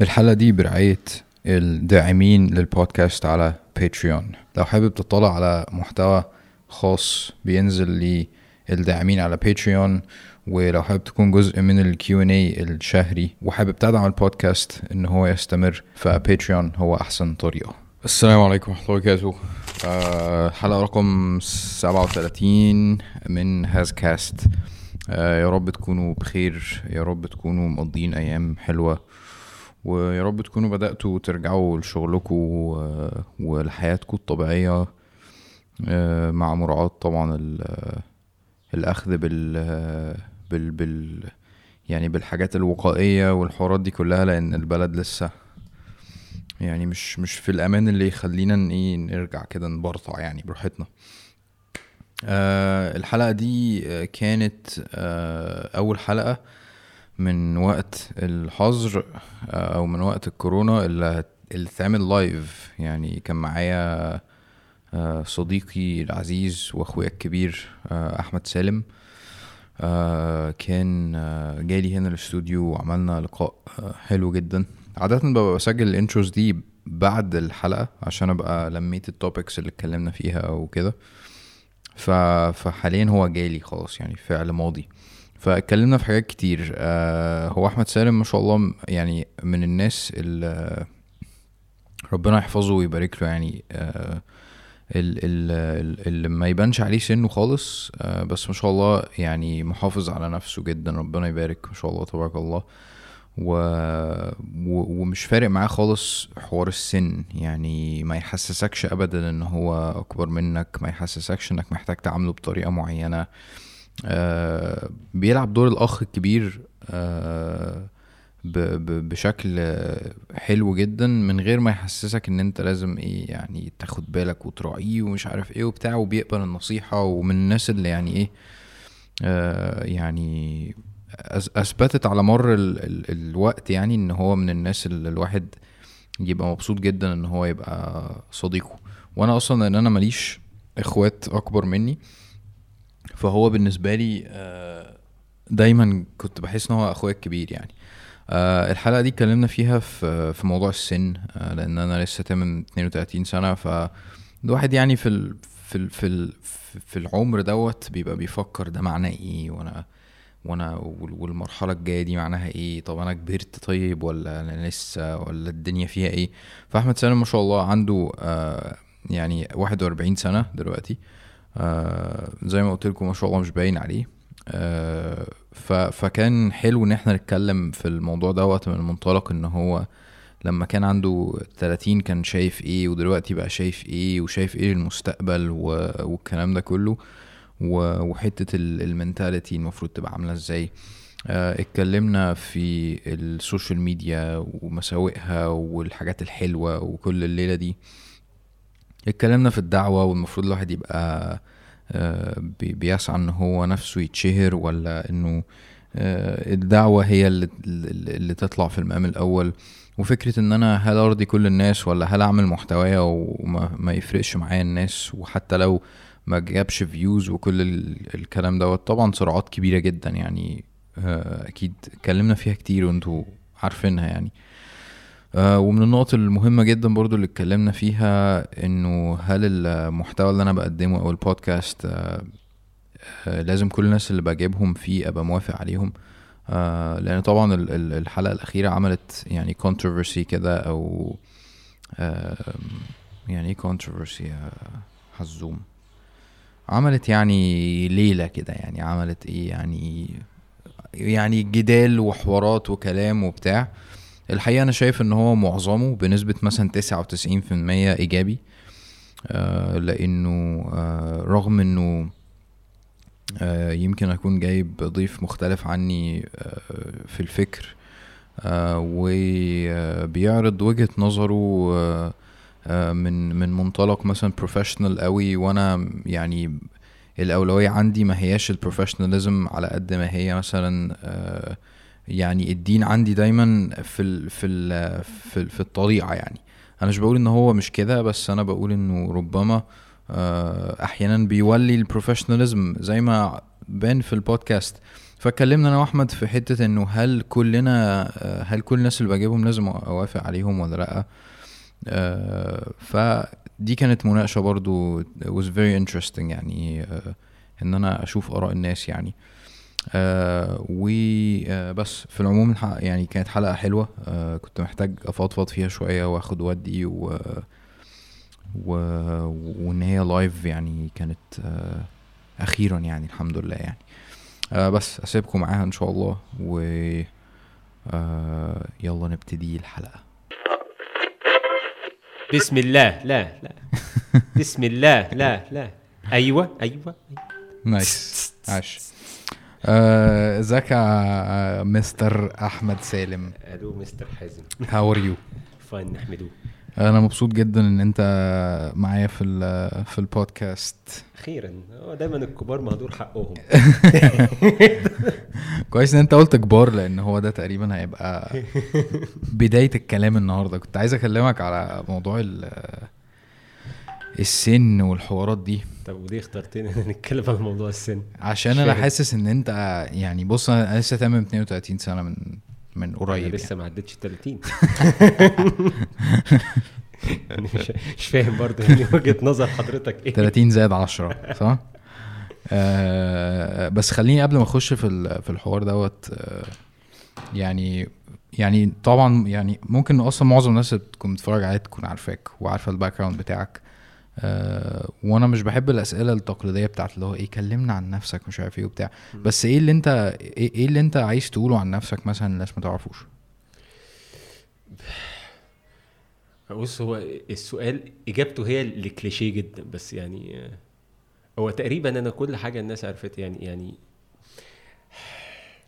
الحلقة دي برعاية الداعمين للبودكاست على باتريون لو حابب تطلع على محتوى خاص بينزل للداعمين على باتريون ولو حابب تكون جزء من ال Q&A الشهري وحابب تدعم البودكاست إن هو يستمر فباتريون هو أحسن طريقة. السلام عليكم ورحمة الله وبركاته. آه، حلقة رقم 37 من هاز كاست آه، يا رب تكونوا بخير يا رب تكونوا مقضين أيام حلوة. ويا رب تكونوا بدأتوا ترجعوا لشغلكم ولحياتكم الطبيعية آه، مع مراعاة طبعا ال- الأخذ بال بال بال يعني بالحاجات الوقائية والحوارات دي كلها لأن البلد لسه يعني مش مش في الأمان اللي يخلينا إيه نرجع كده نبرطع يعني براحتنا. آه الحلقة دي كانت آه أول حلقة من وقت الحظر آه، أو من وقت الكورونا اللي اتعمل live يعني كان معايا آه، صديقي العزيز وأخويا الكبير آه، أحمد سالم. كان جالي هنا الاستوديو وعملنا لقاء حلو جدا. عادة ببقى بسجل ال intros دي بعد الحلقة عشان أبقى لميت ال topics اللي اتكلمنا فيها وكده. فحاليا هو جالي خلاص يعني فعل ماضي. فاتكلمنا في حاجات كتير. آه هو أحمد سالم ما شاء الله يعني من الناس اللي ربنا يحفظه ويبارك له يعني. آه ال- ال- ال- اللي ما يبانش عليه سنه خالص. آه بس ما شاء الله يعني محافظ على نفسه جدا. ربنا يبارك ما شاء الله تبارك الله. و... و... ومش فارق معاه خالص حوار السن. يعني ما يحسسكش ابدا إن هو أكبر منك ما يحسسكش إنك محتاج تعامله بطريقة معينة. آه بيلعب دور الأخ الكبير آه. بشكل آه، حلو جدا من غير ما يحسسك إن أنت لازم إيه يعني تاخد بالك وتراعيه ومش عارف إيه وبتاع وبيقبل النصيحة ومن الناس اللي يعني إيه آه يعني أثبتت على مر ال ال الوقت يعني إن هو من الناس اللي الواحد يبقى مبسوط جدا إن هو يبقى صديقه وأنا أصلا لأن أنا ماليش إخوات أكبر مني فهو بالنسبة لي آه، دايما كنت بحس إن هو أخويا الكبير يعني. آه، الحلقة دي اتكلمنا فيها في في موضوع السن آه، لأن أنا لسه تمام 32 سنة فالواحد يعني في ال في ال في ال في العمر دوت بيبقى بيفكر ده معناه إيه وأنا وأنا وال- والمرحلة الجاية دي معناها إيه طب أنا كبرت طيب ولا أنا لسه ولا الدنيا فيها إيه؟ فأحمد سالم ما شاء الله عنده آه يعني 41 سنة دلوقتي. آه زي ما قلت لكم ما شاء الله مش باين عليه آه فكان حلو إن إحنا نتكلم في الموضوع دوت من منطلق إن هو لما كان عنده 30 كان شايف إيه ودلوقتي بقى شايف إيه وشايف إيه المستقبل. والكلام ده كله و... وحتة ال- ال mentality المفروض تبقى عاملة إزاي آه، اتكلمنا في ال social media ومساوئها والحاجات الحلوة وكل الليلة دي اتكلمنا في الدعوة والمفروض الواحد يبقى آه، بي- بيسعى إن هو نفسه يتشهر ولا إنه آه، الدعوة هي اللي, اللي تطلع في المقام الأول. وفكرة إن أنا هل أرضي كل الناس ولا هل أعمل محتوايا وما ما يفرقش معايا الناس وحتى لو ما جابش views وكل ال- الكلام دوت. طبعا صراعات كبيرة جدا يعني آه، أكيد اتكلمنا فيها كتير وأنتوا عارفينها يعني. ومن النقط المهمة جدا برضو اللي اتكلمنا فيها إنه هل المحتوى اللي أنا بقدمه أو البودكاست آه، آه، لازم كل الناس اللي بجيبهم فيه أبقى موافق عليهم. آه، لأن طبعا ال- ال- الحلقة الأخيرة عملت يعني controversy كده أو آه، يعني إيه controversy يا حزوم؟ عملت يعني ليلة كده يعني عملت إيه يعني يعني جدال وحوارات وكلام وبتاع. الحقيقة أنا شايف إن هو معظمه بنسبة مثلا تسعة وتسعين في المية إيجابي آه لأنه آه رغم إنه آه يمكن أكون جايب ضيف مختلف عني آه في الفكر آه وبيعرض وجهة نظره آه من من منطلق مثلا بروفيشنال قوي وأنا يعني الأولوية عندي ما هياش ال professionalism على قد ما هي مثلا آه يعني الدين عندي دايما في ال في ال في, ال في الطريقة يعني. أنا مش بقول إن هو مش كده بس أنا بقول إنه ربما آه، أحيانا بيولي ال professionalism زي ما بان في البودكاست. فاتكلمنا أنا وأحمد في حتة إنه هل كلنا آه، هل كل الناس اللي بجيبهم لازم أوافق عليهم ولا لأ؟ آه، فدي كانت مناقشة برضو was very interesting يعني إن أنا أشوف آراء الناس يعني. وبس في العموم يعني كانت حلقة حلوة. كنت محتاج أفضفض فيها شوية وأخد ودي و و... وإن هي لايف يعني كانت أخيرا يعني الحمد لله يعني. آه بس أسيبكم معاها إن شاء الله و آه يلا نبتدي الحلقة. بسم الله. لا لا. بسم الله. لا لا. أيوه أيوه nice عاش. آه، إزيك يا مستر أحمد سالم؟ ألو مستر حازم. how are you fine نحمده أنا مبسوط جدا إن أنت معايا في في البودكاست. أخيرا. هو دايما الكبار مهدور حقهم. كويس إن أنت قلت كبار لأن هو ده تقريبا هيبقى بداية الكلام النهارده. كنت عايز أكلمك على موضوع السن والحوارات دي. طب وليه اخترتني إن نتكلم عن موضوع السن. عشان أنا حاسس إن أنت يعني بص أنا لسه تمام 32 سنة من من قريب لسه يعني. ما عدتش 30 يعني مش, مش فاهم برضه يعني وجهة نظر حضرتك إيه. 30 زائد 10 صح؟ آه بس خليني قبل ما أخش في في الحوار دوت آه يعني يعني طبعا يعني ممكن أصلا معظم الناس اللي تكون بتتفرج عليك تكون عارفاك وعارفة ال background بتاعك. آه وأنا مش بحب الاسئله التقليديه بتاعت اللي هو إيه كلمنا عن نفسك مش عارف إيه وبتاع. بس إيه اللي أنت إيه, إيه اللي أنت عايز تقوله عن نفسك مثلا الناس ما تعرفوش؟ بص هو السؤال إجابته هي اللي كليشيه جدا بس يعني آه، هو تقريبا أنا كل حاجة الناس عرفت يعني يعني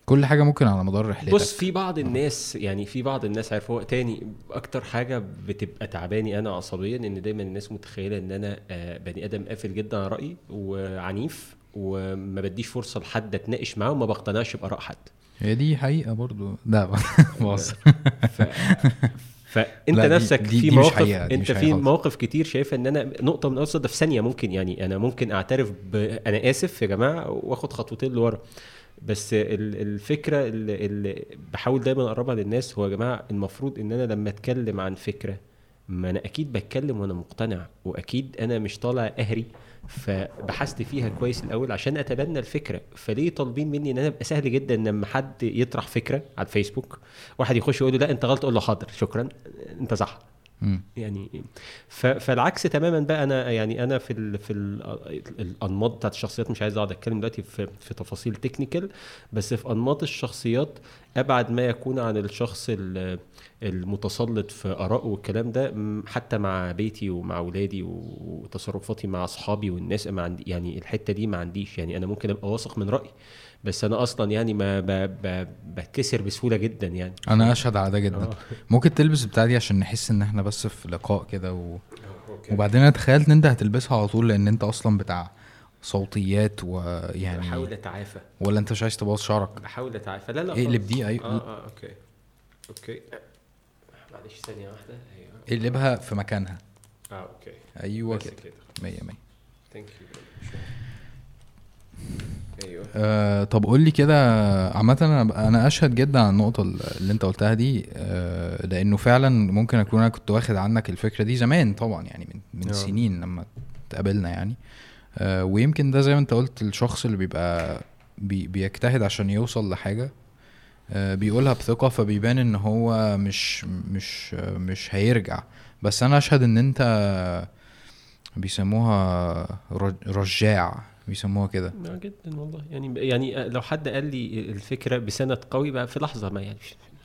كل حاجة ممكن على مدار رحلتك. بص في بعض الناس يعني في بعض الناس عارفوا تاني أكتر حاجة بتبقى تعباني أنا عصبيا إن دايما الناس متخيلة إن أنا آه، بني آدم قافل جدا على رأيي وعنيف وما بديش فرصة لحد أتناقش معاه وما بقتنعش بآراء حد. هي دي حقيقة برضو. لا بص فأنت نفسك دي في مواقف أنت في مواقف كتير شايفه إن أنا نقطة من الاوسط ده في ثانية ممكن يعني أنا ممكن أعترف ب... أنا آسف يا جماعة وآخد خطوتين لورا. بس الفكرة اللي, بحاول دايما أقربها للناس هو يا جماعة المفروض إن أنا لما أتكلم عن فكرة ما أنا أكيد بتكلم وأنا مقتنع وأكيد أنا مش طالع أهري فبحثت فيها كويس الأول عشان أتبنى الفكرة. فليه طالبين مني إن أنا أبقى سهل جدا لما حد يطرح فكرة على الفيسبوك؟ واحد يخش يقول له لا أنت غلط أقول له حاضر شكرا أنت صح. يعني فالعكس تماما بقى. أنا يعني أنا في ال في ال الأنماط بتاعت الشخصيات مش عايز أقعد أتكلم دلوقتي في, في تفاصيل تكنيكال بس في أنماط الشخصيات أبعد ما يكون عن الشخص المتسلط في ارائه والكلام ده حتى مع بيتي ومع اولادي وتصرفاتي مع أصحابي والناس ما عندي يعني الحتة دي ما عنديش. يعني أنا ممكن أبقى واثق من رأيي. بس أنا أصلا يعني ما بتكسر بسهولة جدا يعني. أنا أشهد على ده جدا. أوه. ممكن تلبس بتاع دي عشان نحس إن إحنا بس في لقاء كده و... وبعدين أنا تخيلت إن أنت هتلبسها على طول لأن أنت أصلا بتاع صوتيات ويعني بحاول أتعافى. ولا أنت مش عايز تبوظ شعرك؟ بحاول أتعافى. لا لا اقلب دي أيوه. آه آه okay. okay. معلش ثانية واحدة. أيوه. اقلبها في مكانها. آه okay. أيوه كده. 100 100 thank you أيوه. آه طب قول لي كده عامة أنا أنا أشهد جدا على النقطة اللي أنت قلتها دي آه لأنه فعلا ممكن أكون أنا كنت واخد عنك الفكرة دي زمان طبعا يعني من من أوه. سنين لما اتقابلنا يعني. آه ويمكن ده زي ما أنت قلت الشخص اللي بيبقى بي بيجتهد عشان يوصل لحاجة آه بيقولها بثقة فبيبان إن هو مش مش مش هيرجع. بس أنا أشهد إن أنت بيسموها رجاع. بيسموها كده. جدا والله. يعني يعني لو حد قال لي الفكرة بسند قوي بقى في لحظة ما يعني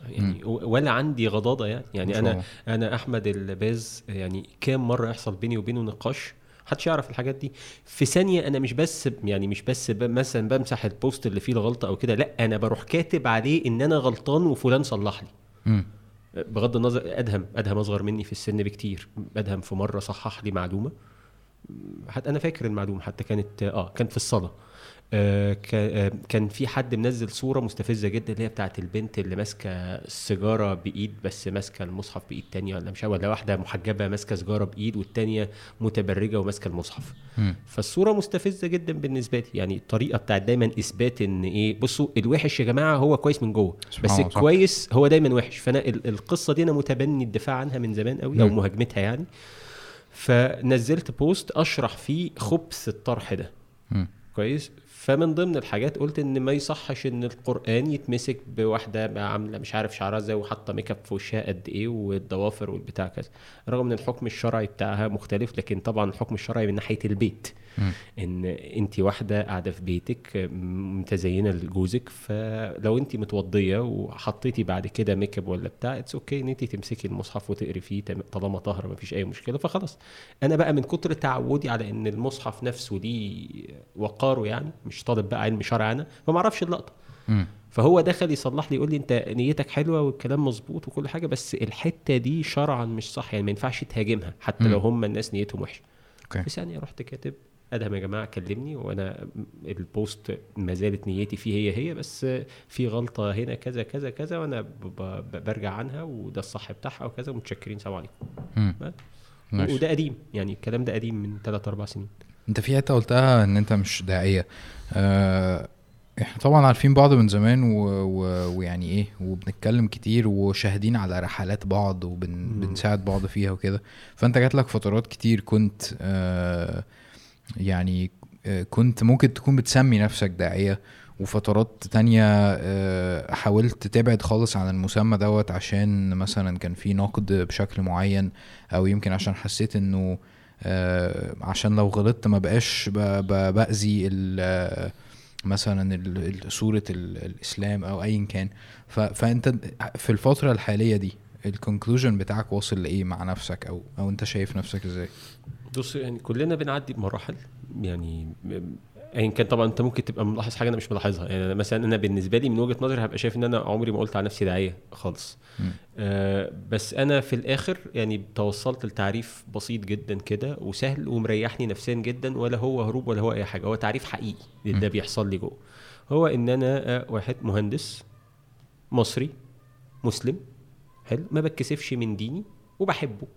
يعني ولا عندي غضاضة يعني. يعني أنا أنا أحمد الباز يعني كام مرة يحصل بيني وبينه نقاش محدش يعرف الحاجات دي. في ثانية أنا مش بس يعني مش بس مثلا بمسح البوست اللي فيه الغلطة أو كده لأ أنا بروح كاتب عليه إن أنا غلطان وفلان صلح لي. بغض النظر أدهم أدهم أصغر مني في السن بكتير. أدهم في مرة صحح لي معلومة. حتى أنا فاكر المعلومة حتى كانت آه كانت في الصلاة. آه، آه، كان في حد منزل صورة مستفزة جدا اللي هي بتاعت البنت اللي ماسكة السيجاره بإيد بس ماسكة المصحف بإيد تانية ولا مش ولا واحدة محجبة ماسكة سيجارة بإيد والتانية متبرجة وماسكة المصحف. م. فالصورة مستفزة جدا بالنسبة لي. يعني الطريقة بتاعت دايما إثبات إن إيه بصوا الوحش يا جماعة هو كويس من جوه بس الكويس هو دايما وحش. فأنا القصة دي أنا متبني الدفاع عنها من زمان قوي أو مهاجمتها يعني. فنزلت post أشرح فيه خبث الطرح ده م. كويس فمن ضمن الحاجات قلت إن ما يصحش إن القرآن يتمسك بواحدة عاملة مش عارف شعرها إزاي وحاطة make up في وشها قد إيه والضوافر والبتاع كذا. رغم إن الحكم الشرعي بتاعها مختلف لكن طبعا الحكم الشرعي من ناحية البيت. إن انت واحدة قاعدة في بيتك متزينة لجوزك فلو انت متوضية وحطيتي بعد كده make up ولا بتاع it's okay إن انت تمسكي المصحف وتقري فيه طالما طاهره مفيش أي مشكلة فخلاص. أنا بقى من كتر تعودي على إن المصحف نفسه ليه وقاره يعني مش طالب بقى علم شرع أنا فما أعرفش اللقطة. فهو دخل يصلح لي يقول لي أنت نيتك حلوة والكلام مظبوط وكل حاجة بس الحتة دي شرعا مش صح يعني ما ينفعش تهاجمها حتى لو هم الناس نيتهم وحشة. في ثانية رحت كاتب ادهم يا جماعة كلمني وأنا البوست ما زالت نيتي فيه هي هي بس في غلطة هنا كذا كذا كذا وأنا برجع عنها وده الصح بتاعها وكذا متشكرين سلام عليكم. وده قديم يعني الكلام ده قديم من ثلاث أربع سنين. أنت في حتة قلتها إن أنت مش داعية. آه إحنا طبعا عارفين بعض من زمان و... و... ويعني إيه وبنتكلم كتير وشاهدين على رحلات بعض وبنساعد وبن... بعض فيها وكده. فأنت جات لك فترات كتير كنت آه يعني آه، كنت ممكن تكون بتسمي نفسك داعية وفترات تانية آه، حاولت تبعد خالص عن المسمى دوت عشان مثلا كان في نقد بشكل معين أو يمكن عشان حسيت إنه عشان لو غلطت ما بقاش بأذي مثلا صورة الإسلام أو ايا كان. فأنت في الفترة الحالية دي الكونكلوجن بتاعك واصل لإيه مع نفسك؟ أو أو أنت شايف نفسك إزاي؟ بص يعني كلنا بنعدي بمراحل يعني ايا كان طبعا أنت ممكن تبقى ملاحظ حاجة أنا مش ملاحظها. يعني مثلا أنا بالنسبة لي من وجهة نظري هبقى شايف إن أنا عمري ما قلت على نفسي داعية خالص. آه بس أنا في الآخر يعني توصلت لتعريف بسيط جدا كده وسهل ومريحني نفسيا جدا ولا هو هروب ولا هو أي حاجة. هو تعريف حقيقي اللي بيحصل لي جوه. هو إن أنا واحد مهندس مصري مسلم حلو ما بتكسفش من ديني وبحبه.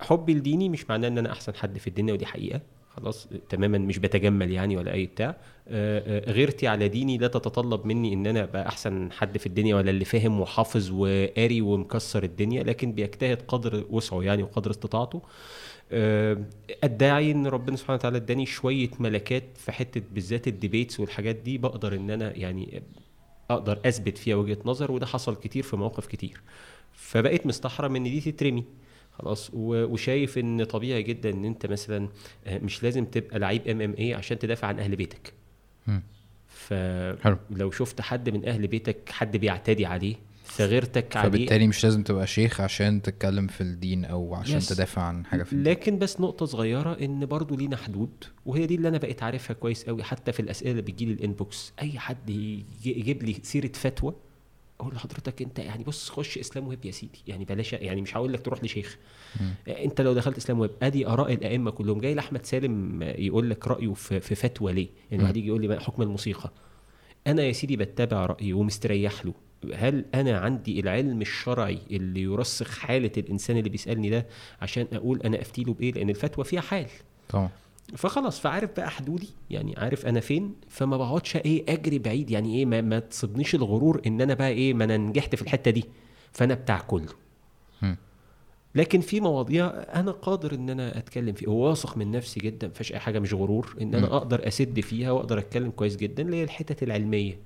حبي لديني مش معناه إن أنا أحسن حد في الدنيا ودي حقيقة. خلاص تماما مش بتجمل يعني ولا أي بتاع. آه، آه، غيرتي على ديني لا تتطلب مني إن أنا أبقى أحسن حد في الدنيا ولا اللي فاهم وحافظ وقاري ومكسر الدنيا لكن بيجتهد قدر وسعه يعني وقدر استطاعته. آه، أدعي إن ربنا سبحانه وتعالى إداني شوية ملكات في حتة بالذات ال debates والحاجات دي بقدر إن أنا يعني أقدر أثبت فيها وجهة نظر وده حصل كتير في مواقف كتير. فبقيت مستحرم إن دي تترمي. خلاص. وشايف إن طبيعي جدا إن أنت مثلا آه، مش لازم تبقى لعيب MMA عشان تدافع عن أهل بيتك. فلو شفت حد من أهل بيتك حد بيعتدي عليه ثغرتك عليه. فبالتالي مش لازم تبقى شيخ عشان تتكلم في الدين أو عشان yes. تدافع عن حاجة في الدين. لكن بس نقطة صغيرة إن برضو لينا حدود وهي دي اللي أنا بقيت عارفها كويس قوي حتى في الأسئلة اللي بتجي لي ال inbox. أي حد يجيب لي سيرة فتوى أقول لحضرتك أنت يعني بص خش إسلام ويب يا سيدي. يعني بلاش يعني مش هقول لك تروح لشيخ. م. أنت لو دخلت إسلام ويب أدي آراء الأئمة كلهم. جاي لأحمد سالم يقول لك رأيه في, في فتوى ليه؟ يعني واحد يجي يقول لي حكم الموسيقى. أنا يا سيدي بتبع رأيي ومستريح له. هل أنا عندي العلم الشرعي اللي يرسخ حالة الإنسان اللي بيسألني ده عشان أقول أنا افتي له بإيه؟ لأن الفتوى فيها حال. طبعا. فخلاص فعارف بقى حدودي؟ يعني عارف أنا فين؟ فما بقعدش إيه أجري بعيد يعني إيه ما, ما تصبنيش الغرور إن أنا بقى إيه ما أنا نجحت في الحتة دي. فأنا بتاع كله. لكن في مواضيع أنا قادر إن أنا أتكلم فيها وواثق من نفسي جدا مفيش أي حاجة مش غرور إن أنا أقدر أسد فيها وأقدر أتكلم كويس جدا اللي هي الحتت العلمية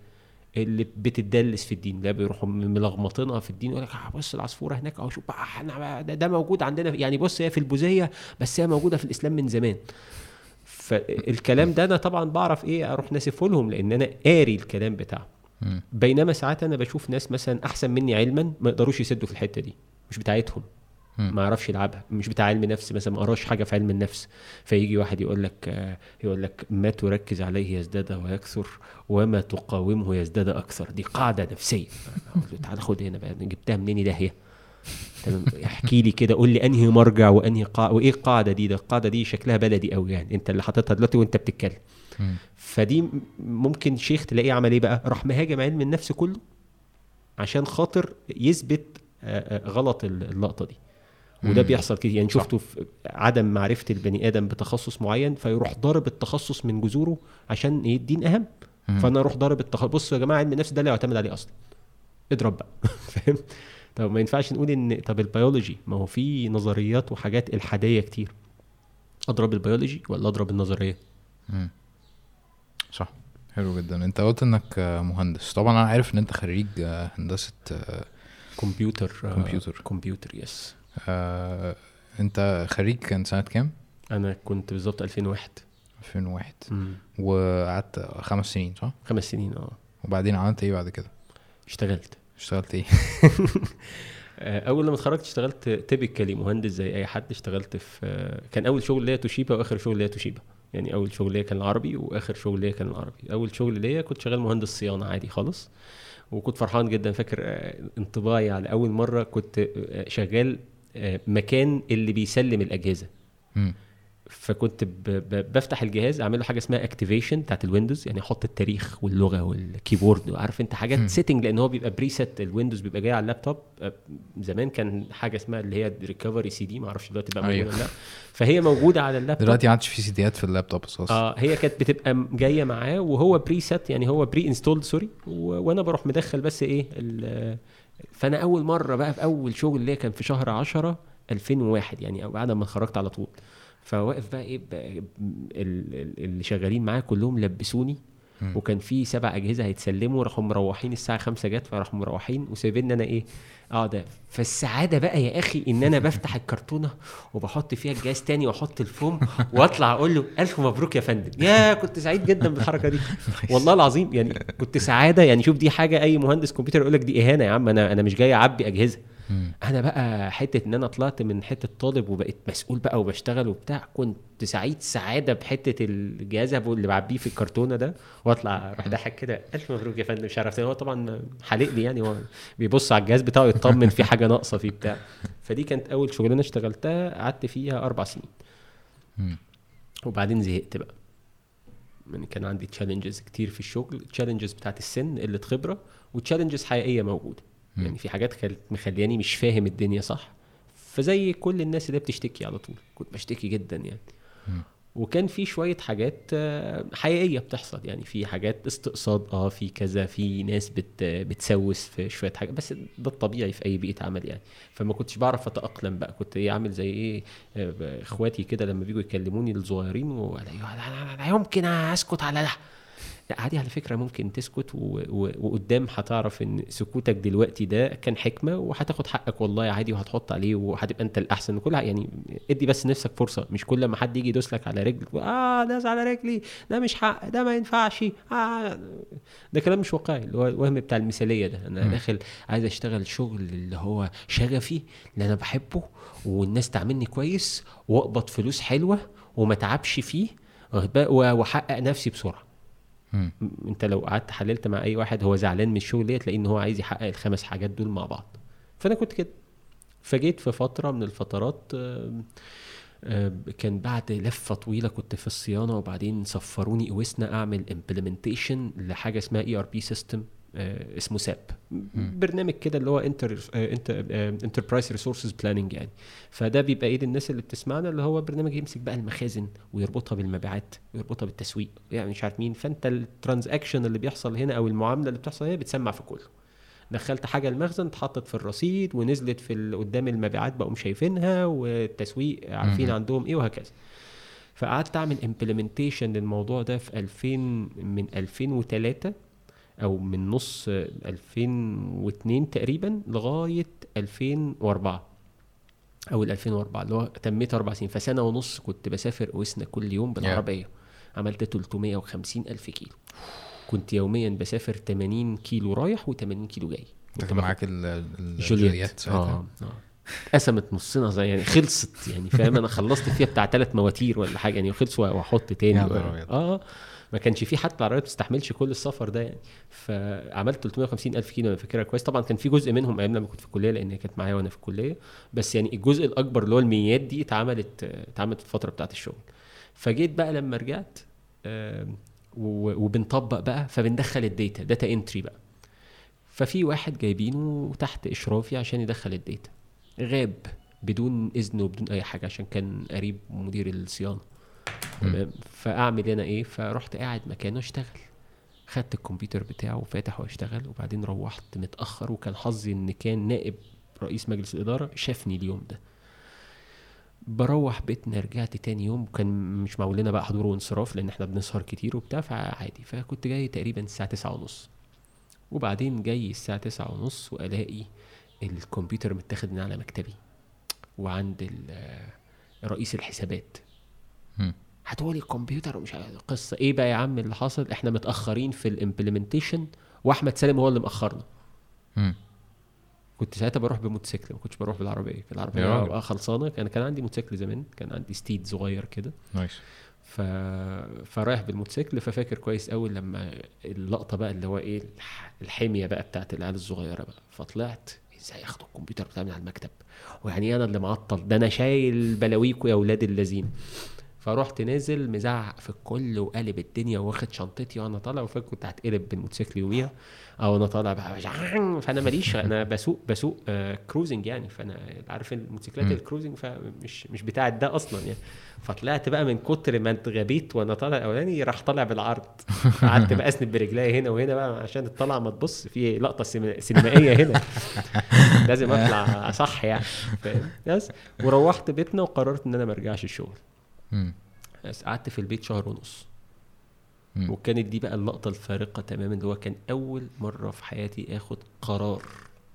اللي بتدلس في الدين. لا بيروحوا ملخبطينها في الدين يقول لك آه، بص العصفورة هناك اهو شوف ده, ده موجود عندنا يعني بص هي في البوذية بس هي موجودة في الإسلام من زمان. فالكلام ده أنا طبعا بعرف إيه أروح ناسفه لهم لأن أنا قاري الكلام بتاعه بينما ساعات أنا بشوف ناس مثلا أحسن مني علما ما يقدروش يسدوا في الحتة دي مش بتاعتهم. ما يعرفش يلعبها مش بتاع علم نفس مثلا ما قراش حاجة في علم النفس. فيجي واحد يقول لك يقول لك ما تركز عليه يزداد ويكثر وما تقاومه يزداد أكثر. دي قاعدة نفسية. تعال خد هنا بقى جبتها منين؟ ده هي مثلا احكي لي كده قول لي أنهي مرجع وأنهي قاعدة وإيه القاعده دي؟ ده القاعدة دي شكلها بلدي قوي يعني أنت اللي حاططها دلوقتي وأنت بتتكلم. فدي ممكن شيخ تلاقيه عمل إيه بقى؟ راح مهاجم علم النفس كله عشان خاطر يثبت غلط اللقطة دي. وده بيحصل كتير. يعني شفته في عدم معرفة البني آدم بتخصص معين فيروح ضارب التخصص من جذوره عشان إيه الدين اهم فأنا أروح ضارب التخصص بصوا يا جماعة علم النفس ده اللي يعتمد عليه أصلا. اضرب بقى. فاهم؟ طب ما ينفعش نقول إن طب البيولوجي ما هو في نظريات وحاجات إلحادية كتير. أضرب البيولوجي ولا أضرب النظرية؟ مم. صح. حلو جدا. أنت قلت إنك مهندس. طبعا أنا عارف إن أنت خريج هندسة كمبيوتر كمبيوتر. كمبيوتر yes آه، أنت خريج كان سنة كام؟ أنا كنت بالظبط 2001 2001 وقعدت خمس سنين صح؟ خمس سنين آه. وبعدين عملت إيه بعد كده؟ اشتغلت. اشتغلت إيه؟ آه، أول لما اتخرجت اشتغلت typically مهندس زي أي حد. اشتغلت في كان أول شغل ليا توشيبا وآخر شغل ليا توشيبا. يعني أول شغل ليا كان العربي وآخر شغل ليا كان العربي. أول شغل ليا كنت شغال مهندس صيانة عادي خالص. وكنت فرحان جدا. فاكر آه، انطباعي على أول مرة كنت آه، شغال مكان اللي بيسلم الأجهزة. فكنت بفتح الجهاز أعمل له حاجة اسمها activation بتاعت ال Windows يعني أحط التاريخ واللغة وال keyboard عارف أنت حاجات setting لأن هو بيبقى preset ال Windows بيبقى جاي على اللابتوب. زمان كان حاجة اسمها اللي هي recovery CD ما أعرفش دلوقتي بقى موجوده أيوه. لأ. فهي موجودة على اللابتوب. دلوقتي ما عادش في سيديات في اللابتوب أساسا. آه هي كانت بتبقى جاية معاه وهو preset يعني هو pre-installed sorry وأنا بروح مدخل بس إيه فأنا أول مرة بقى في أول شغل ليا كان في شهر 10 2001 يعني بعد ما اتخرجت على طول. فواقف بقى إيه بقى اللي شغالين معاه كلهم لبسوني. وكان في سبع أجهزة هيتسلموا راحوا مروحين الساعة 5 جت فراحوا مروحين. وسايبين أنا إيه اقعد آه فالسعادة بقى يا أخي إن أنا بفتح الكرتونة وبحط فيها الجهاز تاني وأحط الفوم وأطلع أقول له ألف مبروك يا فندم. يا كنت سعيد جدا بالحركة دي. والله العظيم يعني كنت سعادة. يعني شوف دي حاجة أي مهندس كمبيوتر يقول لك دي إهانة يا عم. أنا أنا مش جاي أعبي أجهزة. أنا بقى حتة إن أنا طلعت من حتة طالب وبقيت مسؤول بقى وبشتغل وبتاع كنت سعيد سعادة بحتة الجهاز اللي بعبيه في الكرتونة ده وأطلع أروح ضاحك كده. ألف مبروك يا فندم مش عارف هو طبعا حالق لي يعني هو بيبص على الجهاز بتاعه يطمن في حاجة ناقصة فيه بتاع. فدي كانت أول شغلانة اشتغلتها قعدت فيها أربع سنين. وبعدين زهقت بقى. يعني كان عندي تشالنجز كتير في الشغل تشالنجز بتاعت السن قلة خبرة وتشالنجز حقيقية موجودة. يعني في حاجات مخلياني مش فاهم الدنيا صح؟ فزي كل الناس اللي بتشتكي على طول كنت بشتكي جدا يعني. وكان في شوية حاجات آه، حقيقية بتحصل يعني في حاجات استقصاد آه في كذا في ناس بت بتسوس في شوية حاجات بس ده الطبيعي في أي بيئة عمل يعني. فما كنتش بعرف أتأقلم بقى كنت إيه عامل زي إيه آه، إخواتي كده لما بيجوا يكلموني الصغيرين ولا يمكن أسكت على ده. لا عادي على فكرة ممكن تسكت و... و... وقدام هتعرف إن سكوتك دلوقتي ده كان حكمة وهتاخد حقك. والله عادي وهتحط عليه وهتبقى أنت الأحسن كل يعني إدي بس نفسك فرصة. مش كل ما حد يجي يدوس لك على رجلك آه داس على رجلي ده مش حق ده ما ينفعش. آه ده كلام مش واقعي. اللي هو الوهم بتاع المثالية ده. أنا م. داخل عايز أشتغل شغل اللي هو شغفي اللي أنا بحبه والناس تعاملني كويس وأقبض فلوس حلوة وما تعبش فيه وأحقق نفسي بسرعة. مم. انت لو قعدت حللت مع أي واحد هو زعلان من الشغل دي تلاقيه ان هو عايز يحقق الخمس حاجات دول مع بعض. فأنا كنت كده. فجيت في فترة من الفترات كان بعد لفة طويلة كنت في الصيانة وبعدين سفروني إويسنا أعمل implementation لحاجة اسمها ERP system اسمه SAP. برنامج كده اللي هو enter enterprise resources planning يعني. فده بيبقى إيه الناس اللي بتسمعنا اللي هو برنامج يمسك بقى المخازن ويربطها بالمبيعات ويربطها بالتسويق يعني مش عارف مين. فانت ال transaction اللي بيحصل هنا أو المعاملة اللي بتحصل هنا بتسمع في كله. دخلت حاجة المخزن اتحطت في الرصيد ونزلت في قدام المبيعات بقوا شايفينها والتسويق عارفين عندهم إيه وهكذا. فقعدت أعمل implementation للموضوع ده في 2000 من 2003 أو من نص 2002 تقريبا لغاية 2004 أو 2004 اللي هو تميت أربع سنين. فسنة ونص كنت بسافر اوسنا كل يوم بالعربية. yeah. عملت 350 ألف كيلو. كنت يوميا بسافر 80 كيلو رايح و80 كيلو جاي. كنت معاك الجوليات آه. آه. قسمت نصنا زي يعني خلصت يعني فاهم؟ أنا خلصت فيها بتاع ثلاث مواتير ولا حاجة يعني خلص وأحط تاني. آه. ما كانش في حتى العربيات ما تستحملش كل السفر ده يعني. فعملت 350 ألف كيلو أنا فاكرها كويس. طبعا كان في جزء منهم أيام لما كنت في الكلية لأن كانت معايا وأنا في الكلية. بس يعني الجزء الأكبر اللي هو الميات دي اتعملت اتعملت في الفترة بتاعت الشغل. فجيت بقى لما رجعت وبنطبق بقى فبندخل ال data data entry بقى. ففي واحد جايبينه تحت إشرافي عشان يدخل ال data. غاب بدون اذن وبدون أي حاجة عشان كان قريب مدير الصيانة. تمام؟ فأعمل أنا إيه؟ فرحت قاعد مكانه اشتغل. خدت الكمبيوتر بتاعه وفاتح واشتغل وبعدين روحت متأخر وكان حظي إن كان نائب رئيس مجلس الإدارة شافني اليوم ده. بروح بيتنا رجعت تاني يوم كان مش معمول لنا بقى حضور وانصراف لأن إحنا بنسهر كتير وبتاع فعادي. فكنت جاي تقريبا الساعة تسعة ونص. وبعدين جاي الساعة تسعة ونص وألاقي الكمبيوتر متاخد من على مكتبي. وعند رئيس الحسابات. هتقولي الكمبيوتر ومش عارف قصة. إيه بقى يا عم اللي حصل؟ إحنا متأخرين في ال implementation وأحمد سالم هو اللي مأخرنا. كنت ساعتها بروح بموتوسيكل ما كنتش بروح بالعربية. كان العربية بقى خلصانة. كان كان عندي موتوسيكل زمان كان عندي Steed صغير كده. nice. ف... فرايح بالموتوسيكل ففاكر كويس قوي لما اللقطة بقى اللي هو إيه الحمية بقى بتاعت العيال الصغيرة بقى. فطلعت إزاي ياخدوا الكمبيوتر بتاعي من على المكتب؟ ويعني أنا اللي معطل. ده أنا شايل بلاويكوا يا أولاد اللذين. فرحت نازل مزعق في الكل وقالب الدنيا واخد شنطتي وأنا طالع وفاكر كنت هتقلب بالموتوسيكل يوميها. أو أنا طالع بقى فأنا ماليش أنا بسوق بسوق آه cruising يعني. فأنا عارف الموتوسيكلات ال cruising فمش مش بتاعت ده أصلا يعني. فطلعت بقى من كتر ما اتغبيت وأنا طالع الاولاني راح طالع بالعرض. قعدت بقى أسند برجلي هنا وهنا بقى عشان الطلعة ما تبص في لقطة سينمائية هنا. لازم أطلع صح يعني بس. وروحت بيتنا وقررت إن أنا ما أرجعش الشغل. قعدت في البيت شهر ونص. وكانت دي بقى اللقطة الفارقة تماما اللي هو كان أول مرة في حياتي آخد قرار.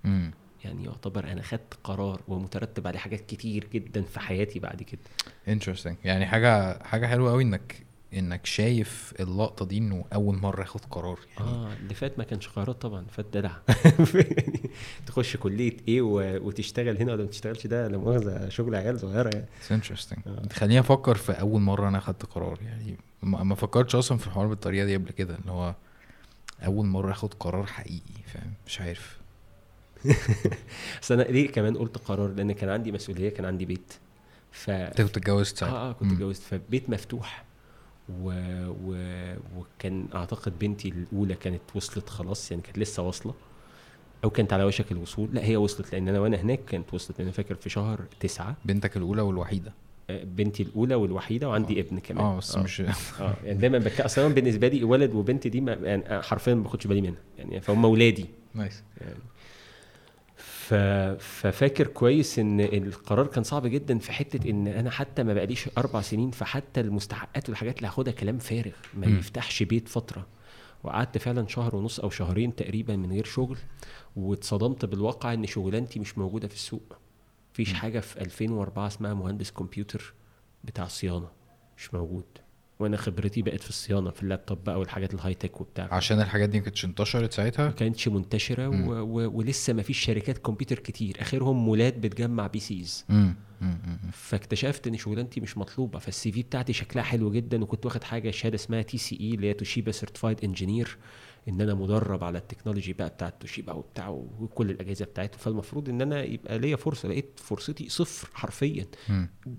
مم. يعني يعتبر أنا خدت قرار ومترتب عليه حاجات كتير جدا في حياتي بعد كده. انترستنج يعني حاجة حاجة حلوة قوي إنك إنك شايف اللقطة دي إنه أول مرة ياخد قرار يعني. آه اللي فات ما كانش قرارات طبعا فات دلع. تخش كلية إيه وتشتغل هنا ولا ما تشتغلش ده لا مؤاخذة شغل عيال صغيرة يعني. انترستنج آه. خليني أفكر في أول مرة أنا أخدت قرار يعني. ما فكرتش أصلا في الحوار بالطريقة دي قبل كده اللي هو أول مرة أخد قرار حقيقي فاهم؟ مش عارف. بس أنا ليه كمان قلت قرار؟ لأن كان عندي مسؤولية كان عندي بيت. ف كنت اتجوزت آه آه كنت اتجوزت. فبيت مفتوح. و... و... وكان أعتقد بنتي الأولى كانت وصلت خلاص يعني كانت لسه واصلة. أو كانت على وشك الوصول. لا هي وصلت لأن أنا وأنا هناك كانت وصلت أنا فاكر في شهر تسعة. بنتك الأولى والوحيدة. آه، بنتي الأولى والوحيدة وعندي آه. ابن كمان. آه بس آه. مش آه يعني دايما بك... أصلا بالنسبة لي ولد وبنت دي ما... يعني حرفيا ما باخدش بالي منها. يعني فهم أولادي. نايس. يعني. ففاكر كويس إن القرار كان صعب جدا في حتة إن أنا حتى ما بقاليش أربع سنين فحتى المستحقات والحاجات اللي هاخدها كلام فارغ ما. يفتحش بيت فترة. وقعدت فعلا شهر ونص أو شهرين تقريبا من غير شغل واتصدمت بالواقع إن شغلانتي مش موجودة في السوق. مفيش حاجة في 2004 اسمها مهندس كمبيوتر بتاع صيانة مش موجود. وأنا خبرتي بقت في الصيانة في اللابتوب بقى والحاجات ال high tech وبتاع. عشان الحاجات دي ما كانتش انتشرت ساعتها؟ ما كانتش منتشرة و... و... ولسه ما فيش شركات كمبيوتر كتير. آخرهم مولات بتجمع PCs فاكتشفت إن شغلانتي مش مطلوبة. فال CV بتاعتي شكلها حلو جدا وكنت واخد حاجة شهادة اسمها TCE اللي هي Toshiba certified engineer ان أنا مدرب على ال technology بقى بتاعت توشيبا وبتاع وكل الأجهزة بتاعته فالمفروض ان أنا يبقى ليا فرصة لقيت فرصتي صفر حرفيا.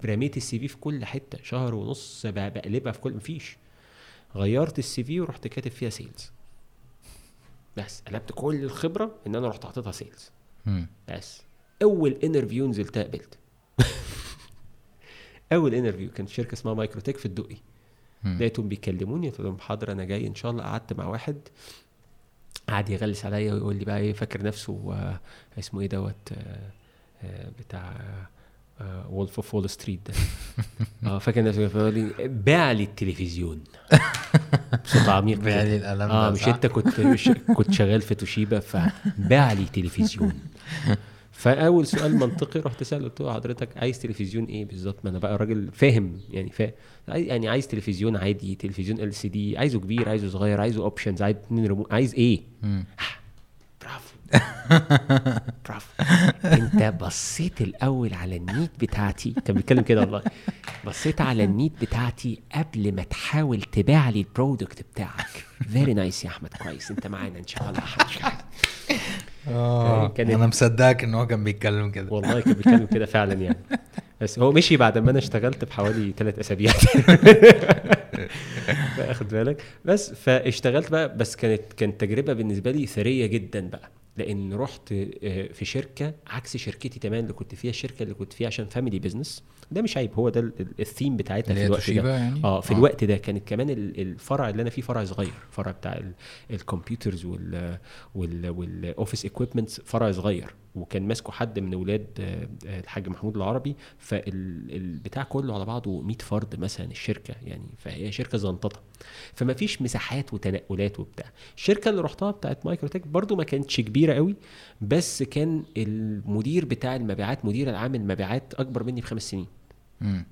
رميت ال CV في كل حتة شهر ونص بقلبها في كل مفيش. غيرت ال CV ورحت كاتب فيها sales. بس قلبت كل الخبرة إن أنا رحت حاططها sales. بس. أول interview نزلت قابلت أول interview كانت شركة اسمها مايكروتك في الدقي. لقيتهم بيكلموني قلت لهم حاضر أنا جاي إن شاء الله. قعدت مع واحد قعد يغلس عليا ويقول لي بقى إيه فاكر نفسه آه اسمه إيه دوت آه آه بتاع Wolf of Wall Street ده. آه فاكر نفسه. فيقول لي باع لي التلفزيون. بصوت عميق باع لي القلم آه مش أنت كنت مش كنت شغال في توشيبا فباع لي تلفزيون فأول سؤال منطقي رحت سال قلت له حضرتك عايز تلفزيون إيه بالظبط؟ ما أنا بقى راجل فاهم يعني فا يعني عايز تلفزيون عادي تلفزيون LCD عايزه كبير عايزه صغير عايزه options عايز اتنين ريموت عايز إيه؟ برافو. برافو. أنت بصيت الأول على ال need بتاعتي. كان بيتكلم كده والله. بصيت على ال need بتاعتي قبل ما تحاول تبيع لي ال product بتاعك. very nice يا أحمد كويس. أنت معانا إن شاء الله. آه. كان أنا مصدقك إن هو كان بيتكلم كده. والله كان بيتكلم كده فعلا يعني. بس هو مشي بعد ما أنا اشتغلت بحوالي ثلاث أسابيع. اخد بالك؟ بس فاشتغلت بقى بس كانت كانت تجربة بالنسبة لي ثرية جدا بقى. لأن رحت آه، في شركة عكس شركتي تمام اللي كنت فيها الشركة اللي كنت فيها عشان family business ده مش عيب هو ده الثيم بتاعتها في الوقت ده يعني؟ آه في آه. الوقت ده كانت كمان الفرع اللي أنا فيه فرع صغير فرع بتاع ال computers وال وال office equipments فرع صغير وكان ماسكه حد من أولاد آه، آه، الحاج محمود العربي فالبتاع كله على بعضه 100 فرد مثلا الشركة يعني فهي شركة زنططة. فما فيش مساحات وتنقلات وبتاع. الشركة اللي رحتها بتاعت مايكرو تك برده ما كانتش كبيرة قوي بس كان المدير بتاع المبيعات مدير العام المبيعات أكبر مني بخمس سنين. امم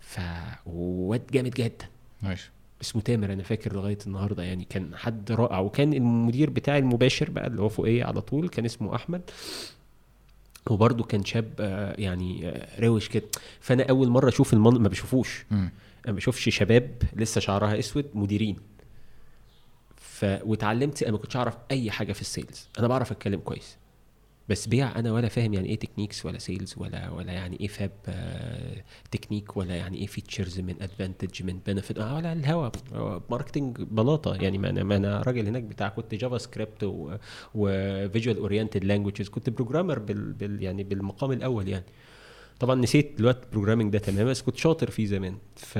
فواد جامد جدا. ماشي. اسمه تامر أنا فاكر لغاية النهارده يعني كان حد رائع. وكان المدير بتاعي المباشر بقى اللي هو فوقيه على طول كان اسمه أحمد. وبرده كان شاب آه، يعني آه، روش كده. فأنا أول مرة أشوف المنظر ما بشوفوش. أنا ما بشوفش شباب لسه شعرها أسود مديرين. ف واتعلمت أنا ما كنتش أعرف أي حاجة في ال sales. أنا بعرف أتكلم كويس. بس بيع أنا ولا فاهم يعني إيه techniques ولا sales ولا ولا يعني إيه FAB technique ولا يعني إيه features من advantage من benefit آه ولا الهوا marketing بلاطة. يعني ما أنا ما أنا راجل هناك بتاع كنت JavaScript و visual oriented languages كنت programmer بال, بال يعني بالمقام الأول يعني. طبعا نسيت دلوقتي ال programming ده تماما بس كنت شاطر فيه زمان. ف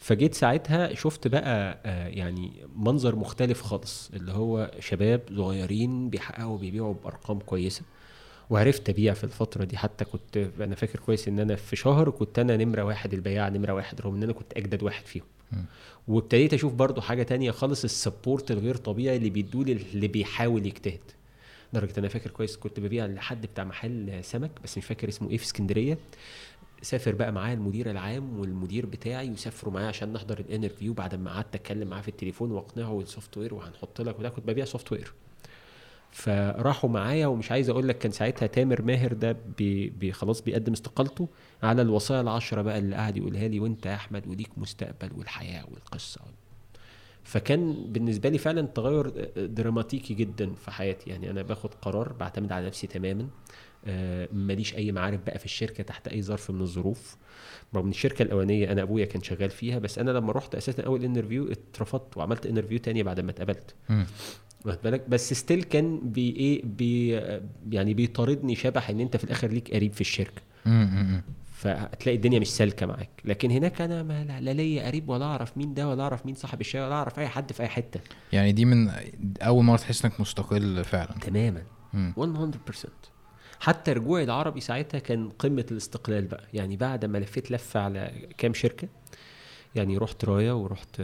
فجيت ساعتها شفت بقى آه، يعني منظر مختلف خالص اللي هو شباب صغيرين بيحققوا بيبيعوا بأرقام كويسة. وعرفت أبيع في الفترة دي حتى كنت أنا فاكر كويس إن أنا في شهر كنت أنا نمرة واحد البياع نمرة واحد رغم إن أنا كنت أجدد واحد فيهم. وابتديت أشوف برضو حاجة تانية خالص ال support الغير طبيعي اللي بيدولي اللي بيحاول يجتهد. لدرجة أنا فاكر كويس كنت ببيع لحد بتاع محل سمك بس مش فاكر اسمه إيه في اسكندرية. سافر بقى معايا المدير العام والمدير بتاعي وسافروا معايا عشان نحضر ال interview. بعد ما قعدت اتكلم معاه في التليفون واقنعه ال software وهنحط لك وده كنت ببيع software. فراحوا معايا ومش عايز أقول لك كان ساعتها تامر ماهر ده بي بي خلاص بيقدم استقالته على الوصايا العشرة بقى اللي قاعد يقولها لي وانت يا احمد وليك مستقبل والحياة والقصة. فكان بالنسبة لي فعلا تغير دراماتيكي جدا في حياتي. يعني أنا باخد قرار بعتمد على نفسي تماما. ماليش أي معارف بقى في الشركة تحت أي ظرف من الظروف. رغم إن الشركة الأولانية أنا أبويا كان شغال فيها بس أنا لما رحت أساسا أول interview اترفضت وعملت interview تاني بعد ما اتقبلت. واخد بالك؟ بس still كان بي إيه بي يعني بيطاردني شبح إن أنت في الآخر ليك قريب في الشركة. فتلاقي الدنيا مش سالكة معاك. لكن هناك أنا ما لا ليا قريب ولا أعرف مين ده ولا أعرف مين صاحب الشارع ولا أعرف أي حد في أي حتة. يعني دي من أول مرة تحس إنك مستقل فعلا. تماما. 100% حتى رجوعي العربي ساعتها كان قمة الاستقلال بقى. يعني بعد ما لفيت لفة على كام شركة يعني رحت رايا ورحت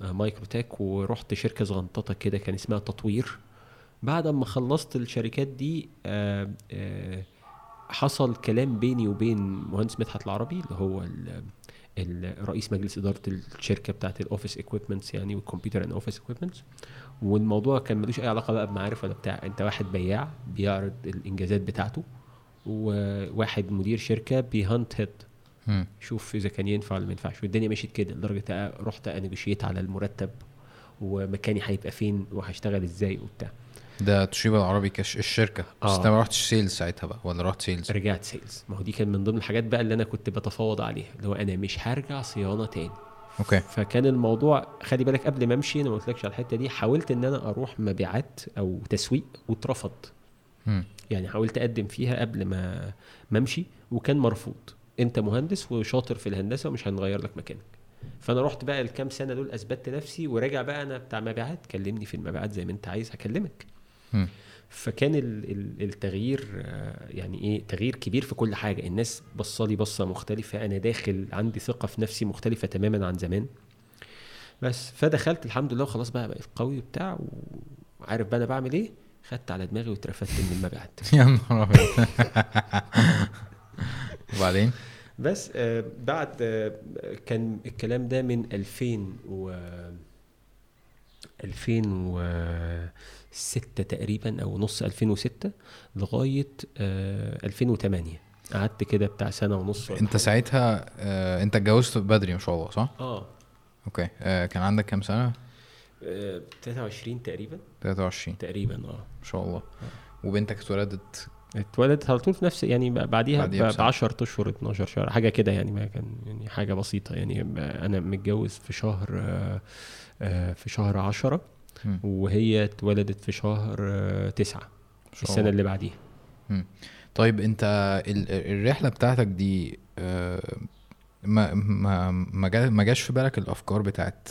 مايكرو تك ورحت شركة صغنططة كده كان اسمها تطوير. بعد ما خلصت الشركات دي آآ آآ حصل كلام بيني وبين مهندس مدحت العربي اللي هو رئيس مجلس إدارة الشركة بتاعت ال office equipments يعني وال computer and office equipments والموضوع كان ملوش أي علاقة بقى بمعارف ولا بتاع أنت واحد بياع بيعرض الإنجازات بتاعته وواحد مدير شركة بيهانت هيد. شوف إذا كان ينفع ولا ما ينفعش. والدنيا مشيت كده لدرجة رحت أ negotiate على المرتب ومكاني هيبقى فين وهشتغل إزاي وبتاع. ده توشيبا العربي كش الشركة. آه. بس أنت ما رحتش sales ساعتها بقى ولا رحت sales؟ رجعت sales. ما هو دي كان من ضمن الحاجات بقى اللي أنا كنت بتفاوض عليها اللي هو أنا مش هرجع صيانة تاني. okay. فكان الموضوع خلي بالك قبل ما أمشي أنا ما قلتلكش على الحتة دي حاولت إن أنا أروح مبيعات أو تسويق واترفض. يعني حاولت أقدم فيها قبل ما ما أمشي وكان مرفوض. أنت مهندس وشاطر في الهندسة ومش هنغير لك مكانك. فأنا رحت بقى الكام سنة دول أثبتت نفسي وراجع بقى أنا بتاع مبيعات كلمني في المبيعات زي ما أنت عايز هكلمك. فكان التغيير آه، يعني إيه تغيير كبير في كل حاجة. الناس بصالي بصة مختلفة. أنا داخل عندي ثقة في نفسي مختلفة تماما عن زمان. بس فدخلت الحمد لله وخلاص بقى بقيت قوي وبتاع وعارف بقى أنا بعمل إيه؟ خدت على دماغي واترفدت من المبيعات. يا نهار أبيض. وبعدين؟ بس آه بعد آه كان الكلام ده من 2000 و 2006 تقريبا أو نص 2006 لغاية 2008 قعدت كده بتاع سنة ونص أنت ساعتها آه أنت اتجوزت بدري ما شاء الله صح؟ آه. أوكي. آه كان عندك كام سنة؟ آه 23 تقريبا. 23 تقريبا آه. ما شاء الله. آه. وبنتك اتولدت؟ اتولدت على طول في نفس يعني بعديها ب 10 أشهر 12 شهر حاجة كده يعني ما كان يعني حاجة بسيطة. يعني أنا متجوز في شهر آه، آه، في شهر 10 وهي اتولدت في شهر 9 السنة اللي بعديها. طيب انت الرحلة بتاعتك دي آه، ما ما ما جاش في بالك الأفكار بتاعت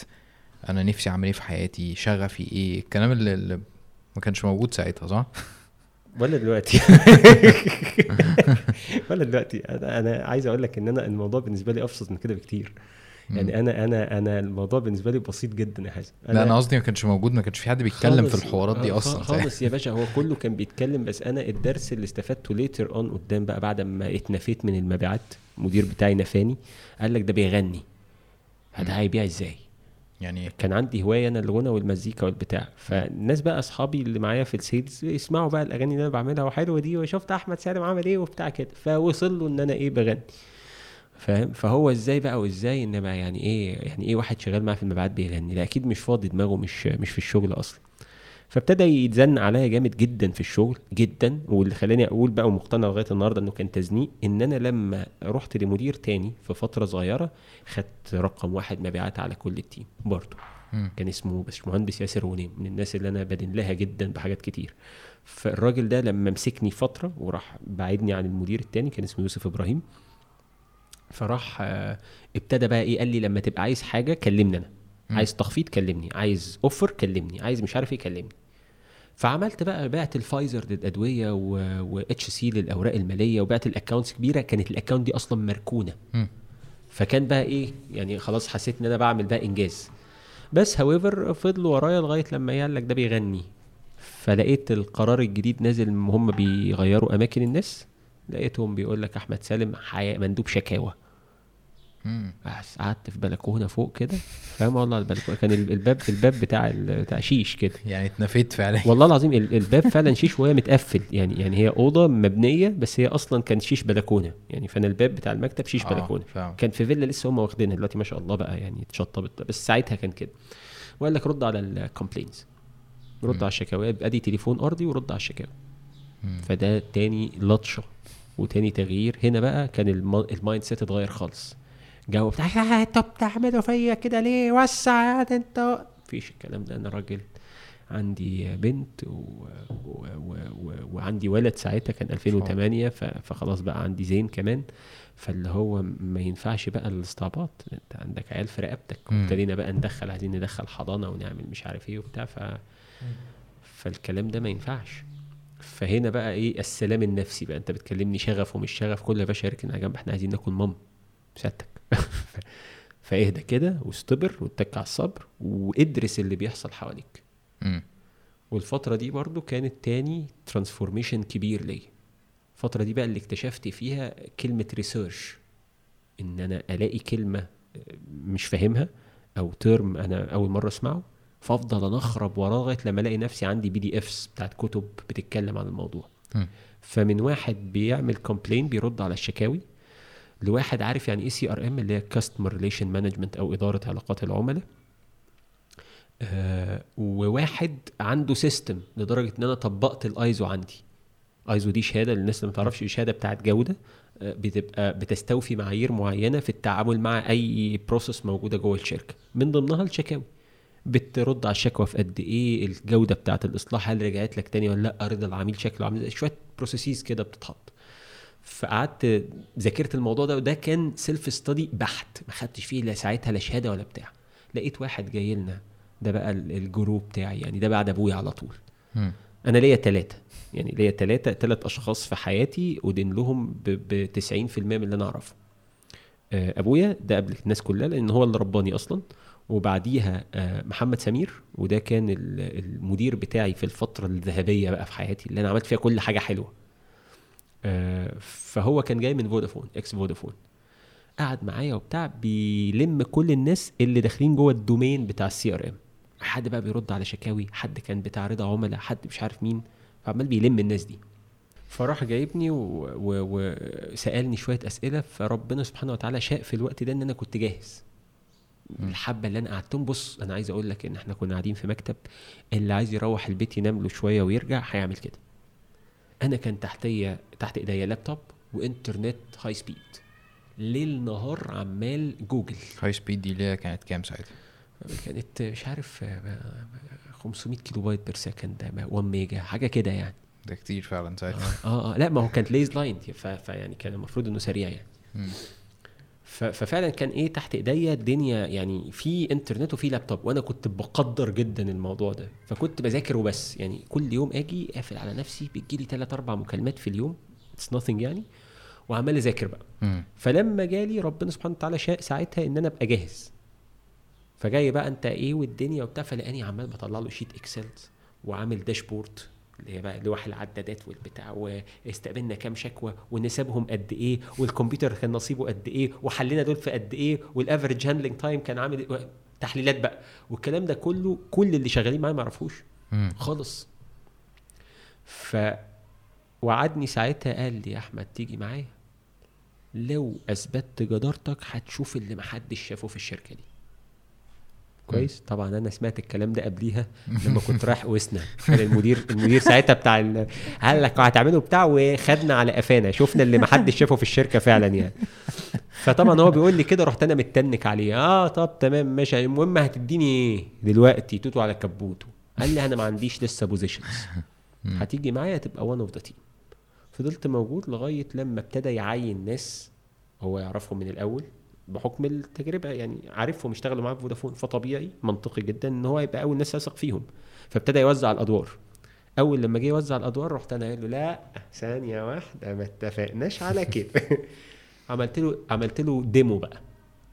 أنا نفسي أعمل إيه في حياتي شغفي إيه؟ الكلام اللي, ما كانش موجود ساعتها صح؟ ولا دلوقتي. ولا دلوقتي. أنا عايز أقول لك إن أنا الموضوع بالنسبة لي أبسط من كده بكتير. يعني أنا أنا أنا الموضوع بالنسبة لي بسيط جدا يا حازم. لا أنا قصدي ما كانش موجود ما كانش في حد بيتكلم في الحوارات دي أصلا خالص يا باشا. هو كله كان بيتكلم بس أنا الدرس اللي استفدته later on قدام بقى بعد ما اتنفيت من المبيعات المدير بتاعي نفاني قال لك ده بيغني. هذا هيبيع إزاي؟ يعني كان عندي هواية أنا الغنى والمزيكا والبتاع. فالناس بقى أصحابي اللي معايا في ال sales يسمعوا بقى الأغاني اللي أنا بعملها وحلوة دي وشفت أحمد سالم عمل إيه وبتاع كده. فوصل له إن أنا إيه بغني. فاهم؟ فهو إزاي بقى وإزاي إن بقى يعني إيه يعني إيه واحد شغال معاه في المبيعات بيغني؟ لا أكيد مش فاضي دماغه مش مش في الشغل أصلا. فابتدى يتزن عليا جامد جدا في الشغل جدا. واللي خلاني أقول بقى ومقتنع لغاية النهارده إنه كان تزنيق إن أنا لما رحت لمدير تاني في فترة صغيرة خدت رقم واحد مبيعات على كل التيم برضه. كان اسمه بس مهندس ياسر ونيم من الناس اللي أنا بدين لها جدا بحاجات كتير. فالراجل ده لما مسكني فترة وراح بعدني عن المدير التاني كان اسمه يوسف إبراهيم فراح آه، ابتدى بقى إيه قال لي لما تبقى عايز حاجة كلمني أنا. عايز تخفيض كلمني عايز offer كلمني عايز مش عارف إيه كلمني. فعملت بقى بعت لفايزر للأدوية و HC للأوراق المالية وبعت ال accounts كبيرة. كانت ال account دي أصلا مركونة. م. فكان بقى إيه يعني خلاص حسيت إن أنا بعمل بقى إنجاز. بس however فضلوا ورايا لغاية لما قال لك ده بيغني. فلقيت القرار الجديد نازل هم بيغيروا أماكن الناس. لقيتهم بيقول لك أحمد سالم مندوب شكاوى. بس قعدت في بلكونة فوق كده. فاهم؟ والله البلكونة كان الباب الباب بتاع بتاع شيش كده. يعني اتنفيت فعلا. والله العظيم الباب فعلا شيش وهي متقفل. يعني يعني هي أوضة مبنية بس هي أصلا كان شيش بلكونة. يعني فأنا الباب بتاع المكتب شيش آه بلكونة. كان في فيلا لسه هم واخدينها. دلوقتي ما شاء الله بقى يعني اتشطبت. بس ساعتها كان كده. وقال لك رد على ال complaints. رد على الشكاوى. أدي تليفون أرضي ورد على الشكاوى. فده تاني لطشة. وتاني تغيير هنا بقى كان ال mindset اتغير خالص. جو بتاع أنتوا بتعملوا فيا كده ليه؟ وسع انت مفيش الكلام ده. أنا راجل عندي بنت و... و... و... و... وعندي ولد ساعتها كان 2008 ف... فخلاص بقى عندي زين كمان. فاللي هو ما ينفعش بقى الاستعباط انت عندك عيال في رقبتك وابتدينا بقى ندخل عايزين ندخل حضانة ونعمل مش عارف إيه وبتاع ف فالكلام ده ما ينفعش. فهنا بقى إيه السلام النفسي بقى. أنت بتكلمني شغف ومش شغف كل يا باشا اركن جنب إحنا عايزين ناكل مام سيادتك. فاهدى كده واستبر واتكي على الصبر وادرس اللي بيحصل حواليك. والفترة دي برضو كانت تاني transformation كبير ليا. الفترة دي بقى اللي اكتشفت فيها كلمة research إن أنا ألاقي كلمة مش فاهمها أو term أنا أول مرة أسمعه فافضل انخرب وراه لغاية لما ألاقي نفسي عندي PDFs بتاعت كتب بتتكلم عن الموضوع. م. فمن واحد بيعمل complain بيرد على الشكاوي لواحد عارف يعني إيه CRM اللي هي customer relation management أو إدارة علاقات العملاء آه وواحد عنده system لدرجة إن أنا طبقت الايزو عندي. ايزو دي شهادة للناس اللي ما تعرفش شهادة بتاعت جودة آه بتبقى بتستوفي معايير معينة في التعامل مع أي process موجودة جوه الشركة. من ضمنها الشكاوي. بترد على الشكوى في قد إيه؟ الجودة بتاعت الإصلاح هل رجعت لك تاني ولا لأ؟ رضا العميل شكله عامل شوية processes كده بتتحط. فقعدت ذاكرت الموضوع ده وده كان self study بحت. ما خدتش فيه لا ساعتها لا شهادة ولا بتاع. لقيت واحد جاي لنا ده بقى الجروب بتاعي يعني ده بعد أبويا على طول. م. أنا ليا ثلاثة يعني ليا ثلاثة ثلاث أشخاص في حياتي ادين لهم ب 90% من اللي أنا أعرفه. آه، أبويا ده قبل الناس كلها لأن هو اللي رباني أصلا. وبعديها آه، محمد سمير وده كان المدير بتاعي في الفترة الذهبية بقى في حياتي اللي أنا عملت فيها كل حاجة حلوة. آه، فهو كان جاي من فودافون ex فودافون. قعد معايا وبتاع بيلم كل الناس اللي داخلين جوه ال domain بتاع ال CRM. حد بقى بيرد على شكاوي حد كان بتاع رضا عملاء حد مش عارف مين فعمال بيلم الناس دي. فراح جايبني وسالني و... شوية أسئلة فربنا سبحانه وتعالى شاء في الوقت ده إن أنا كنت جاهز. الحبة اللي أنا قعدتهم. بص أنا عايز أقول لك إن إحنا كنا قاعدين في مكتب اللي عايز يروح البيت ينام له شوية ويرجع هيعمل كده. أنا كان تحتية تحت إيديا لابتوب وإنترنت high speed ليل نهار عمال جوجل. high speed دي اللي كانت كام ساعتها؟ كانت مش عارف 500 كيلو بايت per second 1 ميجا حاجة كده يعني. ده كتير فعلا ساعتها. آه, آه آه لا ما هو كانت leased line فيعني كان المفروض إنه سريع يعني. ففعلا كان إيه تحت إيديا الدنيا يعني في إنترنت وفي لابتوب وأنا كنت بقدر جدا الموضوع ده. فكنت بذاكر وبس يعني كل يوم آجي قافل على نفسي بتجيلي ثلاث أربع مكالمات في اليوم it's nothing يعني وعمال أذاكر بقى. مم. فلما جالي ربنا سبحانه وتعالى شاء ساعتها إن أنا أبقى جاهز. فجاي بقى أنت إيه والدنيا وبتاع فلقاني عمال بطلع له sheet Excel وعامل dashboard اللي هي بقى لوح العدادات والبتاع واستقبلنا كام شكوى ونسبهم قد إيه والكمبيوتر كان نصيبه قد إيه وحلينا دول في قد إيه وال average handling time كان عامل إيه تحليلات بقى. والكلام ده كله كل اللي شغالين معايا ما يعرفوش خالص. ف وعدني ساعتها قال لي يا أحمد تيجي معايا؟ لو أثبتت جدارتك هتشوف اللي محدش شافه في الشركة دي. كويس. طبعا أنا سمعت الكلام ده قبليها لما كنت رايح وسنا كان المدير المدير ساعتها بتاع قال لك هتعملوا بتاع وخدنا على قفانا. شفنا اللي ما حدش شافه في الشركة فعلا يعني. فطبعا هو بيقول لي كده رحت أنا متنك عليه. آه طب تمام ماشي. المهم هتديني إيه دلوقتي توتو على كبوته قال لي أنا ما عنديش لسه positions هتيجي معايا تبقى one of the team فضلت موجود لغاية لما ابتدى يعين ناس هو يعرفهم من الأول. بحكم التجربة يعني عارفهم اشتغلوا معاه في فودافون فطبيعي منطقي جدا إن هو يبقى أول ناس يثق فيهم. فابتدى يوزع الأدوار. أول لما جه يوزع الأدوار رحت أنا قايل له لا ثانية واحدة ما اتفقناش على كده. عملت له عملت له ديمو بقى.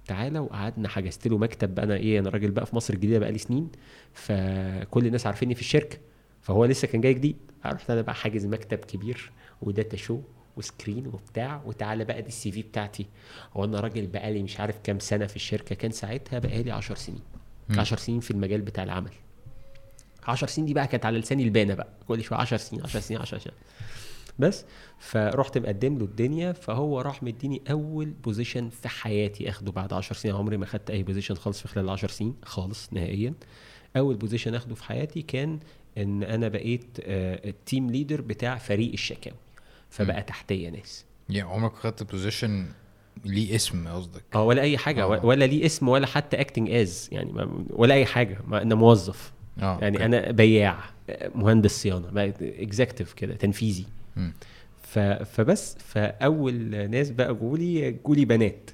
تعالى وقعدنا حجزت له مكتب بقى. أنا إيه أنا راجل بقى في مصر الجديدة بقى لي سنين. فكل الناس عارفيني في الشركة. فهو لسه كان جاي جديد. رحت أنا بقى حاجز مكتب كبير و data show و screen وبتاع وتعالى بقى دي ال CV بتاعتي. هو أنا راجل بقالي مش عارف كام سنة في الشركة كان ساعتها بقالي 10 سنين. 10 سنين في المجال بتاع العمل. 10 سنين دي بقى كانت على لساني لبانة بقى. كل شوية 10 سنين 10 سنين 10 سنين. بس فرحت مقدم له الدنيا فهو راح مديني أول position في حياتي أخده بعد 10 سنين. عمري ما خدت أي position خالص في خلال 10 سنين خالص نهائيا. أول position أخده في حياتي كان إن أنا بقيت ال team leader بتاع فريق الشكاوي فبقى تحتية ناس يعني عمرك خدت position ليه اسم قصدك آه ولا أي حاجة أوه. ولا ليه اسم ولا حتى acting as يعني ولا أي حاجة ما أنا موظف أوه. يعني okay. أنا بياع مهندس صيانة executive كده تنفيذي ف... فبس فأول ناس بقى جولي جولي بنات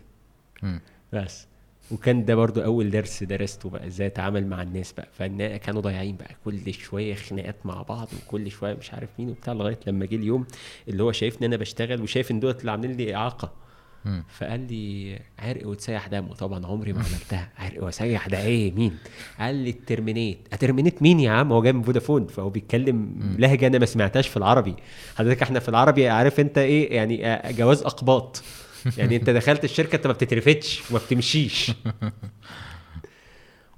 م. بس وكان ده برضو أول درس درسته بقى إزاي أتعامل مع الناس بقى. فكانوا ضايعين بقى كل شوية خناقات مع بعض وكل شوية مش عارف مين وبتاع لغاية لما جه اليوم اللي هو شايفني أنا بشتغل وشايف إن دول اللي عاملين لي إعاقة. فقال لي عرق وتسيح دم وطبعا عمري ما عملتها. عرق وسيح ده إيه؟ مين؟ قال لي ال terminate. أ terminate مين يا عم؟ هو جاي من فودافون فهو بيتكلم لهجة أنا ما سمعتهاش في العربي. حضرتك إحنا في العربي عارف أنت إيه؟ يعني جواز أقباط. يعني انت دخلت الشركة انت ما بتترفدش وما بتمشيش.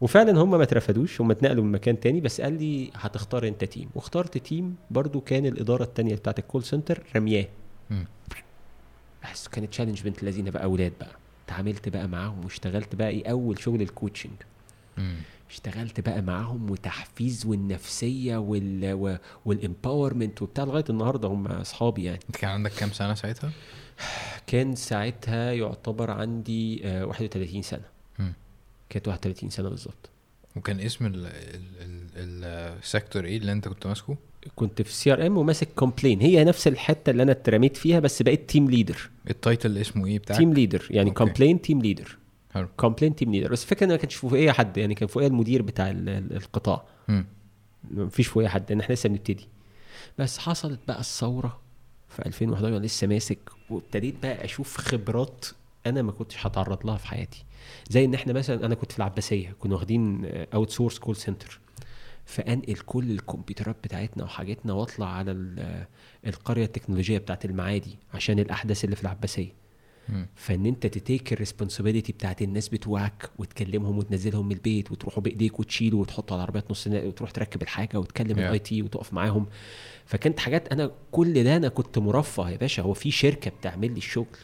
وفعلا هم ما اترفدوش هم اتنقلوا من مكان تاني بس قال لي هتختار انت team واخترت team برضو كان الإدارة التانية بتاعت ال call center رمياه. بس كانت challenge بنت الذين بقى أولاد بقى. اتعاملت بقى معاهم واشتغلت بقى إيه أول شغل ال coaching اشتغلت بقى معاهم وتحفيز والنفسية وال وال empowerment وبتاع لغاية النهارده هم أصحابي يعني. انت كان عندك كام سنة ساعتها؟ كان ساعتها يعتبر عندي 31 آه، سنة. كانت 31 سنة بالظبط. وكان اسم ال sector إيه اللي انت كنت ماسكه؟ كنت في CRM وماسك complain هي نفس الحتة اللي أنا اترميت فيها بس بقيت team leader ال title اسمه إيه بتاعك؟ team leader يعني complain team leader complain team leader بس الفكرة إن ما كانش فوقيه حد يعني كان فوقيه المدير بتاع القطاع. ما فيش فوقيه حد لأن إحنا لسه بنبتدي. بس حصلت بقى الثورة. في 2011 أنا لسه ماسك وابتديت بقى أشوف خبرات أنا ما كنتش هتعرض لها في حياتي. زي إن إحنا مثلا أنا كنت في العباسية كنا واخدين outsource call center فأنقل كل الكمبيوترات بتاعتنا وحاجتنا وأطلع على القرية التكنولوجية بتاعت المعادي عشان الأحداث اللي في العباسية. فإن أنت ت take ال responsibility بتاعت الناس بتوعك وتكلمهم وتنزلهم من البيت وتروحوا بإيديك وتشيلوا وتحطوا على عربيات نص وتروح تركب الحاجة وتكلم ال IT وتقف معاهم. فكانت حاجات أنا كل ده أنا كنت مرفه يا باشا. هو في شركة بتعمل لي الشغل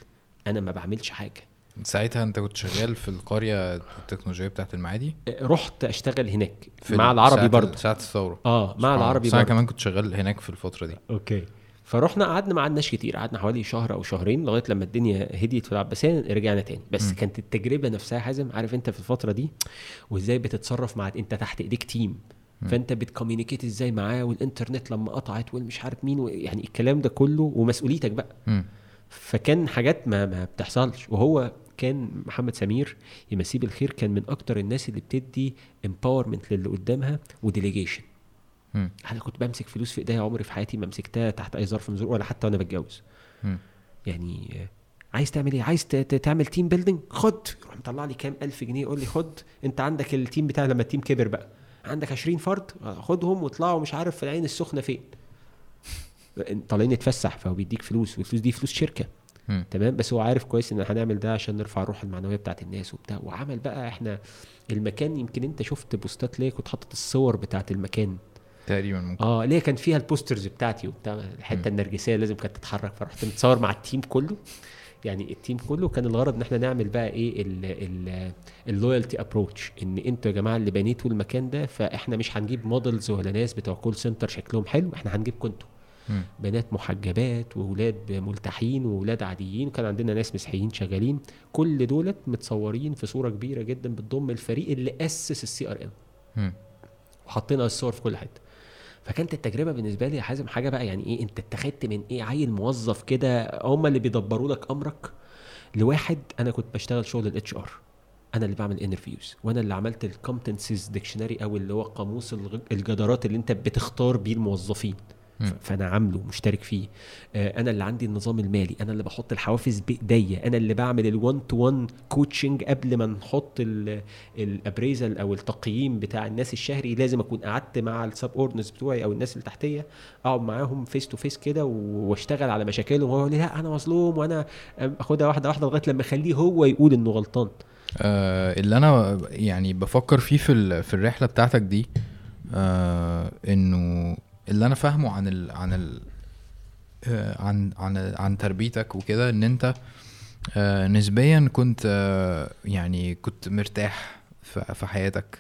أنا ما بعملش حاجة. ساعتها أنت كنت شغال في القرية التكنولوجية بتاعت المعادي؟ رحت أشتغل هناك مع العربي برضه. ساعة الثورة. آه مع العربي برضه أنا كمان كنت شغال هناك في الفترة دي. okay. فرحنا قعدنا ما قعدناش كتير قعدنا حوالي شهر أو شهرين لغاية لما الدنيا هديت في العباسيه رجعنا تاني. بس م. كانت التجربة نفسها حازم عارف أنت في الفترة دي وإزاي بتتصرف مع أنت تحت إيديك team فأنت بت communicate إزاي معاه والانترنت لما قطعت والمش عارف مين يعني الكلام ده كله ومسؤوليتك بقى. م. فكان حاجات ما ما بتحصلش. وهو كان محمد سمير يمسيه بالخير كان من أكتر الناس اللي بتدي empowerment للي قدامها و delegation أنا كنت بمسك فلوس في ايديا عمري في حياتي ما مسكتها تحت اي ظرف من ولا حتى وأنا بتجوز. يعني عايز تعمل إيه؟ عايز تعمل team building خد. يروح مطلع لي كام ألف جنيه يقول لي خد. انت عندك ال team بتاع لما ال team كبر بقى. عندك 20 فرد خدهم واطلعوا مش عارف في العين السخنة فين. طالعين نتفسح فهو بيديك فلوس والفلوس دي فلوس شركة. تمام؟ بس هو عارف كويس إن هنعمل ده عشان نرفع الروح المعنوية بتاعت الناس وبتاع. وعمل بقى إحنا المكان يمكن انت شفت بوستات ليه كنت حاطط الصور بتاعت المكان. تقريبا ممكن. آه ليه كان فيها ال posters بتاعتي وبتاع الحتة النرجسية لازم كانت تتحرك. فرحت متصور مع ال team كله. يعني ال team كله كان الغرض إن إحنا نعمل بقى إيه ال loyalty approach إن أنتوا يا جماعة اللي بنيتوا المكان ده فإحنا مش هنجيب models ولا ناس بتوع call center شكلهم حلو. إحنا هنجيبكم أنتوا بنات محجبات واولاد ملتحين واولاد عاديين وكان عندنا ناس مسيحيين شغالين. كل دولت متصورين في صورة كبيرة جدا بتضم الفريق اللي أسس ال CRM وحطينا الصور في كل حتة. فكانت التجربة بالنسبة لي يا حازم حاجة بقى يعني إيه أنت اتخذت من إيه عيل موظف كده هم اللي بيدبروا لك أمرك؟ لواحد أنا كنت بشتغل شغل ال HR أنا اللي بعمل interviews وأنا اللي عملت ال competencies dictionary أو اللي هو قاموس الجدارات اللي أنت بتختار بيه الموظفين. فانا عامله مشترك فيه. آه، أنا اللي عندي النظام المالي. أنا اللي بحط الحوافز بايديا. أنا اللي بعمل ال1 to 1 coaching قبل ما نحط ال appraisal أو التقييم بتاع الناس الشهري. لازم اكون قعدت مع ال subordinates بتوعي أو الناس اللي تحتيه اقعد معاهم face to face كده واشتغل على مشاكلهم. وهو لا أنا مظلوم وأنا اخدها واحدة واحدة لغاية لما اخليه هو يقول انه غلطان. آه اللي أنا يعني بفكر فيه في في الرحلة بتاعتك دي آه انه اللي أنا فاهمه عن ال عن ال آه، عن عن عن تربيتك وكده إن أنت آه، نسبيا كنت آه، يعني كنت مرتاح في حياتك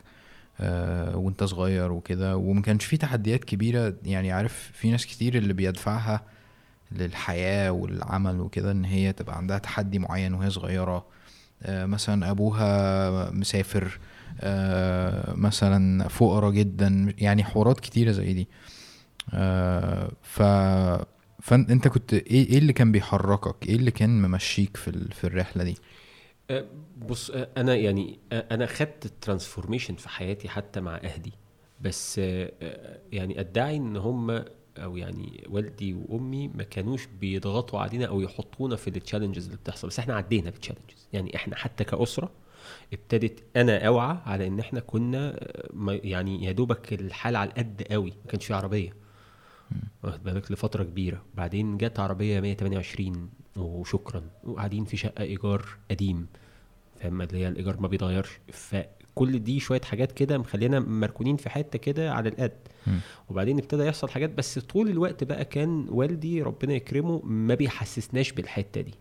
وأنت صغير وكده. وما كانش في تحديات كبيرة يعني عارف في ناس كتير اللي بيدفعها للحياة والعمل وكده إن هي تبقى عندها تحدي معين وهي صغيرة. مثلا أبوها مسافر مثلا فقرة جدا يعني حوارات كتيرة زي دي. ف فانت كنت إيه إيه اللي كان بيحركك؟ إيه اللي كان ممشيك في في الرحلة دي؟ آه، بص آه، أنا يعني آه، أنا خدت الترانسفورميشن في حياتي حتى مع أهلي بس يعني ادعي ان هم أو يعني والدي وامي ما كانوش بيضغطوا علينا أو يحطونا في التشالنجز اللي بتحصل. بس إحنا عدينا بالتشالنجز يعني إحنا حتى كأسرة ابتدت أنا اوعى على ان إحنا كنا يعني يا دوبك الحال على القد قوي ما كانش في عربية. واخد بالك؟ لفترة كبيرة. بعدين جت عربية 128 وشكرا. وقاعدين في شقة إيجار قديم. فاهم؟ اللي هي الإيجار ما بيتغيرش. فكل دي شوية حاجات كده مخلينا مركونين في حتة كده على القد. وبعدين ابتدى يحصل حاجات. بس طول الوقت بقى كان والدي ربنا يكرمه ما بيحسسناش بالحتة دي.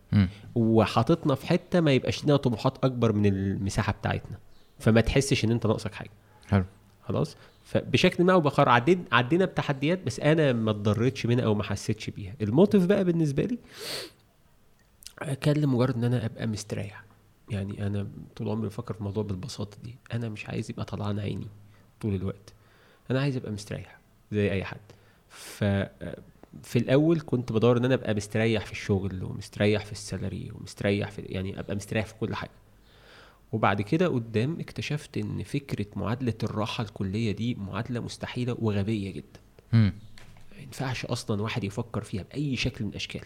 وحاططنا في حتة ما يبقاش لنا طموحات أكبر من المساحة بتاعتنا. فما تحسش إن أنت ناقصك حاجة. حلو. خلاص؟ فبشكل ما أو باخر عدينا عدينا بتحديات بس أنا ما اتضريتش منها أو ما حسيتش بيها. الموتيف بقى بالنسبة لي كان لمجرد إن أنا أبقى مستريح. يعني أنا طول عمري بفكر في الموضوع بالبساطة دي. أنا مش عايز يبقى طلعان عيني طول الوقت. أنا عايز أبقى مستريح زي أي حد. ف في الأول كنت بدور إن أنا أبقى مستريح في الشغل ومستريح في السالري ومستريح في يعني أبقى مستريح في كل حاجة. وبعد كده قدام اكتشفت إن فكرة معادلة الراحة الكلية دي معادلة مستحيلة وغبية جدا. ما ينفعش أصلا واحد يفكر فيها بأي شكل من الأشكال.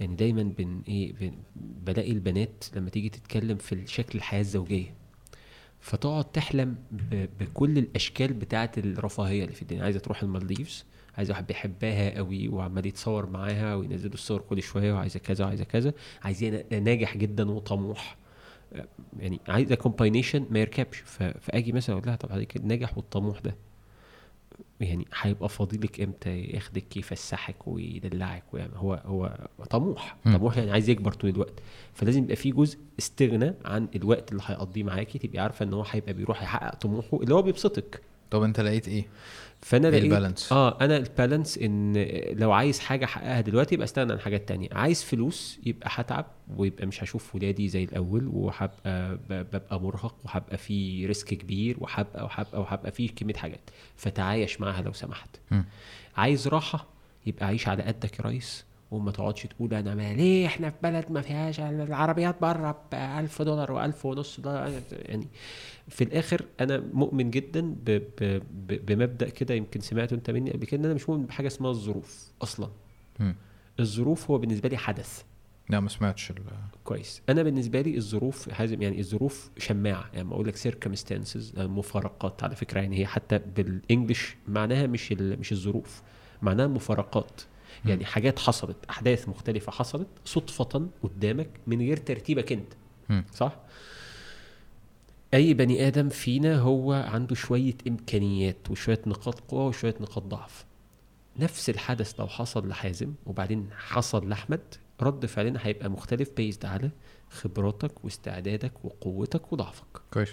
يعني دايما بن إيه بن بلاقي البنات لما تيجي تتكلم في الشكل الحياة الزوجية فتقعد تحلم بكل الأشكال بتاعة الرفاهية اللي في الدنيا. عايزة تروح المالديفز عايز واحد بيحبها قوي وعمال يتصور معاها وينزل الصور كل شوية وعايزة كذا وعايزة كذا عايز ناجح جدا وطموح. يعني عايزه combination ما يركبش. فأجي مثلا أقول لها طب حضرتك الناجح والطموح ده. يعني هيبقى فاضيلك إمتى؟ ياخدك يفسحك ويدلعك ويعني هو هو طموح. طموح يعني عايز يكبر طول الوقت. فلازم يبقى في جزء استغنى عن الوقت اللي هيقضيه معاكي. تبقي عارفة إن هو هيبقى بيروح يحقق طموحه اللي هو بيبسطك. طب أنت لقيت إيه؟ فأنا لقيت ال balance؟ آه أنا ال balance إن لو عايز حاجة أحققها دلوقتي يبقى أستغنى عن حاجات تانية. عايز فلوس يبقى هتعب ويبقى مش هشوف ولادي زي الأول وهبقى ببقى مرهق وهبقى في risk كبير وهبقى وهبقى وهبقى في كمية حاجات. فتعايش معاها لو سمحت. م. عايز راحة يبقى عيش على قدك يا ريس. وما تقعدش تقول أنا ما ليه إحنا في بلد ما فيهاش العربيات بره ب 1000 دولار و1000 ونص دولار يعني في الآخر أنا مؤمن جدا ب ب ب بمبدأ كده يمكن سمعته أنت مني قبل كده إن أنا مش مؤمن بحاجة اسمها الظروف أصلا. م. الظروف هو بالنسبة لي حدث. لا ما سمعتش كويس. أنا بالنسبة لي الظروف حازم يعني الظروف شماعة يعني ما أقول لك circumstances المفارقات على فكرة يعني هي حتى بال English معناها مش مش الظروف معناها المفارقات يعني حاجات حصلت أحداث مختلفة حصلت صدفة قدامك من غير ترتيبك أنت صح؟ أي بني آدم فينا هو عنده شوية إمكانيات وشوية نقاط قوة وشوية نقاط ضعف. نفس الحدث لو حصل لحازم وبعدين حصل لأحمد رد فعلنا هيبقى مختلف بيزد على خبراتك واستعدادك وقوتك وضعفك. كويس.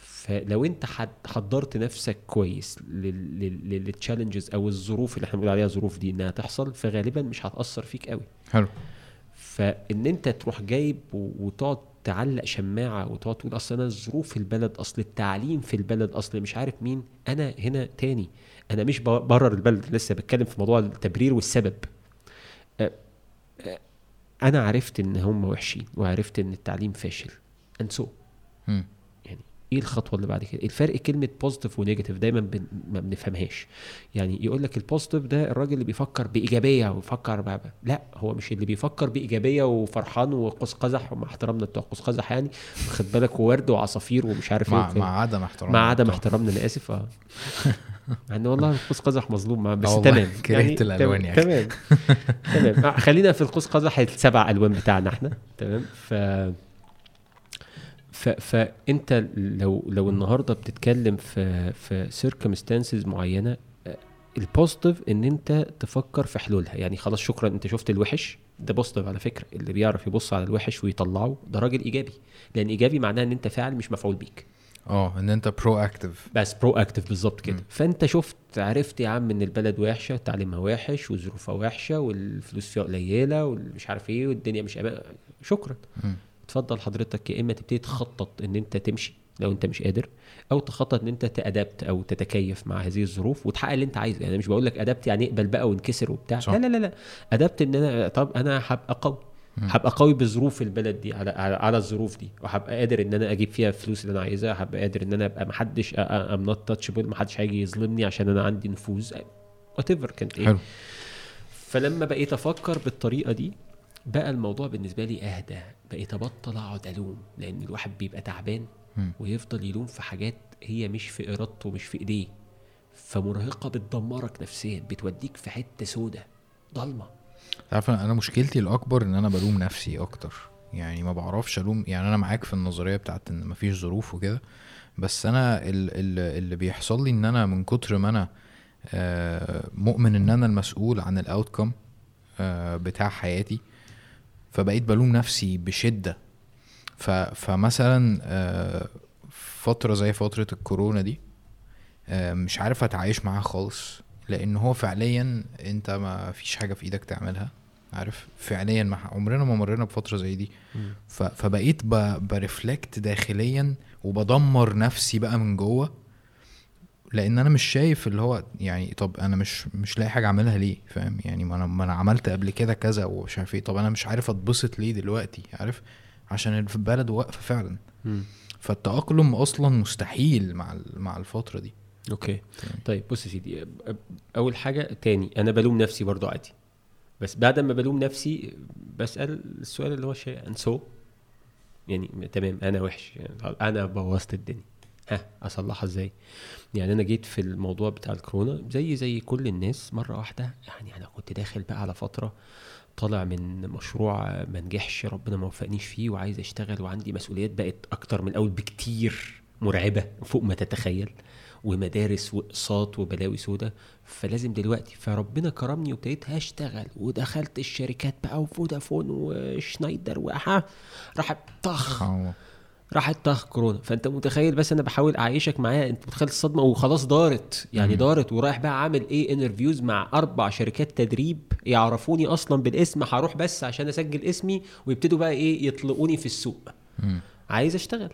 فلو انت حضرت نفسك كويس للتشالنجز أو الظروف اللي إحنا بنقول عليها ظروف دي إنها تحصل فغالبا مش هتأثر فيك قوي. حلو. فإن انت تروح جايب وتقعد تعلق شماعة وتقعد تقول أصل أنا الظروف في البلد أصل التعليم في البلد أصل مش عارف مين أنا هنا تاني. أنا مش برر البلد لسه بتكلم في موضوع التبرير والسبب. أنا عرفت إن هم وحشين وعرفت إن التعليم فاشل and so إيه الخطوة اللي بعد كده؟ الفرق كلمة positive و negative دايما بن... ما بنفهمهاش. يعني يقول لك ال positive ده الراجل اللي بيفكر بإيجابية ويفكر بقى. لا هو مش اللي بيفكر بإيجابية وفرحان وقوس قزح ومع احترامنا بتوع قوس قزح يعني خد بالك؟ وورد وعصافير ومش عارف مع إيه مع عدم احترامنا مع عدم احترامنا أنا آسف آه. يعني والله قوس قزح مظلوم بس تمام. كرهت يعني الألوان يعني. تمام. تمام. آه، خلينا في القوس قزح السبع ألوان بتاعنا إحنا. تمام. ف فانت لو لو النهارده بتتكلم في في circumstances معينة ال positive إن انت تفكر في حلولها. يعني خلاص شكرا انت شفت الوحش ده positive على فكرة. اللي بيعرف يبص على الوحش ويطلعه ده راجل إيجابي. لأن إيجابي معناه إن انت فاعل مش مفعول بيك. آه إن انت proactive بس proactive بالظبط كده. فأنت شفت عرفت يا عم إن البلد وحشة تعليمها وحش وظروفها وحشة والفلوس فيها قليلة ومش عارف إيه والدنيا مش أمان. شكرا. م. اتفضل حضرتك يا إما تبتدي تخطط إن أنت تمشي لو أنت مش قادر أو تخطط إن أنت ت adapt أو تتكيف مع هذه الظروف وتحقق اللي أنت عايزه. يعني مش بقول لك adapt يعني اقبل بقى وانكسر وبتاع. صح. لا لا لا لا. أدبت إن أنا طب أنا هبقى قوي. هبقى قوي بظروف البلد دي على على الظروف دي. وهبقى قادر إن أنا أجيب فيها الفلوس اللي أنا عايزها. هبقى قادر إن أنا أبقى محدش I'm not touchable محدش هيجي يظلمني عشان أنا عندي نفوذ. whatever كانت إيه. حلو. فلما بقيت أفكر بالطريقة دي بقى الموضوع بالنسبة لي أهدى. بقيت أبطل أقعد ألوم لأن الواحد بيبقى تعبان ويفضل يلوم في حاجات هي مش في إرادته ومش في إيديه. فمرهقة بتدمرك نفسيا بتوديك في حتة سودة ضلمة. عارف أنا مشكلتي الأكبر إن أنا بلوم نفسي أكتر. يعني ما بعرفش ألوم يعني أنا معاك في النظرية بتاعت إن مفيش ظروف وكده بس أنا اللي بيحصل لي إن أنا من كتر ما أنا آه، مؤمن إن أنا المسؤول عن الاوتكم آه، بتاع حياتي فبقيت بلوم نفسي بشدة. ف فمثلا آه، فترة زي فترة الكورونا دي آه، مش عارف أتعايش معاها خالص لأن هو فعليا أنت ما فيش حاجة في إيدك تعملها عارف؟ فعليا ما عمرنا ما مرينا بفترة زي دي. فبقيت برفلكت داخليا وبدمر نفسي بقى من جوه. لأن أنا مش شايف اللي هو يعني طب أنا مش مش لاقي حاجة اعملها ليه فاهم؟ يعني ما أنا ما أنا عملت قبل كده كذا ومش عارف إيه طب أنا مش عارف اتبسط ليه دلوقتي عارف؟ عشان البلد واقفة فعلا. م. فالتأقلم أصلا مستحيل مع مع الفترة دي. okay. طيب بص يا سيدي أول حاجة تاني أنا بلوم نفسي برضو عادي. بس بعد ما بلوم نفسي بسأل السؤال اللي هو شيء so يعني تمام أنا وحش يعني أنا بوظت الدنيا. ها أصلحها إزاي؟ يعني أنا جيت في الموضوع بتاع الكورونا زي زي كل الناس مرة واحدة يعني أنا كنت داخل بقى على فترة طالع من مشروع ما نجحش ربنا ما وفقنيش فيه وعايز أشتغل وعندي مسؤوليات بقت أكتر من الأول بكتير مرعبة فوق ما تتخيل ومدارس وأقساط وبلاوي سودا فلازم دلوقتي فربنا كرمني وابتديت هشتغل ودخلت الشركات بقى وفودافون وشنايدر وها راحت طخ. راحت طخ كورونا. فأنت متخيل بس أنا بحاول أعيشك معايا. أنت متخيل الصدمة؟ وخلاص دارت. يعني مم. دارت. ورايح بقى عامل إيه؟ interviews مع أربع شركات تدريب يعرفوني أصلا بالاسم. هروح بس عشان أسجل اسمي ويبتدوا بقى إيه؟ يطلقوني في السوق. مم. عايز أشتغل.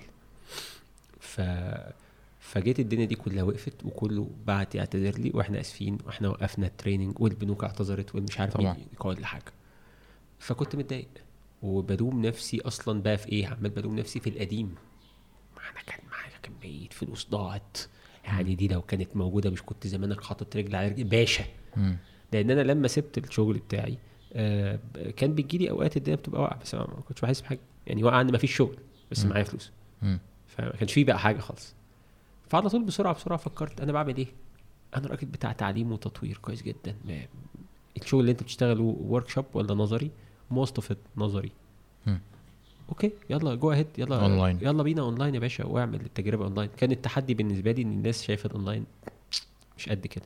ف فجيت الدنيا دي كلها وقفت وكله بعت يعتذر لي. وإحنا آسفين. وإحنا وقفنا ال training والبنوك اعتذرت والمش عارف مين كل حاجة فكنت متضايق. وبلوم نفسي أصلا بقى في إيه عمال بلوم نفسي في القديم. أنا كان معايا كمية فلوس ضاعت. يعني دي لو كانت موجودة مش كنت زمانك حاطط رجل على رجل. باشا. لأن أنا لما سبت الشغل بتاعي آه كان بيجي لي أوقات الدنيا بتبقى واقعة بس ما كنتش بحس بحاجة. يعني واقعه إن ما فيش شغل بس معايا فلوس. فما كانش فيه بقى حاجة خالص. فعلى طول بسرعة بسرعة فكرت أنا بعمل إيه؟ أنا راجل بتاع تعليم وتطوير كويس جدا. الشغل اللي أنت بتشتغله workshop ولا نظري؟ most of نظري. okay يلا go ahead يلا اونلاين يلا بينا اونلاين يا باشا واعمل التجربة اونلاين كان التحدي بالنسبة لي إن الناس شايفة الاونلاين مش قد كده.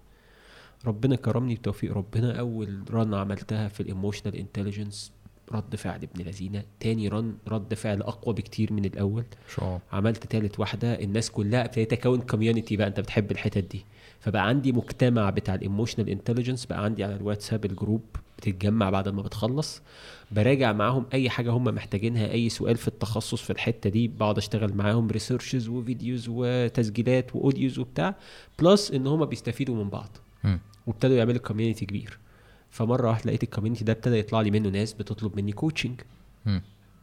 ربنا كرمني بتوفيق. ربنا أول run عملتها في ال emotional intelligence رد فعل ابن لذينة. تاني run رد فعل أقوى بكتير من الأول. شو. عملت تالت واحدة. الناس كلها ابتديت اكون community بقى أنت بتحب الحتت دي. فبقى عندي مجتمع بتاع ال emotional intelligence بقى عندي على الواتساب ال group. بتتجمع بعد ما بتخلص براجع معاهم أي حاجة هم محتاجينها أي سؤال في التخصص في الحتة دي بقعد أشتغل معاهم researches و videos وتسجيلات و audios وبتاع plus إن هم بيستفيدوا من بعض. وابتدوا يعملوا community كبير. فمرة واحدة لقيت ال community ده ابتدى يطلع لي منه ناس بتطلب مني coaching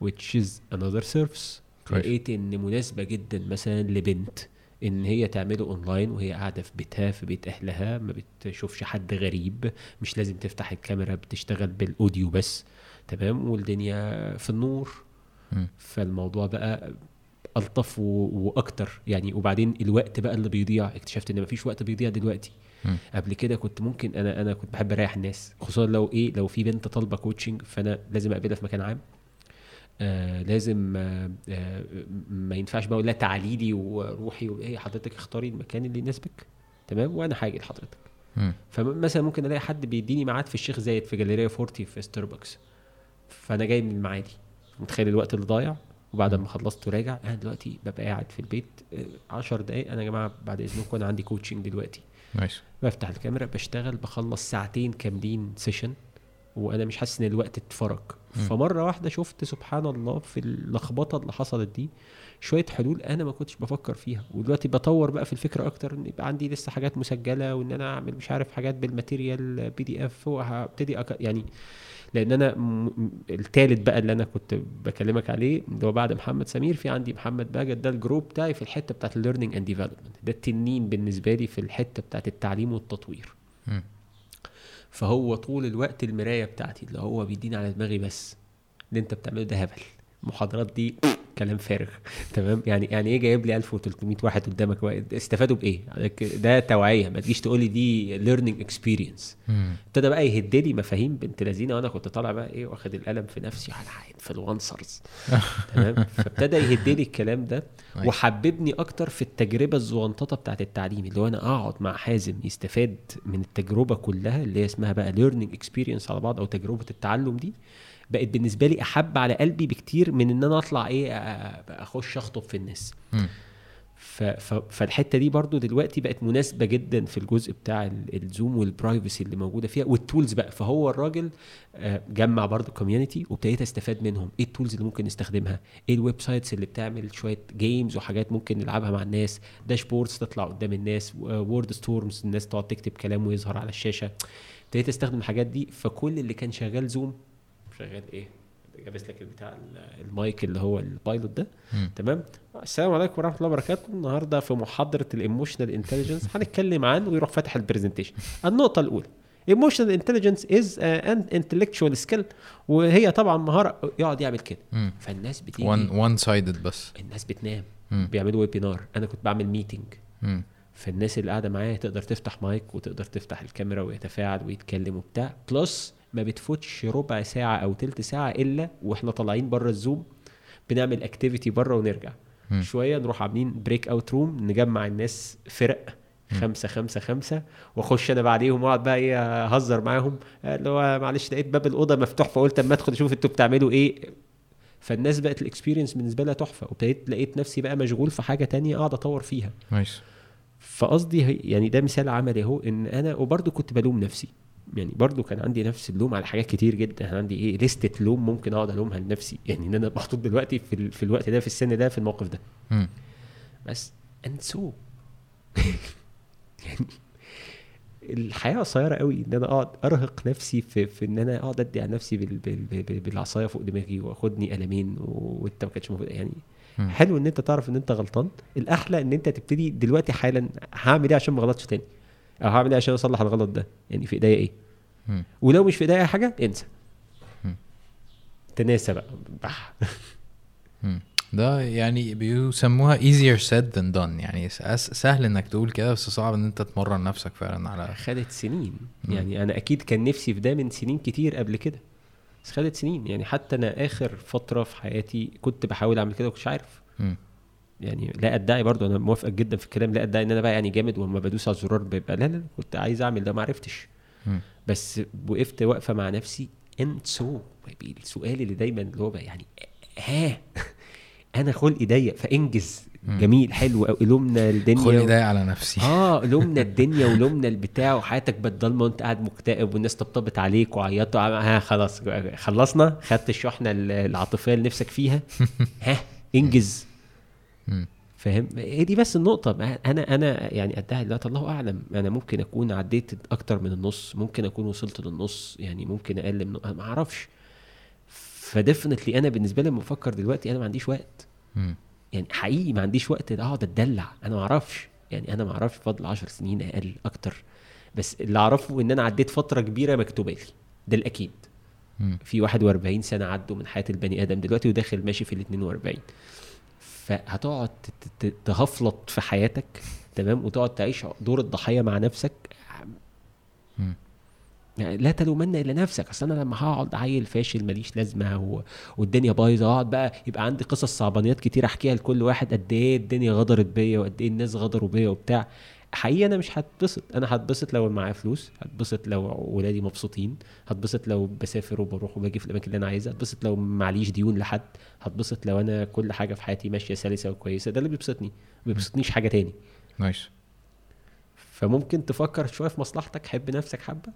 which is another service. لقيت إن مناسبة جدا مثلا لبنت. إن هي تعمله اونلاين وهي قاعدة في بيتها في بيت أهلها ما بتشوفش حد غريب مش لازم تفتح الكاميرا بتشتغل بال audio بس تمام؟ والدنيا في النور. م. فالموضوع بقى ألطف وأكتر. يعني وبعدين الوقت بقى اللي بيضيع. اكتشفت إن مفيش وقت بيضيع دلوقتي. م. قبل كده كنت ممكن أنا أنا كنت بحب أريح الناس خصوصا لو إيه لو في بنت طالبة coaching فأنا لازم أقابلها في مكان عام. آه لازم آه آه ما ينفعش بقى أقول لها تعالي لي وروحي وايه حضرتك اختاري المكان اللي يناسبك. تمام؟ وأنا هاجي لحضرتك. فمثلا ممكن ألاقي حد بيديني ميعاد في الشيخ زايد في Galleria Forty في ستاربكس فأنا جاي من المعادي. متخيل الوقت اللي ضايع؟ وبعد ما خلصت وراجع أنا دلوقتي ببقى قاعد في البيت 10 آه، دقايق. أنا يا جماعة بعد إذنكم أنا عندي coaching دلوقتي. nice بفتح الكاميرا بشتغل بخلص ساعتين كاملين session وأنا مش حاسس ان الوقت اتفرق فمرة واحدة شفت سبحان الله في اللخبطة اللي حصلت دي شوية حلول أنا ما كنتش بفكر فيها ودلوقتي بطور بقى في الفكرة أكتر إن يبقى عندي لسه حاجات مسجلة وإن أنا أعمل مش عارف حاجات بال material PDF وهبتدي أك... يعني لأن أنا. التالت بقى اللي أنا كنت بكلمك عليه اللي هو بعد محمد سمير في عندي محمد باجد ده ال group بتاعي في الحتة بتاعت ال learning and development ده التنين بالنسبة لي في الحتة بتاعت التعليم والتطوير. فهو طول الوقت المراية بتاعتي اللي هو بيديني على دماغي بس اللي انت بتعمله ده هبل. المحاضرات دي كلام فارغ. تمام؟ يعني يعني إيه جايب لي 1300 واحد قدامك؟ استفادوا بإيه؟ ده توعية. ما تجيش تقول لي دي learning experience ابتدى بقى يهد لي مفاهيم بنت لذينة وأنا كنت طالع بقى إيه واخد القلم في نفسي على influencers تمام؟ فابتدى يهد لي الكلام ده وحببني أكتر في التجربة الزغنططة بتاعت التعليم اللي هو أنا أقعد مع حازم يستفاد من التجربة كلها اللي هي اسمها بقى learning experience على بعض أو تجربة التعلم دي. بقت بالنسبة لي أحب على قلبي بكتير من إن أنا أطلع إيه أخش أخطب في الناس. فالحتة دي برضو دلوقتي بقت مناسبة جدا في الجزء بتاع ال Zoom وال privacy اللي موجودة فيها وال tools بقى. فهو الراجل جمع برضو community وابتديت أستفاد منهم. إيه ال tools اللي ممكن نستخدمها؟ إيه ال websites اللي بتعمل شوية games وحاجات ممكن نلعبها مع الناس؟ dashboards تطلع قدام الناس word storms الناس تقعد تكتب كلام ويظهر على الشاشة. ابتديت أستخدم الحاجات دي. فكل اللي كان شغال Zoom شغال إيه؟ لابس لك بتاع المايك اللي هو ال pilot ده. تمام؟ السلام عليكم ورحمة الله وبركاته. النهارده في محاضرة ال emotional intelligence هنتكلم عن ويروح فاتح ال presentation النقطة الأولى. emotional intelligence is an intellectual skill وهي طبعا مهارة يقعد يعمل كده. فالناس بتيجي. one one sided بس. الناس بتنام. بيعملوا webinar أنا كنت بعمل meeting فالناس اللي قاعدة معايا تقدر تفتح مايك وتقدر تفتح الكاميرا ويتفاعل ويتكلم وبتاع. plus ما بتفوتش ربع ساعة أو تلت ساعة إلا وإحنا طالعين بره ال Zoom بنعمل activity بره ونرجع. م. شوية نروح عاملين breakout room نجمع الناس فرق خمسة خمسة خمسة وأخش أنا بعديهم وأقعد بقى إيه أهزر معاهم. اللي هو معلش لقيت باب الأوضة مفتوح فقلت أما أدخل أشوف أنتوا بتعملوا إيه. فالناس بقت ال experience بالنسبة لها تحفة وابتديت لقيت نفسي بقى مشغول في حاجة تانية أقعد أطور فيها. nice فقصدي يعني ده مثال عملي أهو إن أنا وبرده كنت بلوم نفسي. يعني برضو كان عندي نفس اللوم على حاجات كتير جدا. كان عندي إيه لستة لوم ممكن أقعد ألومها لنفسي. يعني إن أنا محطوط دلوقتي في, في الوقت ده في السن ده في الموقف ده. م. بس and so يعني الحياة قصيرة قوي إن أنا أقعد أرهق نفسي في, في إن أنا أقعد أدي على نفسي بال بال بال بالعصاية فوق دماغي وأخدني قلمين وإنت ما كانش المفروض يعني م. حلو إن أنت تعرف إن أنت غلطان. الأحلى إن أنت تبتدي دلوقتي حالا هعمل إيه عشان ما اغلطش تاني؟ أو هعمل إيه عشان أصلح الغلط ده؟ يعني في إيديا إيه؟ م. ولو مش في إيديا أي حاجة انسى. تناسى بقى. بح. ده يعني بيسموها easier said than done. يعني سهل إنك تقول كده بس صعب إن أنت تمرن نفسك فعلا على خدت سنين. م. يعني أنا أكيد كان نفسي في ده من سنين كتير قبل كده. بس خدت سنين. يعني حتى أنا آخر فترة في حياتي كنت بحاول أعمل كده وكنتش عارف. م. يعني لا أدعي برضو أنا موافق جدا في الكلام لا أدعي إن أنا بقى يعني جامد ولما بدوس على الزرار بيبقى لا لا كنت عايز أعمل ده ما عرفتش. بس وقفت واقفة مع نفسي انت سو السؤال اللي دايما اللي هو بقى يعني ها؟ أنا خلقي ضيق فإنجز. جميل حلو قوي لومنا الدنيا خلقي ضيق على نفسي. آه لومنا الدنيا ولومنا البتاع وحياتك بقت ضلمه وأنت قاعد مكتئب والناس طبطبت عليك وعيطوا ها خلاص خلصنا خدت الشحنة العاطفية اللي نفسك فيها. ها؟ إنجز. فاهم؟ هي دي بس النقطة. أنا أنا يعني ادعي دلوقتي الله أعلم. أنا ممكن أكون عديت أكتر من النص ممكن أكون وصلت للنص يعني ممكن أقل من ما أعرفش. فديفنتلي أنا بالنسبة لي لما بفكر دلوقتي أنا ما عنديش وقت. م. يعني حقيقي ما عنديش وقت. اقعد اتدلع أنا ما أعرفش. يعني أنا ما أعرفش فضل 10 سنين أقل أكتر. بس اللي أعرفه إن أنا عديت فترة كبيرة مكتوبة لي. ده الأكيد. م. في 41 سنة عدوا من حياة البني آدم دلوقتي وداخل ماشي في ال 42 فهتقعد تهفلط في حياتك تمام وتقعد تعيش دور الضحية مع نفسك. يعني لا تلومن إلا نفسك. أصل أنا لما هقعد عيل فاشل ماليش لازمة و... والدنيا بايظة أقعد بقى يبقى عندي قصص صعبانيات كتير أحكيها لكل واحد قد إيه الدنيا غدرت بيا وقد إيه الناس غدروا بيا وبتاع. حقيقي أنا مش هتبسط. أنا هتبسط لو معايا فلوس هتبسط لو ولادي مبسوطين هتبسط لو بسافر وبروح وباجي في الأماكن اللي أنا عايزها هتبسط لو معليش ديون لحد هتبسط لو أنا كل حاجة في حياتي ماشية سلسة وكويسة. ده اللي بيبسطني. ما بيبسطنيش حاجة تاني. nice. فممكن تفكر شوية في مصلحتك. حب نفسك حبة.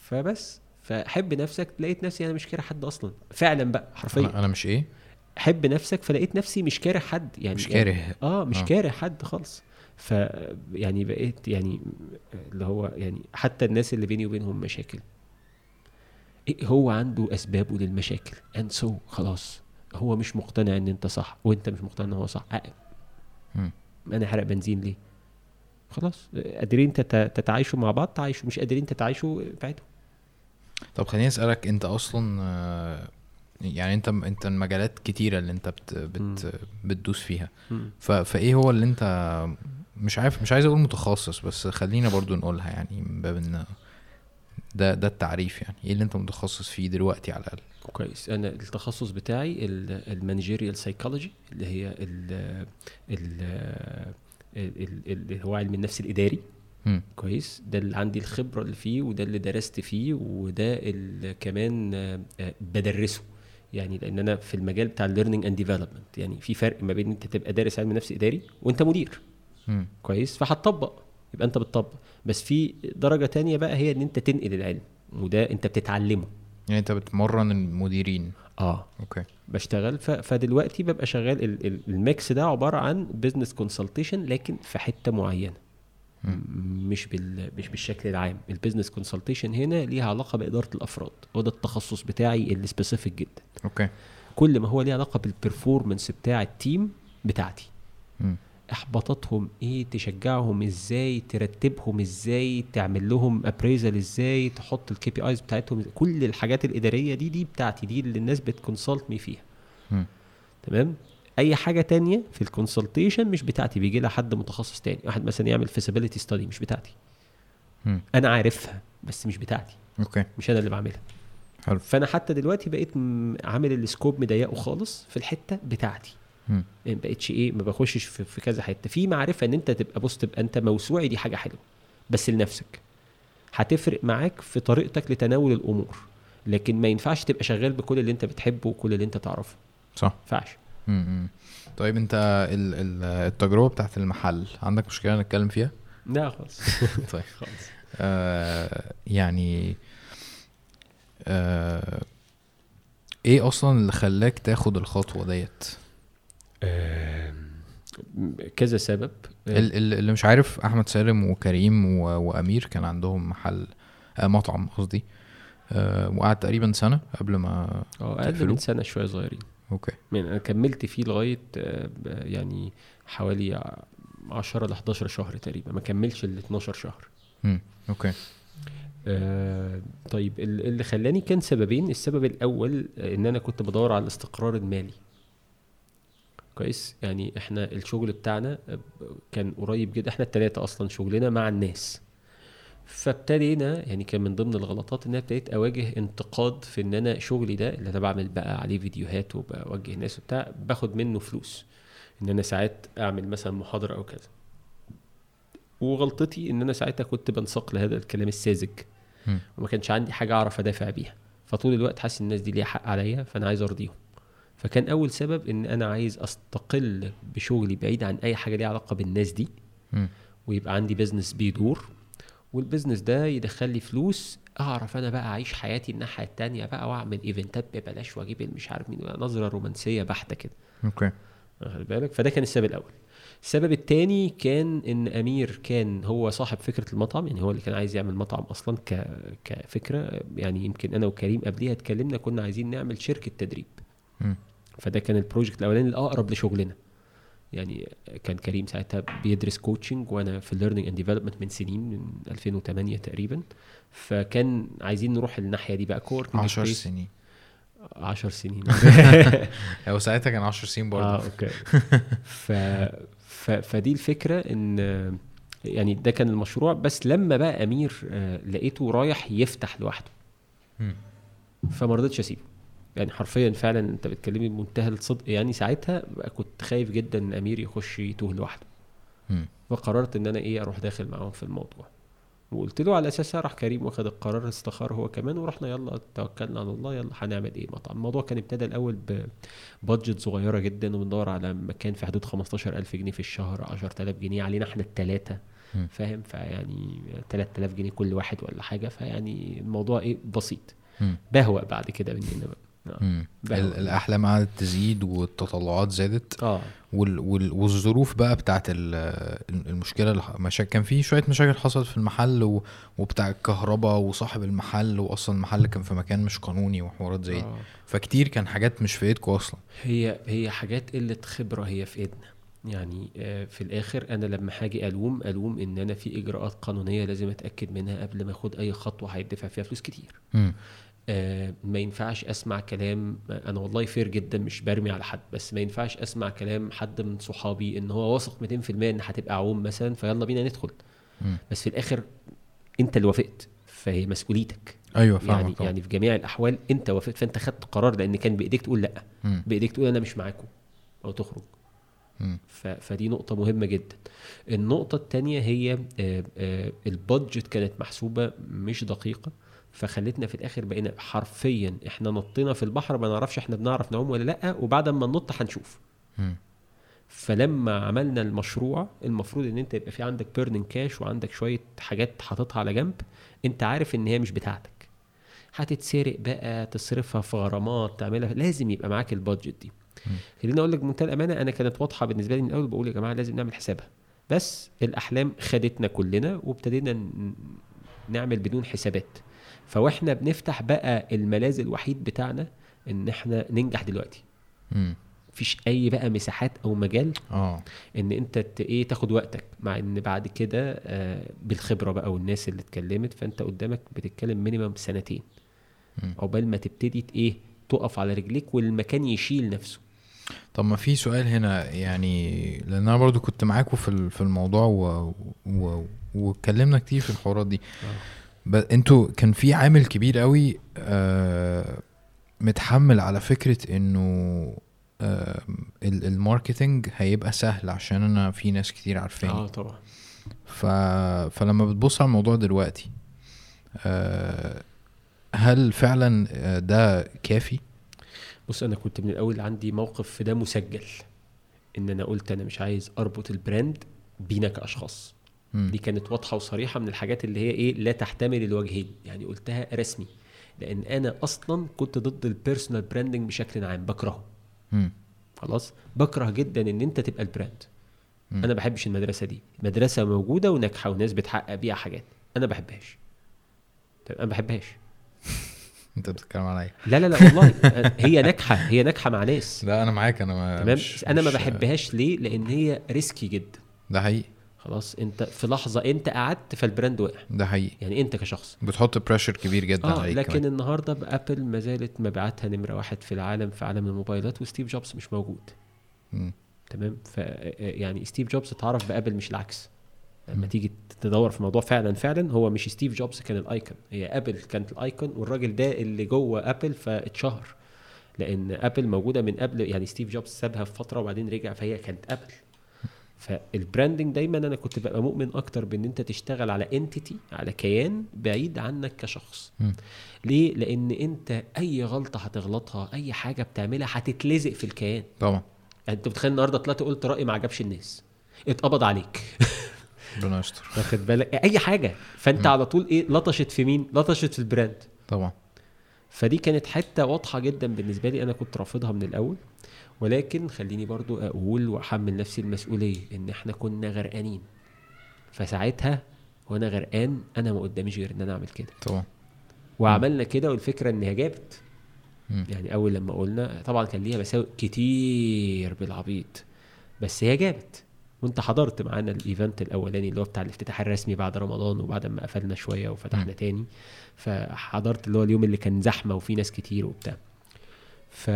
فبس. فحب نفسك لقيت نفسي أنا مش كاره حد أصلا. فعلا بقى حرفيا. أنا مش إيه؟ حب نفسك فلقيت نفسي مش كاره حد. يعني مش كاره. يعني آه مش آه. كاره حد خالص. ف يعني بقيت يعني اللي هو يعني حتى الناس اللي بيني وبينهم مشاكل. هو عنده أسبابه للمشاكل. and so, خلاص هو مش مقتنع إن أنت صح وأنت مش مقتنع إن هو صح. أنا حرق بنزين ليه؟ خلاص قادرين تتعايشوا مع بعض تعايشوا مش قادرين تتعايشوا ابعدوا طب خليني أسألك أنت أصلا آه، يعني أنت أنت المجالات كتيرة اللي أنت بت بت بتدوس فيها. فإيه هو اللي أنت مش عارف مش عايز أقول متخصص بس خلينا برضو نقولها يعني من باب إن ده ده التعريف يعني. إيه اللي أنت متخصص فيه دلوقتي على الأقل؟ كويس. أنا التخصص بتاعي ال managerial psychology اللي هي ال اللي هو علم النفس الإداري. م. كويس. ده اللي عندي الخبرة اللي فيه وده اللي درست فيه وده اللي كمان آه، بدرسه. يعني لأن أنا في المجال بتاع ال learning and development يعني في فرق ما بين أنت تبقى دارس علم نفس إداري وأنت مدير. م. كويس؟ فهتطبق. يبقى انت بتطبق. بس في درجة تانية بقى هي ان انت تنقل العلم وده انت بتتعلمه. يعني انت بتمرن المديرين. آه. okay. بشتغل. فدلوقتي ببقى شغال ال mix ده عبارة عن business consultation لكن في حتة معينة. مش بال... مش بالشكل العام. ال business consultation هنا ليها علاقة بإدارة الأفراد. وده التخصص بتاعي اللي specific جدا. okay. كل ما هو ليه علاقة بال performance بتاع ال team بتاعتي. م. إحباطاتهم إيه؟ تشجعهم إزاي؟ ترتبهم إزاي؟ تعمل لهم appraisal إزاي؟ تحط ال KPIs بتاعتهم كل الحاجات الإدارية دي دي بتاعتي دي اللي الناس بت consult me فيها. م. تمام؟ أي حاجة تانية في ال consultation مش بتاعتي بيجي لها حد متخصص تاني واحد مثلا يعمل feasibility study مش بتاعتي. م. أنا عارفها بس مش بتاعتي. okay. مش أنا اللي بعملها. حلو. فأنا حتى دلوقتي بقيت عامل ال scope مضيقه خالص في الحتة بتاعتي. ما بقتش إيه ما بخشش في, في كذا حتة. في معرفة إن أنت تبقى بص تبقى أنت موسوعي دي حاجة حلوة بس لنفسك. هتفرق معاك في طريقتك لتناول الأمور لكن ما ينفعش تبقى شغال بكل اللي أنت بتحبه وكل اللي أنت تعرفه. صح. ما ينفعش. طيب أنت التجربة بتاعت المحل عندك مشكلة نتكلم فيها؟ لا خالص. طيب. خالص. آه يعني آه إيه أصلا اللي خلاك تاخد الخطوة ديت؟ كذا سبب. اللي مش عارف أحمد سالم وكريم وأمير كان عندهم محل آه، مطعم قصدي. آه، وقعد تقريبا سنة قبل ما آه أقل من سنة شوية صغيرين. okay. يعني أنا كملت فيه لغاية آه، يعني حوالي 10 ل 11 شهر تقريبا. ما كملش ال 12 شهر. امم okay. آه طيب اللي خلاني كان سببين. السبب الأول إن أنا كنت بدور على الاستقرار المالي. كويس. يعني إحنا الشغل بتاعنا كان قريب جدا. إحنا التلاتة أصلا شغلنا مع الناس. فابتدينا يعني كان من ضمن الغلطات إن أنا ابتديت أواجه انتقاد في إن أنا شغلي ده اللي أنا بعمل بقى عليه فيديوهات وبوجه ناس وبتاع باخد منه فلوس. إن أنا ساعات أعمل مثلا محاضرة أو كذا. وغلطتي إن أنا ساعتها كنت بنساق لهذا الكلام الساذج. وما كانش عندي حاجة أعرف أدافع بيها. فطول الوقت حاسس الناس دي ليها حق عليا فأنا عايز أرضيهم. فكان أول سبب إن أنا عايز أستقل بشغلي بعيد عن أي حاجة ليها علاقة بالناس دي. م. ويبقى عندي business بيدور. وال business ده يدخل لي فلوس أعرف أنا بقى أعيش حياتي الناحية التانية بقى وأعمل event ات ببلاش وأجيب مش عارف مين نظرة رومانسية بحتة كده. okay. واخد بالك؟ فده كان السبب الأول. السبب الثاني كان إن أمير كان هو صاحب فكرة المطعم يعني هو اللي كان عايز يعمل مطعم أصلا ك... كفكرة. يعني يمكن أنا وكريم قبليها اتكلمنا كنا عايزين نعمل شركة تدريب. م. فده كان ال project الأولاني الأقرب لشغلنا. يعني كان كريم ساعتها بيدرس coaching وأنا في ال learning and development من سنين من 2008 تقريبا. فكان عايزين نروح الناحية دي بقى core 10 سنين. 10 سنين. هو ساعتها كان 10 سنين برضه. آه okay. ف... ف... فدي الفكرة إن يعني ده كان المشروع. بس لما بقى أمير آه، لقيته رايح يفتح لوحده. فما رضيتش أسيبه. يعني حرفيا فعلا أنت بتكلمي بمنتهى الصدق. يعني ساعتها كنت خايف جدا إن أمير يخش يتوه لوحده. فقررت إن أنا إيه أروح داخل معاهم في الموضوع. وقلت له على اساسها راح كريم واخد القرار استخار هو كمان ورحنا يلا توكلنا على الله يلا هنعمل إيه؟ مطعم. الموضوع كان ابتدى الأول ببادجت صغيرة جدا وبندور على مكان في حدود 15000 جنيه في الشهر 10000 جنيه علينا إحنا الثلاثه فاهم؟ فيعني 3000 جنيه كل واحد ولا حاجة. فيعني الموضوع إيه بسيط. بهوأ بعد كده مننا بقى. الأحلام قعدت تزيد والتطلعات زادت. آه. وال وال والظروف بقى بتاعت المشكلة المشاكل كان في شوية مشاكل حصلت في المحل وبتاع الكهرباء وصاحب المحل واصلا المحل كان في مكان مش قانوني وحوارات زي آه. فكتير كان حاجات مش في ايدكم أصلا. هي هي حاجات قلة خبرة هي في إيدنا. يعني آه، في الآخر أنا لما هاجي ألوم ألوم إن أنا في إجراءات قانونية لازم أتأكد منها قبل ما أخد أي خطوة هيدفع فيها فلوس كتير. م. آه، ما ينفعش أسمع كلام أنا والله فير جدا مش برمي على حد بس ما ينفعش أسمع كلام حد من صحابي إن هو واثق 200% إن هتبقى عوم مثلا فيلا بينا ندخل. م. بس في الآخر أنت اللي وافقت فهي مسؤوليتك. أيوه فاهم يعني طبعا. يعني في جميع الأحوال أنت وافقت فأنت خدت قرار لأن كان بإيديك تقول لأ. م. بإيديك تقول أنا مش معاكم أو تخرج. ف... فدي نقطة مهمة جدا. النقطة الثانية هي آه، آه، ال budget كانت محسوبة مش دقيقة. فخلتنا في الآخر بقينا حرفيا إحنا نطينا في البحر ما نعرفش إحنا بنعرف نعوم ولا لأ وبعد ما ننط هنشوف. فلما عملنا المشروع المفروض إن أنت يبقى في عندك burning cash وعندك شوية حاجات حاططها على جنب أنت عارف إن هي مش بتاعتك. هتتسرق بقى تصرفها في غرامات تعملها لازم يبقى معاك ال budget دي. خليني أقول لك بمنتهى الأمانة أنا كانت واضحة بالنسبة لي من الأول بقول يا جماعة لازم نعمل حسابها. بس الأحلام خدتنا كلنا وابتدينا نعمل بدون حسابات. فواحنا بنفتح بقى الملاذ الوحيد بتاعنا ان إحنا ننجح دلوقتي. مفيش أي بقى مساحات أو مجال آه. إن أنت إيه تاخد وقتك مع إن بعد كده آه بالخبرة بقى والناس اللي اتكلمت فأنت قدامك بتتكلم مينيمم سنتين. عقبال ما تبتدي إيه تقف على رجليك والمكان يشيل نفسه. طب ما في سؤال هنا يعني لأن أنا برضو كنت معاكم في في الموضوع و... و... واتكلمنا كتير في الحوارات دي. آه. أنتوا كان في عامل كبير قوي آه متحمل على فكرة انه آه الماركتنج هيبقى سهل عشان أنا في ناس كتير عارفاني. آه طبعا. ف... فلما بتبص على الموضوع دلوقتي آه هل فعلا ده كافي؟ بص أنا كنت من الأول عندي موقف في ده مسجل. ان أنا قلت أنا مش عايز اربط ال brand بينا كأشخاص. م. دي كانت واضحة وصريحة من الحاجات اللي هي إيه لا تحتمل الوجهين. يعني قلتها رسمي. لأن أنا أصلا كنت ضد ال personal branding بشكل عام بكرهه. خلاص؟ بكره جدا إن أنت تبقى ال brand. م. أنا بحبش المدرسة دي. مدرسه موجودة وناجحة وناس بتحقق بيها حاجات. أنا بحبهاش. أنا بحبهاش. أنت بتتكلم عليا. لا لا لا والله. هي ناجحة. هي ناجحة مع ناس. لا أنا معاك. أنا ما تمام؟ مش أنا ما بحبهاش ليه؟ لأن هي risky جدا. ده حقيقي. خلاص انت في لحظة انت قعدت فال brand وقع. ده حقيقي. يعني انت كشخص. بتحط pressure كبير جدا آه عليك لكن كمان. النهارده أبل ما زالت مبيعاتها نمرة واحد في العالم في عالم الموبايلات وستيف جوبز مش موجود. م. تمام؟ ف يعني ستيف جوبز اتعرف بأبل مش العكس. لما تيجي تدور في الموضوع فعلا فعلا هو مش ستيف جوبز كان ال icon. هي أبل كانت ال icon والراجل ده اللي جوه أبل فاتشهر. لأن أبل موجودة من قبل يعني ستيف جوبز سابها في فترة وبعدين رجع فهي كانت أبل. فال branding دايما أنا كنت ببقى مؤمن أكتر بإن أنت تشتغل على entity على كيان بعيد عنك كشخص. م. ليه؟ لإن أنت أي غلطة هتغلطها أي حاجة بتعملها هتتلزق في الكيان. طبعا. يعني أنت بتخيل النهارده طلعت قلت رأي ما عجبش الناس. اتقبض عليك. ربنا يستر. واخد بالك؟ أي حاجة. فأنت م. على طول إيه؟ لطشت في مين؟ لطشت في البراند طبعا. فدي كانت حتة واضحة جدا بالنسبة لي أنا كنت رافضها من الأول. ولكن خليني برضو أقول وأحمل نفسي المسؤولية إن إحنا كنا غرقانين. فساعتها وأنا غرقان أنا ما قداميش غير إن أنا أعمل كده. طبعا. وعملنا كده والفكرة ان هي جابت يعني أول لما قلنا طبعا كان ليها مساوئ كتير بالعبيط بس هي جابت. وأنت حضرت معانا ال event الأولاني اللي هو بتاع الافتتاح الرسمي بعد رمضان وبعد ما قفلنا شوية وفتحنا م. تاني. فحضرت اللي هو اليوم اللي كان زحمة وفي ناس كتير وبتاع. ف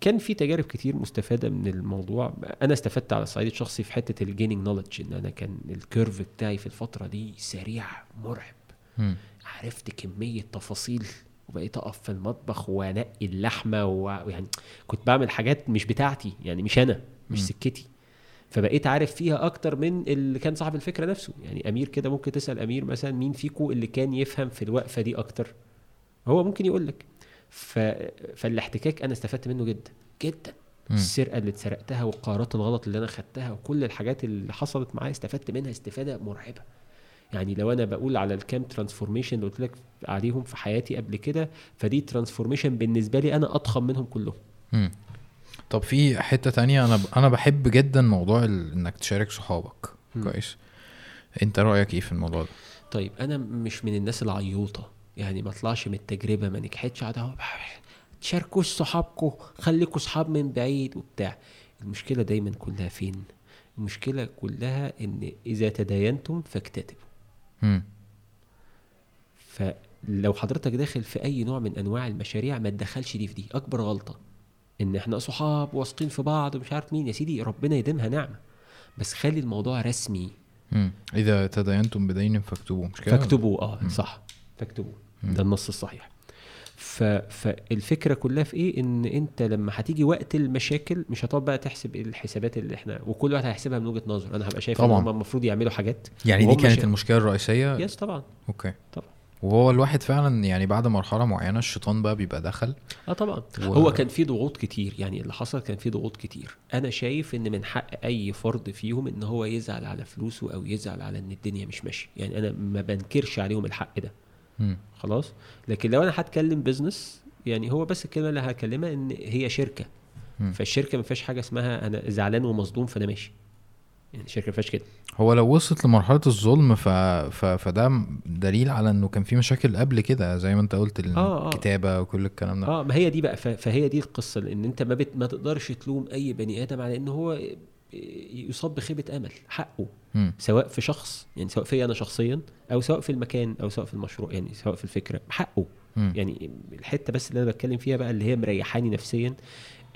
كان في تجارب كتير مستفادة من الموضوع. أنا استفدت على الصعيد الشخصي في حتة ال gaining knowledge إن أنا كان ال curve بتاعي في الفترة دي سريع مرعب. م. عرفت كمية تفاصيل وبقيت أقف في المطبخ وأنقي اللحمة ويعني كنت بعمل حاجات مش بتاعتي يعني مش أنا مش م. سكتي. فبقيت عارف فيها أكتر من اللي كان صاحب الفكرة نفسه. يعني أمير كده ممكن تسأل أمير مثلا مين فيكو اللي كان يفهم في الوقفة دي أكتر؟ هو ممكن يقول لك. ف... فالاحتكاك أنا استفدت منه جدا. جدا. م. السرقة اللي اتسرقتها والقرارات الغلط اللي أنا خدتها وكل الحاجات اللي حصلت معايا استفدت منها استفادة مرعبة. يعني لو أنا بقول على الكام transformation اللي قلت لك عليهم في حياتي قبل كده فدي transformation بالنسبة لي أنا أضخم منهم كلهم. م. طب في حتة تانية أنا أنا بحب جدا موضوع إنك تشارك صحابك. كويس. أنت رأيك إيه في الموضوع ده؟ طيب أنا مش من الناس العيوطة. يعني ما اطلعش من التجربة ما نجحتش. اقعد تشاركوش صحابكم خليكوا صحاب من بعيد وبتاع. المشكلة دايما كلها فين؟ المشكلة كلها إن إذا تداينتم فاكتتبوا. فلو حضرتك داخل في أي نوع من أنواع المشاريع ما تدخلش دي في دي. أكبر غلطة إن إحنا صحاب واثقين في بعض ومش عارف مين. يا سيدي ربنا يديمها نعمة. بس خلي الموضوع رسمي. مم. إذا تدينتم بدين فاكتبوا مش كده؟ فاكتبوا آه مم. صح. فاكتبوا ده النص الصحيح. ف... فالفكرة كلها في إيه؟ إن أنت لما هتيجي وقت المشاكل مش هتقعد بقى تحسب الحسابات اللي إحنا وكل واحد هيحسبها من وجهة نظر أنا هبقى شايف طبعا. ان هم المفروض يعملوا حاجات. يعني دي كانت المشكلة الرئيسية؟ يس طبعا. okay. طبعا. وهو الواحد فعلا يعني بعد مرحلة معينة الشيطان بقى بيبقى دخل. آه طبعا. و... هو كان في ضغوط كتير. يعني اللي حصل كان في ضغوط كتير. أنا شايف إن من حق أي فرد فيهم إن هو يزعل على فلوسه أو يزعل على إن الدنيا مش ماشية. يعني أنا ما بنكرش عليهم الحق ده. م. خلاص لكن لو أنا هتكلم business يعني هو بس الكلمة اللي هكلمها إن هي شركة م. فالشركة ما فيهاش حاجة اسمها أنا زعلان ومصدوم فأنا ماشي يعني الشركة ما فيهاش كده هو لو وصلت لمرحلة الظلم ف... ف... فده دليل على إنه كان في مشاكل قبل كده زي ما أنت قلت الكتابه آه آه. وكل الكلام ده آه ما هي دي بقى ف... فهي دي القصة لأن أنت ما, بت... ما تقدرش تلوم أي بني آدم على ان هو يصاب بخيبة أمل حقه. م. سواء في شخص يعني سواء في أنا شخصيا أو سواء في المكان أو سواء في المشروع يعني سواء في الفكرة حقه. م. يعني الحتة بس اللي أنا بتكلم فيها بقى اللي هي مريحاني نفسيا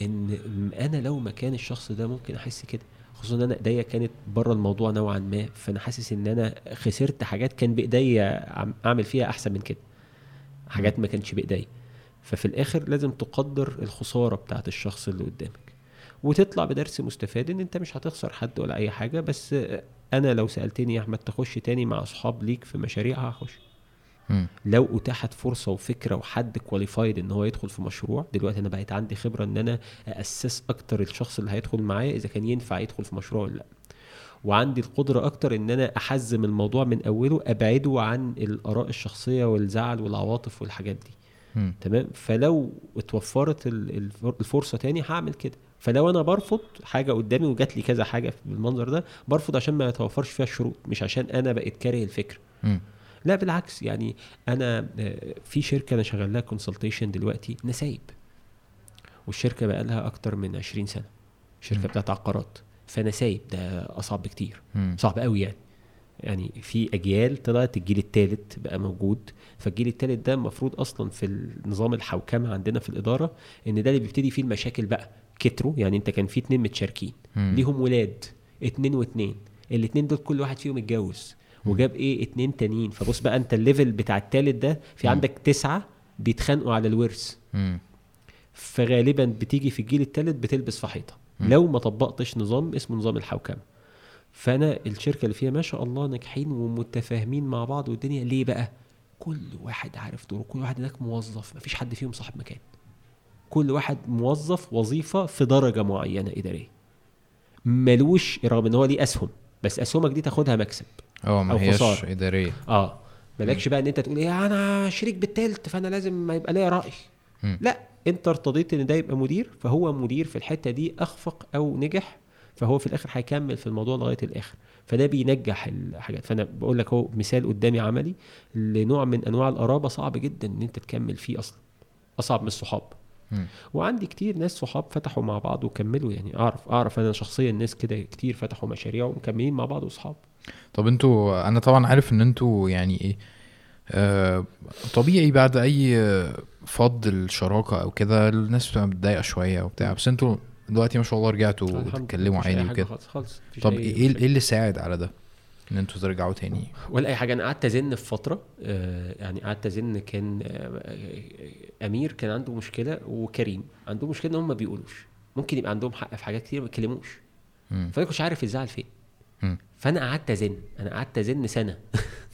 إن أنا لو مكان الشخص ده ممكن أحس كده. خصوصا إن أنا إيديا كانت بره الموضوع نوعا ما فأنا حاسس إن أنا خسرت حاجات كان بإيديا أعمل فيها أحسن من كده. حاجات ما كانتش بإيديا. ففي الآخر لازم تقدر الخسارة بتاعت الشخص اللي قدامك. وتطلع بدرس مستفاد إن أنت مش هتخسر حد ولا أي حاجة. بس أنا لو سألتني يا أحمد تخش تاني مع أصحاب ليك في مشاريع هخش. لو اتاحت فرصة وفكرة وحد كواليفايد إن هو يدخل في مشروع دلوقتي أنا بقيت عندي خبرة إن أنا اسس أكتر الشخص اللي هيدخل معايا إذا كان ينفع يدخل في مشروع ولا لأ. وعندي القدرة أكتر إن أنا أحزم الموضوع من أوله أبعده عن الآراء الشخصية والزعل والعواطف والحاجات دي. تمام؟ فلو اتوفرت الفرصة تاني هعمل كده. فلو أنا برفض حاجة قدامي وجات لي كذا حاجة بالمنظر ده برفض عشان ما يتوفرش فيها الشروط مش عشان أنا بقيت كاره الفكرة لا بالعكس يعني أنا آه، في شركة أنا شغال لها consultation دلوقتي نسايب. والشركة بقى لها أكتر من 20 سنة. شركة بتاعت عقارات. فنسايب ده أصعب بكتير. صعب قوي يعني. يعني في أجيال طلعت الجيل الثالث بقى موجود. فالجيل الثالث ده المفروض أصلا في النظام الحوكمة عندنا في الإدارة إن ده اللي بيبتدي فيه المشاكل بقى. كتروا يعني انت كان في اتنين متشاركين. ليهم ولاد اتنين واتنين. الاتنين دول كل واحد فيهم اتجوز وجاب إيه؟ اتنين تانيين. فبص بقى انت الليفل بتاع التالت ده في عندك تسعة بيتخانقوا على الورث. فغالبا بتيجي في الجيل التالت بتلبس في حيطة. لو ما طبقتش نظام اسمه نظام الحوكمة. فأنا الشركة اللي فيها ما شاء الله ناجحين ومتفاهمين مع بعض والدنيا. ليه بقى؟ كل واحد عارف دوره كل واحد هناك موظف ما فيش حد فيهم صاحب مكان. كل واحد موظف وظيفة في درجة معينة إدارية. ملوش رغم إن هو ليه أسهم بس أسهمك دي تاخدها مكسب آه ما هيش إدارية. آه. مالكش بقى إن أنت تقول إيه أنا شريك بالتالت فأنا لازم ما يبقى ليا رأي. م. لا أنت ارتضيت إن ده يبقى مدير فهو مدير في الحتة دي أخفق أو نجح فهو في الآخر هيكمل في الموضوع لغاية الآخر. فده بينجح الحاجات. فأنا بقول لك هو مثال قدامي عملي لنوع من أنواع القرابة صعب جدا إن أنت تكمل فيه أصلا. أصعب من الصحاب. وعندي كتير ناس صحاب فتحوا مع بعض وكملوا. يعني اعرف أعرف أنا شخصيا ناس كده كتير فتحوا مشاريع ومكملين مع بعض واصحاب طب أنتوا أنا طبعا عارف إن أنتوا يعني إيه آه طبيعي بعد أي فض الشراكة أو كده الناس بتبقى متضايقة شوية وبتاع بس أنتوا دلوقتي ما شاء الله رجعتوا وتتكلموا عادي وكده. طب إيه إيه اللي ساعد على ده؟ إن أنتوا ترجعوا تاني. ولا أي حاجة. أنا قعدت أزن في فترة آه يعني قعدت أزن كان آه أمير كان عنده مشكلة وكريم. عندهم مشكلة إن هم ما بيقولوش. ممكن يبقى عندهم حق في حاجات كتير ما بيتكلموش فأنا كنتش عارف الزعل فين. فأنا قعدت أزن. أنا قعدت أزن سنة.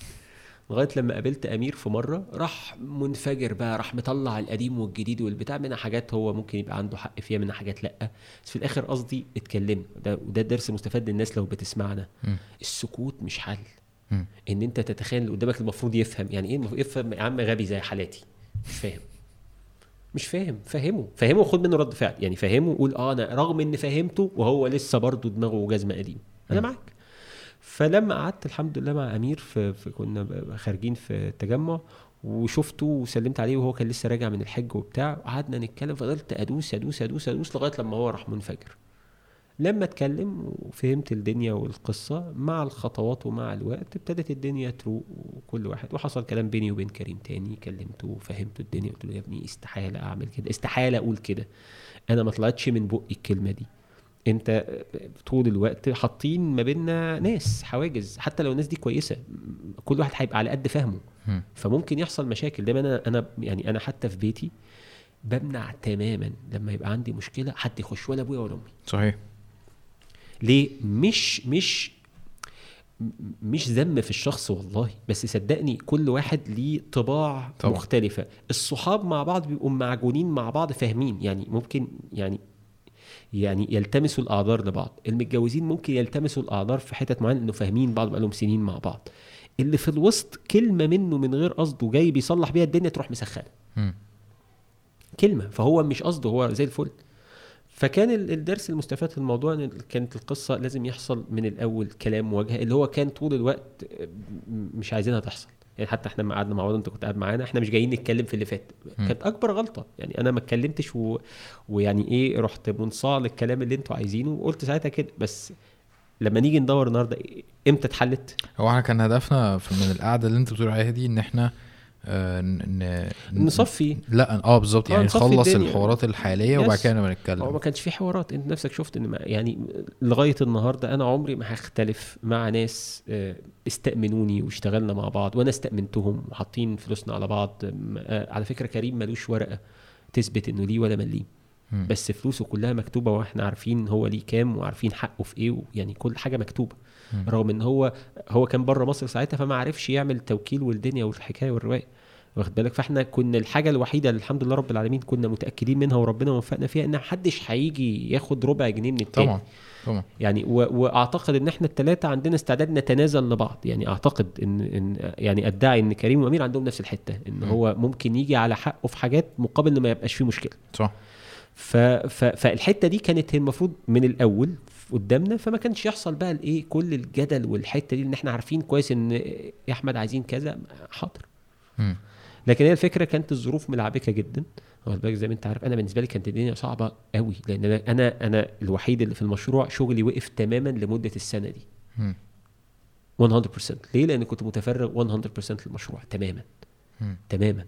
لغاية لما قابلت أمير في مرة راح منفجر بقى راح مطلع القديم والجديد والبتاع منها حاجات هو ممكن يبقى عنده حق فيها منها حاجات لأ. بس في الآخر قصدي اتكلمنا. ده وده الدرس المستفاد للناس لو بتسمعنا. م. السكوت مش حل. م. إن أنت تتخيل اللي قدامك المفروض يفهم. يعني إيه يفهم يا عم غبي زي حالاتي؟ مش فاهم. مش فاهم. فهمه. فهمه وخد منه رد فعل. يعني فهمه وقول آه أنا رغم ان فهمته وهو لسه برضه دماغه جزمة قديم أنا معاك. فلما قعدت الحمد لله مع أمير في, في كنا خارجين في التجمع وشفته وسلمت عليه وهو كان لسه راجع من الحج وبتاع قعدنا نتكلم فضلت أدوس أدوس أدوس أدوس لغاية لما هو راح منفجر. لما اتكلم وفهمت الدنيا والقصة مع الخطوات ومع الوقت ابتدت الدنيا تروق وكل واحد وحصل كلام بيني وبين كريم تاني كلمته وفهمته الدنيا قلت له يا ابني استحالة أعمل كده استحالة أقول كده أنا ما طلعتش من بقي الكلمة دي. انت طول الوقت حاطين ما بيننا ناس حواجز حتى لو الناس دي كويسة كل واحد هيبقى على قد فهمه. فممكن يحصل مشاكل. دايما أنا أنا يعني أنا حتى في بيتي بمنع تماما لما يبقى عندي مشكلة حد يخش ولا أبويا ولا أمي. صحيح. ليه؟ مش مش مش ذم في الشخص والله بس صدقني كل واحد ليه طباع طبعا. مختلفة. الصحاب مع بعض بيبقوا معجونين مع بعض فاهمين. يعني ممكن يعني يعني يلتمسوا الاعذار لبعض. المتجوزين ممكن يلتمسوا الاعذار في حتت معينة انه فاهمين بعض بقالهم سنين مع بعض. اللي في الوسط كلمة منه من غير قصده جاي بيصلح بيها الدنيا تروح مسخنة. كلمة فهو مش قصده هو زي الفل. فكان الدرس المستفاد في الموضوع إن كانت القصة لازم يحصل من الأول كلام مواجهة اللي هو كان طول الوقت مش عايزينها تحصل. يعني حتى إحنا لما قعدنا مع بعض انت كنت قاعد معانا إحنا مش جايين نتكلم في اللي فات. كانت أكبر غلطة. يعني أنا ما اتكلمتش و... ويعني إيه رحت منصاع للكلام اللي أنتوا عايزينه وقلت ساعتها كده. بس لما نيجي ندور النهارده إمتى اتحلت؟ هو إحنا كان هدفنا من القعدة اللي انت بتقول عليها دي إن إحنا آه نصفي. لا آه بالظبط. يعني نخلص الحوارات الحالية وبعد كده نبقى نتكلم. هو ما كانش في حوارات. انت نفسك شفت ان يعني لغاية النهارده أنا عمري ما هختلف مع ناس آه، استأمنوني واشتغلنا مع بعض وأنا استأمنتهم وحاطين فلوسنا على بعض. آه، على فكرة كريم ملوش ورقة تثبت إنه ليه ولا مليه بس فلوسه كلها مكتوبة وإحنا عارفين هو ليه كام وعارفين حقه في إيه يعني كل حاجة مكتوبة. رغم إن هو هو كان بره مصر ساعتها فما عرفش يعمل توكيل والدنيا والحكاية والرواية. واخد بالك؟ فإحنا كنا الحاجة الوحيدة اللي الحمد لله رب العالمين كنا متأكدين منها وربنا وفقنا فيها إن محدش هيجي ياخد ربع جنيه من التاني. طبعا طبعا. يعني وأعتقد إن إحنا الثلاثه عندنا استعداد نتنازل لبعض. يعني أعتقد إن إن يعني أدعي إن كريم وأمير عندهم نفس الحتة إن هو ممكن يجي على حقه في حاجات مقابل ان ما يبقاش فيه مشكلة. صح. ف ف فالحتة دي كانت المفروض من الأول قدامنا فما كانش يحصل بقى الإيه كل الجدل والحتة دي إن إحنا عارفين كويس إن يا أحمد عايزين كذا حاضر. لكن هي الفكرة كانت الظروف ملعبكة جدا. واخد بالك؟ زي ما أنت عارف أنا بالنسبة لي كانت الدنيا صعبة قوي لأن أنا أنا أنا الوحيد اللي في المشروع شغلي وقف تماما لمدة السنة دي. 100% ليه؟ لأن كنت متفرغ 100% للمشروع تماما. تماما.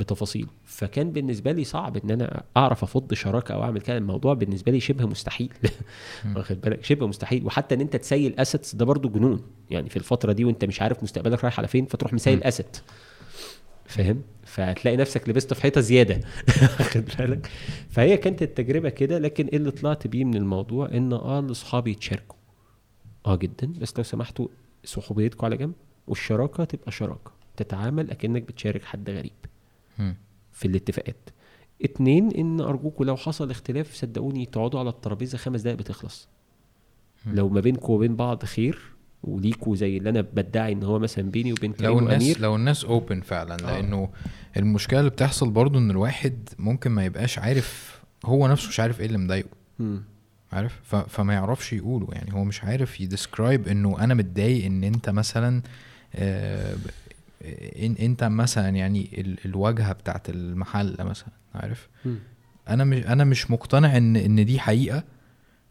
بتفاصيله فكان بالنسبة لي صعب إن أنا أعرف أفض شراكة أو أعمل كده. الموضوع بالنسبة لي شبه مستحيل. واخد بالك؟ شبه مستحيل. وحتى إن أنت تسيل assets ده برضو جنون. يعني في الفترة دي وأنت مش عارف مستقبلك رايح على فين فتروح مسيل asset فاهم؟ فهتلاقي نفسك لبست في حيطة زيادة. واخد بالك؟ فهي كانت التجربة كده. لكن إيه اللي طلعت بيه من الموضوع؟ إن آه لأصحابي يتشاركوا. آه جدا. بس لو سمحتوا صحوبيتكم على جنب. والشراكة تبقى شراكة. تتعامل أكنك بتشارك حد غريب. في الاتفاقات. اتنين إن أرجوكوا لو حصل اختلاف صدقوني تقعدوا على الترابيزة خمس دقايق بتخلص. لو ما بينكم وبين بعض خير وليكوا زي اللي أنا بدعي إن هو مثلا بيني وبين كريم لو الناس وأمير. لو الناس اوبن فعلا آه. لأنه المشكلة اللي بتحصل برضو إن الواحد ممكن ما يبقاش عارف هو نفسه مش عارف إيه اللي مضايقه. عارف؟ ف... فما يعرفش يقوله. يعني هو مش عارف يدسكرايب إنه أنا متضايق إن أنت مثلا آه إنت مثلا يعني ال... الواجهة بتاعت المحل مثلا عارف؟ م. أنا مش أنا مش مقتنع ان إن دي حقيقة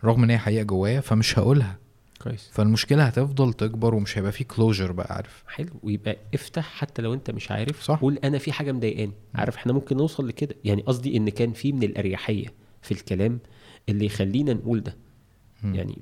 رغم إن هي حقيقة جوايا فمش هقولها. كويس. فالمشكلة هتفضل تكبر ومش هيبقى في كلوجر بقى عارف؟ حلو. ويبقى افتح حتى لو أنت مش عارف صح. قول أنا في حاجة مضايقاني. عارف إحنا ممكن نوصل لكده. يعني قصدي إن كان في من الأريحية في الكلام اللي يخلينا نقول ده. يعني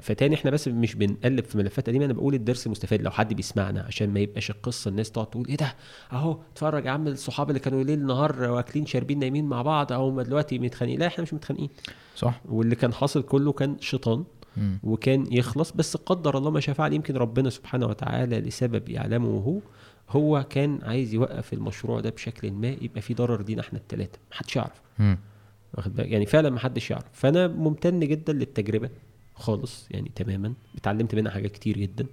فتاني إحنا بس مش بنقلب في ملفات قديمة. أنا بقول الدرس المستفاد لو حد بيسمعنا عشان ما يبقاش القصة الناس تقعد تقول إيه ده؟ أهو اتفرج يا عم الصحاب اللي كانوا ليل نهار واكلين شاربين نايمين مع بعض أهو دلوقتي متخانقين. لا إحنا مش متخانقين. صح. واللي كان حاصل كله كان شيطان وكان يخلص. بس قدر الله ما شاء فعل يمكن ربنا سبحانه وتعالى لسبب يعلمه هو هو كان عايز يوقف المشروع ده بشكل ما يبقى في ضرر لينا إحنا الثلاثه محدش يعرف. واخد بالك؟ يعني فعلا محدش يعرف. فأنا ممتن جدا للتجربة خالص يعني تماما. اتعلمت منها حاجات كتير جدا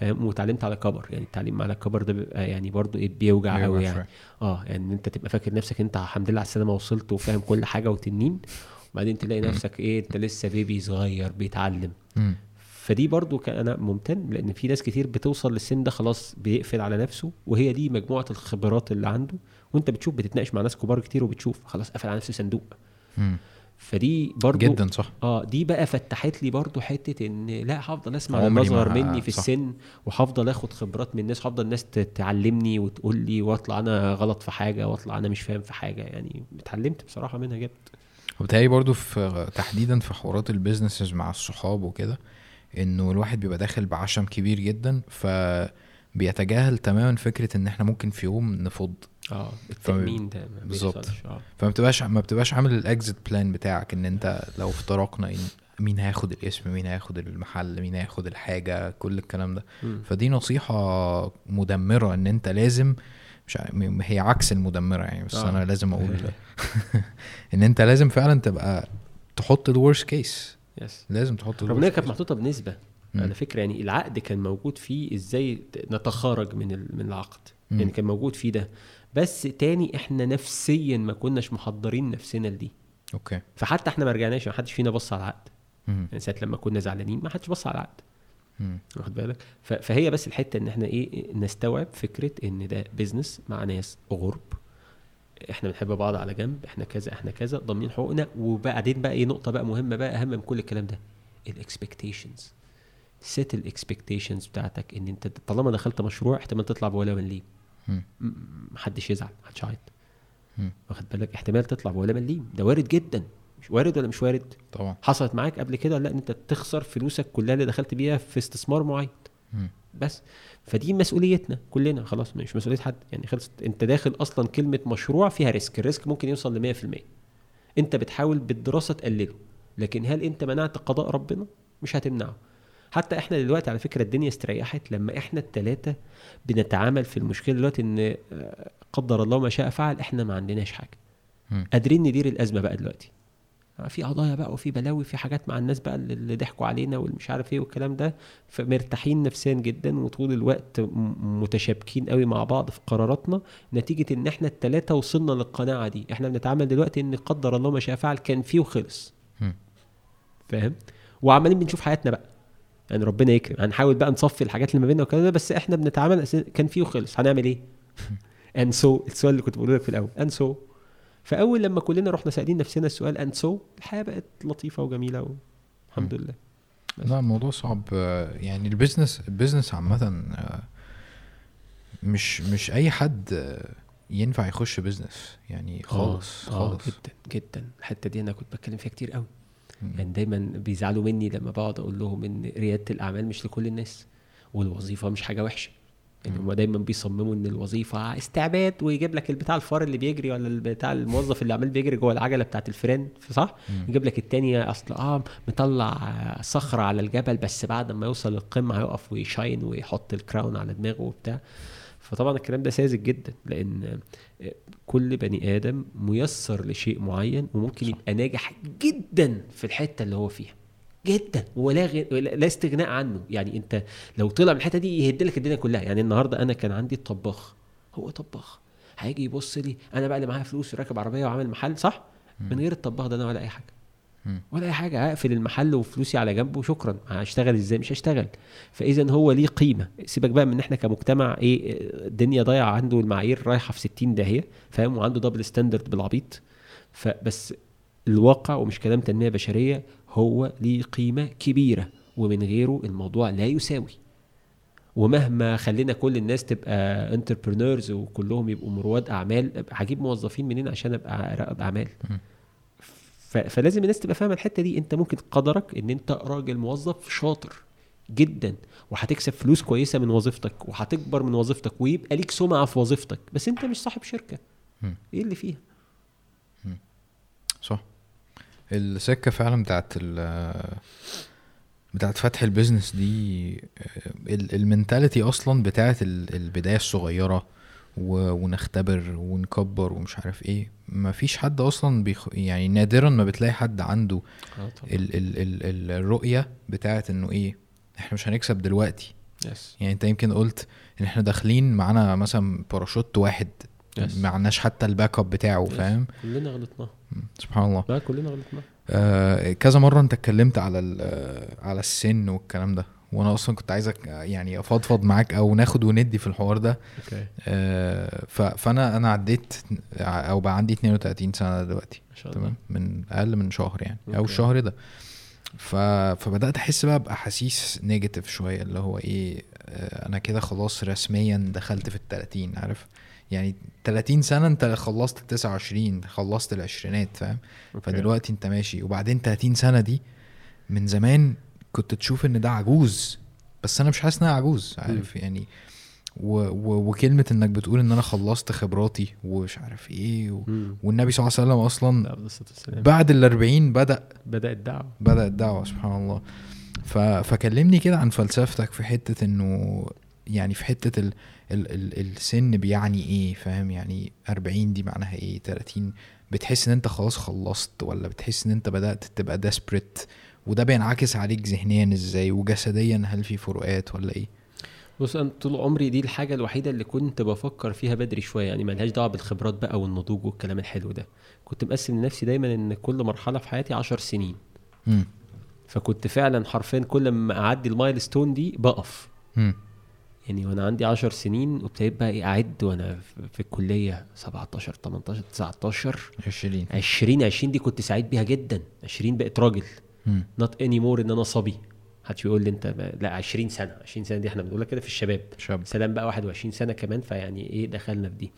فاهم؟ واتعلمت على كبر. يعني التعليم على كبر ده بيبقى يعني برضه إيه بيوجع قوي يعني. آه يعني أنت تبقى فاكر نفسك أنت الحمد لله على السلامة وصلت وفاهم كل حاجة وتنين وبعدين تلاقي نفسك إيه أنت لسه بيبي صغير بيتعلم. فدي برضو أنا ممتن لأن في ناس كتير بتوصل للسن ده خلاص بيقفل على نفسه وهي دي مجموعة الخبرات اللي عنده. وأنت بتشوف بتتناقش مع ناس كبار كتير وبتشوف خلاص قفل على نفسه صندوق فدي برضو جدا صح. آه دي بقى فتحت لي برضو حتة إن لا هفضل أسمع الناس اصغر مني في صح. السن وهفضل آخد خبرات من الناس هفضل الناس تعلمني وتقول لي واطلع أنا غلط في حاجة واطلع أنا مش فاهم في حاجة. يعني اتعلمت بصراحة منها جدا وبالتالي برضو في تحديدا في حوارات البيزنسز مع الصحاب وكده إنه الواحد بيبقى داخل بعشم كبير جدا فبيتجاهل تماما فكرة إن إحنا ممكن في يوم نفض. آه التأمين ده بالظبط. آه. فما بتبقاش ما بتبقاش عامل ال exit plan بتاعك إن أنت لو افترقنا مين هياخد الاسم مين هياخد المحل مين هياخد الحاجة كل الكلام ده. م. فدي نصيحة مدمرة إن أنت لازم مش هي عكس المدمرة يعني بس آه. أنا لازم أقول إن أنت لازم فعلا تبقى تحط الورست كيس يس لازم تحط رغم انها كانت محطوطة بنسبة على فكرة يعني العقد كان موجود فيه إزاي نتخارج من من العقد. م. يعني كان موجود فيه ده. بس تاني إحنا نفسيا ما كناش محضرين نفسنا لدي. okay. فحتى إحنا ما رجعناش ما حدش فينا بص على العقد. يعني ساعة لما كنا زعلانين ما حدش بص على العقد. واخد بالك؟ فهي بس الحتة إن إحنا إيه نستوعب فكرة إن ده business مع ناس غرب. إحنا بنحب بعض على جنب إحنا كذا إحنا كذا ضامنين حقوقنا. وبعدين بقى إيه نقطة بقى مهمة بقى أهم من كل الكلام ده ال expectations set ال expectations بتاعتك إن أنت طالما دخلت مشروع احتمال تطلع بولا مليم محدش يزعل محدش يعيط. واخد بالك؟ احتمال تطلع ولا مليم ده وارد جدا. مش وارد ولا مش وارد؟ طبعا. حصلت معاك قبل كده؟ لا إن أنت تخسر فلوسك كلها اللي دخلت بيها في استثمار معين. بس. فدي مسؤوليتنا كلنا. خلاص مش مسؤولية حد. يعني خلصت. أنت داخل أصلا كلمة مشروع فيها risk. ال risk ممكن يوصل ل 100% أنت بتحاول بالدراسة تقلله. لكن هل أنت منعت قضاء ربنا؟ مش هتمنعه. حتى إحنا دلوقتي على فكرة الدنيا استريحت لما إحنا الثلاثه بنتعامل في المشكلة دلوقتي إن آه، قدر الله ما شاء فعل إحنا ما عندناش حاجة. قادرين ندير الأزمة بقى دلوقتي. في قضايا بقى وفي بلاوي في حاجات مع الناس بقى اللي ضحكوا علينا والمش عارف إيه والكلام ده. فمرتاحين نفسيا جدا وطول الوقت متشابكين قوي مع بعض في قراراتنا نتيجة إن إحنا الثلاثه وصلنا للقناعة دي. إحنا بنتعامل دلوقتي إن قدر الله ما شاء فعل كان فيه وخلص. فاهم؟ وعمالين بنشوف حياتنا بقى. يعني ربنا يكرم. هنحاول بقى نصفي الحاجات اللي ما بيننا والكلام ده بس إحنا بنتعامل كان فيه وخلص. هنعمل إيه؟ and so so, السؤال اللي كنت بقوله لك في الأول. and so so. فأول لما كلنا رحنا سألين نفسنا السؤال and so so, الحياة بقت لطيفة وجميلة والحمد لله. لا الموضوع صعب. يعني ال business ال business عامة مش مش أي حد ينفع يخش business يعني خالص آه خالص. جدا جدا. الحتة دي أنا كنت بتكلم فيها كتير قوي. يعني دايما بيزعلوا مني لما بقعد أقول لهم إن ريادة الأعمال مش لكل الناس والوظيفة مش حاجة وحشة. يعني هم دايما بيصمموا إن الوظيفة استعباد ويجيب لك البتاع الفار اللي بيجري ولا البتاع الموظف اللي عمال بيجري جوه العجلة بتاعت الفار صح؟ يجيب لك التاني أصل آه مطلع صخرة على الجبل بس بعد ما يوصل للقمه هيقف و يshine ويحط ال crown على دماغه وبتاع. فطبعا الكلام ده ساذج جدا لأن كل بني آدم ميسر لشيء معين وممكن يبقى ناجح جدا في الحتة اللي هو فيها. جدا. ولا غير لا استغناء عنه. يعني أنت لو طلع من الحتة دي يهد لك الدنيا كلها. يعني النهارده أنا كان عندي الطباخ هو طباخ. هيجي يبص لي أنا بقى اللي معايا فلوس وراكب عربية وعامل محل صح؟ من غير الطباخ ده أنا ولا أي حاجة. ولا أي حاجة أقفل المحل وفلوسي على جنب وشكرا. هشتغل إزاي؟ مش هشتغل. فاذا هو ليه قيمة. سيبك بقى من إحنا كمجتمع إيه الدنيا ضايعة عنده المعايير رايحة في 60 داهيه فاهم؟ وعنده double standard بالعبيط. فبس الواقع ومش كلام تنمية بشرية هو ليه قيمة كبيرة. ومن غيره الموضوع لا يساوي. ومهما خلينا كل الناس تبقى entrepreneurs وكلهم يبقوا رواد أعمال هجيب موظفين منين عشان أبقى رائد أعمال؟ فلازم الناس تبقى فاهمة الحتة دي. انت ممكن قدرك ان انت راجل موظف شاطر جدا وهتكسب فلوس كويسة من وظيفتك وهتكبر من وظيفتك ويبقى ليك سمعة في وظيفتك بس انت مش صاحب شركة. إيه اللي فيها؟ صح. السكة فعلا بتاعت بتاعت فتح ال business دي ال mentality أصلا بتاعت البداية الصغيرة ونختبر ونكبر ومش عارف إيه. ما فيش حد أصلا بيخ... يعني نادرا ما بتلاقي حد عنده آه ال... ال... ال... الرؤية بتاعت انه إيه إحنا مش هنكسب دلوقتي. Yes. يعني انت يمكن قلت ان إحنا داخلين معانا مثلا باراشوت واحد. Yes. معناش حتى ال backup بتاعه yes. فاهم؟ كلنا غلطنا سبحان الله. لا كلنا غلطنا آه كذا مرة انت اتكلمت على على السن والكلام ده. وأنا أصلا كنت عايزك يعني افضفض معاك أو ناخد وندي في الحوار ده. okay. آه فانا أنا عديت أو بقى عندي 32 سنة دلوقتي. ما شاء الله. من أقل من شهر يعني أوكي. أو الشهر ده. ف... فبدأت أحس بقى بأحاسيس negative شوية اللي هو إيه آه أنا كده خلاص رسميا دخلت في ال 30 عارف؟ يعني 30 سنة أنت خلصت ال 29 خلصت العشرينات فاهم؟ فدلوقتي أنت ماشي. وبعدين 30 سنة دي من زمان كنت تشوف إن ده عجوز بس أنا مش حاسس ان أنا عجوز عارف؟ م. يعني و و وكلمة إنك بتقول إن أنا خلصت خبراتي ومش عارف إيه و والنبي صلى الله عليه وسلم أصلا بعد ال 40 بدأ بدأ الدعوة. بدأ الدعوة سبحان الله. ف فكلمني كده عن فلسفتك في حتة إنه يعني في حتة ال ال ال السن بيعني إيه فاهم؟ يعني 40 دي معناها إيه؟ 30 بتحس إن أنت خلاص خلصت ولا بتحس إن أنت بدأت تبقى ديسبريت وده بينعكس عليك ذهنيا إزاي وجسديا؟ هل في فروقات ولا إيه؟ بص أنا طول عمري دي الحاجة الوحيدة اللي كنت بفكر فيها بدري شوية يعني ملهاش دعوة بالخبرات بقى والنضوج والكلام الحلو ده. كنت مقسم لنفسي دايما إن كل مرحلة في حياتي عشر سنين. م. فكنت فعلا حرفيا كل ما أعدي المايل ستون دي بقف. م. يعني وأنا عندي 10 سنين وابتديت بقى إيه أعد وأنا في الكلية 17 18 19 20 20 20 دي كنت سعيد بيها جدا. 20 بقيت راجل. not anymore إن أنا صبي. محدش بيقول لي أنت لا 20 سنة. 20 سنة دي إحنا بنقولها كده في الشباب. شاب. سلام بقى 21 سنة كمان فيعني إيه دخلنا في دي.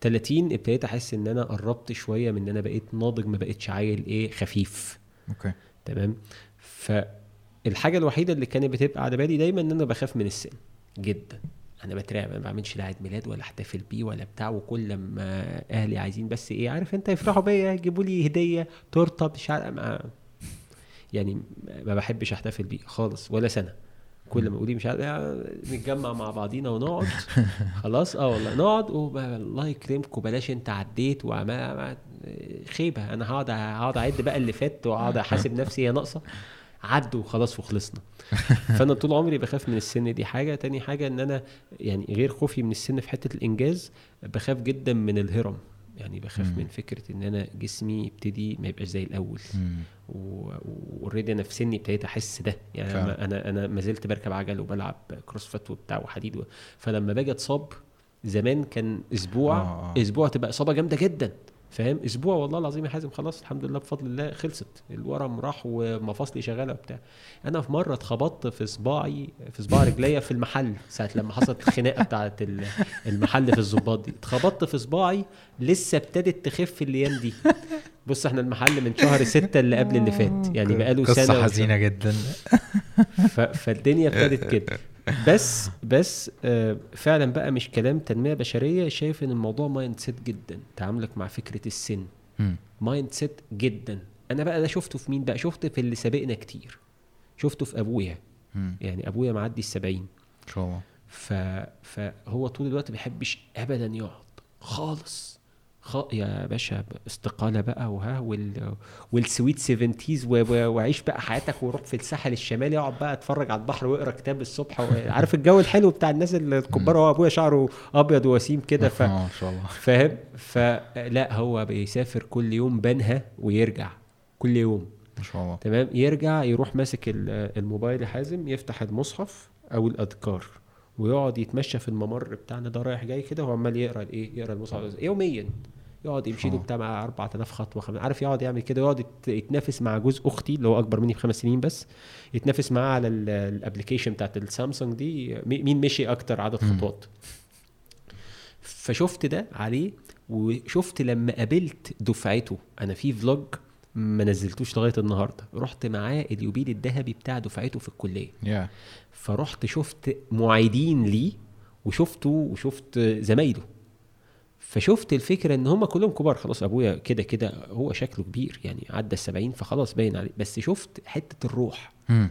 30 ابتديت أحس إن أنا قربت شوية من إن أنا بقيت ناضج ما بقتش عيل إيه خفيف. أوكي. تمام؟ فالحاجة الوحيدة اللي كانت بتبقى على بالي دايما إن أنا بخاف من السن. جدا. أنا بترعب ما بعملش لا عيد ميلاد ولا أحتفل بيه ولا بتاع وكل لما أهلي عايزين بس إيه عارف أنت يفرحوا بيا يجيبوا لي هدية تورتة مش عارف يعني ما بحبش أحتفل بيه خالص ولا سنة. كل ما أقول مش عارف نتجمع مع بعضينا ونقعد. خلاص آه والله نقعد الله يكرمكم بلاش أنت عديت وما خيبة. أنا هقعد هقعد أعد بقى اللي فات وأقعد أحاسب نفسي هي ناقصة. عدوا وخلاص وخلصنا. فأنا طول عمري بخاف من السن دي حاجة. تاني حاجة إن أنا يعني غير خوفي من السن في حتة الإنجاز بخاف جدا من الهرم. يعني بخاف مم. من فكرة إن أنا جسمي يبتدي ما يبقاش زي الأول و already أنا في سني ابتديت أحس ده يعني فعلا. أنا أنا ما زلت بركب عجل وبلعب CrossFit وبتاع وحديد و... فلما باجي أتصاب زمان كان أسبوع آه. آه. أسبوع تبقى إصابة جامدة جدا فاهم؟ أسبوع والله العظيم يا حازم خلاص الحمد لله بفضل الله خلصت. الورم راح ومفاصلي شغالة وبتاع. أنا في مرة اتخبطت في صباعي في صباع رجليا في المحل ساعة لما حصلت الخناقة بتاعه المحل في الظباط دي. اتخبطت في صباعي لسه ابتدت تخف الأيام دي. بص إحنا المحل من شهر ستة اللي قبل اللي فات. يعني بقاله سنة قصه حزينة جدا. فالدنيا ابتدت كده. بس بس آه، فعلا بقى مش كلام تنمية بشرية. شايف إن الموضوع mindset جدا. تعاملك مع فكرة السن. mindset جدا. أنا بقى ده شفته في مين بقى؟ شفته في اللي سابقنا كتير. شفته في أبويا. يعني أبويا معدي السبعين. شاء الله. فهو طول الوقت بيحبش ابدا يقعد. خالص. خ... يا باشا استقالة بقى وها وال... وال sweet seventies و... وعيش بقى حياتك وروح في الساحل الشمالي اقعد بقى اتفرج على البحر واقرا كتاب الصبح و... عارف الجو الحلو بتاع الناس الكبار هو أبويا شعره أبيض وسيم كده ف... ما شاء الله. فاهم؟ فلا هو بيسافر كل يوم بنها ويرجع كل يوم. ما شاء الله. تمام؟ يرجع يروح ماسك الموبايل حازم يفتح المصحف أو الأذكار ويقعد يتمشى في الممر بتاعنا ده رايح جاي كده وهو عمال يقرا الايه يقرأ المصحف. يوميا. يقعد يمشي له بتاع 4000 خطوة خم... عارف يقعد يعمل كده يقعد يتنافس مع جوز أختي اللي هو أكبر مني بخمس سنين بس يتنافس معاه على ال application بتاعت السامسونج دي مين مشي أكتر عدد خطوات. فشفت ده عليه وشفت لما قابلت دفعته. أنا في vlog ما نزلتوش لغاية النهارده. رحت معاه اليوبيل الذهبي بتاع دفعته في الكلية. yeah. فرحت شفت معيدين ليه وشفته وشفت زمايله. فشفت الفكرة إن هم كلهم كبار. خلاص أبويا كده كده هو شكله كبير يعني عدى السبعين فخلاص باين عليه. بس شفت حتة الروح م.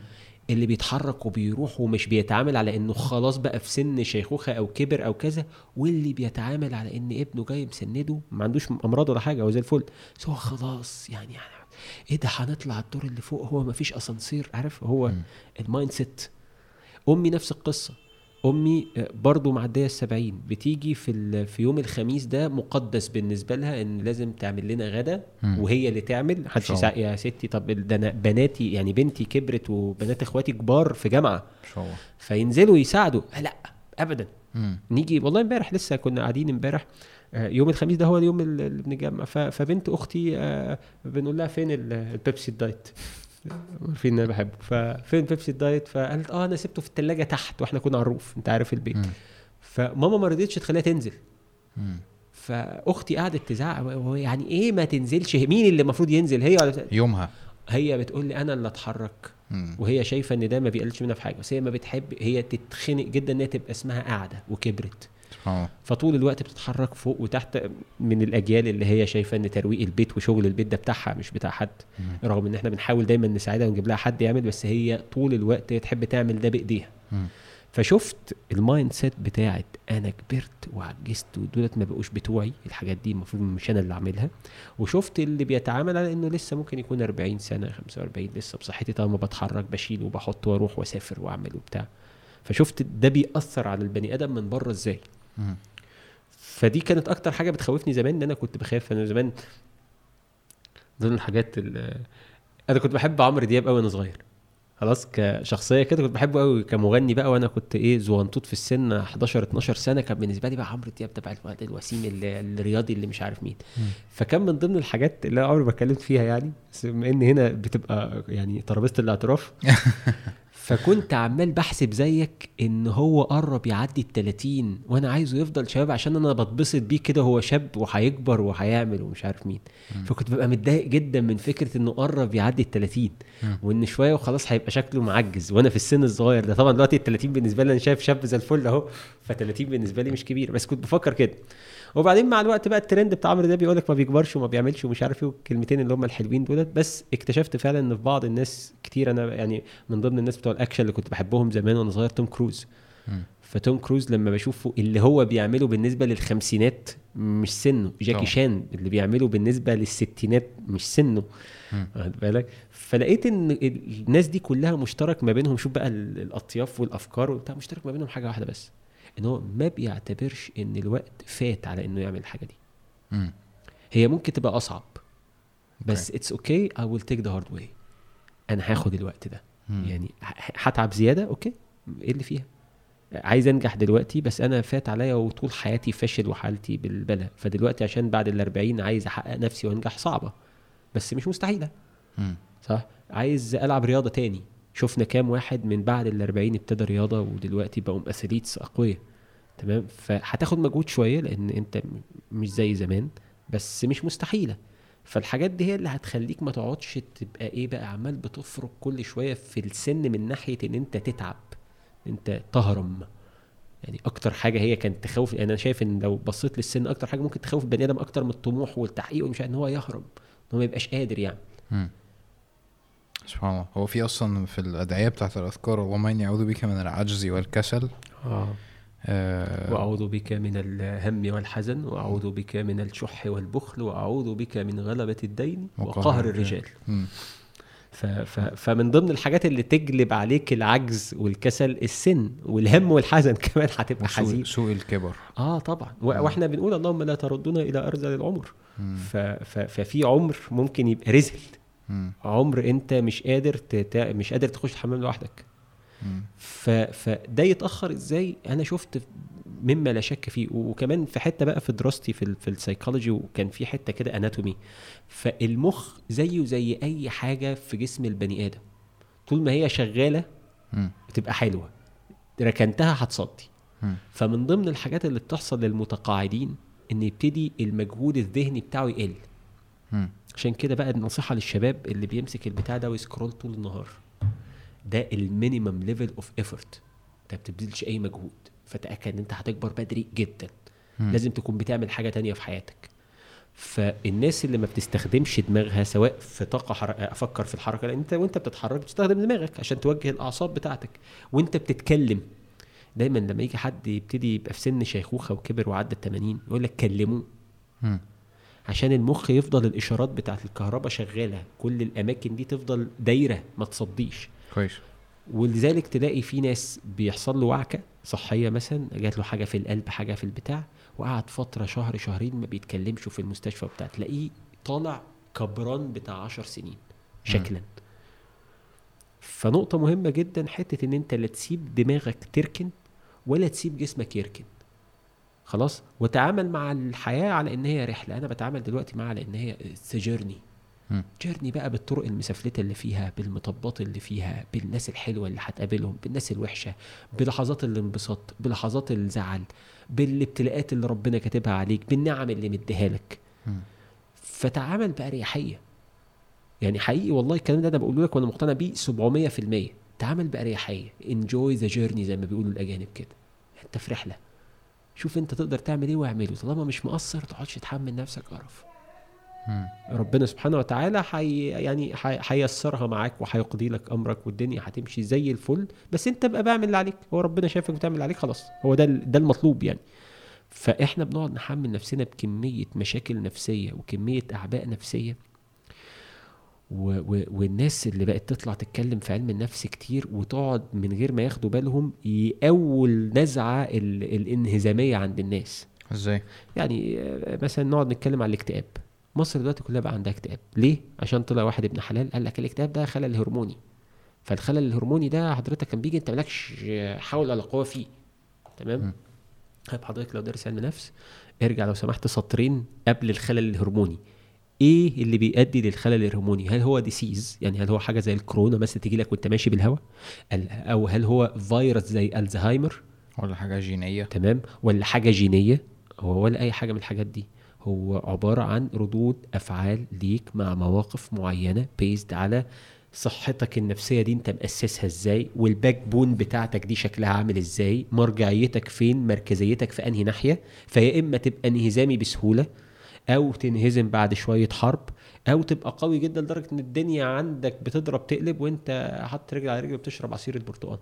اللي بيتحرك وبيروح ومش بيتعامل على إنه خلاص بقى في سن شيخوخة أو كبر أو كذا واللي بيتعامل على إن ابنه جاي مسنده ما عندوش أمراض ولا حاجة هو زي الفل. بس هو خلاص يعني, يعني إيه ده؟ هنطلع الدور اللي فوق. هو ما فيش أسانسير عارف؟ هو ال mindset. أمي نفس القصة. أمي آه، برضو معدية السبعين. بتيجي في في يوم الخميس ده مقدس بالنسبة لها إن لازم تعمل لنا غدا وهي اللي تعمل. محدش يا ستي طب ده أنا بناتي يعني بنتي كبرت وبنات إخواتي كبار في جامعة. الله. فينزلوا يساعدوا. لأ ابدا. مم. نيجي والله امبارح لسه كنا قاعدين امبارح آه، يوم الخميس ده هو اليوم اللي بنتجمع فبنت أختي آه، بنقول لها فين البيبسي ال diet؟ عارفين ان أنا بحبه. ففين بيبسي ال diet فقالت آه أنا سبته في الثلاجه تحت وإحنا كنا على ال roof أنت عارف البيت. فماما ما رضيتش تخليها تنزل. فأختي قعدت تزعق يعني إيه ما تنزلش؟ مين اللي المفروض ينزل؟ هي ولا يومنا. هي بتقول لي أنا اللي أتحرك. وهي شايفة إن ده ما بيقللش منها في حاجة بس هي ما بتحب هي تتخنق جدا ان هي تبقى اسمها قاعدة وكبرت. آه. فطول الوقت بتتحرك فوق وتحت من الأجيال اللي هي شايفة إن ترويق البيت وشغل البيت ده بتاعها مش بتاع حد. مم. رغم إن إحنا بنحاول دايما نساعدها ونجيب لها حد يعمل بس هي طول الوقت هي تحب تعمل ده بإيديها. فشفت ال mindset بتاعت أنا كبرت وعجزت ودول ما بقوش بتوعي الحاجات دي المفروض مش أنا اللي أعملها. وشفت اللي بيتعامل على إنه لسه ممكن يكون 40 سنة 45 لسه بصحتي طالما بتحرك بشيل وبحط وأروح وأسافر وأعمل وبتاع. فشفت ده بيأثر على البني آدم من بره إزاي؟ فدي كانت أكتر حاجة بتخوفني زمان إن أنا كنت بخاف. أنا زمان ضمن الحاجات أنا كنت بحب عمرو دياب قوي وأنا صغير. خلاص كشخصية كده كنت بحبه قوي كمغني بقى وأنا كنت إيه زوانطوط في السن 11 12 سنة. كان بالنسبة لي بقى عمرو دياب تبع الوسيم الرياضي اللي مش عارف مين. فكان من ضمن الحاجات اللي أنا عمري ما اتكلمت فيها يعني بس بما إن هنا بتبقى يعني ترابيزة الاعتراف. فكنت عمال بحسب زيك إن هو قرب يعدي ال 30 وأنا عايزه يفضل شباب عشان أنا بتبسط بيه كده هو شاب وهيكبر وهيعمل ومش عارف مين. فكنت ببقى متضايق جدا من فكرة إنه قرب يعدي ال 30 وإن شوية وخلاص هيبقى شكله معجز وأنا في السن الصغير ده. طبعا دلوقتي ال 30 بالنسبة لي أنا شايف شاب زي الفل أهو ف 30 بالنسبة لي مش كبير. بس كنت بفكر كده. وبعدين مع الوقت بقى الترند بتاع عمرو ده بيقول لك ما بيكبرش وما بيعملش ومش عارف إيه الكلمتين اللي هم الحلوين دولت بس اكتشفت فعلا إن في بعض الناس كتير أنا يعني من ضمن الناس بتوع الأكشن اللي كنت بحبهم زمان وأنا صغير توم كروز. فتوم كروز لما بشوفه اللي هو بيعمله بالنسبة للخمسينات مش سنه جاكي شان اللي بيعمله بالنسبة للستينات مش سنه. واخد بالك؟ فلقيت إن الناس دي كلها مشترك ما بينهم شوف بقى الأطياف والأفكار وبتاع مشترك ما بينهم حاجة واحدة بس. ان هو ما بيعتبرش إن الوقت فات على إنه يعمل الحاجة دي. م. هي ممكن تبقى أصعب. بس it's okay I will take the hard way أنا هاخد الوقت ده. م. يعني هتعب زيادة؟ أوكي. إيه اللي فيها؟ عايز أنجح دلوقتي بس أنا فات عليا وطول حياتي فاشل وحالتي بالبلا فدلوقتي عشان بعد الأربعين عايز أحقق نفسي وأنجح صعبة. بس مش مستحيلة. م. صح؟ عايز ألعب رياضة تاني. شفنا كام واحد من بعد ال 40 ابتدى رياضة ودلوقتي بقوا أثليتس أقوياء تمام؟ فهتاخد مجهود شوية لأن أنت مش زي زمان بس مش مستحيلة. فالحاجات دي هي اللي هتخليك ما تقعدش تبقى إيه بقى عمال بتفرق كل شوية في السن من ناحية إن أنت تتعب أنت تهرم. يعني أكتر حاجة هي كانت تخوف يعني أنا شايف إن لو بصيت للسن أكتر حاجة ممكن تخوف البني آدم أكتر من الطموح والتحقيق ومش إن هو يهرب إن هو ما يبقاش قادر يعني. سبحان الله. هو في أصلا في الأدعية بتاعت الأذكار اللهم إني أعوذ بك من العجز والكسل. آه. آه. وأعوذ بك من الهم والحزن وأعوذ بك من الشح والبخل وأعوذ بك من غلبة الدين وقهر الرجال. ف ف فمن ضمن الحاجات اللي تجلب عليك العجز والكسل السن والهم والحزن كمان هتبقى حزين. سوء الكبر. آه طبعا. وإحنا بنقول اللهم لا تردنا إلى أرذل العمر. ف ف ففي عمر ممكن يبقى رزل. عمر انت مش قادر تتا... مش قادر تخش الحمام لوحدك. ف... فده يتأخر إزاي؟ أنا شفت مما لا شك فيه. وكمان في حتة بقى في دراستي في, ال... في السايكولوجي وكان في حتة كده anatomy فالمخ زيه زي أي حاجة في جسم البني آدم. طول ما هي شغالة بتبقى حلوة. ركنتها هتصدي. فمن ضمن الحاجات اللي بتحصل للمتقاعدين إن يبتدي المجهود الذهني بتاعه يقل. عشان كده بقى النصيحة للشباب اللي بيمسك البتاع ده وي scroll طول النهار. ده ال minimum level of effort انت ما بتبذلش أي مجهود. فتأكد إن أنت هتكبر بدري جدا. مم. لازم تكون بتعمل حاجة تانية في حياتك. فالناس اللي ما بتستخدمش دماغها سواء في طاقة حر... أفكر في الحركة لأن أنت وأنت بتتحرك بتستخدم دماغك عشان توجه الأعصاب بتاعتك. وأنت بتتكلم. دايما لما يجي حد يبتدي يبقى في سن شيخوخة وكبر وعدى ال 80 يقول لك كلموه. عشان المخ يفضل الإشارات بتاعت الكهرباء شغالة. كل الأماكن دي تفضل دايرة ما تصديش. كويس. ولذلك تلاقي في ناس بيحصل له وعكة صحية مثلا جات له حاجة في القلب حاجة في البتاع وقعد فترة شهر شهرين ما بيتكلمش في المستشفى بتاع. تلاقيه طالع كبران بتاع عشر سنين شكلا. فنقطة مهمة جدا حتة إن أنت لا تسيب دماغك تركن ولا تسيب جسمك يركن. خلاص وتعامل مع الحياة على إن هي رحلة. أنا بتعامل دلوقتي معاها على إن هي جيرني جيرني بقى بالطرق المسفلتة اللي فيها بالمطبات اللي فيها بالناس الحلوة اللي هتقابلهم بالناس الوحشة بلحظات الانبساط بلحظات الزعل بالابتلاءات اللي ربنا كاتبها عليك بالنعم اللي مديها لك. فتعامل باريحيه يعني حقيقي والله الكلام ده أنا بقوله لك وأنا مقتنع بيه 700% تعامل باريحيه انجوي ذا جيرني زي ما بيقولوا الأجانب كده. أنت في رحلة. شوف انت تقدر تعمل إيه واعمله. طالما مش مقصر تقعدش تحمل نفسك قرف. ربنا سبحانه وتعالى حي يعني هيسرها معاك وهيقضي لك أمرك والدنيا هتمشي زي الفل. بس انت بقى بعمل اللي عليك. هو ربنا شايفك بتعمل اللي عليك خلاص. هو ده ده المطلوب يعني. فاحنا بنقعد نحمل نفسنا بكمية مشاكل نفسية وكمية أعباء نفسية. و و والناس اللي بقت تطلع تتكلم في علم النفس كتير وتقعد من غير ما ياخدوا بالهم يأول نزعة الانهزامية عند الناس. إزاي؟ يعني مثلا نقعد نتكلم عن الاكتئاب. مصر دلوقتي كلها بقى عندها اكتئاب. ليه؟ عشان طلع واحد ابن حلال قال لك الاكتئاب ده خلل هرموني. فالخلل الهرموني ده حضرتك كان بيجي انت مالكش حول ولا قوة فيه. تمام؟ طيب حضرتك لو دارس علم نفس ارجع لو سمحت سطرين قبل الخلل الهرموني. إيه اللي بيؤدي للخلل الهرموني؟ هل هو disease يعني هل هو حاجة زي الكورونا مثلا تيجي لك وانت ماشي بالهواء أو هل هو فيروس زي الزهايمر؟ ولا حاجة جينية. تمام. ولا حاجة جينية؟ هو ولا أي حاجة من الحاجات دي. هو عبارة عن ردود أفعال ليك مع مواقف معينة based على صحتك النفسية دي انت مأسسها إزاي والباك بون بتاعتك دي شكلها عامل إزاي مرجعيتك فين مركزيتك في أنهي ناحية فيا إما تبقى انهزامي بسهولة أو تنهزم بعد شوية حرب أو تبقى قوي جدا لدرجة إن الدنيا عندك بتضرب تقلب وأنت حاطط رجل على رجل بتشرب عصير البرتقال.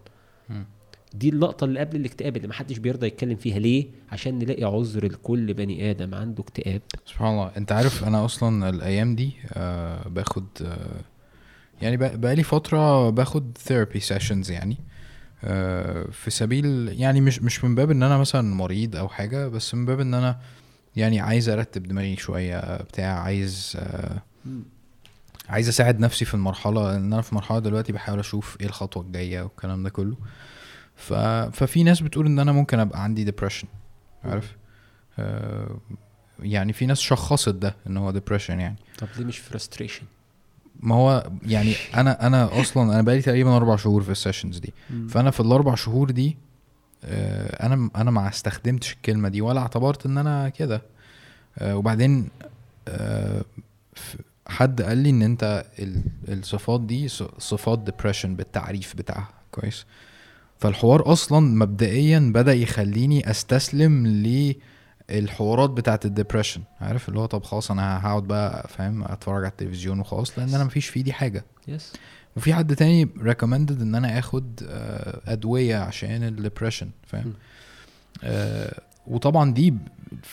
دي اللقطة اللي قبل الاكتئاب اللي محدش بيرضى يتكلم فيها. ليه؟ عشان نلاقي عذر لكل بني آدم عنده اكتئاب. سبحان الله. أنت عارف أنا أصلا الأيام دي آه باخد آه يعني بقالي فترة باخد therapy sessions يعني. آه في سبيل يعني مش مش من باب إن أنا مثلا مريض أو حاجة بس من باب إن أنا يعني عايز أرتب دماغي شوية بتاع عايز آه عايز أساعد نفسي في المرحلة لأن أنا في مرحلة دلوقتي بحاول أشوف إيه الخطوة الجاية والكلام ده كله. ف... ففي ناس بتقول إن أنا ممكن أبقى عندي depression عارف؟ آه يعني في ناس شخصت ده إن هو depression يعني. طب ليه مش frustration ما هو يعني أنا أنا أصلا أنا بقالي تقريبا أربع شهور في ال sessions دي. فأنا في الأربع شهور دي أنا أنا ما استخدمتش الكلمة دي ولا اعتبرت إن أنا كده. آه وبعدين آه حد قال لي إن أنت الصفات دي صفات depression بالتعريف بتاعها. كويس؟ فالحوار أصلا مبدئيا بدأ يخليني أستسلم للحوارات بتاعه ال depression عارف؟ اللي هو طب خلاص أنا هقعد بقى فاهم أتفرج على التلفزيون وخلاص لأن أنا مفيش في ايدي حاجة. yes وفي حد تاني recommended إن أنا آخد آه، أدوية عشان ال depression فاهم؟ آه وطبعا دي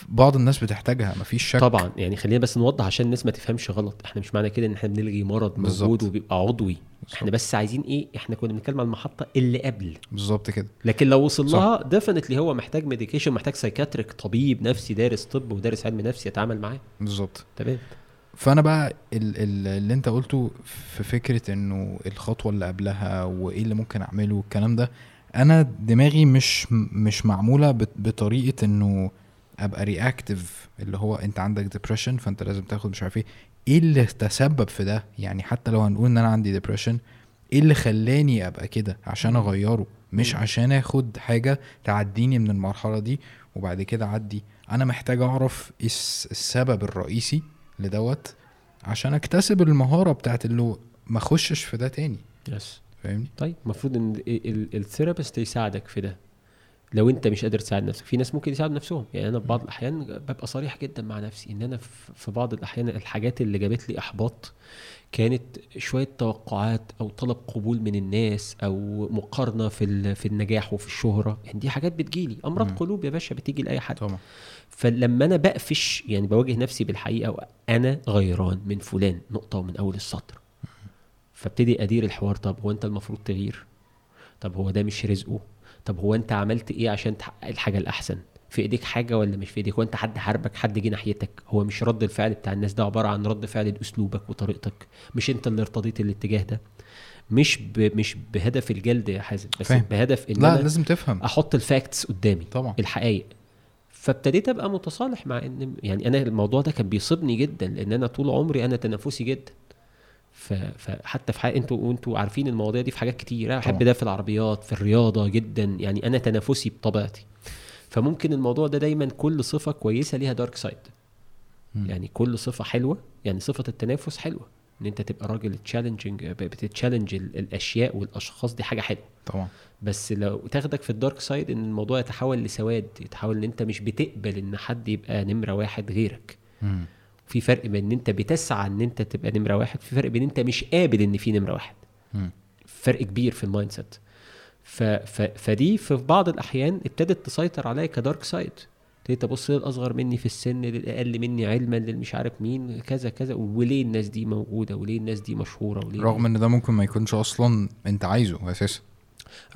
بعض الناس بتحتاجها مفيش شك. طبعا يعني خلينا بس نوضح عشان الناس ما تفهمش غلط. إحنا مش معنى كده إن إحنا بنلغي مرض موجود وبيبقى عضوي. بالزبط. إحنا بس عايزين إيه؟ إحنا كنا بنتكلم عن المحطة اللي قبل. بالظبط كده. لكن لو وصل لها definitely هو محتاج medication محتاج psychiatric طبيب نفسي دارس طب ودارس علم نفس يتعامل معاه. بالظبط. تمام؟ فانا بقى اللي انت قلته في فكرة انه الخطوة اللي قبلها وايه اللي ممكن اعمله والكلام ده أنا دماغي مش مش معمولة بطريقة انه ابقى reactive اللي هو انت عندك depression فانت لازم تاخد مش عارف إيه. إيه اللي تسبب في ده؟ يعني حتى لو هنقول ان أنا عندي depression إيه اللي خلاني ابقى كده؟ عشان اغيره مش عشان اخد حاجة تعديني من المرحلة دي وبعد كده اعدي. أنا محتاج اعرف إيه السبب الرئيسي لدوت عشان اكتسب المهارة بتاعت اللي ما اخشش في ده تاني. yes فاهمني؟ طيب المفروض ان ال therapist يساعدك في ده. لو انت مش قادر تساعد نفسك. في ناس ممكن يساعدوا نفسهم. يعني أنا في بعض الأحيان ببقى صريح جدا مع نفسي. إن أنا في بعض الأحيان الحاجات اللي جابت لي إحباط كانت شوية توقعات أو طلب قبول من الناس أو مقارنة في في النجاح وفي الشهرة. يعني دي حاجات بتجيلي. أمراض قلوب يا باشا بتيجي لأي حد. طبعا. فلما أنا بقفش يعني بواجه نفسي بالحقيقة أنا غيران من فلان نقطة ومن أول السطر. فابتدي أدير الحوار طب هو أنت المفروض تغير؟ طب هو ده مش رزقه؟ طب هو أنت عملت إيه عشان تحقق الحاجة الأحسن؟ في إيديك حاجة ولا مش في إيديك؟ وانت حد حاربك حد جه ناحيتك؟ هو مش رد الفعل بتاع الناس ده عبارة عن رد فعل لاسلوبك وطريقتك؟ مش أنت اللي ارتضيت الاتجاه ده؟ مش ب... مش بهدف الجلد يا حازم بس فهم. بهدف إن لا لازم تفهم. أحط ال facts قدامي طبعا. الحقائق. فابتديت أبقى متصالح مع إن يعني أنا الموضوع ده كان بيصيبني جدا لأن أنا طول عمري أنا تنافسي جدا. فحتى في حاجة أنتوا وانتوا عارفين المواضيع دي في حاجات كتير أنا بحب ده في العربيات في الرياضة جدا يعني أنا تنافسي بطبيعتي. فممكن الموضوع ده دايما كل صفة كويسة ليها dark side يعني كل صفة حلوة يعني صفة التنافس حلوة. ان انت تبقى راجل challenging بت challenge الاشياء والاشخاص دي حاجة حلوة. طبعا. بس لو تاخدك في ال dark side ان الموضوع يتحول لسواد يتحول ان انت مش بتقبل ان حد يبقى نمرة واحد غيرك. مم. في فرق بين ان انت بتسعى ان انت تبقى نمرة واحد في فرق بين انت مش قابل ان في نمرة واحد. م. فرق كبير في ال mindset ف... ف... فدي في بعض الأحيان ابتدت تسيطر عليا ك dark side ابتديت أبص للاصغر مني في السن للاقل مني علما للمش عارف مين كذا كذا. وليه الناس دي موجودة؟ وليه الناس دي مشهورة؟ وليه رغم إن ده ممكن ما يكونش أصلا أنت عايزه أساسا.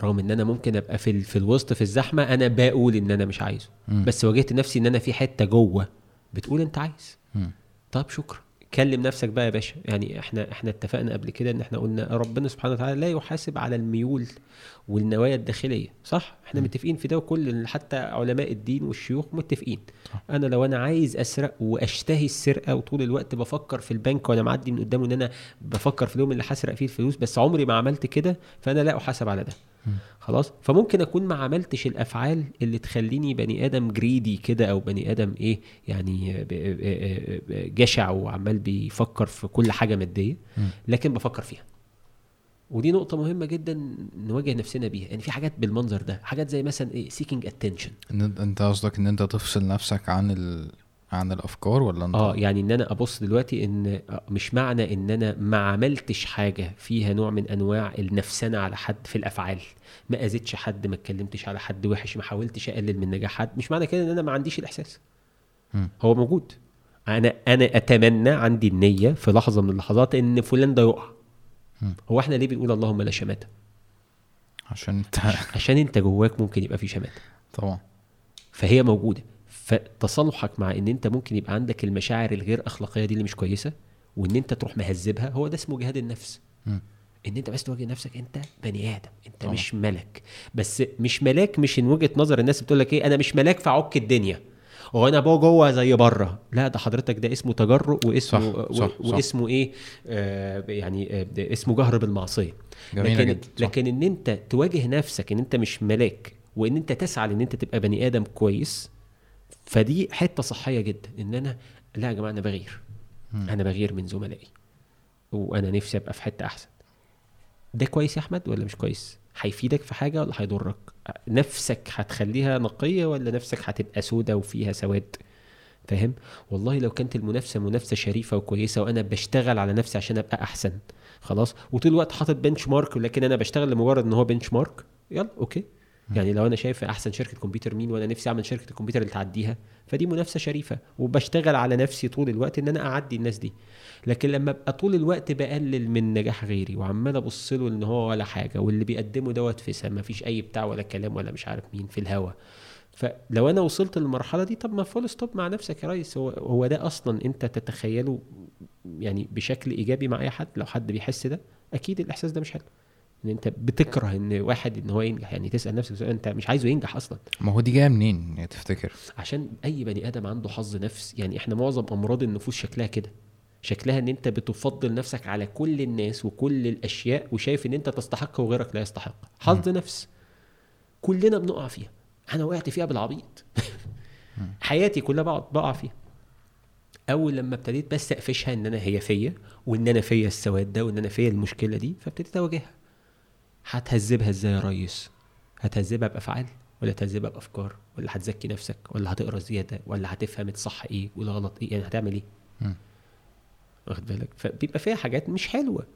رغم إن أنا ممكن أبقى في في الوسط في الزحمة أنا بقول إن أنا مش عايزه. م. بس واجهت نفسي إن أنا في حتة جوه بتقول أنت عايز. م. طب شكرا. كلم نفسك بقى يا باشا يعني إحنا إحنا اتفقنا قبل كده إن إحنا قلنا ربنا سبحانه وتعالى لا يحاسب على الميول والنوايا الداخلية صح إحنا م. متفقين في ده وكل حتى علماء الدين والشيوخ متفقين صح. أنا لو أنا عايز أسرق وأشتهي السرقة وطول الوقت بفكر في البنك وأنا معدي من قدامه إن أنا بفكر في اليوم اللي هسرق فيه الفلوس بس عمري ما عملت كده فأنا لا أحاسب على ده خلاص؟ فممكن أكون ما عملتش الأفعال اللي تخليني بني آدم جريدي كده أو بني آدم إيه يعني جشع وعمال بيفكر في كل حاجة مادية لكن بفكر فيها. ودي نقطة مهمة جدا نواجه نفسنا بيها، يعني في حاجات بالمنظر ده، حاجات زي مثلا إيه seeking attention أنت قصدك إن أنت تفصل نفسك عن ال... عن الأفكار ولا أنت؟ آه يعني إن أنا أبص دلوقتي إن مش معنى إن أنا ما عملتش حاجة فيها نوع من أنواع النفسنة على حد في الأفعال. ما أذيتش حد ما اتكلمتش على حد وحش ما حاولتش أقلل من نجاح حد. مش معنى كده إن أنا ما عنديش الإحساس. م. هو موجود. أنا أنا أتمنى عندي النية في لحظة من اللحظات إن فلان ده يقع. هو إحنا ليه بنقول اللهم لا شماتة؟ عشان أنت عشان أنت جواك ممكن يبقى في شماتة. طبعا. فهي موجودة. فتصالحك مع إن أنت ممكن يبقى عندك المشاعر الغير أخلاقية دي اللي مش كويسة وإن أنت تروح مهذبها هو ده اسمه جهاد النفس م. إن أنت بس تواجه نفسك أنت بني آدم أنت طبعا. مش ملك بس مش ملاك مش من وجهة نظر الناس بتقول لك إيه أنا مش ملاك فعك الدنيا هو أنا بقى جوه زي بره لا ده حضرتك ده اسمه تجرؤ واسمه صح. صح. واسمه صح. إيه آه يعني آه اسمه جهر بالمعصية لكن جدا. لكن إن أنت تواجه نفسك إن أنت مش ملاك وإن أنت تسعى ان أنت تبقى بني آدم كويس فدي حتة صحية جدا إن أنا لا يا جماعة أنا بغير. م. أنا بغير من زملائي. وأنا نفسي أبقى في حتة أحسن. ده كويس يا أحمد ولا مش كويس؟ هيفيدك في حاجة ولا هيضرك؟ نفسك هتخليها نقية ولا نفسك هتبقى سودة وفيها سواد؟ فاهم؟ والله لو كانت المنافسة منافسة شريفة وكويسة وأنا بشتغل على نفسي عشان أبقى أحسن. خلاص؟ وطول الوقت حاطط benchmark لكن أنا بشتغل لمجرد إن هو benchmark يلا okay. يعني لو أنا شايف أحسن شركة كمبيوتر مين وأنا نفسي أعمل شركة الكمبيوتر اللي تعديها فدي منافسة شريفة وبشتغل على نفسي طول الوقت إن أنا أعدي الناس دي. لكن لما أبقى طول الوقت بقلل من نجاح غيري وعمال أبص له إن هو ولا حاجة واللي بيقدمه دوت فسا ما فيش أي بتاع ولا كلام ولا مش عارف مين في الهوا. فلو أنا وصلت للمرحلة دي طب ما full stop مع نفسك يا ريس. هو هو ده أصلا أنت تتخيله يعني بشكل إيجابي مع أي حد؟ لو حد بيحس ده أكيد الإحساس ده مش حلو. إن أنت بتكره إن واحد إن هو ينجح. يعني تسأل نفسك سؤال أنت مش عايزه ينجح أصلا. ما هو دي جاية منين؟ يعني تفتكر. عشان أي بني آدم عنده حظ نفس. يعني إحنا معظم أمراض النفوس شكلها كده. شكلها إن أنت بتفضل نفسك على كل الناس وكل الأشياء وشايف إن أنت تستحق وغيرك لا يستحق. حظ نفس. كلنا بنقع فيها. أنا وقعت فيها بالعبيط. حياتي كلها بقعد بقع فيها. أول لما ابتديت بس أقفشها إن أنا هي فيا وإن أنا فيا السواد ده وإن أنا فيا المشكلة دي فابتديت أواجهها. هتهذبها إزاي يا ريس؟ هتهذبها بأفعال ولا تهذبها بأفكار؟ ولا هتزكي نفسك؟ ولا هتقرأ زيادة؟ ولا هتفهم الصح إيه والغلط إيه؟ يعني هتعمل إيه؟ واخد بالك؟ فبيبقى فيها حاجات مش حلوة.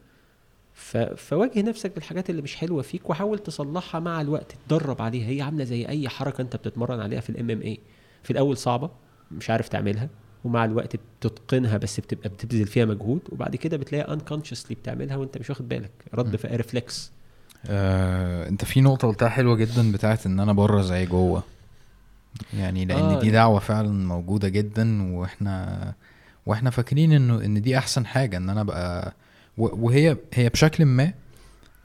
ف... فواجه نفسك بالحاجات اللي مش حلوة فيك وحاول تصلحها مع الوقت. تدرب عليها. هي عاملة زي أي حركة أنت بتتمرن عليها في ال MMA في الأول صعبة مش عارف تعملها ومع الوقت بتتقنها بس بتبقى بتبذل فيها مجهود وبعد كده بتلاقي unconsciously بتعملها وأنت مش واخد بالك. رد فعل reflex آه، انت في نقطة قلتها حلوة جدا بتاعت إن أنا بره زي جوه. يعني لأن آه. دي دعوة فعلا موجودة جدا وإحنا وإحنا فاكرين إنه إن دي أحسن حاجة إن أنا ابقى وهي هي بشكل ما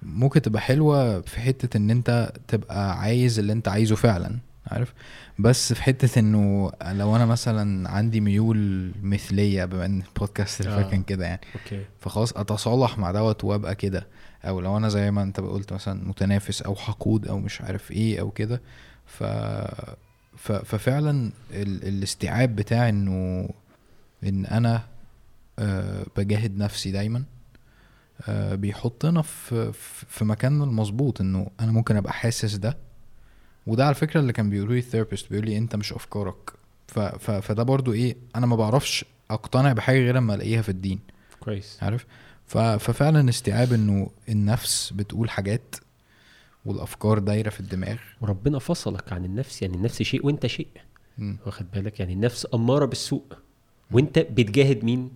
ممكن تبقى حلوة في حتة إن أنت تبقى عايز اللي أنت عايزه فعلا عارف؟ بس في حتة إنه لو أنا مثلا عندي ميول مثلية بما إن البودكاست اللي آه. كان كده يعني. okay. فخلاص أتصالح مع دوت وأبقى كده. أو لو أنا زي ما أنت قلت مثلا متنافس أو حقود أو مش عارف إيه أو كده ف ففعلا ال... الاستيعاب بتاع إنه إن أنا أه بجاهد نفسي دايما أه بيحطنا في في مكاننا المظبوط إنه أنا ممكن أبقى حاسس ده. وده على فكرة اللي كان بيقولوا لي الثيرابيست بيقول لي أنت مش أفكارك. ف ف فده برضو إيه أنا ما بعرفش أقتنع بحاجة غير لما ألاقيها في الدين. كويس. عارف؟ ففعلا استيعاب إنه النفس بتقول حاجات والأفكار دايرة في الدماغ. وربنا فصلك عن النفس يعني النفس شيء وأنت شيء. واخد بالك؟ يعني النفس أمارة بالسوء. وأنت بتجاهد مين؟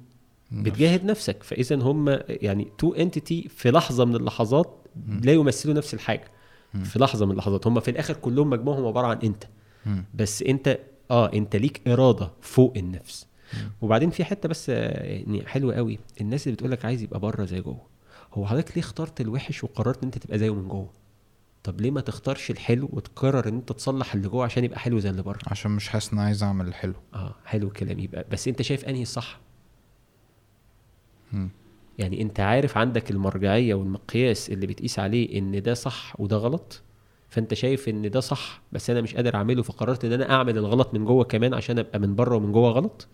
نفس. بتجاهد نفسك. فاذا هم يعني تو انتيتي في لحظة من اللحظات لا يمثلوا نفس الحاجة. في لحظة من اللحظات. هم في الآخر كلهم مجموعهم عبارة عن أنت. بس أنت آه أنت ليك إرادة فوق النفس. وبعدين في حتة بس يعني حلوة قوي. الناس اللي بتقول لك عايز يبقى بره زي جوه. هو حضرتك ليه اخترت الوحش وقررت إن أنت تبقى زيه من جوه؟ طب ليه ما تختارش الحلو وتقرر إن أنت تصلح اللي جوه عشان يبقى حلو زي اللي بره؟ عشان مش حاسس إن عايز أعمل الحلو. آه حلو الكلام. يبقى بس أنت شايف أنهي الصح؟ يعني أنت عارف عندك المرجعية والمقياس اللي بتقيس عليه إن ده صح وده غلط؟ فانت شايف ان ده صح بس أنا مش قادر اعمله فقررت ان أنا اعمل الغلط من جوه كمان عشان ابقى من بره ومن جوه غلط؟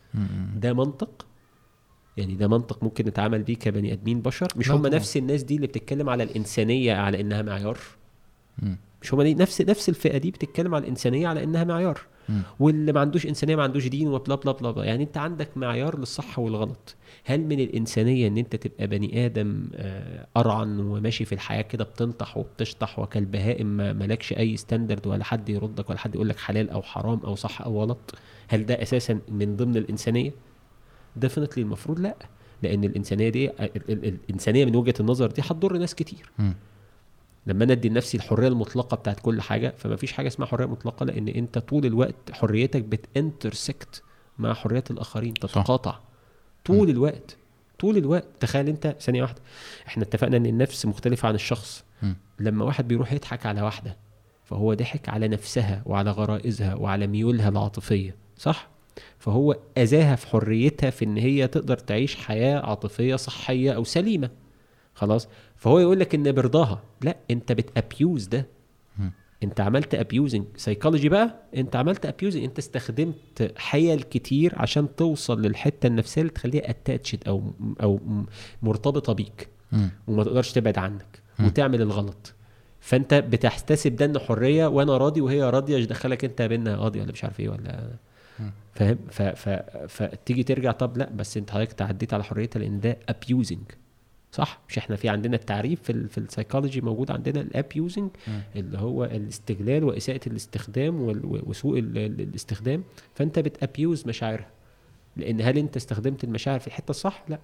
ده منطق؟ يعني ده منطق ممكن نتعامل بيه كبني ادمين بشر؟ مش هم نفس الناس دي اللي بتتكلم على الإنسانية على إنها معيار؟ مش هم نفس نفس الفئة دي بتتكلم على الإنسانية على إنها معيار. واللي ما عندوش إنسانية ما عندوش دين وبلا بلا بلا, بلا. يعني أنت عندك معيار للصح والغلط. هل من الإنسانية إن أنت تبقى بني آدم آه، أرعن وماشي في الحياة كده بتنطح وبتشطح وكالبهائم ما مالكش أي ستاندرد ولا حد يردك ولا حد يقول لك حلال أو حرام أو صح أو غلط؟ هل ده أساسا من ضمن الإنسانية؟ definitely المفروض لا. لأن الإنسانية دي الإنسانية من وجهة النظر دي هتضر ناس كتير. لما أنا أدي لنفسي الحرية المطلقة بتاعت كل حاجة فما فيش حاجة اسمها حرية مطلقة لأن أنت طول الوقت حريتك بت intersect مع حريات الآخرين تتقاطع. طول م. الوقت طول الوقت تخيل أنت ثانية واحدة إحنا اتفقنا إن النفس مختلفة عن الشخص م. لما واحد بيروح يضحك على واحدة فهو ضحك على نفسها وعلى غرائزها وعلى ميولها العاطفية صح فهو أذاها في حريتها في إن هي تقدر تعيش حياة عاطفية صحية أو سليمة خلاص فهو يقول لك إن برضاها. لا أنت بت abuse ده. أنت عملت abusing. psychology بقى أنت عملت abusing. أنت استخدمت حيل كتير عشان توصل للحتة النفسية اللي تخليها attached أو أو مرتبطة بيك. وما تقدرش تبعد عنك. وتعمل الغلط. فأنت بتحتسب ده انه حرية وأنا راضي وهي راضية إيش دخلك أنت بينا قاضي ولا مش عارف إيه ولا فاهم؟ فتيجي ترجع طب لا بس أنت حضرتك تعديت على حريتها لأن ده abusing. صح؟ مش إحنا في عندنا التعريف في في السايكولوجي موجود عندنا ال abusing اللي هو الاستغلال وإساءة الاستخدام وسوء الاستخدام. فأنت بت abuse مشاعرها. لأن هل أنت استخدمت المشاعر في الحتة الصح؟ لا.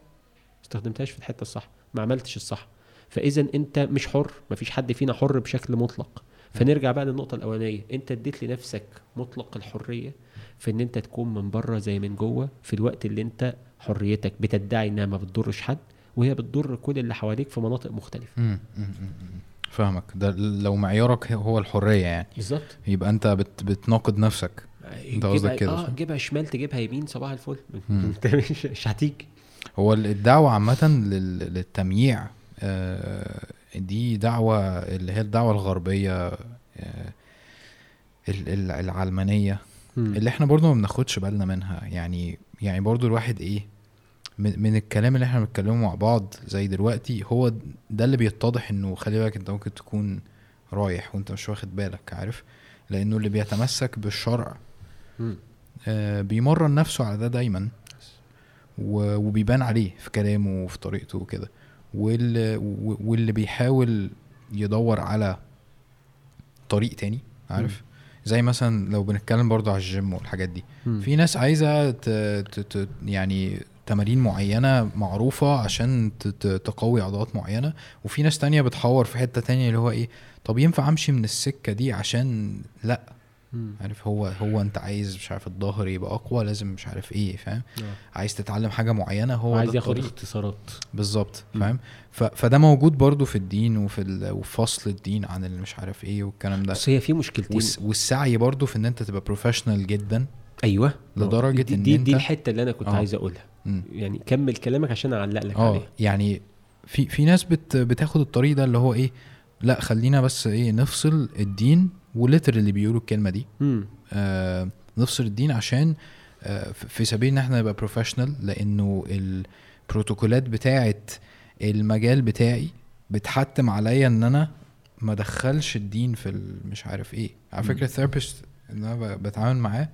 استخدمتهاش في الحتة الصح. ما عملتش الصح. فإذا أنت مش حر. ما فيش حد فينا حر بشكل مطلق. فنرجع بقى للنقطة الأولانية. أنت اديت لنفسك مطلق الحرية في إن أنت تكون من بره زي من جوه في الوقت اللي أنت حريتك. بتدعي إنها ما بتضرش حد. وهي بتضر كل اللي حواليك في مناطق مختلفة. فاهمك. ده لو معيارك هو الحرية يعني. بالظبط. يبقى انت بت بتناقض نفسك. انت قصدك كده آه جيبها شمال تجيبها يمين صباح الفل. انت مش هتيجي. هو الدعوة عامة للتمييع آه دي دعوة اللي هي الدعوة الغربية آه العلمانية. اللي إحنا برضو ما بناخدش بالنا منها. يعني يعني برضو الواحد إيه من, من الكلام اللي إحنا بنتكلمه مع بعض زي دلوقتي هو ده اللي بيتضح إنه خلي بالك أنت ممكن تكون رايح وأنت مش واخد بالك عارف؟ لأنه اللي بيتمسك بالشرع آه بيمرن نفسه على ده دايما. وبيبان عليه في كلامه وفي طريقته وكده. واللي, واللي بيحاول يدور على طريق تاني عارف؟ زي مثلا لو بنتكلم برضو على الجيم والحاجات دي. م. في ناس عايزة ت... ت... ت... يعني تمارين معينة معروفة عشان تقوي عضلات معينة. وفي ناس تانية بتحور في حتة تانية اللي هو إيه طب ينفع أمشي من السكة دي عشان لأ؟ عارف هو هو أنت عايز مش عارف الظهر يبقى أقوى لازم مش عارف إيه فاهم؟ آه. عايز تتعلم حاجة معينة هو عايز ياخد اختصارات. بالظبط فاهم؟ فده موجود برضو في الدين وفي وفصل الدين عن اللي مش عارف إيه والكلام ده. بس هي في مشكلتين. والسعي برضو في إن أنت تبقى بروفيشنال جدا. أيوه. لدرجة دي إن دي, دي الحتة اللي أنا كنت آه. عايز أقولها. يعني كمل كلامك عشان أعلق لك آه يعني في في ناس بت بتاخد الطريق ده اللي هو إيه لأ خلينا بس إيه نفصل الدين ولتر اللي بيقولوا الكلمة دي. آه نفصل الدين عشان آه في سبيل إن إحنا نبقى professional لأنه البروتوكولات بتاعه المجال بتاعي بتحتم عليا إن أنا ما ادخلش الدين في مش عارف إيه. على فكرة ال therapist اللي أنا بتعامل معاه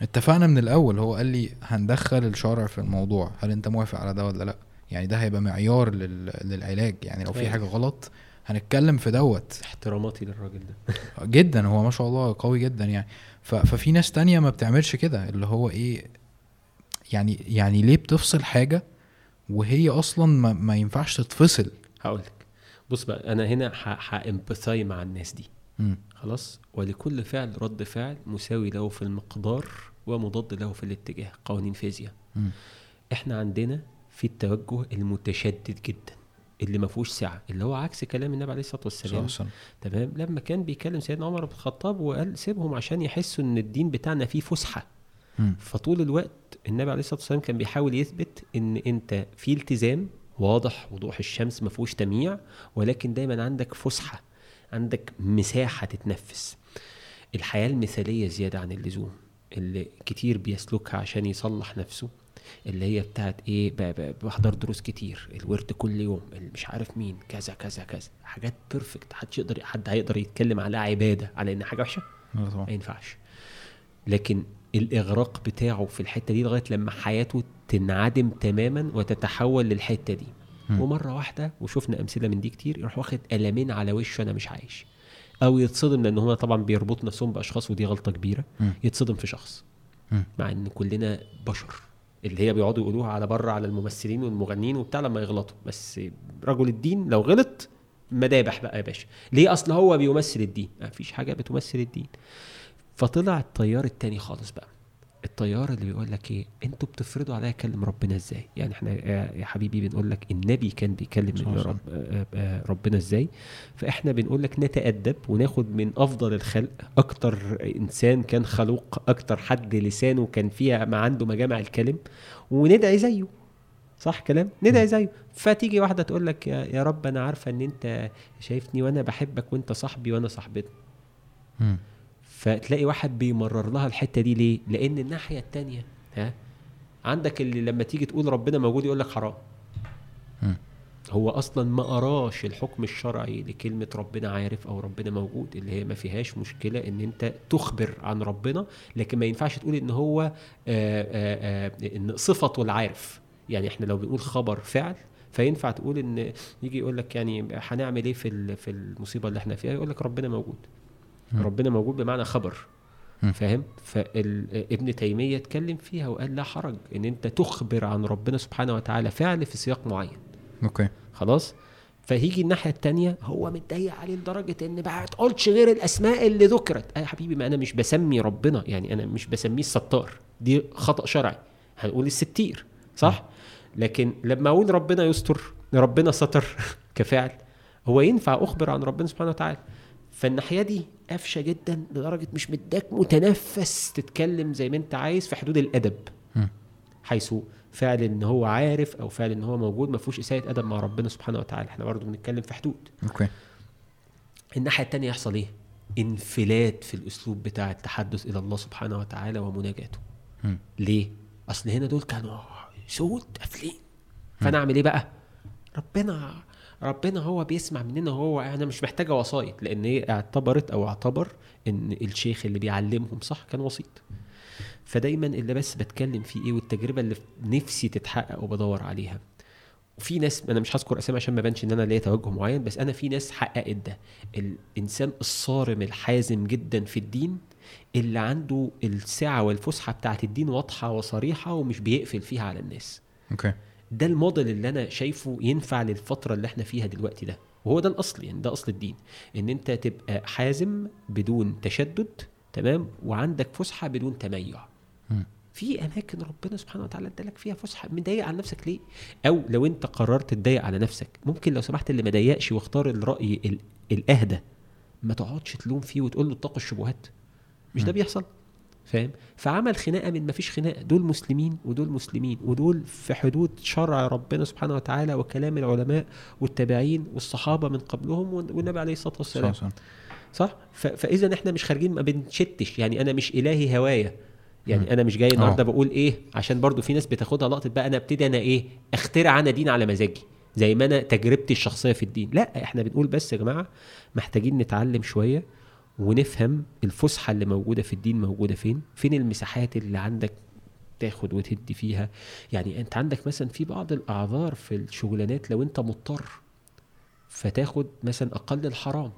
اتفقنا من الأول هو قال لي هندخل الشرع في الموضوع. هل أنت موافق على ده ولا لأ؟ يعني ده هيبقى معيار لل... للعلاج. يعني لو في حاجة غلط هنتكلم في دوت. احتراماتي للراجل ده. جدا هو ما شاء الله قوي جدا يعني. ف... ففي ناس تانية ما بتعملش كده اللي هو إيه يعني يعني ليه بتفصل حاجة وهي أصلا ما, ما ينفعش تتفصل؟ هقول لك بص بقى أنا هنا هأمبثاي مع الناس دي. م. خلاص ولكل فعل رد فعل مساوي له في المقدار ومضاد له في الاتجاه قوانين فيزياء. إحنا عندنا في التوجه المتشدد جدا اللي ما فيهوش سعة اللي هو عكس كلام النبي عليه الصلاة والسلام. صح تمام؟ لما كان بيكلم سيدنا عمر بن الخطاب وقال سيبهم عشان يحسوا إن الدين بتاعنا فيه فسحة. فطول الوقت النبي عليه الصلاة والسلام كان بيحاول يثبت إن أنت في التزام واضح وضوح الشمس ما فيهوش تمييع ولكن دايما عندك فسحة. عندك مساحة تتنفس. الحياة المثالية زيادة عن اللزوم اللي كتير بيسلكها عشان يصلح نفسه اللي هي بتاعت إيه بحضر دروس كتير الورد كل يوم مش عارف مين كذا كذا كذا. حاجات بيرفكت حدش يقدر حد هيقدر يتكلم عليها عبادة على ان حاجة وحشة؟ ما ينفعش. لكن الإغراق بتاعه في الحتة دي لغاية لما حياته تنعدم تماما وتتحول للحتة دي. ومرة واحدة وشفنا أمثلة من دي كتير يروح واخد قلمين على وشه أنا مش عايش. أو يتصدم لأن هم طبعا بيربطوا نفسهم بأشخاص ودي غلطة كبيرة. م. يتصدم في شخص. م. مع إن كلنا بشر. اللي هي بيقعدوا يقولوها على بره على الممثلين والمغنيين وبتاع لما يغلطوا. بس رجل الدين لو غلط مدابح بقى يا باشا. ليه أصل هو بيمثل الدين؟ ما فيش حاجة بتمثل الدين. فطلع التيار التاني خالص بقى. التيار اللي بيقول لك إيه؟ أنتوا بتفرضوا عليا أكلم ربنا إزاي؟ يعني إحنا يا حبيبي بنقول لك النبي كان بيكلم رب آه، آه، ربنا إزاي؟ فإحنا بنقول لك نتأدب وناخد من أفضل الخلق. أكتر إنسان كان خلوق أكتر حد لسانه كان فيها ما عنده مجامع الكلم وندعي زيه. صح كلام؟ ندعي زيه. فتيجي واحدة تقول لك يا, يا رب أنا عارفة إن أنت شايفني وأنا بحبك وأنت صاحبي وأنا صاحبتك فتلاقي واحد بيمرر لها الحتة دي ليه؟ لأن الناحية الثانية ها؟ عندك اللي لما تيجي تقول ربنا موجود يقول لك حرام. هو أصلا ما قراش الحكم الشرعي لكلمة ربنا عارف أو ربنا موجود اللي هي ما فيهاش مشكلة إن أنت تخبر عن ربنا لكن ما ينفعش تقول إن هو آآ آآ إن صفته العارف. يعني إحنا لو بنقول خبر فعل فينفع تقول إن يجي يقول لك يعني هنعمل إيه في في المصيبة اللي إحنا فيها؟ يقول لك ربنا موجود. ربنا موجود بمعنى خبر فاهم؟ فابن تيمية اتكلم فيها وقال لا حرج إن أنت تخبر عن ربنا سبحانه وتعالى فعل في سياق معين. okay. خلاص؟ فهيجي الناحية الثانية هو متضايق عليه لدرجة إن بقى تقولش غير الأسماء اللي ذكرت. يا حبيبي ما أنا مش بسمي ربنا يعني أنا مش بسميه الستار. دي خطأ شرعي. هنقول الستير صح؟ لكن لما أقول ربنا يستر ربنا ستر كفعل هو ينفع أخبر عن ربنا سبحانه وتعالى؟ فالناحية دي قفشه جدا لدرجة مش مداك متنفس تتكلم زي ما أنت عايز في حدود الأدب. حيث فعل إن هو عارف أو فعل إن هو موجود ما فيهوش إساءة أدب مع ربنا سبحانه وتعالى. إحنا برضه بنتكلم في حدود. أوكي. الناحية الثانية يحصل إيه؟ انفلات في الأسلوب بتاع التحدث إلى الله سبحانه وتعالى ومناجاته. م. ليه؟ أصل هنا دول كانوا سود قافلين. فأنا أعمل إيه بقى؟ ربنا ربنا هو بيسمع مننا هو أنا مش محتاجة وسايط لأن هي اعتبرت أو اعتبر إن الشيخ اللي بيعلمهم صح كان وسيط. فدايما اللي بس بتكلم فيه إيه والتجربة اللي نفسي تتحقق وبدور عليها. وفي ناس أنا مش هذكر أسامي عشان ما بانش إن أنا ليا توجه معين بس أنا في ناس حققت ده. الإنسان الصارم الحازم جدا في الدين اللي عنده السعه والفسحة بتاعت الدين واضحة وصريحة ومش بيقفل فيها على الناس. أوكي. okay. ده الموديل اللي أنا شايفه ينفع للفترة اللي إحنا فيها دلوقتي ده. وهو ده الأصل يعني ده أصل الدين إن أنت تبقى حازم بدون تشدد تمام؟ وعندك فسحة بدون تميع. في أماكن ربنا سبحانه وتعالى ادالك فيها فسحة مضايق على نفسك ليه؟ أو لو أنت قررت تضايق على نفسك ممكن لو سمحت اللي ما ضايقش واختار الرأي الأهدى ما تقعدش تلوم فيه وتقول له اتقوا الشبهات. مش ده بيحصل؟ فاهم؟ فعمل خناقة من ما فيش خناقة. دول مسلمين ودول مسلمين ودول في حدود شرع ربنا سبحانه وتعالى وكلام العلماء والتابعين والصحابة من قبلهم والنبي عليه الصلاة والسلام. صح, صح. صح؟ فإذا إحنا مش خارجين ما بنشتش. يعني أنا مش إلهي هواية. يعني م. أنا مش جاي النهارده بقول إيه عشان برضو في ناس بتاخدها لقطة بقى أنا أبتدي أنا إيه أخترع أنا دين على مزاجي. زي ما أنا تجربتي الشخصية في الدين. لا إحنا بنقول بس يا جماعة محتاجين نتعلم شوية. ونفهم الفسحة اللي موجودة في الدين موجودة فين؟ فين المساحات اللي عندك تاخد وتدي فيها؟ يعني أنت عندك مثلا في بعض الأعذار في الشغلانات لو أنت مضطر فتاخد مثلا أقل الحرام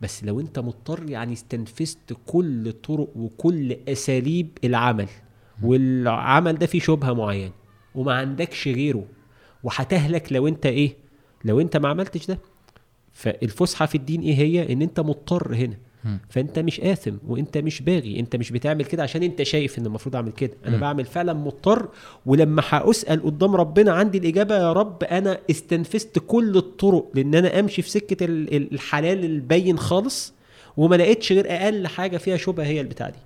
بس لو أنت مضطر يعني استنفذت كل طرق وكل أساليب العمل والعمل ده فيه شبهة معينة وما عندكش غيره وهتهلك لو أنت إيه؟ لو أنت ما عملتش ده. فالفسحة في الدين إيه هي؟ إن أنت مضطر هنا. فانت مش آثم وانت مش باغي. انت مش بتعمل كده عشان انت شايف ان المفروض اعمل كده. أنا م. بعمل فعلا مضطر ولما هأسأل قدام ربنا عندي الإجابة يا رب أنا استنفذت كل الطرق لأن أنا أمشي في سكة الحلال البين خالص وما لقيتش غير أقل حاجة فيها شبهة هي البتاع دي.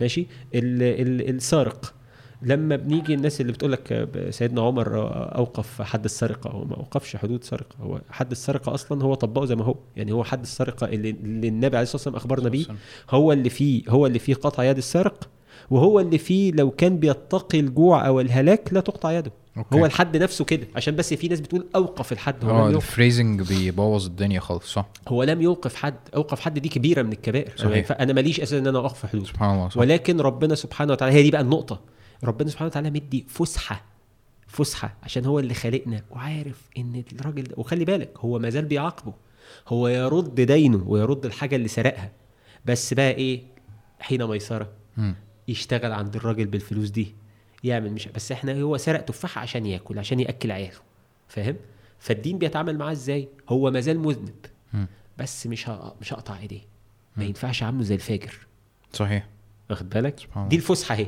ماشي؟ السارق. لما بنيجي الناس اللي بتقول لك سيدنا عمر أوقف حد السرقة هو ما أوقفش حدود سرقة هو حد السرقة أصلا هو طبقه زي ما هو. يعني هو حد السرقة اللي, اللي النبي عليه الصلاة والسلام أخبرنا بيه هو اللي فيه هو اللي فيه قطع يد السارق وهو اللي فيه لو كان بيتقي الجوع أو الهلاك لا تقطع يده. أوكي. هو الحد نفسه كده عشان بس في ناس بتقول أوقف الحد هو آه ال phrasing بيبوظ الدنيا خالص صح. هو لم يوقف حد أوقف حد دي كبيرة من الكبائر. صحيح. فأنا ماليش أساس إن أنا أوقف حدود. سبحان الله صح. ولكن ربنا سبحانه وتعالى هي دي بقى النقطة. ربنا سبحانه وتعالى مدي فسحة فسحة عشان هو اللي خالقنا. وعارف إن الراجل ده وخلي بالك هو ما زال بيعاقبه. هو يرد دينه ويرد الحاجة اللي سرقها. بس بقى إيه؟ حين ميسرة يشتغل عند الراجل بالفلوس دي. يعمل مش بس إحنا هو سرق تفاحه عشان ياكل عشان يأكل عياله. فاهم؟ فالدين بيتعامل معاه إزاي؟ هو ما زال مذنب. بس مش مش هقطع إيديه. ما ينفعش عامله زي الفاجر. صحيح. واخد بالك؟ دي الفسحة أهي.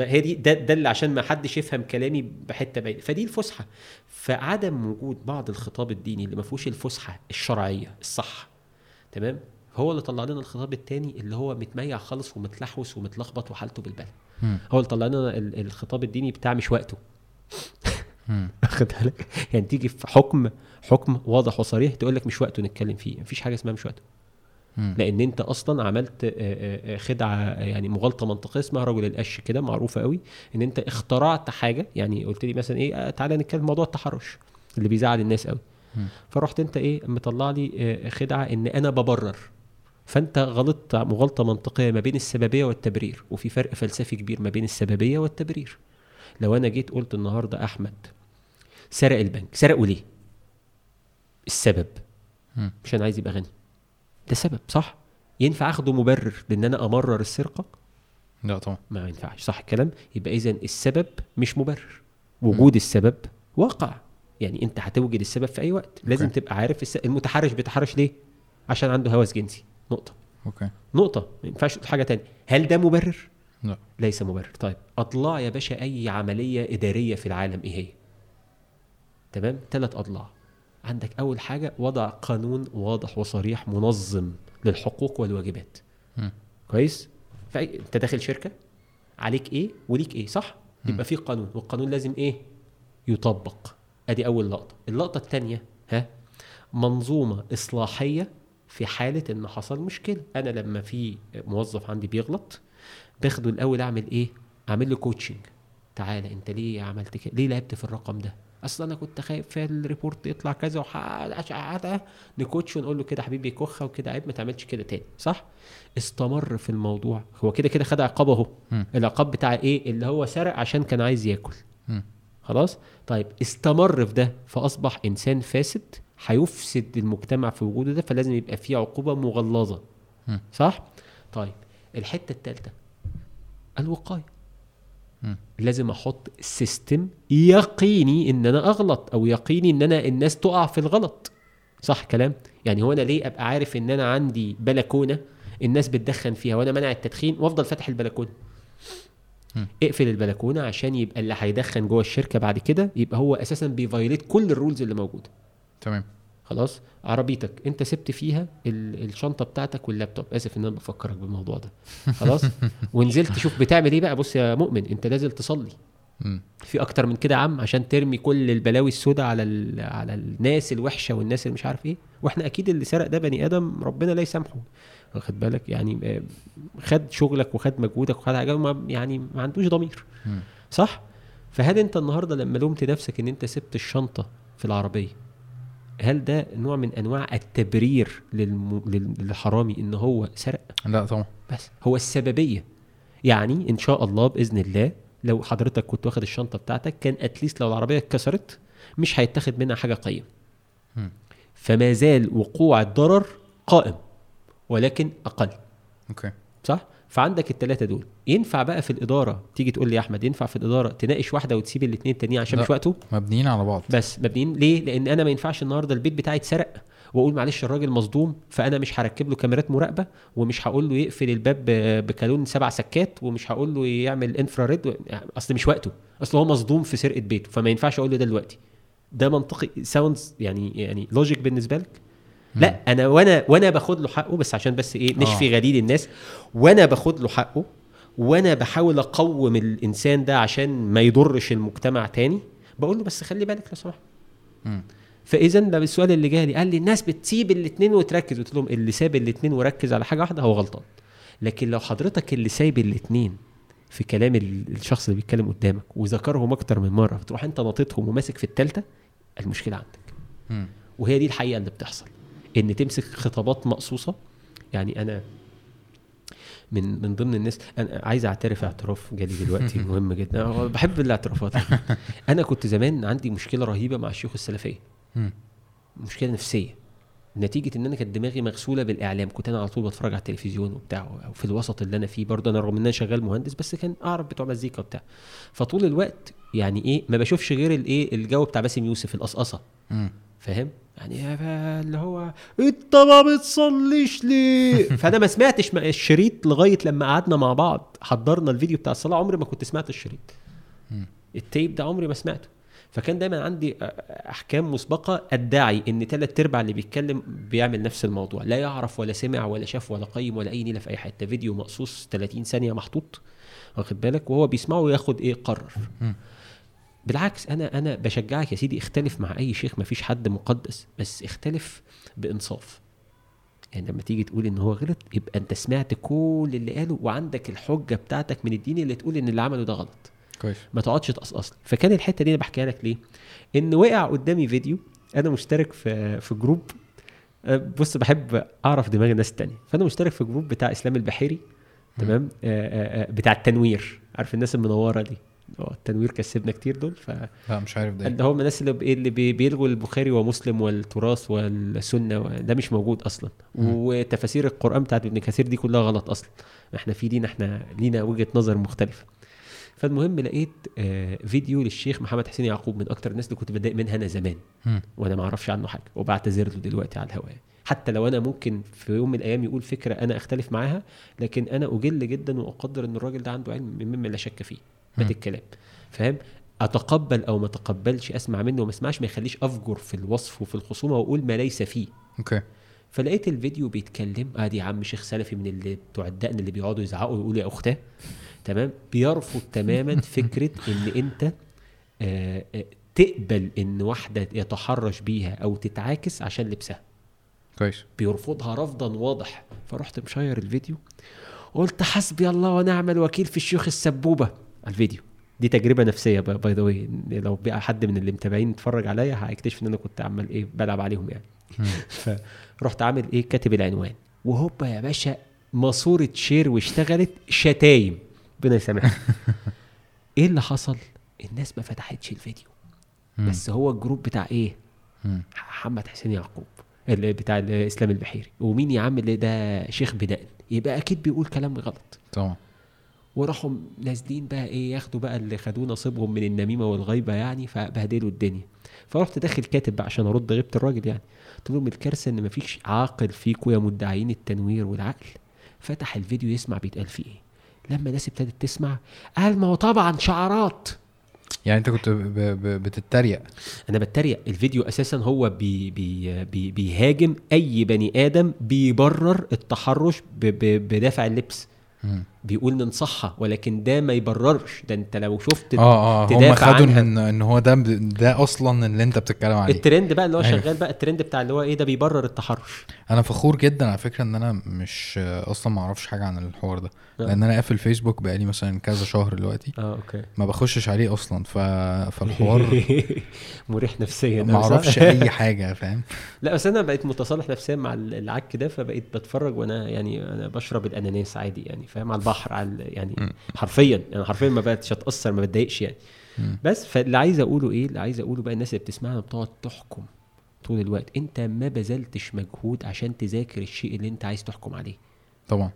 هي دي ده, ده اللي عشان ما حدش يفهم كلامي بحتة بعيدة. فدي الفسحة. فعدم وجود بعض الخطاب الديني اللي ما فيهوش الفسحة الشرعية الصح تمام؟ هو اللي طلع لنا الخطاب الثاني اللي هو متميع خالص ومتلحوس ومتلخبط وحالته بالبال هو اللي طلع لنا الخطاب الديني بتاع مش وقته. واخد بالك؟ يعني تيجي في حكم حكم واضح وصريح تقول لك مش وقته نتكلم فيه. مفيش حاجة اسمها مش وقته. لأن انت أصلا عملت خدعة يعني مغالطة منطقية اسمها رجل القش كده معروفة قوي ان انت اخترعت حاجة يعني قلت لي مثلا إيه تعالى نتكلم موضوع التحرش اللي بيزعل الناس قوي. فرحت انت إيه مطلع لي خدعة ان أنا ببرر. فانت غلطت مغالطة منطقية ما بين السببية والتبرير وفي فرق فلسفي كبير ما بين السببية والتبرير. لو أنا جيت قلت النهارده احمد سرق البنك سرقه ليه؟ السبب. عشان عايز يبقى غني. ده سبب صح؟ ينفع أخده مبرر لأن أنا أمرر السرقة؟ لا طبعا. ما ينفعش صح الكلام؟ يبقى اذا السبب مش مبرر. وجود م. السبب واقع. يعني أنت هتوجد السبب في أي وقت. لازم أوكي. تبقى عارف الس... المتحرش بيتحرش ليه؟ عشان عنده هوس جنسي. نقطة. أوكي. نقطة. ما ينفعش حاجة تانية. هل ده مبرر؟ لا. ليس مبرر. طيب اضلاع يا باشا أي عملية إدارية في العالم إيه هي؟ تمام؟ ثلاث اضلاع عندك أول حاجة وضع قانون واضح وصريح منظم للحقوق والواجبات. م. كويس؟ أنت داخل شركة عليك إيه وليك إيه صح؟ يبقى في قانون والقانون لازم إيه؟ يطبق. أدي أول لقطة. اللقطة الثانية ها؟ منظومة إصلاحية في حالة إن حصل مشكلة. أنا لما في موظف عندي بيغلط باخده الأول أعمل إيه؟ أعمل له coaching تعالى أنت ليه عملت كده؟ ليه لعبت في الرقم ده؟ أصل أنا كنت خايف في ال report يطلع كذا وحقق ن coach ونقول له كده حبيبي كخه وكده عيب ما تعملش كده تاني صح؟ استمر في الموضوع هو كده كده خد عقاب أهو العقاب بتاع إيه؟ اللي هو سرق عشان كان عايز ياكل. م. خلاص؟ طيب استمر في ده فأصبح إنسان فاسد هيفسد المجتمع في وجوده ده فلازم يبقى فيه عقوبة مغلظة. م. صح؟ طيب الحتة الثالثه الوقاية. لازم أحط سيستم يقيني إن أنا أغلط أو يقيني إن أنا الناس تقع في الغلط. صح كلام؟ يعني هو أنا ليه أبقى عارف إن أنا عندي بلكونة الناس بتدخن فيها وأنا منع التدخين وأفضل فاتح البلكونة؟ اقفل البلكونة عشان يبقى اللي هيدخن جوه الشركة بعد كده يبقى هو أساسا بي violate كل ال rules اللي موجودة. تمام. خلاص عربيتك انت سبت فيها الشنطة بتاعتك واللابتوب. آسف إن أنا بفكرك بالموضوع ده. خلاص؟ ونزلت تشوف بتعمل إيه بقى. بص يا مؤمن أنت نازل تصلي. في أكتر من كده عم عشان ترمي كل البلاوي السوداء على على الناس الوحشة والناس اللي مش عارف إيه. وإحنا أكيد اللي سرق ده بني آدم ربنا لا يسامحه. واخد بالك؟ يعني آه، خد شغلك وخد مجهودك وخد حاجة يعني ما عندوش ضمير. صح؟ فهل أنت النهارده لما لومت نفسك إن أنت سبت الشنطة في العربية هل ده نوع من أنواع التبرير للم... للحرامي إن هو سرق؟ لا طبعا. بس هو السببية. يعني إن شاء الله بإذن الله لو حضرتك كنت واخد الشنطة بتاعتك كان اتليست لو العربية اتكسرت مش هيتاخد منها حاجة قيم فما زال وقوع الضرر قائم ولكن أقل. أوكي. صح؟ فعندك الثلاثه دول. ينفع بقى في الإدارة تيجي تقول لي يا أحمد ينفع في الإدارة تناقش واحدة وتسيب الاثنين التانيين عشان مش وقته؟ مبنيين على بعض. بس مبنيين. ليه؟ لأن أنا ما ينفعش النهارده البيت بتاعي اتسرق وأقول معلش الراجل مصدوم فأنا مش هركب له كاميرات مراقبة ومش هقول له يقفل الباب بكالون سبع سكات ومش هقول له يعمل انفراريد أصل مش وقته. أصل هو مصدوم في سرقة بيته فما ينفعش أقول له ده دلوقتي. ده منطقي sounds يعني يعني logic بالنسبة لك؟ لا أنا وأنا وأنا باخد له حقه بس عشان بس إيه نشفي آه. غليل الناس. وأنا باخد له حقه وأنا بحاول أقوم الإنسان ده عشان ما يضرش المجتمع تاني. بقول له بس خلي بالك لو سمحت فاذا ده السؤال اللي جالي قال لي الناس بتسيب الاثنين وتركز. قلت لهم اللي ساب الاثنين وركز على حاجة واحدة هو غلطان. لكن لو حضرتك اللي سايب الاثنين في كلام الشخص اللي بيتكلم قدامك وذكرهم أكتر من مرة فتروح أنت ناططهم وماسك في الثالثه المشكلة عندك. م. وهي دي الحقيقة اللي بتحصل. إن تمسك خطابات مقصوصة. يعني أنا من من ضمن الناس أنا عايز أعترف اعتراف جالي دلوقتي مهم جدا. أنا بحب الاعترافات. أنا كنت زمان عندي مشكلة رهيبة مع الشيوخ السلفية. مشكلة نفسية. نتيجة إن أنا كانت دماغي مغسولة بالإعلام. كنت أنا على طول بتفرج على التلفزيون وبتاع أو في الوسط اللي أنا فيه برضه أنا رغم إن أنا شغال مهندس بس كان أعرف بتوع مزيكا وبتاع. فطول الوقت يعني إيه ما بشوفش غير الإيه الجو بتاع باسم يوسف القصقصة. فاهم؟ يعني اللي هو انت ما بتصليش ليه؟ فأنا ما سمعتش الشريط لغاية لما قعدنا مع بعض. حضرنا الفيديو بتاع الصلاة عمري ما كنت سمعت الشريط. التيب ده عمري ما سمعته. فكان دايما عندي أحكام مسبقة أدعي إن ثلاث أرباع اللي بيتكلم بيعمل نفس الموضوع. لا يعرف ولا سمع ولا شاف ولا قيم ولا أي نيلة في أي حتة فيديو مقصوص 30 ثانية محطوط واخد بالك؟ وهو بيسمعه وياخد إيه؟ قرر. بالعكس أنا أنا بشجعك يا سيدي اختلف مع أي شيخ ما فيش حد مقدس بس اختلف بإنصاف. يعني لما تيجي تقول إن هو غلط يبقى أنت سمعت كل اللي قاله وعندك الحجة بتاعتك من الدين اللي تقول إن اللي عمله ده غلط. كويس. ما تقعدش تقصقص فكان الحتة دي أنا بحكيها لك ليه؟ إن وقع قدامي فيديو أنا مشترك في في group بص بحب أعرف دماغ الناس التانية. فأنا مشترك في group بتاع إسلام البحيري تمام؟ بتاع التنوير. عارف الناس المنورة دي؟ التنوير كسبنا كتير دول ف لا مش عارف ده اللي هم الناس اللي إيه اللي بيلغوا البخاري ومسلم والتراث والسنة ده مش موجود أصلا. وتفاسير القرآن بتاعت ابن كثير دي كلها غلط أصلا. إحنا في دين إحنا لينا وجهة نظر مختلفة. فالمهم لقيت آه فيديو للشيخ محمد حسين يعقوب من أكتر الناس اللي كنت بتضايق منها أنا زمان. م. وأنا ما أعرفش عنه حاجة وبعتذر له دلوقتي على الهواء. حتى لو أنا ممكن في يوم من الأيام يقول فكرة أنا أختلف معاها لكن أنا أجل جدا وأقدر إن الراجل ده عنده علم مما لا شك فيه. مات الكلام فاهم؟ أتقبل أو ما أتقبلش أسمع منه وما أسمعش ما يخليش أفجر في الوصف وفي الخصومة وأقول ما ليس فيه. أوكي. فلقيت الفيديو بيتكلم ادي يا عم شيخ سلفي من اللي بتوع الدقن اللي بيقعدوا يزعقوا ويقولوا يا أختاه. تمام؟ بيرفض تماما فكرة إن أنت آه، آه، تقبل إن واحدة يتحرش بيها أو تتعاكس عشان لبسها. كويس. بيرفضها رفضا واضح. فرحت مشير الفيديو قلت حسبي الله ونعم الوكيل في الشيوخ السبوبة. الفيديو. دي تجربة نفسية by the way لو بقى حد من اللي متابعين اتفرج عليا هيكتشف إن أنا كنت عمال إيه بلعب عليهم يعني. فرحت عامل إيه كاتب العنوان. وهوبا يا باشا ماسورة share واشتغلت شتايم. ربنا يسامحك إيه اللي حصل؟ الناس ما فتحتش الفيديو. بس هو الجروب بتاع إيه؟ محمد حسين يعقوب اللي بتاع الاسلام البحيري. ومين يا عم اللي ده؟ شيخ بدقن يبقى أكيد بيقول كلام غلط. طبعا. وراحوا نازلين بقى إيه ياخدوا بقى اللي خدوه نصيبهم من النميمة والغيبة يعني فبهدلوا الدنيا. فرحت داخل كاتب بقى عشان أرد غيبة الراجل يعني. قلت لهم الكارثة إن مفيش عاقل فيكم يا مدعين التنوير والعقل. فتح الفيديو يسمع بيتقال فيه إيه. لما الناس ابتدت تسمع قال ما هو طبعا شعارات. يعني أنت كنت بتتريق. أنا بتريق. الفيديو أساسا هو بي بي بي بيهاجم أي بني آدم بيبرر التحرش بدافع اللبس. بيقول ننصحها ولكن ده ما يبررش. ده أنت لو شفت آه آه هم خدوا إن إن هو ده ده أصلا اللي أنت بتتكلم عليه. الترند بقى اللي هو أيوه. شغال بقى الترند بتاع اللي هو إيه ده بيبرر التحرش. أنا فخور جدا على فكرة إن أنا مش أصلا ما أعرفش حاجة عن الحوار ده. آه. لأن أنا قافل فيسبوك بقالي مثلا كذا شهر دلوقتي. آه okay. ما بخشش عليه أصلا. ف... فالحوار مريح نفسيا. ما أعرفش أي حاجة فاهم؟ لا بس أنا بقيت متصالح نفسيا مع العك ده فبقيت بتفرج وأنا يعني أنا بشرب الأناناس عادي يعني فاهم؟ على البحر على يعني. حرفيا يعني حرفيا ما بقتش اتاثر ما بتضايقش يعني. بس فاللي عايز أقوله إيه؟ اللي عايز أقوله بقى الناس اللي بتسمعنا بتقعد تحكم طول الوقت. أنت ما بذلتش مجهود عشان تذاكر الشيء اللي أنت عايز تحكم عليه. طبعا.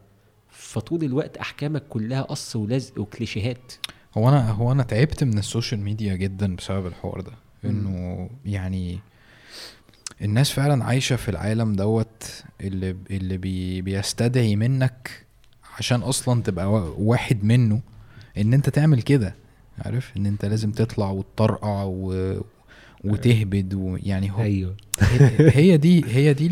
فطول الوقت أحكامك كلها قص ولزق وكليشيهات. هو أنا هو أنا تعبت من ال social media جدا بسبب الحوار ده. إنه يعني الناس فعلا عايشة في العالم دوت اللي اللي بي بيستدعي منك عشان أصلا تبقى واحد منه إن أنت تعمل كده عارف؟ إن أنت لازم تطلع وتطرقع و... وتهبد ويعني هو أيوه. هي دي هي دي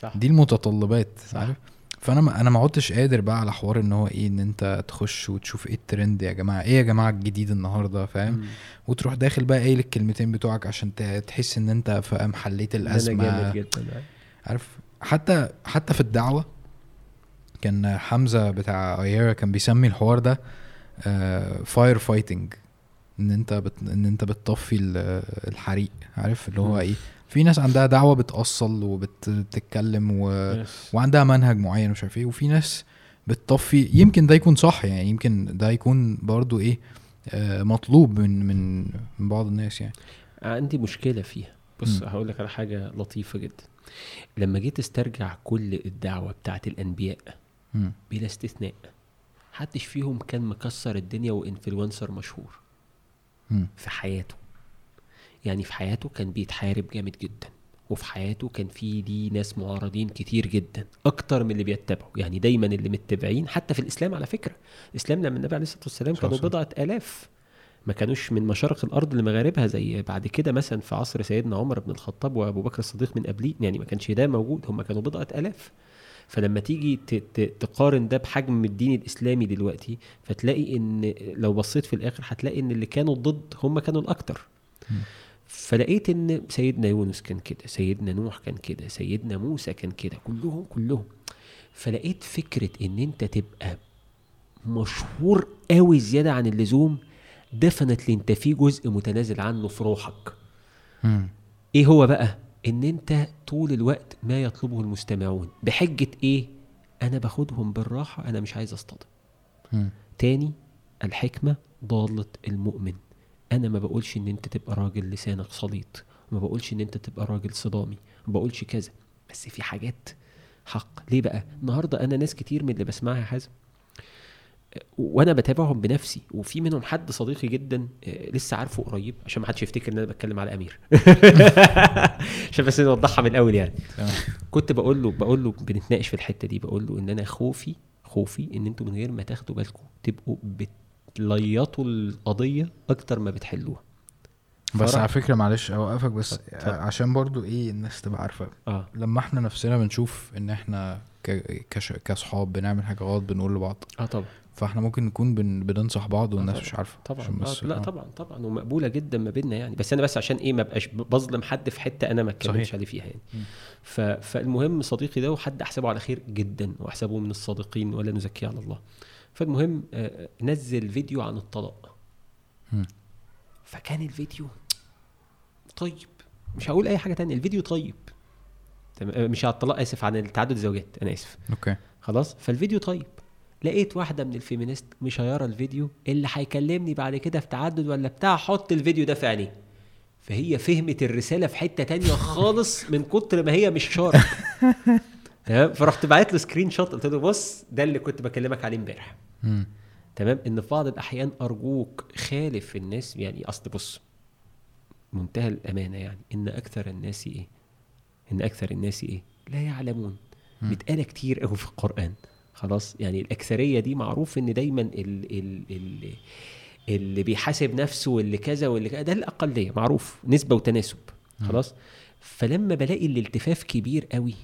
صح. دي المتطلبات صح. عارف؟ فأنا ما أنا ما عدتش قادر بقى على حوار إن هو إيه إن أنت تخش وتشوف إيه الترند يا جماعة إيه يا جماعة الجديد النهارده فاهم؟ وتروح داخل بقى قايل الكلمتين بتوعك عشان تحس إن أنت فاهم حليت الأزمة. جدا عارف؟ حتى حتى في الدعوة كان حمزة بتاع ايرا كان بيسمي الحوار ده fire آه، fighting إن أنت بت... إن أنت بتطفي الحريق عارف؟ اللي هو إيه في ناس عندها دعوة بتأصل وبتتكلم و... yes. وعندها منهج معين مش عارف إيه وفي ناس بتطفي يمكن ده يكون صح يعني يمكن ده يكون برضو إيه آه مطلوب من من من بعض الناس يعني. عندي مشكلة فيها. بص هقول لك على حاجة لطيفة جدا. لما جيت استرجع كل الدعوة بتاعت الأنبياء بلا استثناء. محدش فيهم كان مكسر الدنيا وإنفلونسر مشهور. في حياته. يعني في حياته كان بيتحارب جامد جدا. وفي حياته كان في دي ناس معارضين كتير جدا. أكتر من اللي بيتبعوا يعني دايما اللي متبعين. حتى في الإسلام على فكرة. الإسلام لما النبي عليه الصلاة والسلام كانوا بضعة آلاف. ما كانوش من مشارق الأرض لمغاربها زي بعد كده مثلا في عصر سيدنا عمر بن الخطاب وأبو بكر الصديق من قبليه. يعني ما كانش ده موجود. هم كانوا بضعة آلاف. فلما تيجي تقارن ده بحجم الدين الإسلامي دلوقتي فتلاقي إن لو بصيت في الآخر هتلاقي إن اللي كانوا ضد هم كانوا الأكتر. فلقيت إن سيدنا يونس كان كده سيدنا نوح كان كده سيدنا موسى كان كده كلهم كلهم. فلقيت فكرة إن أنت تبقى مشهور قوي زيادة عن اللزوم دفنت أنت في جزء متنازل عنه في روحك. م. إيه هو بقى؟ إن أنت طول الوقت ما يطلبه المستمعون. بحجة إيه؟ أنا باخدهم بالراحة أنا مش عايز أصطدم. تاني الحكمة ضالة المؤمن. أنا ما بقولش إن أنت تبقى راجل لسانك سليط ما بقولش إن أنت تبقى راجل صدامي ما بقولش كذا. بس في حاجات حق. ليه بقى؟ النهارده أنا ناس كتير من اللي بسمعها حازم وأنا بتابعهم بنفسي وفي منهم حد صديقي جدا آه، لسه عارفه قريب عشان ما حدش يفتكر إن أنا بتكلم على أمير. عشان بس نوضحها من الأول يعني. كنت بقول له بقول له بنتناقش في الحتة دي بقول له إن أنا خوفي خوفي إن أنتوا من غير ما تاخدوا بالكم تبقوا بت بتليطوا القضية أكتر ما بتحلوها. بس على فكرة معلش أوقفك بس طبعا. عشان برضو إيه الناس تبقى عارفة. آه. لما إحنا نفسنا بنشوف إن إحنا كصحاب بنعمل حاجة غلط بنقول لبعض. آه طبعا. فاحنا ممكن نكون بن... بننصح بعض والناس مش عارفة. طبعا آه لا آه. طبعا طبعا ومقبولة جدا ما بيننا يعني. بس أنا بس عشان إيه ما بقاش بظلم حد في حتة أنا ما اتكلمش عليه فيها يعني. ف... فالمهم صديقي ده وحد أحسبه على خير جدا وأحسبه من الصادقين ولا نزكيه على الله. فالمهم آه، نزل فيديو عن الطلاق. فكان الفيديو طيب. مش هقول أي حاجة تانية الفيديو طيب. مش على الطلاق آسف عن التعدد الزوجات أنا آسف. okay. خلاص؟ فالفيديو طيب. لقيت واحدة من ال feminist مشيره الفيديو اللي هيكلمني بعد كده في تعدد ولا بتاع حط الفيديو ده في عينيه. فهي فهمت الرسالة في حتة تانية خالص من كتر ما هي مش sharp تمام؟ فرحت بعت له screenshot قلت له بص ده اللي كنت بكلمك عليه امبارح. تمام؟ إن في بعض الأحيان أرجوك خالف الناس يعني أصل بص منتهى الأمانة يعني إن أكثر الناس إيه؟ إن أكثر الناس إيه؟ لا يعلمون. بيتقال كتير قوي في القرآن. خلاص؟ يعني الأكثرية دي معروف إن دايما ال ال ال اللي بيحاسب نفسه واللي كذا واللي كذا ده الأقلية معروف نسبة وتناسب خلاص؟ فلما بلاقي الالتفاف كبير قوي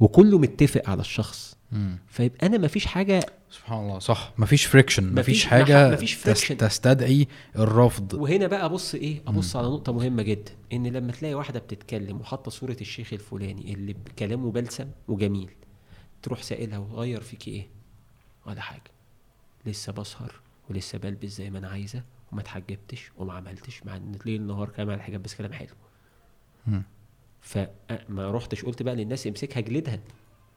وكله متفق على الشخص مم. فيبقى أنا مفيش حاجة سبحان الله صح مفيش فريكشن مفيش حاجة مفيش friction تستدعي الرفض. وهنا بقى ابص إيه أبص مم. على نقطة مهمة جدا إن لما تلاقي واحدة بتتكلم وحاطة صورة الشيخ الفلاني اللي كلامه بلسم وجميل تروح سائلها وغير فيكي إيه؟ ولا حاجة. لسه بسهر ولسه بلبس زي ما أنا عايزة وما اتحجبتش وما عملتش مع إن ليل نهار كلام على الحجاب بس كلام حلو. فما رحتش قلت بقى للناس امسكها جلدها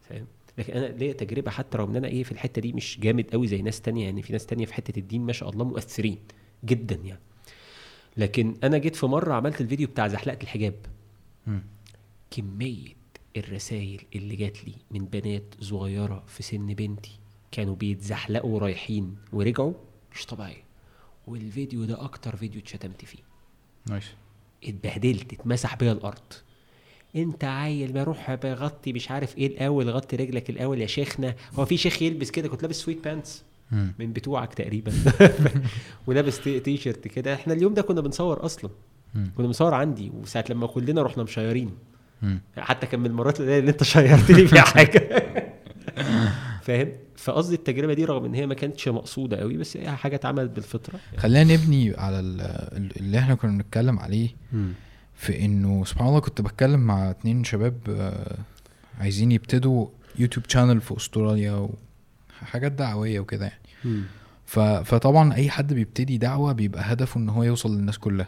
فاهم؟ لكن أنا ليا تجربة حتى رغم إن أنا إيه في الحتة دي مش جامد قوي زي ناس تانية يعني في ناس تانية في حتة الدين ما شاء الله مؤثرين جدا يعني. لكن أنا جيت في مرة عملت الفيديو بتاع زحلقة الحجاب. م. كمية الرسائل اللي جات لي من بنات صغيرة في سن بنتي كانوا بيتزحلقوا رايحين ورجعوا مش طبيعية. والفيديو ده أكتر فيديو اتشتمت فيه. nice اتبهدلت اتمسح بيا الأرض. أنت عيل ما روح بغطي مش عارف إيه الأول غطي رجلك الأول يا شيخنا. هو في شيخ يلبس كده؟ كنت لابس sweatpants من بتوعك تقريبا. ولابس تي شيرت كده. إحنا اليوم ده كنا بنصور أصلا. كنا بنصور عندي. وساعة لما كلنا رحنا مشيرين. حتى كان من المرات اللي انت شيرت لي فيها حاجة. فاهم؟ فقصدي التجربة دي رغم ان هي ما كانتش مقصودة قوي بس هي حاجة اتعملت بالفطرة. خلينا نبني على اللي إحنا كنا بنتكلم عليه في انه سبحان الله كنت بتكلم مع اتنين شباب آه، عايزين يبتدوا YouTube channel في استراليا وحاجات دعوية وكده يعني. فطبعا اي حد بيبتدي دعوة بيبقى هدفه ان هو يوصل للناس كلها.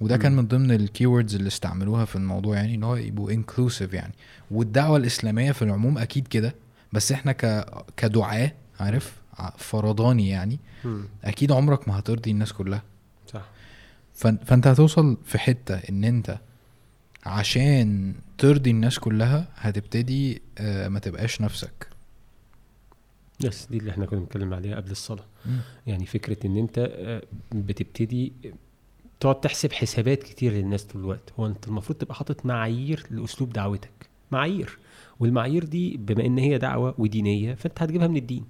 وده كان من ضمن ال keywords اللي استعملوها في الموضوع يعني إن هو يبقوا inclusive يعني. والدعوة الإسلامية في العموم أكيد كده بس إحنا ك كدعاة عارف؟ فرضاني يعني أكيد عمرك ما هترضي الناس كلها. صح. فأنت هتوصل في حتة إن أنت عشان ترضي الناس كلها هتبتدي آه، ما تبقاش نفسك. يس دي اللي إحنا كنا بنتكلم عليها قبل الصلاة. م. يعني فكرة إن أنت آه، بتبتدي تقعد تحسب حسابات كتير للناس طول الوقت. هو انت المفروض تبقى حاطط معايير لأسلوب دعوتك. معايير. والمعايير دي بما إن هي دعوة ودينية فأنت هتجيبها من الدين.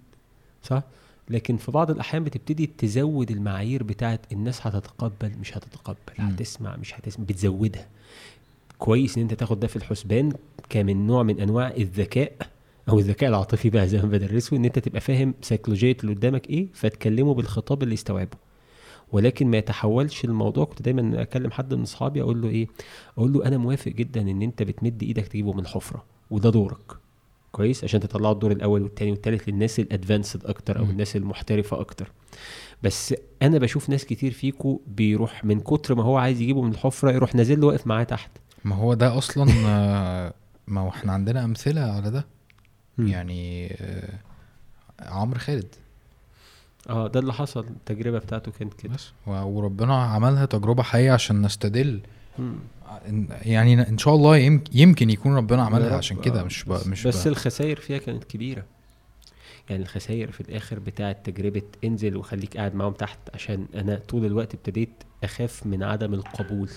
صح؟ لكن في بعض الأحيان بتبتدي تزود المعايير بتاعت الناس هتتقبل مش هتتقبل. م. هتسمع مش هتسمع بتزودها. كويس إن أنت تاخد ده في الحسبان كمن نوع من أنواع الذكاء أو الذكاء العاطفي بقى زي ما بدرسه إن أنت تبقى فاهم سيكولوجيه اللي قدامك إيه فتكلمه بالخطاب اللي يستوعبه. ولكن ما يتحولش الموضوع. كنت دايما أكلم حد من أصحابي أقول له إيه؟ أقول له أنا موافق جدا إن أنت بتمد إيدك تجيبه من حفرة وده دورك. كويس؟ عشان تطلعوا الدور الأول والثاني والثالث للناس الأدفانسد أكتر أو الناس المحترفة أكتر. بس أنا بشوف ناس كتير فيكو بيروح من كتر ما هو عايز يجيبه من الحفرة يروح نازل له واقف معاه تحت. ما هو ده أصلا آه، ما هو إحنا عندنا أمثلة على ده. يعني آه، عمرو خالد. آه ده اللي حصل. التجربة بتاعته كانت كده. بس. وربنا عملها تجربة حقيقيه عشان نستدل. يعني إن شاء الله يمكن يكون ربنا عملها عشان كده مش بس, مش بس الخسائر فيها كانت كبيرة. يعني الخسائر في الآخر بتاعة تجربة انزل وخليك قاعد معاهم تحت عشان أنا طول الوقت ابتديت أخاف من عدم القبول.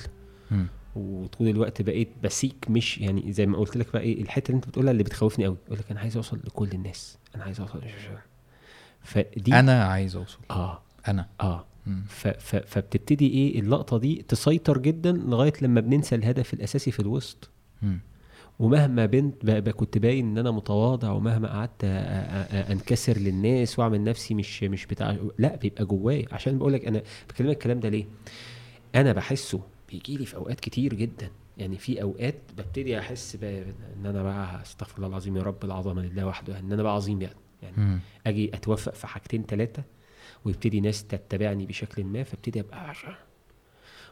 م. وطول الوقت بقيت بسيك مش يعني زي ما قلت لك بقى إيه الحتة اللي أنت بتقولها اللي بتخوفني قوي يقول لك أنا عايز أوصل لكل الناس. أنا عايز أوصل فدي أنا عايز أوصل. آه. أنا. آه. ف ف فبتبتدي إيه اللقطة دي تسيطر جدا لغاية لما بننسى الهدف الأساسي في الوسط. م. ومهما بنت بقى كنت باين إن أنا متواضع ومهما قعدت أنكسر للناس وأعمل نفسي مش مش بتاع لا بيبقى جوايا. عشان بقول لك أنا بكلمك الكلام ده ليه؟ أنا بحسه بيجي لي في أوقات كتير جدا. يعني في أوقات ببتدي أحس إن أنا بقى أستغفر الله العظيم يا رب العظمة لله وحده إن أنا بقى عظيم يعني. يعني م. أجي اتوفق في حاجتين ثلاثة ويبتدي ناس تتبعني بشكل ما فابتدي أبقى عشان.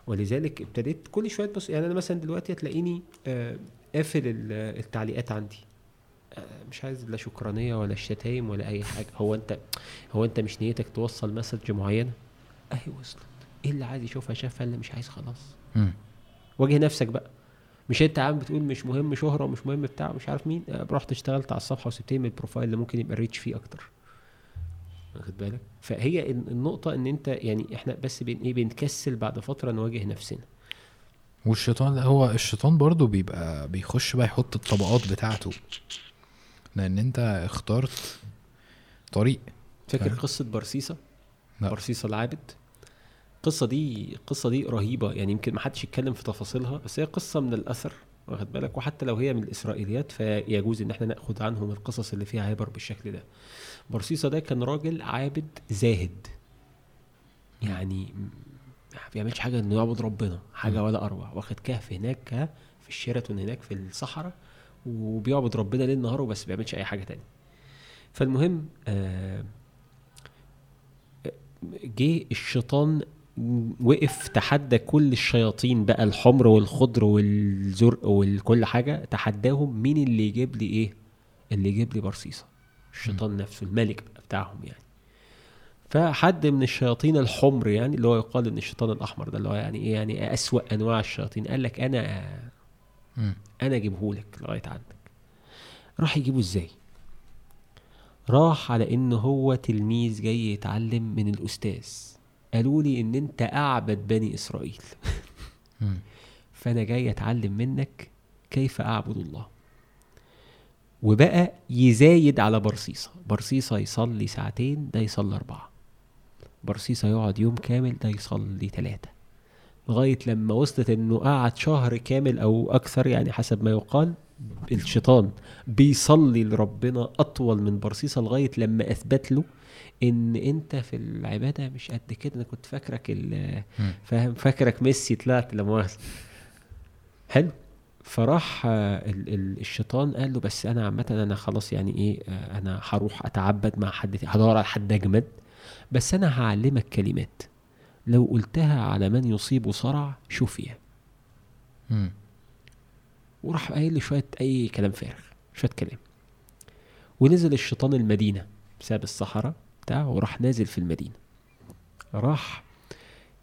ولذلك ابتديت كل شوية بص يعني أنا مثلا دلوقتي هتلاقيني آه، قافل التعليقات عندي. آه، مش عايز لا شكرانية ولا الشتايم ولا أي حاجة. هو أنت هو أنت مش نيتك توصل message معينة؟ أهي وصلت. إيه اللي عايز يشوفها شافها اللي مش عايز خلاص. واجه نفسك بقى. مش انت عم بتقول مش مهم شهرة ومش مهم بتاع مش عارف مين. آه، رحت اشتغلت على الصفحة وسبتني من ال profile اللي ممكن يبقى ال reach فيه أكتر. واخد بالك؟ فهي النقطة إن أنت يعني إحنا بس بين إيه بنكسل بعد فترة نواجه نفسنا. والشيطان هو الشيطان برضو بيبقى بيخش بقى يحط الطبقات بتاعته. لأن أنت اخترت طريق. فاكر قصة برسيسة؟ لا. برسيسة العابد؟ القصة دي القصة دي رهيبة. يعني يمكن ما حدش يتكلم في تفاصيلها بس هي قصة من الأثر واخد بالك؟ وحتى لو هي من الإسرائيليات فيجوز إن إحنا ناخد عنهم القصص اللي فيها عبر بالشكل ده. برصيصه ده كان راجل عابد زاهد. يعني ما بيعملش حاجة إنه يعبد ربنا حاجة ولا أروع. واخد كهف هناك في الشيراتون هناك في الصحراء وبيعبد ربنا ليل نهار بس ما بيعملش أي حاجة تانية. فالمهم آه جه الشيطان وقف تحدى كل الشياطين بقى الحمر والخضر والزرق وكل حاجة تحداهم مين اللي يجيب لي إيه؟ اللي يجيب لي برصيصة الشيطان نفسه الملك بتاعهم يعني. فحد من الشياطين الحمر يعني اللي هو يقال إن الشيطان الأحمر ده اللي هو يعني إيه؟ يعني أسوأ أنواع الشياطين. قال لك أنا أنا أجيبه لك لغاية عندك. راح يجيبه إزاي؟ راح على انه هو تلميذ جاي يتعلم من الأستاذ. قالوا لي إن أنت أعبد بني إسرائيل. فأنا جاي أتعلم منك كيف أعبد الله. وبقى يزايد على برصيصة. برصيصة يصلي ساعتين ده يصلي أربعة. برصيصة يقعد يوم كامل ده يصلي ثلاثة لغاية لما وصلت إنه قعد شهر كامل أو أكثر يعني حسب ما يقال الشيطان بيصلي لربنا أطول من برصيصة لغاية لما أثبت له إن أنت في العبادة مش قد كده. أنا كنت فاكرك فاهم؟ فاكرك ميسي طلعت لا حلو. فراح الشيطان قال له بس أنا عامة أنا خلاص يعني إيه أنا هروح أتعبد مع حد هدور على حد أجمد. بس أنا هعلمك كلمات. لو قلتها على من يصيب صرع شفي وراح قايل لي شوية أي كلام فارغ شوية كلام. ونزل الشيطان المدينة ساب الصحراء. بتاعه وراح نازل في المدينة. راح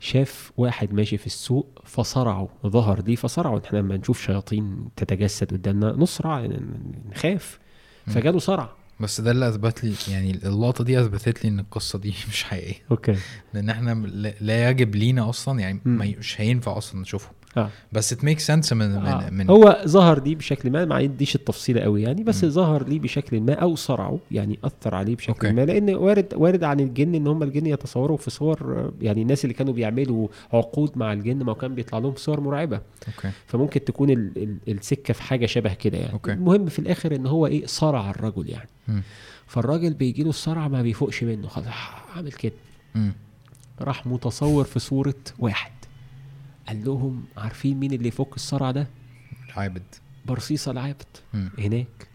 شاف واحد ماشي في السوق فصرعه ظهر ليه فصرعه. إحنا لما نشوف شياطين تتجسد قدامنا نصرع نخاف. فجاله صرع. بس ده اللي أثبت لي يعني اللقطة دي أثبتت لي إن القصة دي مش حقيقية. okay. لأن إحنا لا يجب لينا أصلا يعني مش هينفع أصلا نشوفهم. آه. بس it makes sense من, آه. من هو ظهر لي بشكل ما ما يديش التفصيل قوي يعني بس م. ظهر لي بشكل ما أو صرعه يعني أثر عليه بشكل okay. ما لأن وارد وارد عن الجن إن هم الجن يتصوروا في صور يعني الناس اللي كانوا بيعملوا عقود مع الجن ما كان بيطلع لهم صور مرعبة okay. فممكن تكون ال ال السكة في حاجة شبه كده يعني okay. المهم في الآخر إن هو إيه صرع الرجل يعني م. فالراجل بيجي له الصرع ما بيفوقش منه خلاص عامل كده راح متصور في صورة واحد قال لهم عارفين مين اللي يفك الصرع ده؟ العابد. برصيصة العابد. هناك.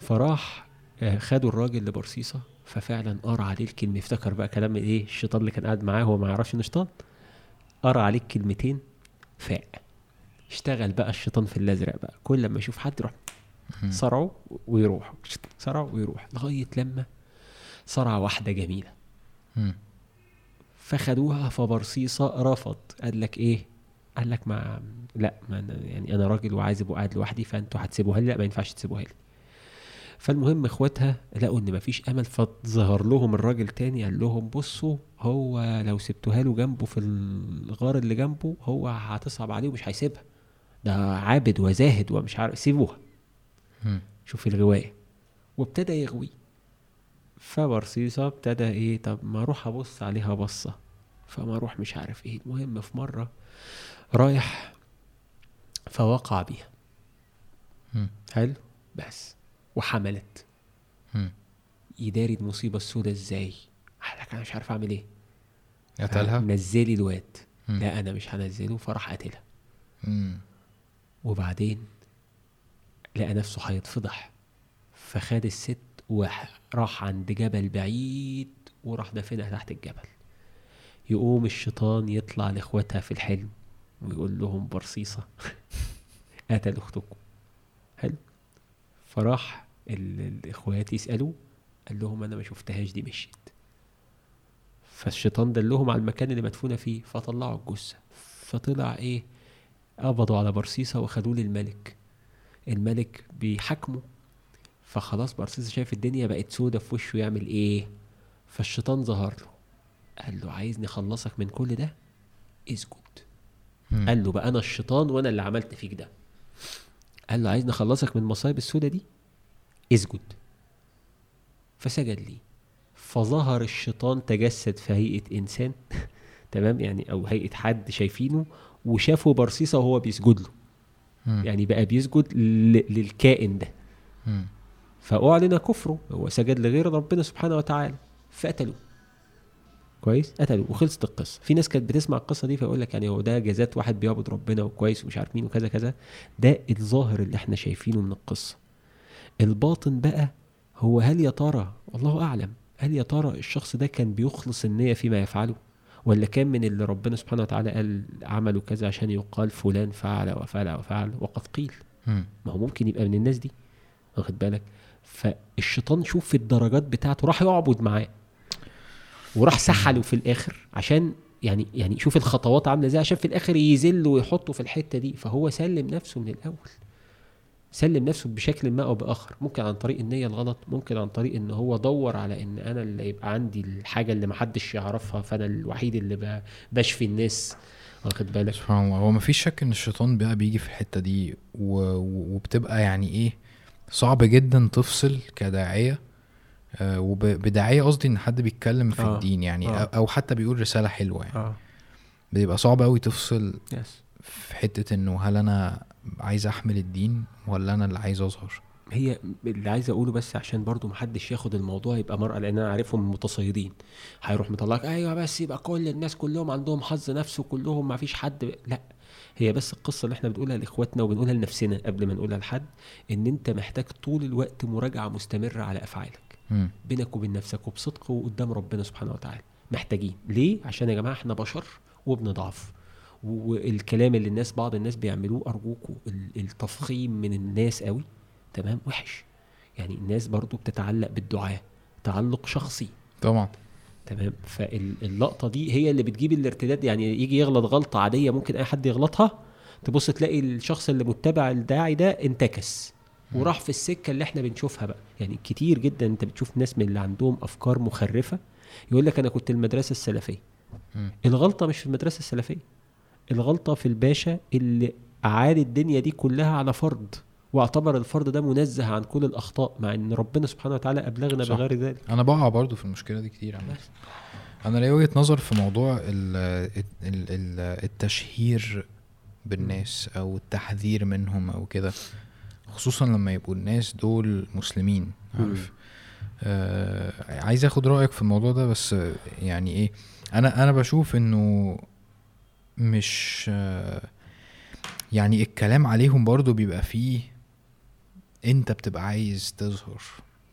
فراح آه، خدوا الراجل لبرصيصة ففعلا قرأ عليه الكلمة. افتكر بقى كلام إيه الشيطان اللي كان قاعد معاه هو ما يعرفش إنه شيطان. قرأ عليه كلمتين فاق. اشتغل بقى الشيطان في الأزرق بقى. كل لما يشوف حد يروح صرعه ويروح. صرعه ويروح. لغاية لما صرع واحدة جميلة. فخدوها فبرصيصة رفض. قال لك إيه؟ قال لك ما لا ما أنا يعني أنا راجل وعايز أبقى قاعد لوحدي فأنتوا هتسيبوها لي؟ لا ما ينفعش تسيبوها لي. فالمهم إخواتها لقوا إن مفيش أمل فظهر لهم الراجل تاني قال لهم بصوا هو لو سبتوها له جنبه في الغار اللي جنبه هو هتصعب عليه ومش هيسيبها. ده عابد وزاهد ومش عارف سيبوها. شوف الغواية. وابتدى يغوي. فبرصيصة ابتدى إيه طب ما أروح أبص عليها بصة. فما أروح مش عارف إيه. المهم في مرة رايح فوقع بيها. حلو؟ بس. وحملت. يداري المصيبة السوداء إزاي؟ لك أنا مش عارف أعمل إيه. قتلها؟ نزلي الواد. لا أنا مش هنزله. فراح قتلها وبعدين لقى نفسه هيتفضح. فخد الست وراح عند جبل بعيد وراح دافنها تحت الجبل. يقوم الشيطان يطلع لاخواتها في الحلم ويقول لهم برصيصة. قتل أختكم. حلو. فراح الإخوات يسألوه قال لهم أنا ما شفتهاش دي مشيت. فالشيطان دلهم على المكان اللي مدفونة فيه فطلعوا الجثة. فطلع إيه؟ قبضوا على برصيصة وخدوه للملك. الملك بيحاكمه. فخلاص بارسيس شايف الدنيا بقت سودة في وشه يعمل إيه؟ فالشيطان ظهر له. قال له عايزني أخلصك من كل ده؟ اسجد قال له بقى أنا الشيطان وأنا اللي عملت فيك ده. قال له عايزني أخلصك من المصايب السودة دي؟ اسجد فسجد لي فظهر الشيطان تجسد في هيئة إنسان تمام؟ يعني أو هيئة حد شايفينه وشافه برصيصة وهو بيسجد له. يعني بقى بيسجد للكائن ده. فأعلن كفره هو سجد لغير ربنا سبحانه وتعالى فقتلوه. كويس؟ قتلوا وخلصت القصة. في ناس كانت بتسمع القصة دي فيقول لك يعني هو ده جزات واحد بيعبد ربنا وكويس ومش عارف مين وكذا كذا. ده الظاهر اللي إحنا شايفينه من القصة. الباطن بقى هو هل يا ترى الله أعلم هل يا ترى الشخص ده كان بيخلص النية فيما يفعله؟ ولا كان من اللي ربنا سبحانه وتعالى قال عملوا كذا عشان يقال فلان فعل وفعل وفعل وقد قيل؟ ما هو ممكن يبقى من الناس دي. واخد بالك؟ فالشيطان شوف في الدرجات بتاعته راح يعبد معاه. وراح سحله في الآخر عشان يعني يعني شوف الخطوات عاملة إزاي عشان في الآخر يذل ويحطه في الحتة دي. فهو سلم نفسه من الأول. سلم نفسه بشكل ما أو بآخر. ممكن عن طريق النية الغلط ممكن عن طريق إن هو دور على إن أنا اللي يبقى عندي الحاجة اللي محدش يعرفها فأنا الوحيد اللي بشفي الناس. واخد بالك؟ سبحان الله. هو مفيش شك إن الشيطان بقى بيجي في الحتة دي و... وبتبقى يعني إيه صعب جدا تفصل كداعية آه وبداعيه قصدي إن حد بيتكلم في آه. الدين يعني آه. أو حتى بيقول رسالة حلوة يعني آه. بيبقى صعب قوي تفصل يس. في حتة إنه هل أنا عايز أحمل الدين ولا أنا اللي عايز أظهر هي اللي عايز أقوله بس عشان برضو محدش ياخد الموضوع يبقى مرأة لأن أنا عارفهم متصيدين هيروح مطلعك أيوه بس يبقى كل الناس كلهم عندهم حظ نفسه كلهم ما فيش حد. لأ هي بس القصة اللي إحنا بنقولها لإخواتنا وبنقولها لنفسنا قبل ما نقولها لحد إن أنت محتاج طول الوقت مراجعة مستمرة على أفعالك. م. بينك وبين نفسك وبصدق وقدام ربنا سبحانه وتعالى. محتاجين. ليه؟ عشان يا جماعة إحنا بشر وبنضعف والكلام اللي الناس بعض الناس بيعملوه ارجوكوا التفخيم من الناس قوي. تمام؟ وحش. يعني الناس برضو بتتعلق بالدعاء تعلق شخصي. طبعا. تمام. فاللقطه دي هي اللي بتجيب الارتداد يعني يجي يغلط غلطة عادية ممكن أي حد يغلطها تبص تلاقي الشخص اللي متبع الداعي ده انتكس وراح في السكة اللي إحنا بنشوفها بقى. يعني كتير جدا أنت بتشوف ناس من اللي عندهم أفكار مخرفة يقول لك أنا كنت المدرسة السلفية. الغلطة مش في المدرسة السلفية الغلطة في الباشا اللي اعاد الدنيا دي كلها على فرض. واعتبر الفرد ده منزه عن كل الأخطاء مع إن ربنا سبحانه وتعالى أبلغنا صح. بغير ذلك أنا بقع برضو في المشكلة دي كتير عم. أنا ليا وجهة نظر في موضوع ال ال ال التشهير بالناس أو التحذير منهم أو كده خصوصا لما يبقوا الناس دول مسلمين عارف آه عايز آخد رأيك في الموضوع ده بس يعني إيه أنا أنا بشوف إنه مش آه يعني الكلام عليهم برضو بيبقى فيه انت بتبقى عايز تظهر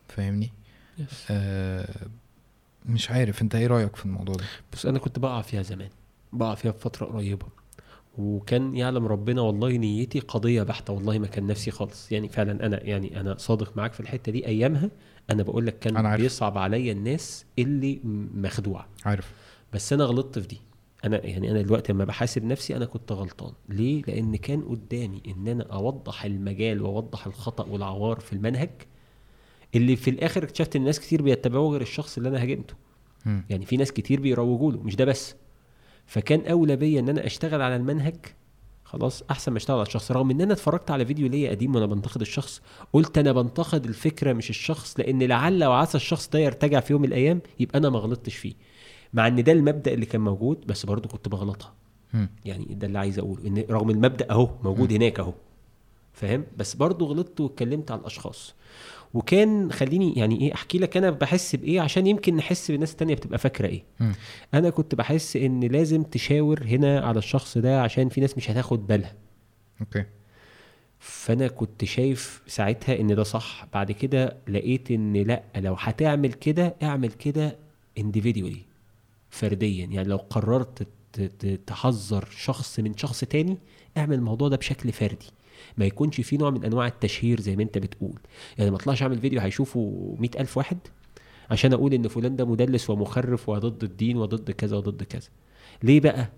فاهمني؟ Yes. آه مش عارف انت إيه رأيك في الموضوع ده؟ بس أنا كنت بقع فيها زمان بقع فيها بفترة قريبة وكان يعلم ربنا والله نيتي قضية بحتة والله ما كان نفسي خالص. يعني فعلا أنا يعني أنا صادق معاك في الحتة دي أيامها أنا بقول لك كان أنا بيصعب عليا الناس اللي مخدوعة. عارف. بس أنا غلطت في دي. أنا يعني أنا دلوقتي لما بحاسب نفسي أنا كنت غلطان. ليه؟ لأن كان قدامي إن أنا أوضح المجال وأوضح الخطأ والعوار في المنهج اللي في الآخر اكتشفت إن ناس كتير بيتبعوا غير الشخص اللي أنا هاجمته. يعني في ناس كتير بيروجوا له مش ده بس. فكان أولى بيا إن أنا أشتغل على المنهج خلاص أحسن ما أشتغل على الشخص. رغم إن أنا اتفرجت على فيديو ليا قديم وأنا بنتقد الشخص قلت أنا بنتقد الفكرة مش الشخص لأن لعل وعسى الشخص ده يرتجع في يوم من الأيام يبقى أنا ما غلطتش فيه. مع إن ده المبدأ اللي كان موجود بس برضه كنت بغلطها. يعني ده اللي عايز أقوله إن رغم المبدأ أهو موجود هناك أهو. فاهم؟ بس برضه غلطت واتكلمت على الأشخاص. وكان خليني يعني إيه أحكي لك أنا بحس بإيه عشان يمكن نحس بالناس التانية بتبقى فاكرة إيه. م. أنا كنت بحس إن لازم تشاور هنا على الشخص ده عشان في ناس مش هتاخد بالها. أوكي. فأنا كنت شايف ساعتها إن ده صح. بعد كده لقيت إن لأ لو هتعمل كده اعمل كده individually. فرديا. يعني لو قررت تحذر شخص من شخص تاني اعمل الموضوع ده بشكل فردي. ما يكونش في نوع من أنواع التشهير زي ما أنت بتقول. يعني ما اطلعش أعمل فيديو هيشوفه مئة ألف واحد عشان أقول إن فلان ده مدلس ومخرف وضد الدين وضد كذا وضد كذا. ليه بقى؟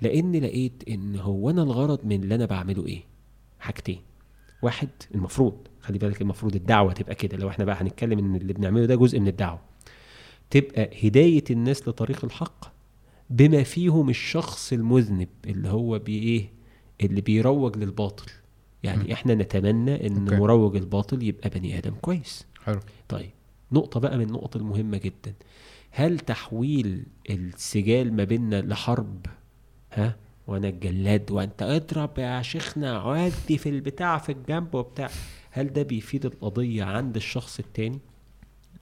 لأن لقيت إن هو أنا الغرض من اللي أنا بعمله إيه؟ حاجتين. واحد المفروض خلي بالك المفروض الدعوة تبقى كده. لو إحنا بقى هنتكلم إن اللي بنعمله ده جزء من الدعوة. تبقى هداية الناس لطريق الحق بما فيهم الشخص المذنب اللي هو بإيه اللي بيروج للباطل. يعني م. إحنا نتمنى إن أوكي. مروج الباطل يبقى بني آدم كويس. حلو. طيب نقطة بقى من النقط المهمة جدا. هل تحويل السجال ما بيننا لحرب؟ ها؟ وأنا الجلاد وأنت اضرب يا شيخنا عادي في البتاع في الجنب وبتاع. هل ده بيفيد القضية عند الشخص التاني؟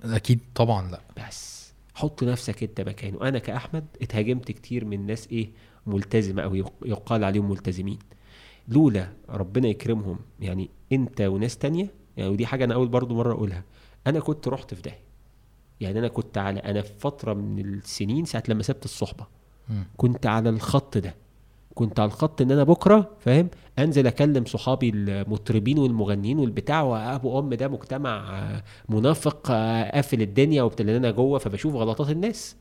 أكيد طبعا لا. بس حط نفسك أنت مكانه. أنا كأحمد اتهاجمت كتير من ناس إيه ملتزمة أو يقال عليهم ملتزمين. لولا ربنا يكرمهم يعني أنت وناس تانية يعني ودي حاجة أنا أول برضو مرة أقولها. أنا كنت رحت في داهية. يعني أنا كنت على أنا في فترة من السنين ساعة لما سبت الصحبة. كنت على الخط ده. كنت على الخط إن أنا بكرة فاهم؟ انزل اكلم صحابي المطربين والمغنيين والبتاع وابو ام ده مجتمع منافق قافل الدنيا وبتاع أنا جوه فبشوف غلطات الناس.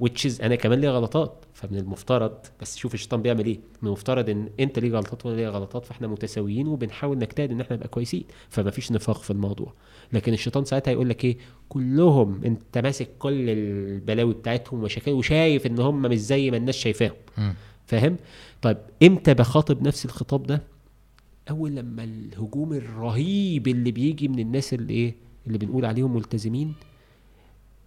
وتشيز أنا كمان ليا غلطات. فمن المفترض بس شوف الشيطان بيعمل إيه. من المفترض إن أنت ليك غلطات وأنا ليا غلطات فإحنا متساويين وبنحاول نجتهد إن إحنا نبقى كويسين. فما فيش نفاق في الموضوع. لكن الشيطان ساعتها يقول لك إيه؟ كلهم أنت ماسك كل البلاوي بتاعتهم ومشاكل وشايف إن هم مش زي ما الناس شايفاهم. فاهم؟ طيب إمتى بخاطب نفس الخطاب ده؟ أول لما الهجوم الرهيب اللي بيجي من الناس اللي إيه؟ اللي بنقول عليهم ملتزمين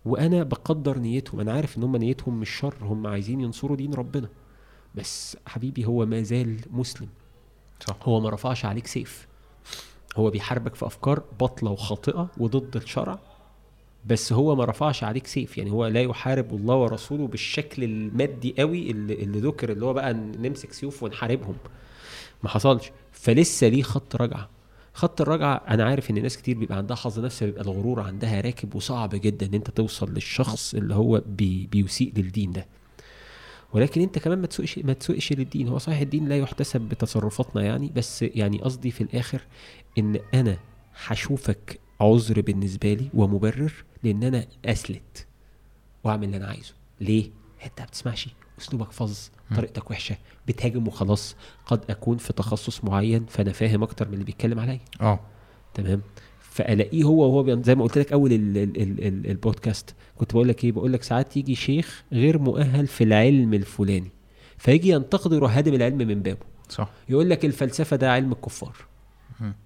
وأنا بقدر نيتهم أنا عارف إن هم نيتهم مش شر هم عايزين ينصروا دين ربنا. بس حبيبي هو ما زال مسلم. صح. هو ما رفعش عليك سيف. هو بيحاربك في أفكار باطلة وخاطئة وضد الشرع. بس هو ما رفعش عليك سيف. يعني هو لا يحارب الله ورسوله بالشكل المادي قوي اللي, اللي ذكر اللي هو بقى نمسك سيوف ونحاربهم. ما حصلش. فلسه ليه خط رجعة؟ خط الرجعة أنا عارف إن ناس كتير بيبقى عندها حظ نفسي بيبقى الغرور عندها راكب وصعب جدا إن أنت توصل للشخص اللي هو بي بيسيء للدين ده. ولكن أنت كمان ما تسوقش ما تسوقش للدين. هو صحيح الدين لا يحتسب بتصرفاتنا يعني بس يعني قصدي في الآخر إن أنا هشوفك عذر بالنسبة لي ومبرر لأن أنا أسلت وأعمل اللي أنا عايزه. ليه؟ انت ما بتسمعش. أسلوبك فظ. طريقتك وحشة. بتهاجم وخلاص. قد أكون في تخصص معين فأنا فاهم أكتر من اللي بيتكلم عليا. آه. تمام؟ فألاقيه هو وهو زي ما قلت لك أول ال ال ال ال البودكاست. كنت بقول لك إيه؟ بقول لك ساعات يجي شيخ غير مؤهل في العلم الفلاني. فيجي ينتقد يروح هادم العلم من بابه. صح. يقول لك الفلسفة ده علم الكفار.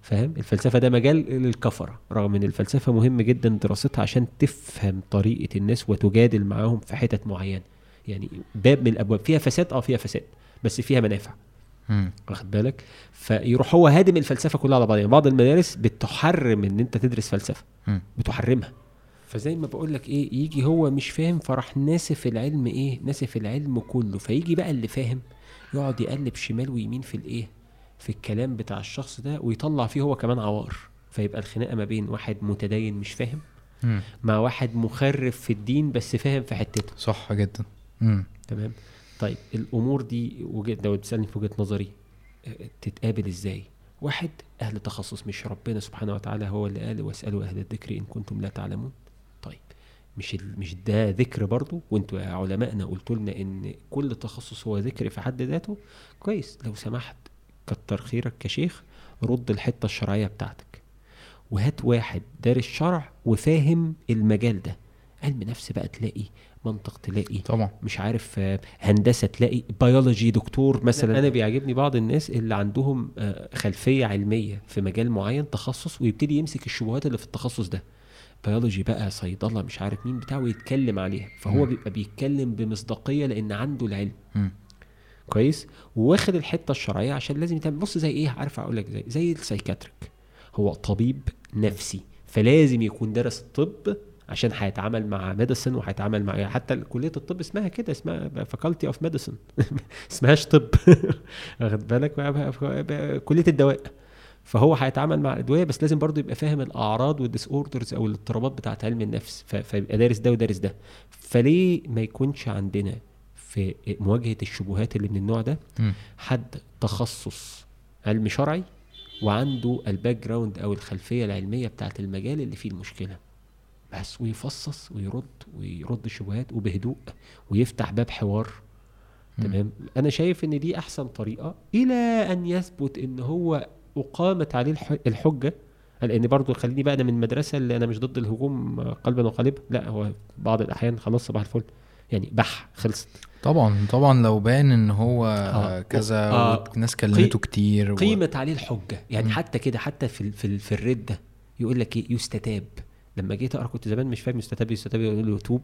فاهم؟ الفلسفة ده مجال للكفرة رغم إن الفلسفة مهم جدا دراستها عشان تفهم طريقة الناس وتجادل معاهم في حتت معينة. يعني باب من الأبواب فيها فساد آه فيها فساد بس فيها منافع. واخد بالك؟ فيروح هو هادم الفلسفة كلها على بعضها يعني بعض المدارس بتحرم إن أنت تدرس فلسفة. بتحرمها. فزي ما بقول لك إيه يجي هو مش فاهم فراح ناسف العلم إيه؟ ناسف العلم كله. فيجي بقى اللي فاهم يقعد يقلب شمال ويمين في الإيه؟ في الكلام بتاع الشخص ده ويطلع فيه هو كمان عوار. فيبقى الخناقة ما بين واحد متدين مش فاهم مع واحد مخرف في الدين بس فاهم في حتته. صح جدا. تمام؟ طيب الأمور دي لو بتسالني في وجهة نظري آه، تتقابل إزاي؟ واحد أهل تخصص مش ربنا سبحانه وتعالى هو اللي قال واسألوا أهل الذكر إن كنتم لا تعلمون. طيب مش مش ده ذكر برضو؟ وانتوا يا علمائنا قلتوا لنا إن كل تخصص هو ذكر في حد ذاته؟ كويس لو سمحت كتر خيرك كشيخ رد الحتة الشرعية بتاعتك. وهات واحد دارس شرع وفاهم المجال ده. علم نفس بقى تلاقي منطق تلاقي طبعا. مش عارف هندسة تلاقي بيولوجي دكتور مثلا. أنا بيعجبني بعض الناس اللي عندهم آه، خلفية علمية في مجال معين تخصص ويبتدي يمسك الشبهات اللي في التخصص ده. بيولوجي بقى صيدلة مش عارف مين بتاعه ويتكلم عليها. فهو م. بيبقى بيتكلم بمصداقية لأن عنده العلم. م. كويس؟ واخد الحتة الشرعية عشان لازم يتعمل. بص زي إيه؟ عارف أقول لك زي زي ال psychiatric. هو طبيب نفسي فلازم يكون درس الطب عشان هيتعامل مع medicine وهيتعامل مع حتى كلية الطب اسمها كده اسمها Faculty of Medicine اسمهاش طب. واخد بالك؟ كلية الدواء. فهو هيتعامل مع الادويه بس لازم برضه يبقى فاهم الأعراض وال disorders أو الاضطرابات بتاعة علم النفس. فيبقى دارس ده ودارس ده. فليه ما يكونش عندنا في مواجهة الشبهات اللي من النوع ده حد تخصص علم شرعي وعنده ال background أو الخلفية العلمية بتاعه المجال اللي فيه المشكلة. بس ويفصص ويرد ويرد الشبهات وبهدوء ويفتح باب حوار. تمام؟ أنا شايف إن دي أحسن طريقة إلى أن يثبت إن هو أقامت عليه الحجة. لأن برضو خليني بقى أنا من المدرسة اللي أنا مش ضد الهجوم قلبا وقالبا. لا هو بعض الأحيان خلاص صباح الفل. يعني بح خلصت. طبعا طبعا لو بان إن هو آه كذا آه والناس كلمته كتير قيمت و... عليه الحجه يعني م. حتى كده حتى في في, في الرده يقول لك إيه؟ يستتاب. لما جيت أقرأ كنت زمان مش فاهم يستتاب يستتاب يقول له توب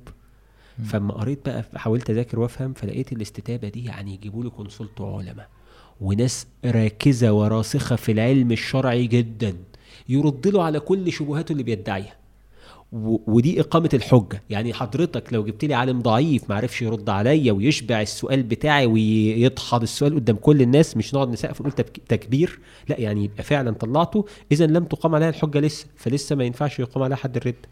فلما قريت بقى حاولت أذاكر وأفهم فلقيت الاستتابة دي يعني يجيبوا لي كونسلت علماء وناس راكزة وراسخة في العلم الشرعي جدا يرد له على كل شبهاته اللي بيدعيها. ودي إقامة الحجة. يعني حضرتك لو جبت لي عالم ضعيف ما عرفش يرد عليا ويشبع السؤال بتاعي ويدحض السؤال قدام كل الناس مش نقعد نسقف ونقول تكبير لا يعني يبقى فعلا طلعته. إذا لم تقام عليها الحجة لسه فلسه ما ينفعش يقام عليها حد الرد.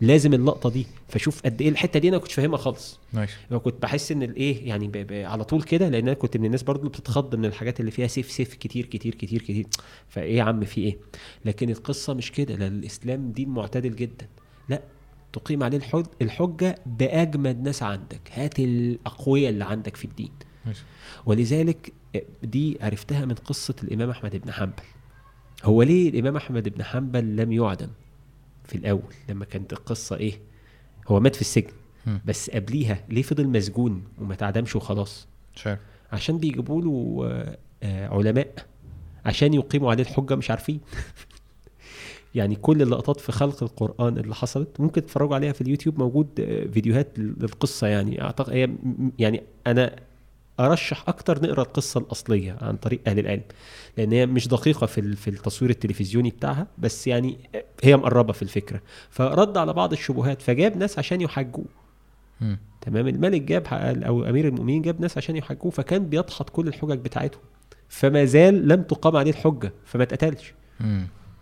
لازم اللقطه دي. فشوف قد إيه الحتة دي أنا كنتش فاهمها خالص. ماشي. كنت بحس إن الإيه يعني ب... ب... على طول كده لأن أنا كنت من الناس برضو اللي بتتخض من الحاجات اللي فيها سيف سيف كتير كتير كتير كتير. فإيه يا عم في إيه؟ لكن القصة مش كده. لأن الإسلام دين معتدل جدا. لا تقيم عليه الحجة بأجمد ناس عندك. هات الأقوياء اللي عندك في الدين. ماشي. ولذلك دي عرفتها من قصة الإمام أحمد بن حنبل. هو ليه الإمام أحمد بن حنبل لم يعدم؟ في الأول لما كانت القصة إيه هو مات في السجن م. بس قبليها ليه فضل مسجون وما تعدمش وخلاص؟ عشان بيجيبوا له آه، علماء عشان يقيموا عليه الحجة مش عارفين. يعني كل اللقطات في خلق القرآن اللي حصلت ممكن تتفرجوا عليها في اليوتيوب موجود آه، فيديوهات للقصة يعني. أعتقد هي يعني أنا أرشح أكتر نقرأ القصة الأصلية عن طريق أهل العلم لأن هي مش دقيقة في في التصوير التلفزيوني بتاعها بس يعني هي مقربة في الفكرة. فرد على بعض الشبهات فجاب ناس عشان يحجوه. تمام؟ الملك جاب أو أمير المؤمنين جاب ناس عشان يحجوه فكان بيدحض كل الحجج بتاعتهم. فما زال لم تقام عليه الحجة فما اتقتلش.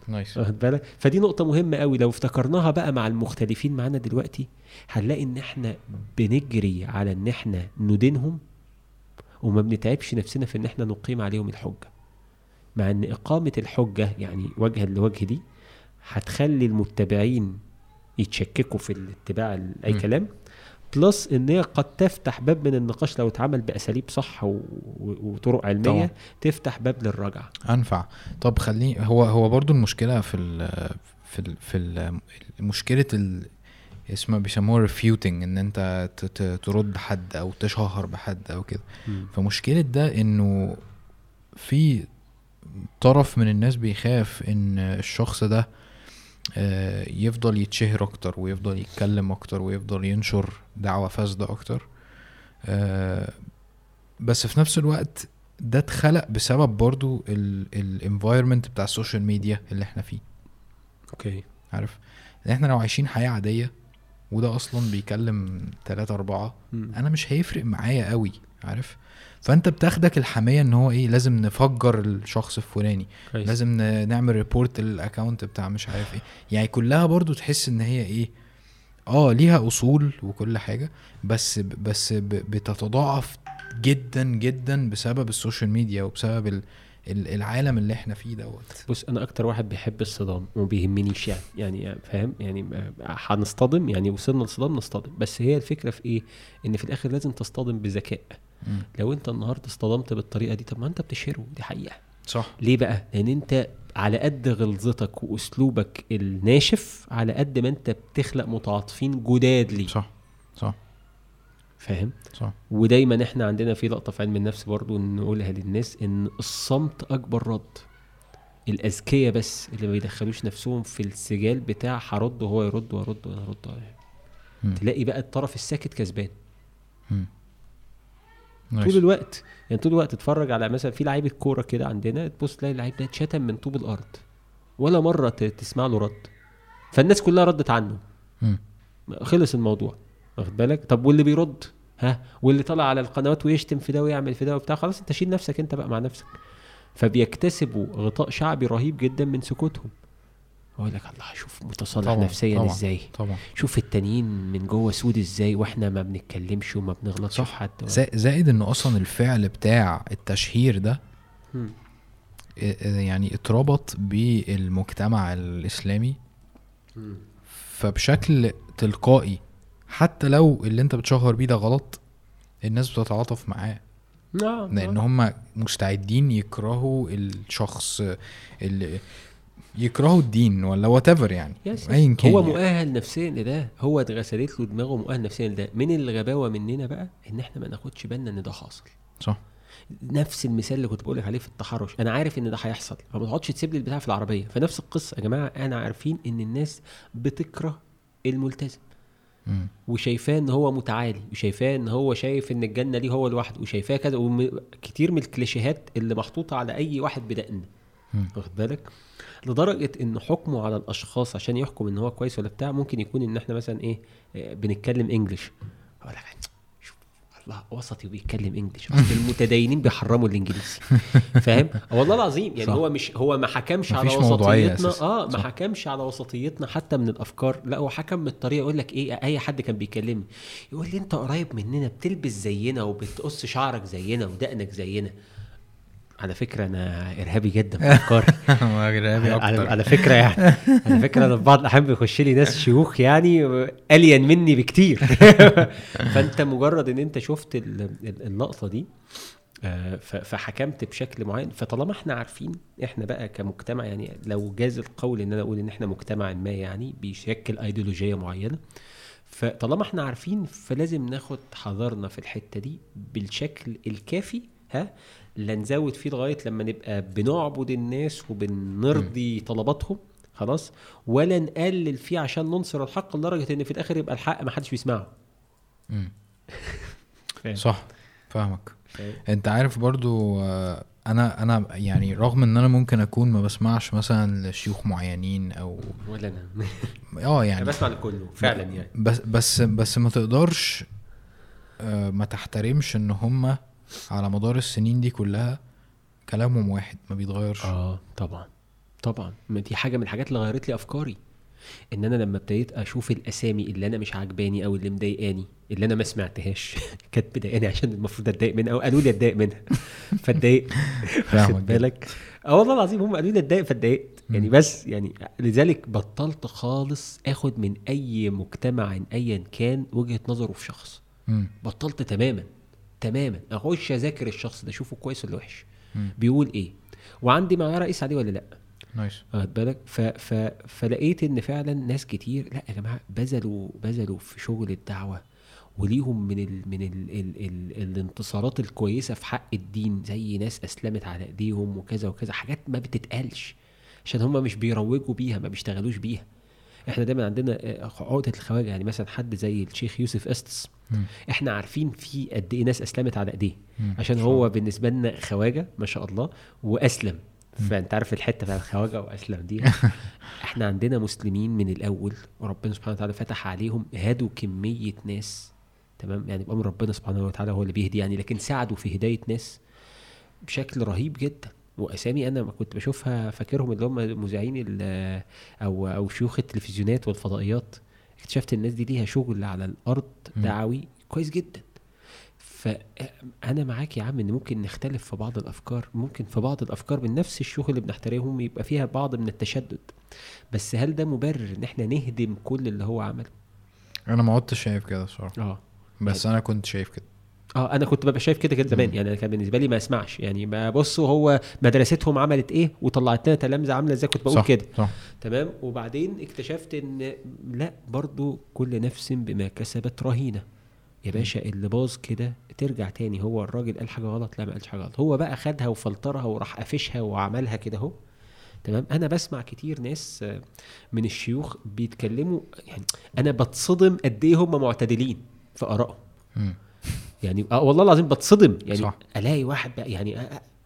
نايس. واخد بالك؟ فدي نقطة مهمة قوي. لو افتكرناها بقى مع المختلفين معانا دلوقتي هنلاقي إن إحنا بنجري على إن إحنا ندينهم وما بنتعبش نفسنا في إن إحنا نقيم عليهم الحجة. مع إن إقامة الحجة يعني وجها لوجه دي هتخلي المتبعين يتشككوا في الاتباع أي كلام. plus إن هي قد تفتح باب من النقاش لو اتعمل بأساليب صح و... وطرق علمية طبعا. تفتح باب للرجعة. أنفع. طب خليني هو هو برضو المشكلة في ال في ال في ال مشكلة ال اسمها بيسموها refuting إن أنت ترد حد أو تشهر بحد أو كده. فمشكلة ده إنه في طرف من الناس بيخاف إن الشخص ده آه، يفضل يتشهر أكتر ويفضل يتكلم أكتر ويفضل ينشر دعوة فاسدة أكتر. آه، بس في نفس الوقت ده اتخلق بسبب برضو ال environment بتاع ال social media اللي إحنا فيه. okay. عارف؟ إحنا لو عايشين حياة عادية وده أصلا بيكلم تلاتة أربعة. أنا مش هيفرق معايا قوي عارف؟ فأنت بتاخدك الحماية إن هو إيه لازم نفجر الشخص الفلاني. لازم نعمل report لل account بتاع مش عارف إيه. يعني كلها برضو تحس إن هي إيه آه ليها أصول وكل حاجة بس بس بتتضاعف جدا جدا بسبب ال social media وبسبب العالم اللي إحنا فيه دوت. بص أنا أكتر واحد بيحب الصدام وما بيهمنيش يعني يعني فاهم؟ يعني هنصطدم يعني وصلنا لصدام نصطدم. بس هي الفكرة في إيه؟ إن في الآخر لازم تصطدم بذكاء. لو أنت النهارده اصطدمت بالطريقة دي طب ما أنت بتشهره دي حقيقة. صح. ليه بقى؟ لأن أنت على قد غلظتك وأسلوبك الناشف على قد ما أنت بتخلق متعاطفين جداد ليه. صح. صح. فاهم؟ صح. ودايما إحنا عندنا في لقطة في علم النفس برضو نقولها للناس إن الصمت أكبر رد. الأذكياء بس اللي ما بيدخلوش نفسهم في السجال بتاع هرد وهو يرد وارد وأنا ارد تلاقي بقى الطرف الساكت كسبان. طول الوقت. يعني طول الوقت تتفرج على مثلا في لعيبه كوره كده عندنا تبص تلاقي اللعيب ده اتشتم من طوب الأرض. ولا مرة تسمع له رد. فالناس كلها ردت عنه. خلص الموضوع. واخد بالك؟ طب واللي بيرد؟ ها؟ واللي طلع على القنوات ويشتم في ده ويعمل في ده وبتاع خلاص انت شيل نفسك انت بقى مع نفسك. فبيكتسبوا غطاء شعبي رهيب جدا من سكوتهم. أقول لك الله شوف متصالح طبعًا نفسيا طبعًا إزاي؟ طبعا. شوف التانيين من جوه سود إزاي؟ وإحنا ما بنتكلمش وما بنغلطش في حد. زائد انه أصلا الفعل بتاع التشهير ده يعني اتربط بالمجتمع الإسلامي. فبشكل تلقائي حتى لو اللي انت بتشهر بيه ده غلط الناس بتتعاطف معاه. نعم لأن. هم مستعدين يكرهوا الشخص اللي يكرهوا الدين ولا whatever يعني ايا كان هو يعني. مؤهل نفسيا لده. هو اتغسلت له دماغه مؤهل نفسيا لده. من الغباوة مننا بقى إن إحنا ما ناخدش بالنا إن ده حاصل. صح. نفس المثال اللي كنت بقول لك عليه في التحرش. أنا عارف إن ده هيحصل. فما تقعدش تسيب لي البتاع في العربية. فنفس القصة يا جماعة. أنا عارفين إن الناس بتكره الملتزم. وشايفاه إن هو متعالي وشايفاه إن هو شايف إن الجنة ليه هو لوحده وشايفاه كذا وكتير من الكليشيهات اللي محطوطة على أي واحد بدقن واخد بالك؟ لدرجة إن حكمه على الأشخاص عشان يحكم إن هو كويس ولا بتاع ممكن يكون إن إحنا مثلا إيه آه، بنتكلم انجلش أقول لك الله وسطي وبيتكلم انجلش أصل المتدينين بيحرموا الإنجليزي. فاهم؟ والله العظيم يعني صح. هو مش هو ما حكمش على وسطيتنا آه ما حكمش على وسطيتنا حتى من الأفكار. لا هو حكم من الطريقة يقول لك إيه أي حد كان بيكلمني يقول لي أنت قريب مننا بتلبس زينا وبتقص شعرك زينا ودقنك زينا. على فكرة أنا إرهابي جدا في افكاري إرهابي أكتر. على فكرة يعني. على فكرة أنا في بعض الأحيان بيخش لي ناس شيوخ يعني الين مني بكتير. فأنت مجرد إن أنت شفت اللقطة دي آه، فحكمت بشكل معين فطالما إحنا عارفين إحنا بقى كمجتمع يعني لو جاز القول إن أنا أقول إن إحنا مجتمع ما يعني بيشكل ايديولوجيه معينة فطالما إحنا عارفين فلازم ناخد حذرنا في الحتة دي بالشكل الكافي ها؟ لا نزود فيه لغاية لما نبقى بنعبد الناس وبنرضي طلباتهم خلاص؟ ولا نقلل فيه عشان ننصر الحق لدرجة إن في الآخر يبقى الحق ما حدش بيسمعه. صح فاهمك. أنت عارف برضو آه، أنا أنا يعني رغم إن أنا ممكن أكون ما بسمعش مثلا لشيوخ معينين أو ولا أنا. آه يعني أنا بسمع لكله فعلا يعني. بس بس بس ما تقدرش آه، ما تحترمش إن هم على مدار السنين دي كلها كلامهم واحد ما بيتغيرش. آه طبعا طبعا. ما دي حاجة من الحاجات اللي غيرت لي أفكاري. إن أنا لما ابتديت أشوف الأسامي اللي أنا مش عاجباني أو اللي مضايقاني اللي أنا ما سمعتهاش كانت مضايقاني عشان المفروض أتضايق منها أو قالوا لي أتضايق منها. فاتضايقت. واخد بالك؟ آه والله العظيم هم قالوا لي أتضايق فاتضايقت. يعني بس يعني لذلك بطلت خالص آخد من أي مجتمع ايا كان وجهة نظره في شخص. بطلت تماما. تماما. أخش أذاكر الشخص ده أشوفه كويس ولا وحش. بيقول إيه؟ وعندي معاه رئيس عليه ولا لأ؟ نايس. واخد بالك؟ ف... ف... فلقيت إن فعلا ناس كتير لأ يا جماعة بذلوا بذلوا في شغل الدعوة وليهم من ال من ال ال ال الانتصارات الكويسة في حق الدين زي ناس أسلمت على إيديهم وكذا وكذا. حاجات ما بتتقالش عشان هم مش بيروجوا بيها ما بيشتغلوش بيها. إحنا دايما عندنا آه، عقدة الخواجة. يعني مثلا حد زي الشيخ يوسف أستس إحنا عارفين في قد إيه ناس أسلمت على إيديه. عشان هو بالنسبة لنا خواجة ما شاء الله وأسلم. فأنت عارف الحتة بتاعت الخواجه وأسلم دي. إحنا عندنا مسلمين من الأول وربنا سبحانه وتعالى فتح عليهم هادوا كمية ناس. تمام؟ يعني بامر ربنا سبحانه وتعالى هو اللي بيهدي يعني لكن ساعدوا في هداية ناس بشكل رهيب جدا. وأسامي أنا ما كنت بشوفها فاكرهم اللي هم مذيعين أو أو شيوخ التلفزيونات والفضائيات. اكتشفت الناس دي ليها شغل على الأرض دعوي كويس جدا. فانا معاك يا عم إن ممكن نختلف في بعض الأفكار ممكن في بعض الأفكار من نفس الشيوخ اللي بنحترمهم يبقى فيها بعض من التشدد. بس هل ده مبرر إن إحنا نهدم كل اللي هو عمله؟ أنا ما عدتش شايف كده الصراحه آه. بس. أنا كنت شايف كده. آه أنا كنت ببقى شايف كده كده زمان يعني أنا كان بالنسبة لي ما اسمعش يعني ما بصوا هو مدرستهم عملت إيه؟ وطلعت لنا تلامذة عاملة إزاي؟ كنت بقول صح كده. صح. تمام؟ وبعدين اكتشفت إن لأ برضو كل نفس بما كسبت رهينة. يا باشا اللي باظ كده ترجع تاني. هو الراجل قال حاجة غلط؟ لأ ما قالش حاجة غلط. هو بقى خدها وفلترها وراح قافشها وعملها كده أهو. تمام؟ أنا بسمع كتير ناس من الشيوخ بيتكلموا يعني أنا بتصدم قد إيه هم معتدلين في آرائهم. يعني آه والله العظيم بتصدم يعني صح. ألاقي واحد بقى يعني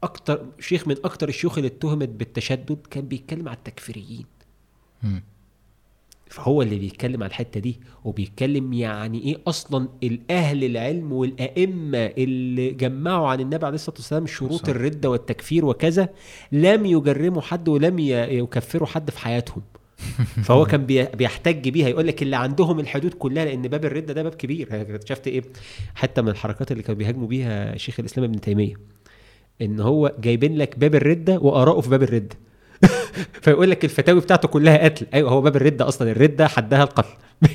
أكتر شيخ من أكتر الشيوخ اللي اتهمت بالتشدد كان بيتكلم على التكفيريين فهو اللي بيتكلم على الحتة دي وبيتكلم يعني إيه أصلا الأهل العلم والأئمة اللي جمعوا عن النبي عليه الصلاة والسلام شروط صح. الردة والتكفير وكذا لم يجرموا حد ولم يكفروا حد في حياتهم فهو كان بيحتج بيها يقول لك اللي عندهم الحدود كلها لأن باب الردة ده باب كبير. اكتشفت إيه؟ حتى من الحركات اللي كانوا بيهاجموا بيها شيخ الإسلام ابن تيمية إن هو جايبين لك باب الردة واراءه في باب الردة. فيقول لك الفتاوي بتاعته كلها قتل. أيوه هو باب الردة أصلا. الردة حدها القتل.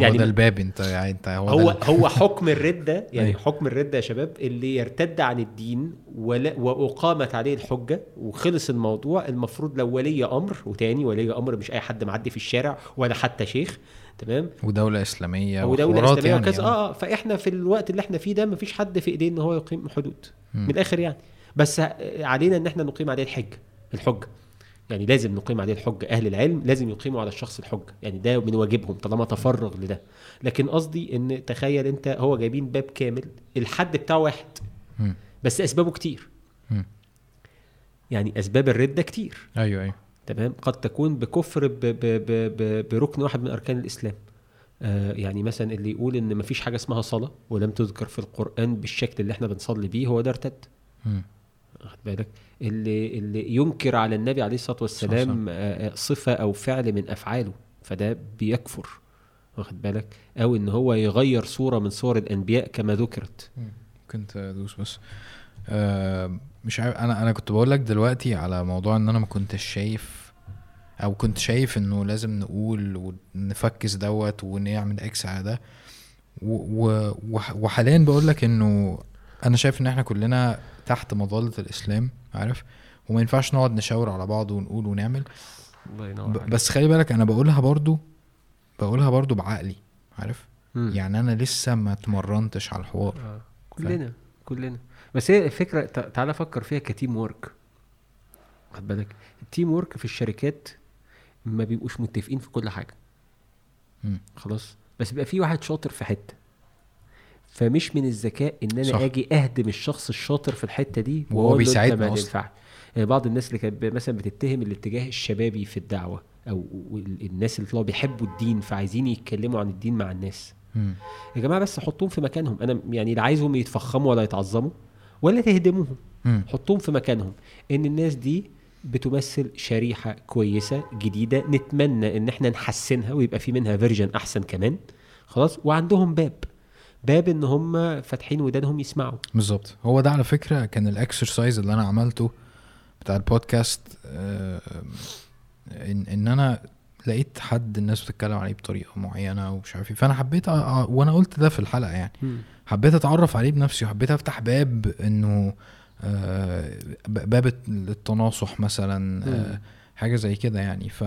يعني هو ده الباب انت يعني انت هو هو, هو حكم الردة يعني أيوه. حكم الردة يا شباب اللي يرتد عن الدين ولا وأقامت عليه الحجة وخلص الموضوع. المفروض لو ولي أمر وتاني ولي أمر مش أي حد معدي في الشارع ولا حتى شيخ تمام؟ ودولة إسلامية ودوله إسلامية يعني وكذا. آه. فإحنا في الوقت اللي إحنا فيه ده مفيش حد في إيديه إن هو يقيم حدود. م. من الآخر يعني. بس علينا إن إحنا نقيم عليه الحجه الحجة. يعني لازم نقيم عليه الحجة. أهل العلم لازم يقيموا على الشخص الحجة. يعني ده من واجبهم طالما تفرغ لده. لكن قصدي إن تخيل أنت هو جايبين باب كامل الحد بتاعه واحد. بس أسبابه كتير. يعني أسباب الردة كتير. أيوه أيوه. تمام؟ قد تكون بكفر ب ب ب بركن واحد من أركان الإسلام. آه يعني مثلا اللي يقول إن مفيش حاجة اسمها صلاة ولم تذكر في القرآن بالشكل اللي إحنا بنصلي بيه هو ده ارتد. واخد بالك؟ اللي اللي ينكر على النبي عليه الصلاة والسلام آه، آه، صفة أو فعل من أفعاله فده بيكفر واخد بالك؟ أو إن هو يغير صورة من صور الأنبياء كما ذكرت. كنت ادوس بس. آه مش عارف أنا أنا كنت بقول لك دلوقتي على موضوع إن أنا ما كنتش شايف أو كنت شايف إنه لازم نقول ونفكس دوت ونعمل إكس على ده. وحاليا بقول لك إنه أنا شايف إن إحنا كلنا تحت مظلة الإسلام عارف؟ وما ينفعش نقعد نشاور على بعض ونقول ونعمل. الله ينور بس خلي بالك أنا بقولها برضو بقولها برضو بعقلي عارف؟ مم. يعني أنا لسه ما اتمرنتش على الحوار. آه. كلنا كلنا. بس هي الفكرة تعالى فكر فيها ك teamwork. خد بالك ال teamwork في الشركات ما بيبقوش متفقين في كل حاجة. م. خلاص؟ بس بيبقى في واحد شاطر في حتة. فمش من الذكاء إن أنا صح. آجي أهدم الشخص الشاطر في الحتة دي وهو بيساعدنا أصلا. يعني بعض الناس اللي كانت مثلا بتتهم الاتجاه الشبابي في الدعوة أو الناس اللي طلعوا بيحبوا الدين فعايزين يتكلموا عن الدين مع الناس. م. يا جماعة بس حطوهم في مكانهم. أنا يعني لا عايزهم يتفخموا ولا يتعظموا ولا تهدموهم. م. حطوهم في مكانهم. إن الناس دي بتمثل شريحة كويسة جديدة نتمنى إن إحنا نحسنها ويبقى في منها version أحسن كمان. خلاص؟ وعندهم باب. باب إن هم فاتحين ودانهم يسمعوا. بالظبط. هو ده على فكرة كان ال exercise اللي أنا عملته بتاع البودكاست آه، إن إن أنا لقيت حد الناس بتتكلم عليه بطريقة معينة ومش عارف إيه. فأنا حبيت وأنا قلت ده في الحلقة يعني. حبيت أتعرف عليه بنفسي وحبيت أفتح باب إنه آه، باب التناصح مثلا آه، حاجة زي كده يعني. ف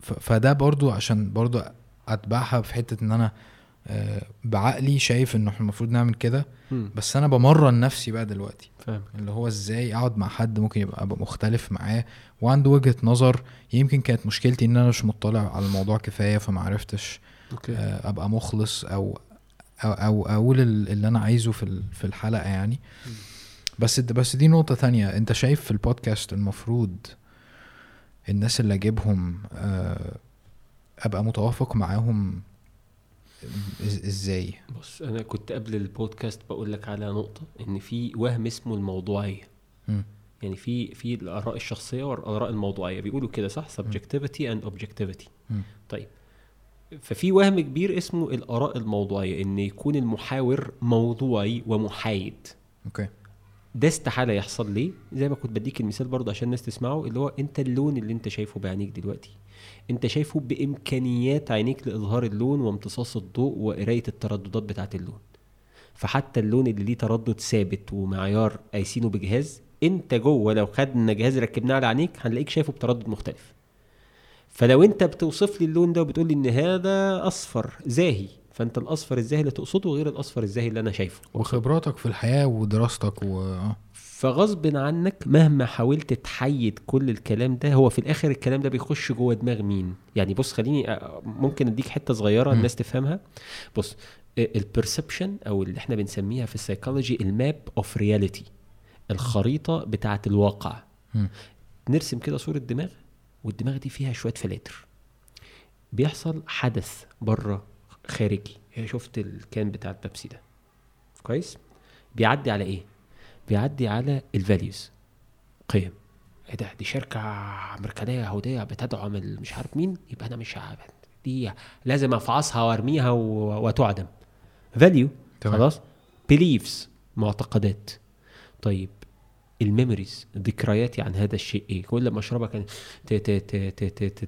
فده برضو عشان برضو أتبعها في حتة إن أنا بعقلي شايف إنه إحنا المفروض نعمل كده بس أنا بمرن نفسي بقى دلوقتي. فاهم اللي هو إزاي أقعد مع حد ممكن يبقى مختلف معاه وعنده وجهة نظر. يمكن كانت مشكلتي إن أنا مش مطلع على الموضوع كفاية فما عرفتش أوكي. أبقى مخلص أو أو, أو أقول اللي أنا عايزه في في الحلقة يعني. بس بس دي نقطة تانية. أنت شايف في البودكاست المفروض الناس اللي أجيبهم آه، أبقى متوافق معاهم إزاي؟ بص أنا كنت قبل البودكاست بقول لك على نقطة إن في وهم اسمه الموضوعية. م. يعني في في الآراء الشخصية والآراء الموضوعية. بيقولوا كده صح؟ and objectivity. م. طيب. ففي وهم كبير اسمه الآراء الموضوعية إن يكون المحاور موضوعي ومحايد. أوكي. ده استحالة يحصل. ليه؟ زي ما كنت بديك المثال برضه عشان الناس تسمعه اللي هو أنت اللون اللي أنت شايفه بعينيك دلوقتي. انت شايفه بإمكانيات عينيك لإظهار اللون وامتصاص الضوء وقراية الترددات بتاعة اللون فحتى اللون اللي ليه تردد ثابت ومعيار قايسينه بجهاز انت جوه لو خدنا جهاز ركبناه على عينيك هنلاقيك شايفه بتردد مختلف فلو انت بتوصف لي اللون ده وبتقول لي إن هذا أصفر زاهي فانت الأصفر الزاهي اللي تقصده غير الأصفر الزاهي اللي أنا شايفه وخبراتك في الحياة ودراستك و. فغصب عنك مهما حاولت تحيد كل الكلام ده هو في الآخر الكلام ده بيخش جوه دماغ مين؟ يعني بص خليني ممكن أديك حتة صغيرة الناس تفهمها. بص ال perception أو اللي إحنا بنسميها في ال psychology ال map of reality الخريطة بتاعة الواقع. نرسم كده صورة دماغ والدماغ دي فيها شوية filters. بيحصل حدث بره خارجي. شفت ال can بتاع البيبسي ده. كويس؟ بيعدي على إيه؟ بيعدي على ال values. قيم. إيه ده؟ دي شركة أمريكانية يهودية بتدعم مش عارف مين؟ يبقى أنا مش عارف. دي لازم أفعصها وأرميها وتعدم. value خلاص؟ beliefs معتقدات. طيب ال memories ذكرياتي عن هذا الشيء إيه؟ كل ما اشربها كان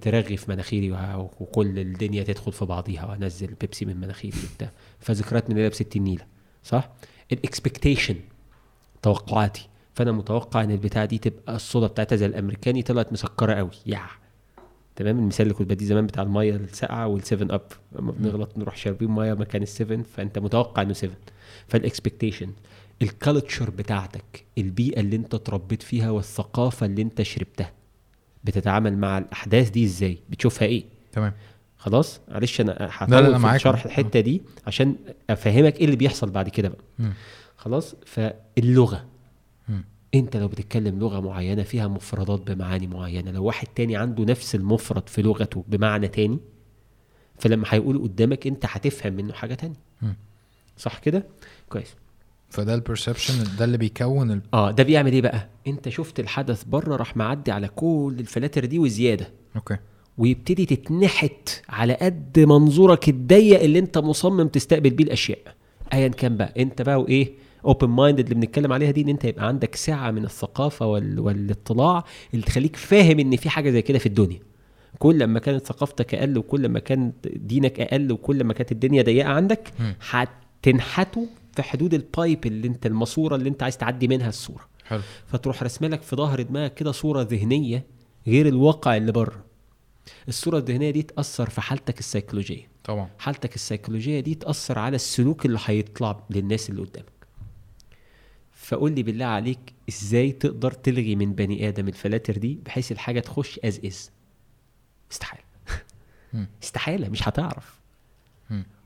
ترغي في مناخيري وكل الدنيا تدخل في بعضيها وأنزل بيبسي من مناخيري وبتاع. فذكريات من اللي ب 60 نيله صح ال expectation توقعاتي. فأنا متوقع إن البتاعة دي تبقى الصودا بتاعتها زي الأمريكاني طلعت مسكرة قوي يا! تمام؟ المثال اللي كنت بديه زمان بتاع المية الساقعة والسيفن اب لما بنغلط نروح شاربين مية مكان السيفن فأنت متوقع إنه سيفن فال expectation ال culture بتاعتك البيئة اللي أنت اتربيت فيها والثقافة اللي أنت شربتها بتتعامل مع الأحداث دي إزاي؟ بتشوفها إيه؟ تمام. خلاص؟ معلش أنا هحاول شرح الحتة دي عشان أفهمك إيه اللي بيحصل بعد كده بقى. م. خلاص؟ فاللغة. م. انت لو بتتكلم لغة معينة فيها مفردات بمعاني معينة لو واحد تاني عنده نفس المفرد في لغته بمعنى تاني فلما هيقول قدامك انت هتفهم منه حاجة تانية. م. صح كده؟ كويس. فده ال perception ده اللي بيكون ال... آه ده بيعمل إيه بقى؟ انت شفت الحدث بره راح معدي على كل الفلاتر دي وزيادة. Okay. ويبتدي تتنحت على قد منظورك الضيق اللي انت مصمم تستقبل بيه الأشياء. ايا كان بقى انت بقى وإيه؟ open mind اللي بنتكلم عليها دي إن أنت يبقى عندك سعه من الثقافة وال... والاطلاع اللي تخليك فاهم إن في حاجة زي كده في الدنيا. كل ما كانت ثقافتك أقل وكل ما كان دينك أقل وكل ما كانت الدنيا ضيقة عندك هتنحته في حدود ال pipe اللي أنت الماسورة اللي أنت عايز تعدي منها الصورة. حلو. فتروح رسملك في ظهر دماغك كده صورة ذهنية غير الواقع اللي بره. الصورة الذهنية دي تأثر في حالتك السيكولوجية. طبعا. حالتك السيكولوجية دي تأثر على السلوك اللي هيطلع للناس اللي قدامك. فقول لي بالله عليك إزاي تقدر تلغي من بني آدم الفلاتر دي بحيث الحاجة تخش از از استحالة. استحالة مش هتعرف.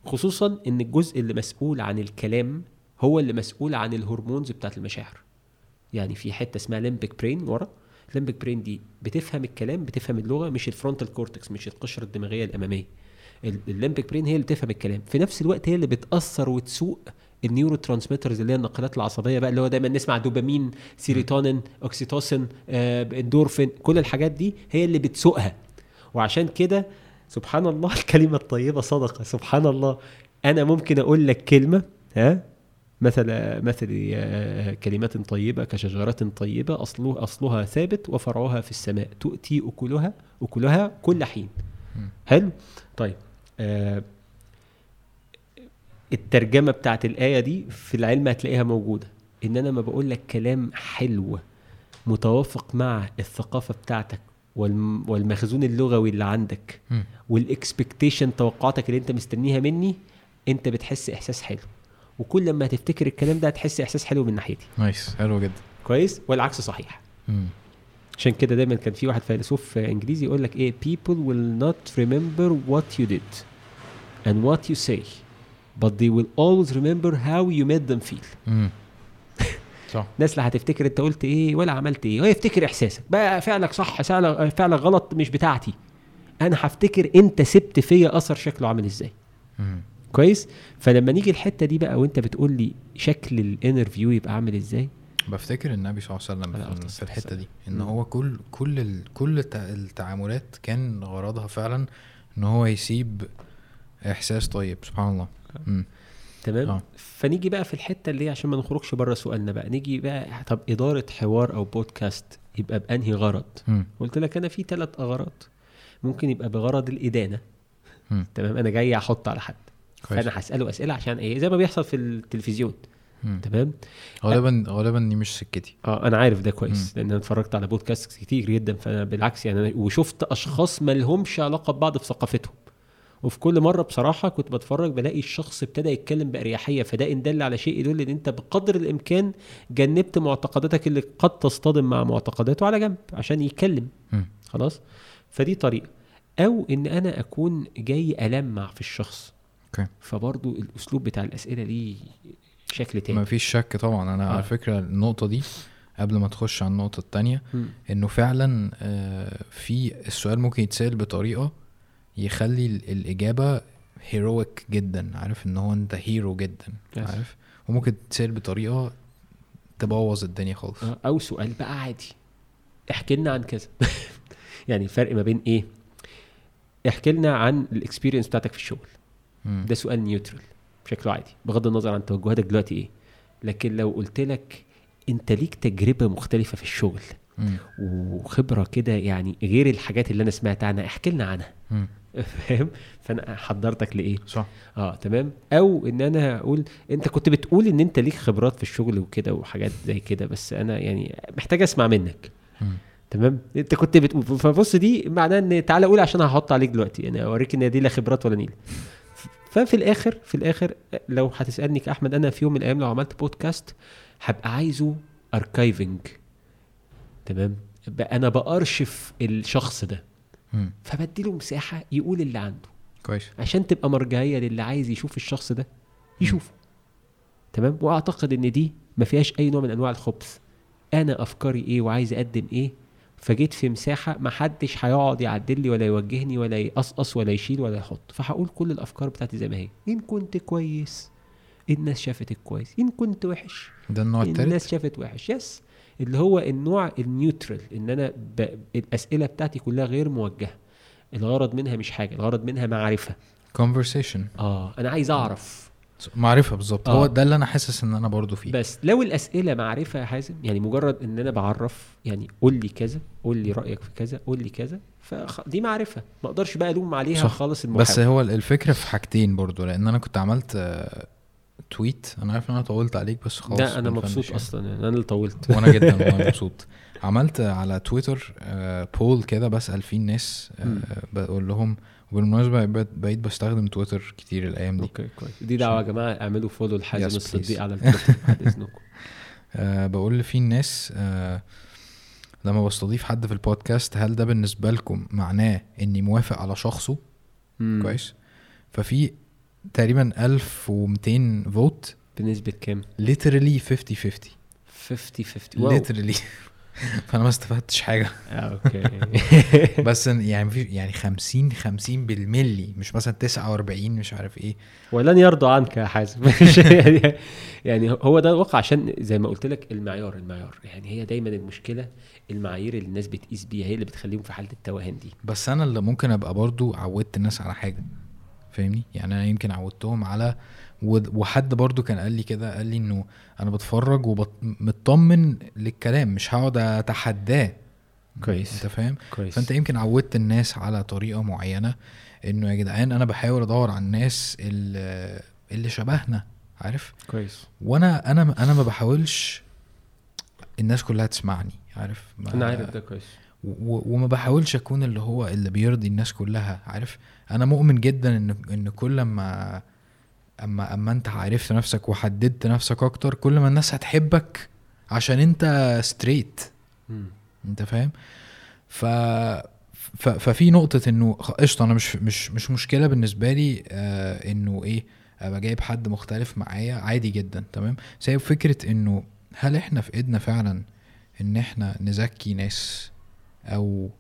خصوصا إن الجزء اللي مسؤول عن الكلام هو اللي مسؤول عن ال hormones بتاعت المشاعر. يعني في حتة اسمها limbic brain ورا. ال limbic brain دي بتفهم الكلام بتفهم اللغة مش ال frontal cortex مش القشرة الدماغية الأمامية. ال limbic brain هي اللي بتفهم الكلام. في نفس الوقت هي اللي بتأثر وتسوق ال neurotransmitters اللي هي الناقلات العصبية بقى اللي هو دايما نسمع dopamine serotonin oxytocin آه، اندورفين كل الحاجات دي هي اللي بتسوقها. وعشان كده سبحان الله الكلمة الطيبة صدقة سبحان الله. أنا ممكن أقول لك كلمة ها؟ مثل مثل آه، كلمات طيبة كشجرة طيبة أصله أصلها ثابت وفرعها في السماء. تؤتي أكلها أكلها كل حين. حلو؟ طيب آه الترجمة بتاعت الآية دي في العلم هتلاقيها موجودة. إن أنا ما بقول لك كلام حلو متوافق مع الثقافة بتاعتك والمخزون اللغوي اللي عندك وال expectation توقعاتك اللي أنت مستنيها مني أنت بتحس إحساس حلو. وكل لما هتفتكر الكلام ده هتحس إحساس حلو من ناحيتي. Nice حلو جدا. كويس؟ والعكس صحيح. مم. عشان كده دايما كان في واحد فيلسوف إنجليزي يقول لك إيه؟ People will not remember what you did and what you say. But they will always remember how you made them feel. صح. الناس لا هتفتكر انت قلت إيه ولا عملت إيه. هو يفتكر احساسك. بقى فعلك صح فعلك غلط مش بتاعتي. أنا هفتكر انت سبت فيا اثر شكله عامل إزاي. كويس؟ فلما نيجي الحتة دي بقى وانت بتقول لي شكل الانترفيو يبقى عامل إزاي؟ بفتكر النبي صلى الله عليه وسلم في الحتة دي إن هو كل كل كل التعاملات كان غرضها فعلا إن هو يسيب إحساس طيب سبحان الله. مم. تمام آه. فنيجي بقى في الحتة اللي هي عشان ما نخرجش بره سؤالنا بقى نيجي بقى طب إدارة حوار أو بودكاست يبقى بأنهي غرض م. قلت لك أنا في ثلاث أغراض ممكن يبقى بغرض الإدانة. تمام أنا جاي أحط على حد كويس. فأنا هسأله أسئلة عشان إيه زي ما بيحصل في التلفزيون. تمام غالبا غالبا دي مش سكتي آه أنا عارف ده كويس م. لأن أنا اتفرجت على بودكاست كتير جدا فانا بالعكس يعني أنا وشفت أشخاص ما لهمش علاقة ببعض في ثقافتهم وفي كل مرة بصراحة كنت بتفرج بلاقي الشخص ابتدى يتكلم بأريحية فده إن دل على شيء يدل إن أنت بقدر الإمكان جنبت معتقداتك اللي قد تصطدم مع معتقداته على جنب عشان يتكلم. خلاص؟ فدي طريقة. أو إن أنا أكون جاي المع في الشخص. Okay. فبرضو الأسلوب بتاع الأسئلة ليه شكل تاني. ما فيش شك طبعا. أنا آه. على فكرة النقطة دي قبل ما تخش على النقطة التانية م. إنه فعلا آه، في السؤال ممكن يتسأل بطريقة يخلي الإجابة heroic جدا. عارف إن هو أنت hero جدا. Yes. عارف؟ وممكن تسال بطريقة تبوظ الدنيا خالص. آه، أو سؤال بقى عادي. احكي لنا عن كذا. يعني الفرق ما بين إيه؟ احكي لنا عن ال experience بتاعتك في الشغل. م. ده سؤال neutral بشكل عادي. بغض النظر عن توجهاتك دلوقتي إيه. لكن لو قلت لك أنت ليك تجربة مختلفة في الشغل م. وخبرة كده يعني غير الحاجات اللي أنا سمعت عنها احكي لنا عنها. م. فاهم؟ فأنا حضرتك لإيه؟ صح. آه تمام؟ أو إن أنا أقول أنت كنت بتقول إن أنت ليك خبرات في الشغل وكده وحاجات زي كده بس أنا يعني محتاج أسمع منك. م. تمام؟ أنت كنت بتقول فبص دي معناه إن تعالى قول عشان هحط عليك دلوقتي. يعني أوريك إن دي لا خبرات ولا نيل ففي الآخر في الآخر لو هتسألني كاحمد أنا في يوم من الأيام لو عملت بودكاست هبقى عايزه archiving تمام؟ أنا بأرشف الشخص ده. فبديله مساحة يقول اللي عنده. كويس. عشان تبقى مرجعية للي عايز يشوف الشخص ده يشوفه. تمام؟ وأعتقد إن دي ما فيهاش أي نوع من أنواع الخبث. أنا أفكاري إيه وعايز أقدم إيه؟ فجيت في مساحة ما حدش هيقعد يعدل لي ولا يوجهني ولا يقصقص ولا يشيل ولا يحط. فهقول كل الأفكار بتاعتي زي ما هي. إن كنت كويس الناس شافتك كويس. إن كنت وحش ده النوع التالت؟ الناس شافت وحش. Yes اللي هو النوع ال neutral إن أنا ب... الأسئلة بتاعتي كلها غير موجهة. الغرض منها مش حاجة الغرض منها معرفة. Conversation. آه أنا عايز أعرف. معرفة بالظبط. آه. هو ده اللي أنا حاسس إن أنا برضو فيه. بس لو الأسئلة معرفة يا حازم يعني مجرد إن أنا بعرف يعني قول لي كذا قول لي رأيك في كذا قول لي كذا فدي معرفة. ما أقدرش بقى ألوم عليها صح. خالص المحاول. بس هو الفكرة في حاجتين برضو لأن أنا كنت عملت تويت أنا عارف إن أنا طولت عليك بس خلاص لا أنا مبسوط أصلا يعني أنا اللي طولت. وأنا جدا والله مبسوط. عملت على تويتر بول آه، كده بسأل فيه الناس آه، بقول لهم وبالمناسبة بقيت بستخدم تويتر كتير الأيام دي. okay كويس. دي دعوة يا جماعة اعملوا follow لحازم الصديق على التويتر بعد إذنكم. أه بقول في الناس لما بستضيف حد في البودكاست هل ده بالنسبة لكم معناه إني موافق على شخصه. كويس. ففي تقريبا 1200 vote. بنسبة كام؟ Literally 50 50 50 50 literally. فأنا ما استفدتش حاجة. آه okay. بس يعني في يعني 50 50 بالملي مش مثلا 49 مش عارف إيه. ولن يرضى عنك يا حازم. يعني هو ده الواقع عشان زي ما قلت لك المعيار المعيار. يعني هي دايما المشكلة المعايير اللي الناس بتقيس بيها هي اللي بتخليهم في حالة التوهان دي. بس أنا اللي ممكن أبقى برضو عودت الناس على حاجة. فاهمني؟ يعني أنا يمكن عودتهم على وحد برضو كان قال لي كده قال لي إنه أنا بتفرج ومطمن للكلام مش هقعد أتحداه. كويس. أنت فاهم؟ كويس. فأنت يمكن عودت الناس على طريقة معينة إنه يا جدعان أنا بحاول أدور على الناس اللي, اللي شبهنا عارف؟ كويس. وأنا أنا أنا ما بحاولش الناس كلها تسمعني عارف؟ أنا عارف ده كويس. وما بحاولش أكون اللي هو اللي بيرضي الناس كلها عارف؟ أنا مؤمن جدا إن إن كل ما أما أما أنت عرفت نفسك وحددت نفسك أكتر كل ما الناس هتحبك عشان أنت ستريت أنت فاهم؟ ف ففي نقطة إنه قشطة أنا مش مش مش مشكلة بالنسبة لي آه إنه إيه أبقى جايب حد مختلف معايا عادي جدا تمام؟ بس هي فكرة إنه هل إحنا في إيدنا فعلا إن إحنا نزكي ناس أو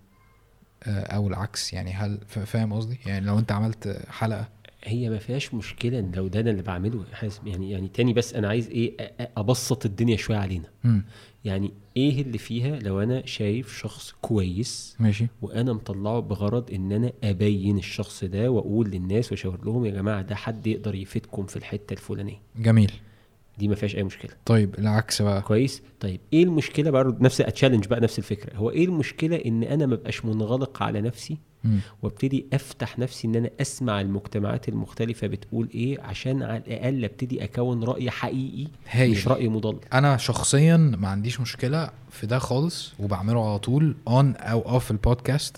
أو العكس يعني هل فاهم قصدي؟ يعني لو أنت عملت حلقة. هي ما فيهاش مشكلة إن لو ده أنا اللي بعمله يعني يعني تاني بس أنا عايز إيه أبسط الدنيا شوية علينا. م. يعني إيه اللي فيها لو أنا شايف شخص كويس ماشي. وأنا مطلعه بغرض إن أنا أبين الشخص ده وأقول للناس وأشاور لهم يا جماعة ده حد يقدر يفيدكم في الحتة الفلانية؟ جميل. دي ما فيهاش أي مشكلة. طيب العكس بقى. كويس؟ طيب إيه المشكلة برضه نفس اتشالنج بقى نفس الفكرة. هو إيه المشكلة إن أنا ما بقاش منغلق على نفسي وابتدي أفتح نفسي إن أنا أسمع المجتمعات المختلفة بتقول إيه عشان على الأقل أبتدي أكون رأي حقيقي هي. مش رأي مضل. أنا شخصيا ما عنديش مشكلة في ده خالص وبعمله على طول on أو off البودكاست.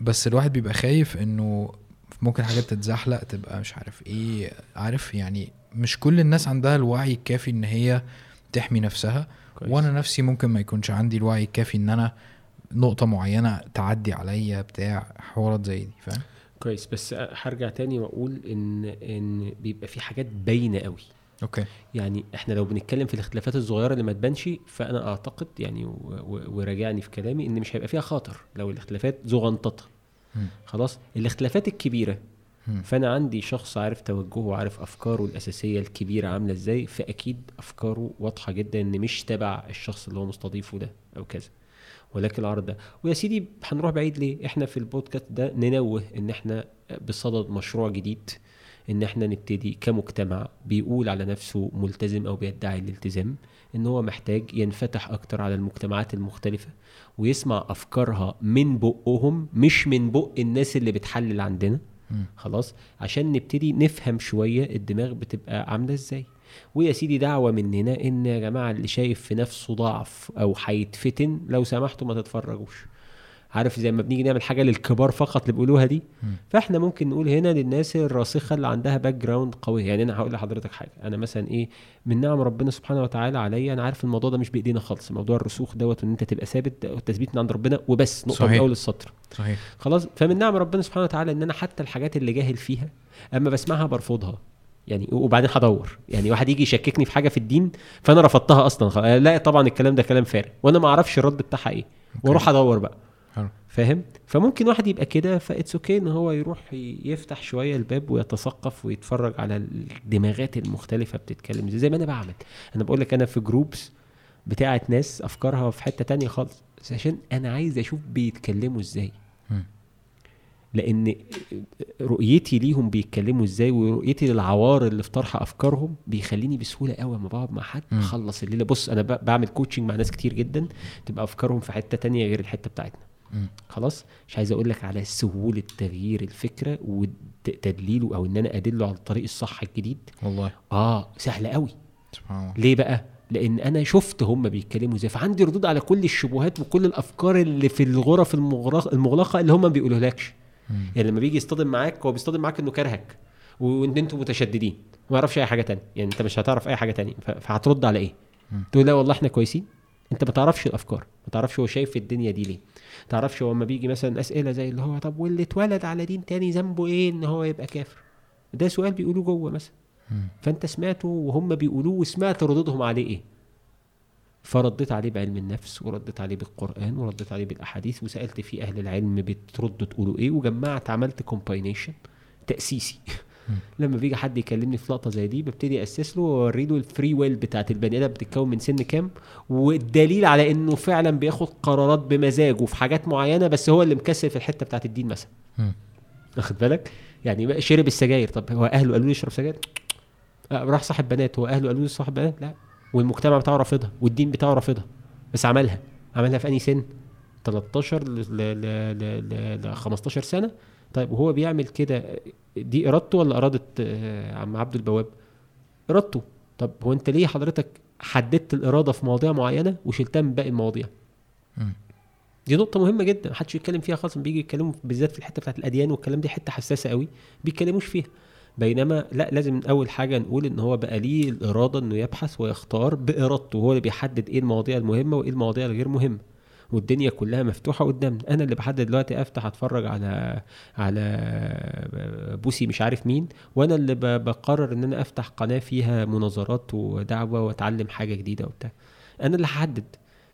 بس الواحد بيبقى خايف إنه ممكن حاجات تتزحلق تبقى مش عارف إيه عارف يعني مش كل الناس عندها الوعي الكافي إن هي تحمي نفسها. كويس. وأنا نفسي ممكن ما يكونش عندي الوعي الكافي إن أنا نقطة معينة تعدي عليا بتاع حوارات زي دي فاهم؟ كويس. بس هرجع تاني وأقول إن إن بيبقى في حاجات باينة قوي. أوكي. يعني إحنا لو بنتكلم في الاختلافات الصغيرة اللي ما تبانش فأنا أعتقد يعني وراجعني في كلامي إن مش هيبقى فيها خاطر لو الاختلافات زغنططه خلاص؟ الاختلافات الكبيرة فأنا عندي شخص عارف توجهه وعارف أفكاره الأساسية الكبيرة عاملة إزاي فأكيد أفكاره واضحة جدا إن مش تبع الشخص اللي هو مستضيفه ده أو كذا. ولكن العرض ده. ويا سيدي هنروح بعيد ليه؟ إحنا في البودكاست ده ننوه إن إحنا بصدد مشروع جديد إن إحنا نبتدي كمجتمع بيقول على نفسه ملتزم أو بيدعي الالتزام إن هو محتاج ينفتح أكتر على المجتمعات المختلفة ويسمع أفكارها من بقهم مش من بق الناس اللي بتحلل عندنا. خلاص؟ عشان نبتدي نفهم شوية الدماغ بتبقى عاملة إزاي. ويا سيدي دعوة مننا إن يا جماعة اللي شايف في نفسه ضعف أو هيتفتن لو سمحتوا ما تتفرجوش. عارف زي ما بنيجي نعمل حاجة للكبار فقط اللي بيقولوها دي؟ م. فاحنا ممكن نقول هنا للناس الراسخة اللي عندها background قوي. يعني أنا هقول لحضرتك حاجة. أنا مثلا إيه من نعم ربنا سبحانه وتعالى عليا أنا عارف الموضوع ده مش بإيدينا خالص. موضوع الرسوخ دوت ان أنت تبقى ثابت التثبيت من عند ربنا وبس نقطة من أول السطر. صحيح. خلاص؟ فمن نعم ربنا سبحانه وتعالى إن أنا حتى الحاجات اللي جاهل فيها أما بسمعها برفضها. يعني وبعدين هدور. يعني واحد يجي يشككني في حاجة في الدين فأنا رفضتها أصلا. لا طبعا الكلام ده كلام فارغ. وأنا ما أعرفش الرد بتاعها إيه. وأروح أدور بقى. فاهم؟ فممكن واحد يبقى كده ف it's okay إن هو يروح يفتح شوية الباب ويتثقف ويتفرج على الدماغات المختلفة بتتكلم زي ما أنا بعمل. أنا بقول لك أنا في groups بتاعه ناس أفكارها في حتة تانية خالص عشان أنا عايز أشوف بيتكلموا إزاي. لأن رؤيتي ليهم بيتكلموا إزاي ورؤيتي للعوار اللي في طرح أفكارهم بيخليني بسهولة قوي لما بقعد مع حد أخلص الليلة. بص أنا بعمل coaching مع ناس كتير جدا تبقى أفكارهم في حتة تانية غير الحتة بتاعتنا. خلاص؟ مش عايز أقول لك على سهولة تغيير الفكرة وتدليله أو إن أنا أدله على الطريق الصح الجديد. والله. آه سهله قوي. سبحان الله. ليه بقى؟ لأن أنا شفت هم بيتكلموا إزاي فعندي ردود على كل الشبهات وكل الأفكار اللي في الغرف المغلقة اللي هم ما بيقولوهالكش يعني لما بيجي يصطدم معاك هو بيصطدم معاك إنه كرهك وإن أنتوا متشددين ما يعرفش أي حاجة تانية. يعني أنت مش هتعرف أي حاجة تانية. فهترد على إيه؟ تقول لا والله إحنا كويسين. انت ما تعرفش الأفكار ما تعرفش هو شايف الدنيا دي ليه. ما تعرفش هو لما بيجي مثلا أسئلة زي اللي هو طب واللي اتولد على دين تاني ذنبه إيه إن هو يبقى كافر؟ ده سؤال بيقولوه جوه مثلا. فأنت سمعته وهم بيقولوه وسمعت ردودهم عليه إيه؟ فرديت عليه بعلم النفس ورديت عليه بالقرآن ورديت عليه بالأحاديث وسألت في أهل العلم بتردوا تقولوا إيه وجمعت عملت كومباينيشن تأسيسي. لما بيجي حد يكلمني في لقطة زي دي ببتدي أسس له واوري له ال free will بتاعت البني آدم بتتكون من سن كام والدليل على إنه فعلا بياخد قرارات بمزاجه في حاجات معينة بس هو اللي مكسل في الحتة بتاعت الدين مثلا. واخد بالك؟ يعني شرب السجاير. طب هو أهله قالوا له يشرب سجاير؟ آه، راح صاحب بنات. هو أهله قالوا له صاحب بنات؟ لا. والمجتمع بتاعه رافضها والدين بتاعه رافضها بس عملها. عملها في أنهي سن؟ 13 ل 15 سنة. طيب وهو بيعمل كده دي إرادته ولا إرادة آه، عم عبد البواب؟ إرادته. طب هو أنت ليه حضرتك حددت الإرادة في مواضيع معينة وشلتها من باقي المواضيع؟ دي نقطة مهمة جدا. محدش يتكلم فيها خالص بيجي يتكلموا بالذات في الحتة بتاعت الأديان والكلام دي حتة حساسة قوي بيتكلموش فيها. بينما لا لازم أول حاجة نقول إن هو بقى ليه الإرادة إنه يبحث ويختار بإرادته هو اللي بيحدد إيه المواضيع المهمة وإيه المواضيع الغير مهمة. والدنيا كلها مفتوحة قدامنا. أنا اللي بحدد دلوقتي أفتح أتفرج على على بوسي مش عارف مين وأنا اللي بقرر إن أنا أفتح قناة فيها مناظرات ودعوة وأتعلم حاجة جديدة وبتاع. أنا اللي هحدد.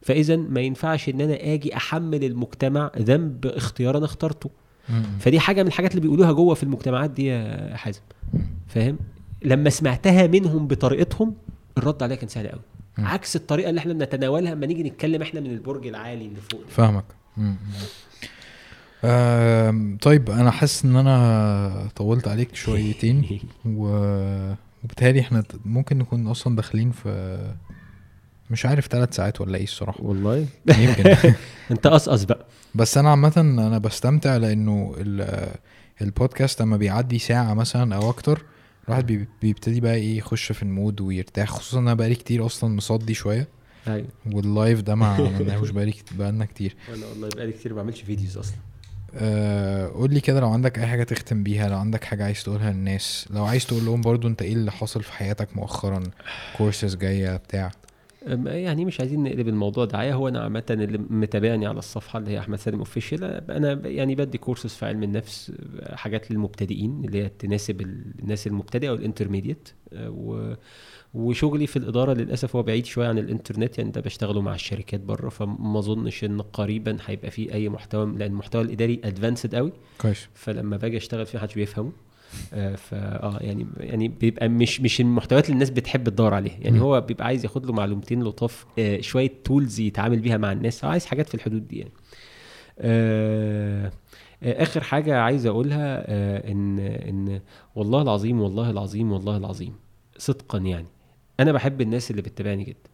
فإذا ما ينفعش إن أنا آجي أحمل المجتمع ذنب اختيار أنا اخترته. فدي حاجة من الحاجات اللي بيقولوها جوه في المجتمعات دي يا حازم. فاهم؟ لما سمعتها منهم بطريقتهم الرد عليها كان سهل قوي عكس الطريقة اللي إحنا بنتناولها لما نيجي نتكلم إحنا من البرج العالي اللي فوق فاهمك. آه طيب أنا حاسس إن أنا طولت عليك شويتين. و... وبالتالي إحنا ممكن نكون أصلا داخلين في مش عارف ثلاث ساعات ولا إيه الصراحة. والله. يمكن. أنت قصقص بقى. بس أنا عامة أنا بستمتع لأنه البودكاست لما بيعدي ساعة مثلا أو أكتر الواحد بيبتدي بقى إيه يخش في ال mood ويرتاح خصوصا أنا بقالي كتير أصلا مصدي شوية. أيوه. وال live ده ما عملناهوش بقالي بقالنا كتير. أنا والله بقالي كتير ما بعملش videos أصلا. آه قول لي كده لو عندك أي حاجة تختم بيها لو عندك حاجة عايز تقولها للناس لو عايز تقول لهم برضو أنت إيه اللي حاصل في حياتك مؤخرا كورسز جاية بتاع. يعني مش عايزين نقلب الموضوع دعاية. هو أنا عامة اللي متابعني على الصفحة اللي هي أحمد سالم official أنا يعني بدي كورسز في علم النفس حاجات للمبتدئين اللي هي تناسب الناس المبتدئة وال intermediate و وشغلي في الإدارة للأسف هو بعيد شوية عن الانترنت يعني ده بشتغله مع الشركات بره فما أظنش إن قريبا هيبقى فيه أي محتوى لأن المحتوى الإداري advanced قوي. كويس. فلما باجي أشتغل فيه محدش بيفهمه. آه، فا آه يعني يعني بيبقى مش مش المحتويات اللي الناس بتحب تدور عليها. يعني م. هو بيبقى عايز ياخد له معلومتين لطاف آه شوية tools يتعامل بيها مع الناس عايز حاجات في الحدود دي يعني. آه, آه، آخر حاجة عايز أقولها آه ان إن والله العظيم والله العظيم والله العظيم صدقا يعني أنا بحب الناس اللي بتتابعني جدا.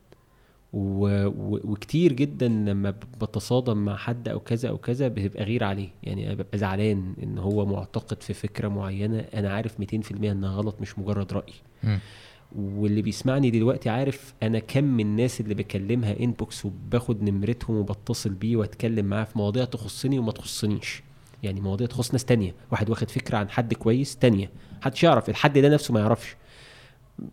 و... و... وكتير جدا لما بتصادم مع حد أو كذا أو كذا بتبقى غير عليه. يعني أنا ببقى زعلان إن هو معتقد في فكرة معينة أنا عارف 200% إنها غلط مش مجرد رأي. م. واللي بيسمعني دلوقتي عارف أنا كم من الناس اللي بكلمها انبوكس وباخد نمرتهم وبتصل بيه وأتكلم معاه في مواضيع تخصني وما تخصنيش. يعني مواضيع تخص ناس تانية. واحد واخد فكرة عن حد كويس تانية. محدش يعرف. الحد ده نفسه ما يعرفش.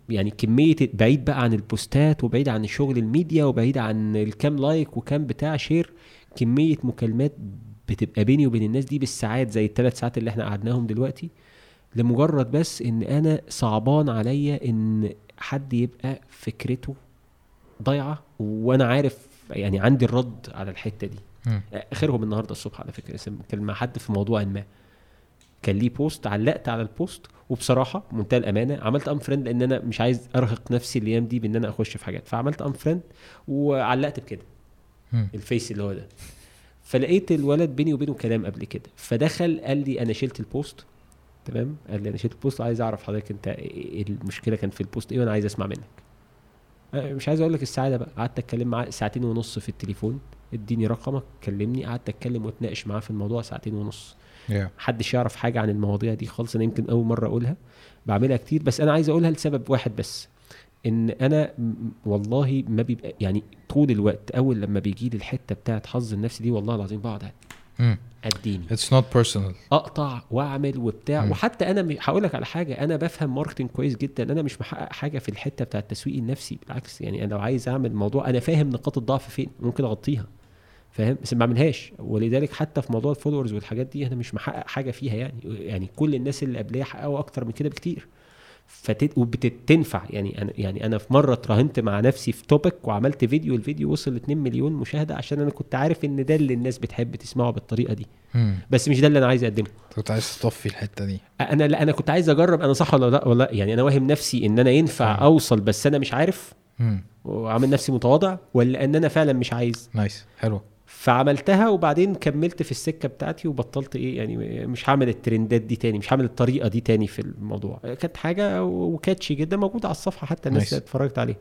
يعني كمية بعيد بقى عن البوستات وبعيد عن الشغل الميديا وبعيد عن الكام like وكام بتاع share كمية مكالمات بتبقى بيني وبين الناس دي بالساعات زي الثلاث ساعات اللي إحنا قعدناهم دلوقتي لمجرد بس إن أنا صعبان عليا إن حد يبقى فكرته ضايعة وأنا عارف يعني عندي الرد على الحتة دي م. آخرهم النهارده الصبح على فكرة كان مع حد في موضوع ما كان ليه post علقت على ال post وبصراحة منتهى الأمانة عملت unfriend لأن أنا مش عايز أرهق نفسي الأيام دي بإن أنا أخش في حاجات. فعملت unfriend وعلقت بكده. الفيس اللي هو ده. فلقيت الولد بيني وبينه كلام قبل كده. فدخل قال لي أنا شلت ال post. تمام؟ قال لي أنا شلت ال post عايز أعرف حضرتك أنت إيه المشكلة كان في ال post إيه وأنا عايز أسمع منك. مش عايز أقول لك السعاده بقى. قعدت أتكلم معاه ساعتين ونص في التليفون. اديني رقمك كلمني. قعدت أتكلم وأتناقش معاه في الموضوع ساعتين ونص. محدش يعرف حاجة عن المواضيع دي خالص أنا يمكن أول مرة أقولها بعملها كتير بس أنا عايز أقولها لسبب واحد بس إن أنا والله ما بيبقى يعني طول الوقت أول لما بيجي لي الحتة بتاعت حظ النفسي دي والله العظيم بقعد اديني it's not personal أقطع وأعمل وبتاع م. وحتى أنا هقول لك على حاجة أنا بفهم marketing كويس جدا أنا مش محقق حاجة في الحتة بتاع التسويق النفسي بالعكس يعني أنا لو عايز أعمل موضوع أنا فاهم نقاط الضعف فين ممكن أغطيها. فاهم؟ بس ما بعملهاش. ولذلك حتى في موضوع الفولورز والحاجات دي أنا مش محقق حاجة فيها يعني. يعني كل الناس اللي قبليه حققوا أكتر من كده بكتير. فتت وبتنفع يعني أنا يعني أنا في مرة اتراهنت مع نفسي في توبك وعملت فيديو الفيديو وصل ل 2 مليون مشاهدة عشان أنا كنت عارف إن ده اللي الناس بتحب تسمعه بالطريقة دي. مم. بس مش ده اللي أنا عايز أقدمه. كنت عايز تطفي الحتة دي. أنا لا أنا كنت عايز أجرب أنا صح ولا لأ؟ ولا يعني أنا واهم نفسي إن أنا ينفع مم. أوصل بس أنا مش عارف. مم. وعامل نفسي متواضع ولا إن أنا فعلا مش عايز؟ نايس. حلو. فعملتها وبعدين كملت في السكة بتاعتي وبطلت إيه يعني مش هعمل الترندات دي تاني مش هعمل الطريقة دي تاني في الموضوع. كانت حاجة وكاتشي جدا موجوده على الصفحة حتى الناس اتفرجت عليها.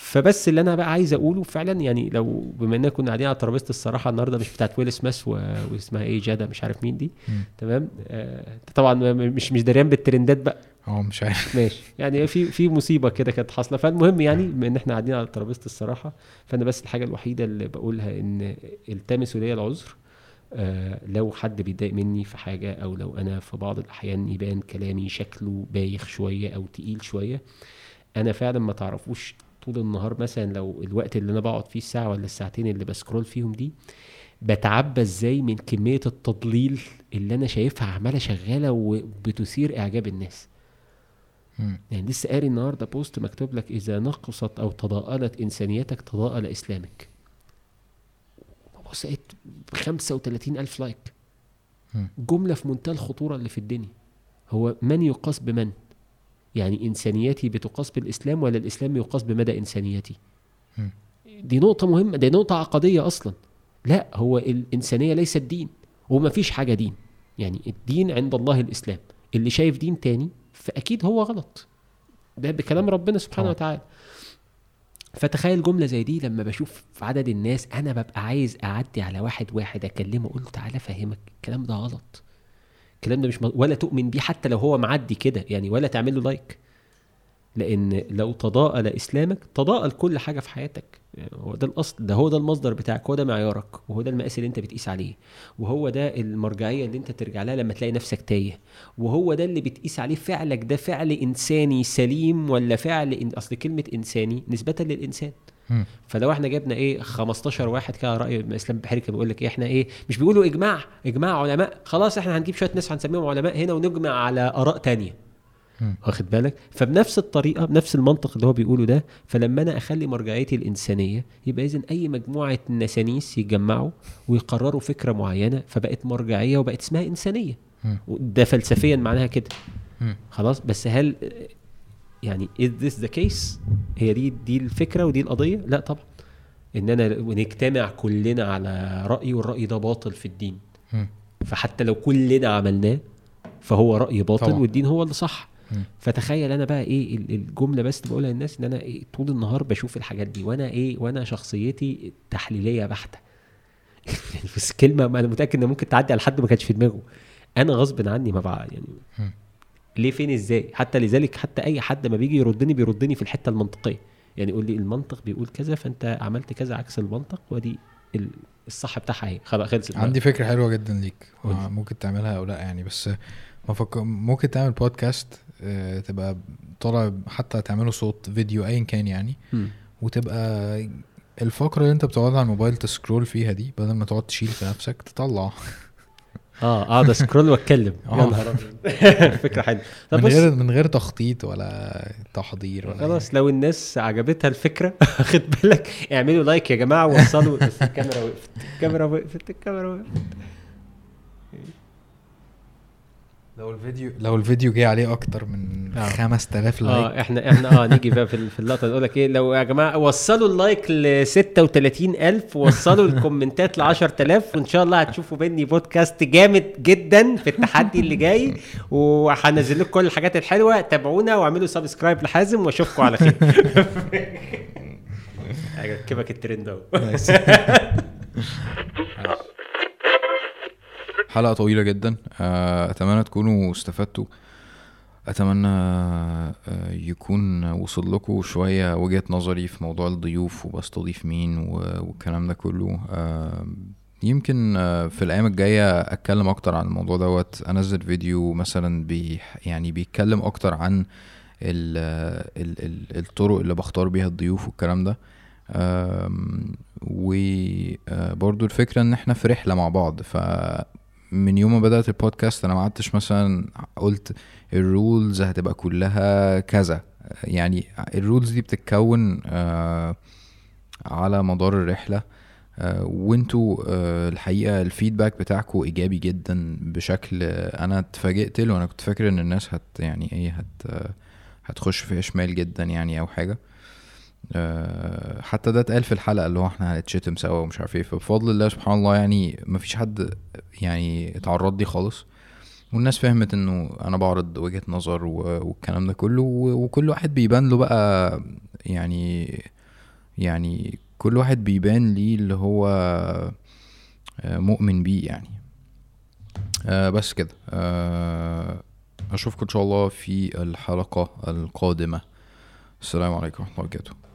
فبس اللي أنا بقى عايز أقوله فعلا يعني لو بما إننا كنا قاعدين على ترابيزه الصراحة النهارده مش بتاعت ويل سميث و... واسمها إيه جاده مش عارف مين دي. م. تمام؟ آه طبعا مش مش دريان بالترندات بقى. آه مش عارف. ماشي. يعني في في مصيبة كده كانت حاصلة. فالمهم يعني بما إن إحنا قاعدين على ترابيزه الصراحة فأنا بس الحاجة الوحيدة اللي بقولها إن التمسوا ليا العذر آه لو حد بيتضايق مني في حاجة أو لو أنا في بعض الأحيان يبان كلامي شكله بايخ شوية أو تقيل شوية أنا فعلا ما تعرفوش طول النهار مثلا لو الوقت اللي أنا بقعد فيه الساعة ولا الساعتين اللي بسكرول فيهم دي بتعبى إزاي من كمية التضليل اللي أنا شايفها عمالة شغالة وبتثير إعجاب الناس. يعني لسه قاري النهارده post مكتوب لك إذا نقصت أو تضاءلت إنسانيتك تضاءل إسلامك. بص لقيت 35 ألف like جملة في منتهى الخطورة اللي في الدنيا. هو من يقاس بمن؟ يعني إنسانيتي بتقاس بالإسلام ولا الإسلام يقاس بمدى إنسانيتي؟ دي نقطة مهمة دي نقطة عقدية أصلا. لا هو الإنسانية ليست دين وما فيش حاجة دين. يعني الدين عند الله الإسلام. اللي شايف دين تاني فأكيد هو غلط. ده بكلام ربنا سبحانه وتعالى. فتخيل جملة زي دي لما بشوف في عدد الناس أنا ببقى عايز أعدي على واحد واحد أكلمه أقول له تعالى أفهمك الكلام ده غلط. الكلام ده مش ولا تؤمن بيه حتى لو هو معدي كده يعني ولا تعمل له لايك لأن لو تضاءل إسلامك تضاءل كل حاجة في حياتك. يعني هو ده الأصل ده هو ده المصدر بتاعك هو ده معيارك وهو ده المقاس اللي أنت بتقيس عليه. وهو ده المرجعية اللي أنت ترجع لها لما تلاقي نفسك تايه. وهو ده اللي بتقيس عليه فعلك ده فعل إنساني سليم ولا فعل إن أصل كلمة إنساني نسبة للإنسان. فلو إحنا جبنا إيه 15 واحد كده رأي اسلام بحري كان بيقول لك إيه إحنا إيه مش بيقولوا إجماع إجماع علماء خلاص إحنا هنجيب شوية ناس هنسميهم علماء هنا ونجمع على آراء تانية. واخد بالك؟ فبنفس الطريقة بنفس المنطق اللي هو بيقوله ده فلما أنا أخلي مرجعيتي الإنسانية يبقى اذا أي مجموعة نسانيس يتجمعوا ويقرروا فكرة معينة فبقت مرجعية وبقت اسمها إنسانية. ده فلسفيا معناها كده. خلاص؟ بس هل يعني is this the case? هي دي دي الفكرة ودي القضية؟ لا طبعا. اننا نجتمع كلنا على رأي والرأي ده باطل في الدين. فحتى لو كلنا عملناه فهو رأي باطل طبعا. والدين هو اللي صح. فتخيل أنا بقى إيه الجملة بس بقولها للناس إن أنا إيه طول النهار بشوف الحاجات دي وأنا إيه وأنا شخصيتي تحليلية بحتة. بس كلمة أنا متأكد إن ممكن تعدي على حد ما كانش في دماغه. أنا غصب عني ما بقى يعني م. ليه فين إزاي؟ حتى لذلك حتى أي حد ما بيجي يردني بيردني في الحتة المنطقية. يعني يقول لي المنطق بيقول كذا فأنت عملت كذا عكس المنطق ودي الصح بتاعها أهي. خلاص خلصت عندي فكرة حلوة جدا ليك. ممكن تعملها أو لأ يعني بس ممكن تعمل بودكاست آه، تبقى طالع حتى تعمله صوت فيديو ايا كان يعني. م. وتبقى الفقرة اللي أنت بتقعد على الموبايل ت scroll فيها دي بدل ما تقعد تشيل في نفسك تطلع آه اقعد ا scroll واتكلم. يا آه. نهار فكرة حلوة. من غير من غير تخطيط ولا تحضير ولا خلاص لو الناس عجبتها الفكرة خد بالك. اعملوا like يا جماعة ووصلوا بس الكاميرا وقفت الكاميرا وقفت الكاميرا وقفت. لو الفيديو لو الفيديو جه عليه أكتر من آه. 5000 like. آه إحنا إحنا آه نيجي بقى في, في اللقطة نقول لك إيه لو يا جماعة وصلوا ال like ل 36000 ووصلوا ال comment ات ل 10000 وإن شاء الله هتشوفوا مني بودكاست جامد جدا في التحدي اللي جاي. وهنزل لكم كل الحاجات الحلوة. تابعونا واعملوا subscribe لحازم وأشوفكم على خير. عجبك الترند أهو. حلقة طويلة جدا. آه، أتمنى تكونوا استفدتوا. أتمنى آه، يكون وصل لكم شوية وجهة نظري في موضوع الضيوف وبستضيف مين والكلام ده كله. آه، يمكن في الأيام الجاية أتكلم أكتر عن الموضوع دوت. أنزل فيديو مثلا بي يعني بيتكلم أكتر عن ال ال ال الطرق اللي بختار بيها الضيوف والكلام ده. وبرضو الفكرة إن إحنا في رحلة مع بعض ف من يوم ما بدأت البودكاست أنا ما قعدتش مثلا قلت ال rules هتبقى كلها كذا. يعني ال rules دي بتتكون على مدار الرحلة وانتوا الحقيقة ال feedback بتاعكم إيجابي جدا بشكل أنا اتفاجئت له. أنا كنت فاكر إن الناس هت يعني إيه هت هتخش فيها شمال جدا يعني أو حاجة. حتى ده اتقال في الحلقة اللي هو إحنا هنتشتم سوا ومش عارف إيه. فبفضل الله سبحان الله يعني مفيش حد يعني اتعرض لي خالص. والناس فهمت انه أنا بعرض وجهة نظر والكلام ده كله وكل واحد بيبان له بقى يعني يعني كل واحد بيبان ليه اللي هو آه، مؤمن بيه يعني. أه بس كده. اشوفكم ان شاء الله في الحلقة القادمة. السلام عليكم ورحمة الله وبركاته.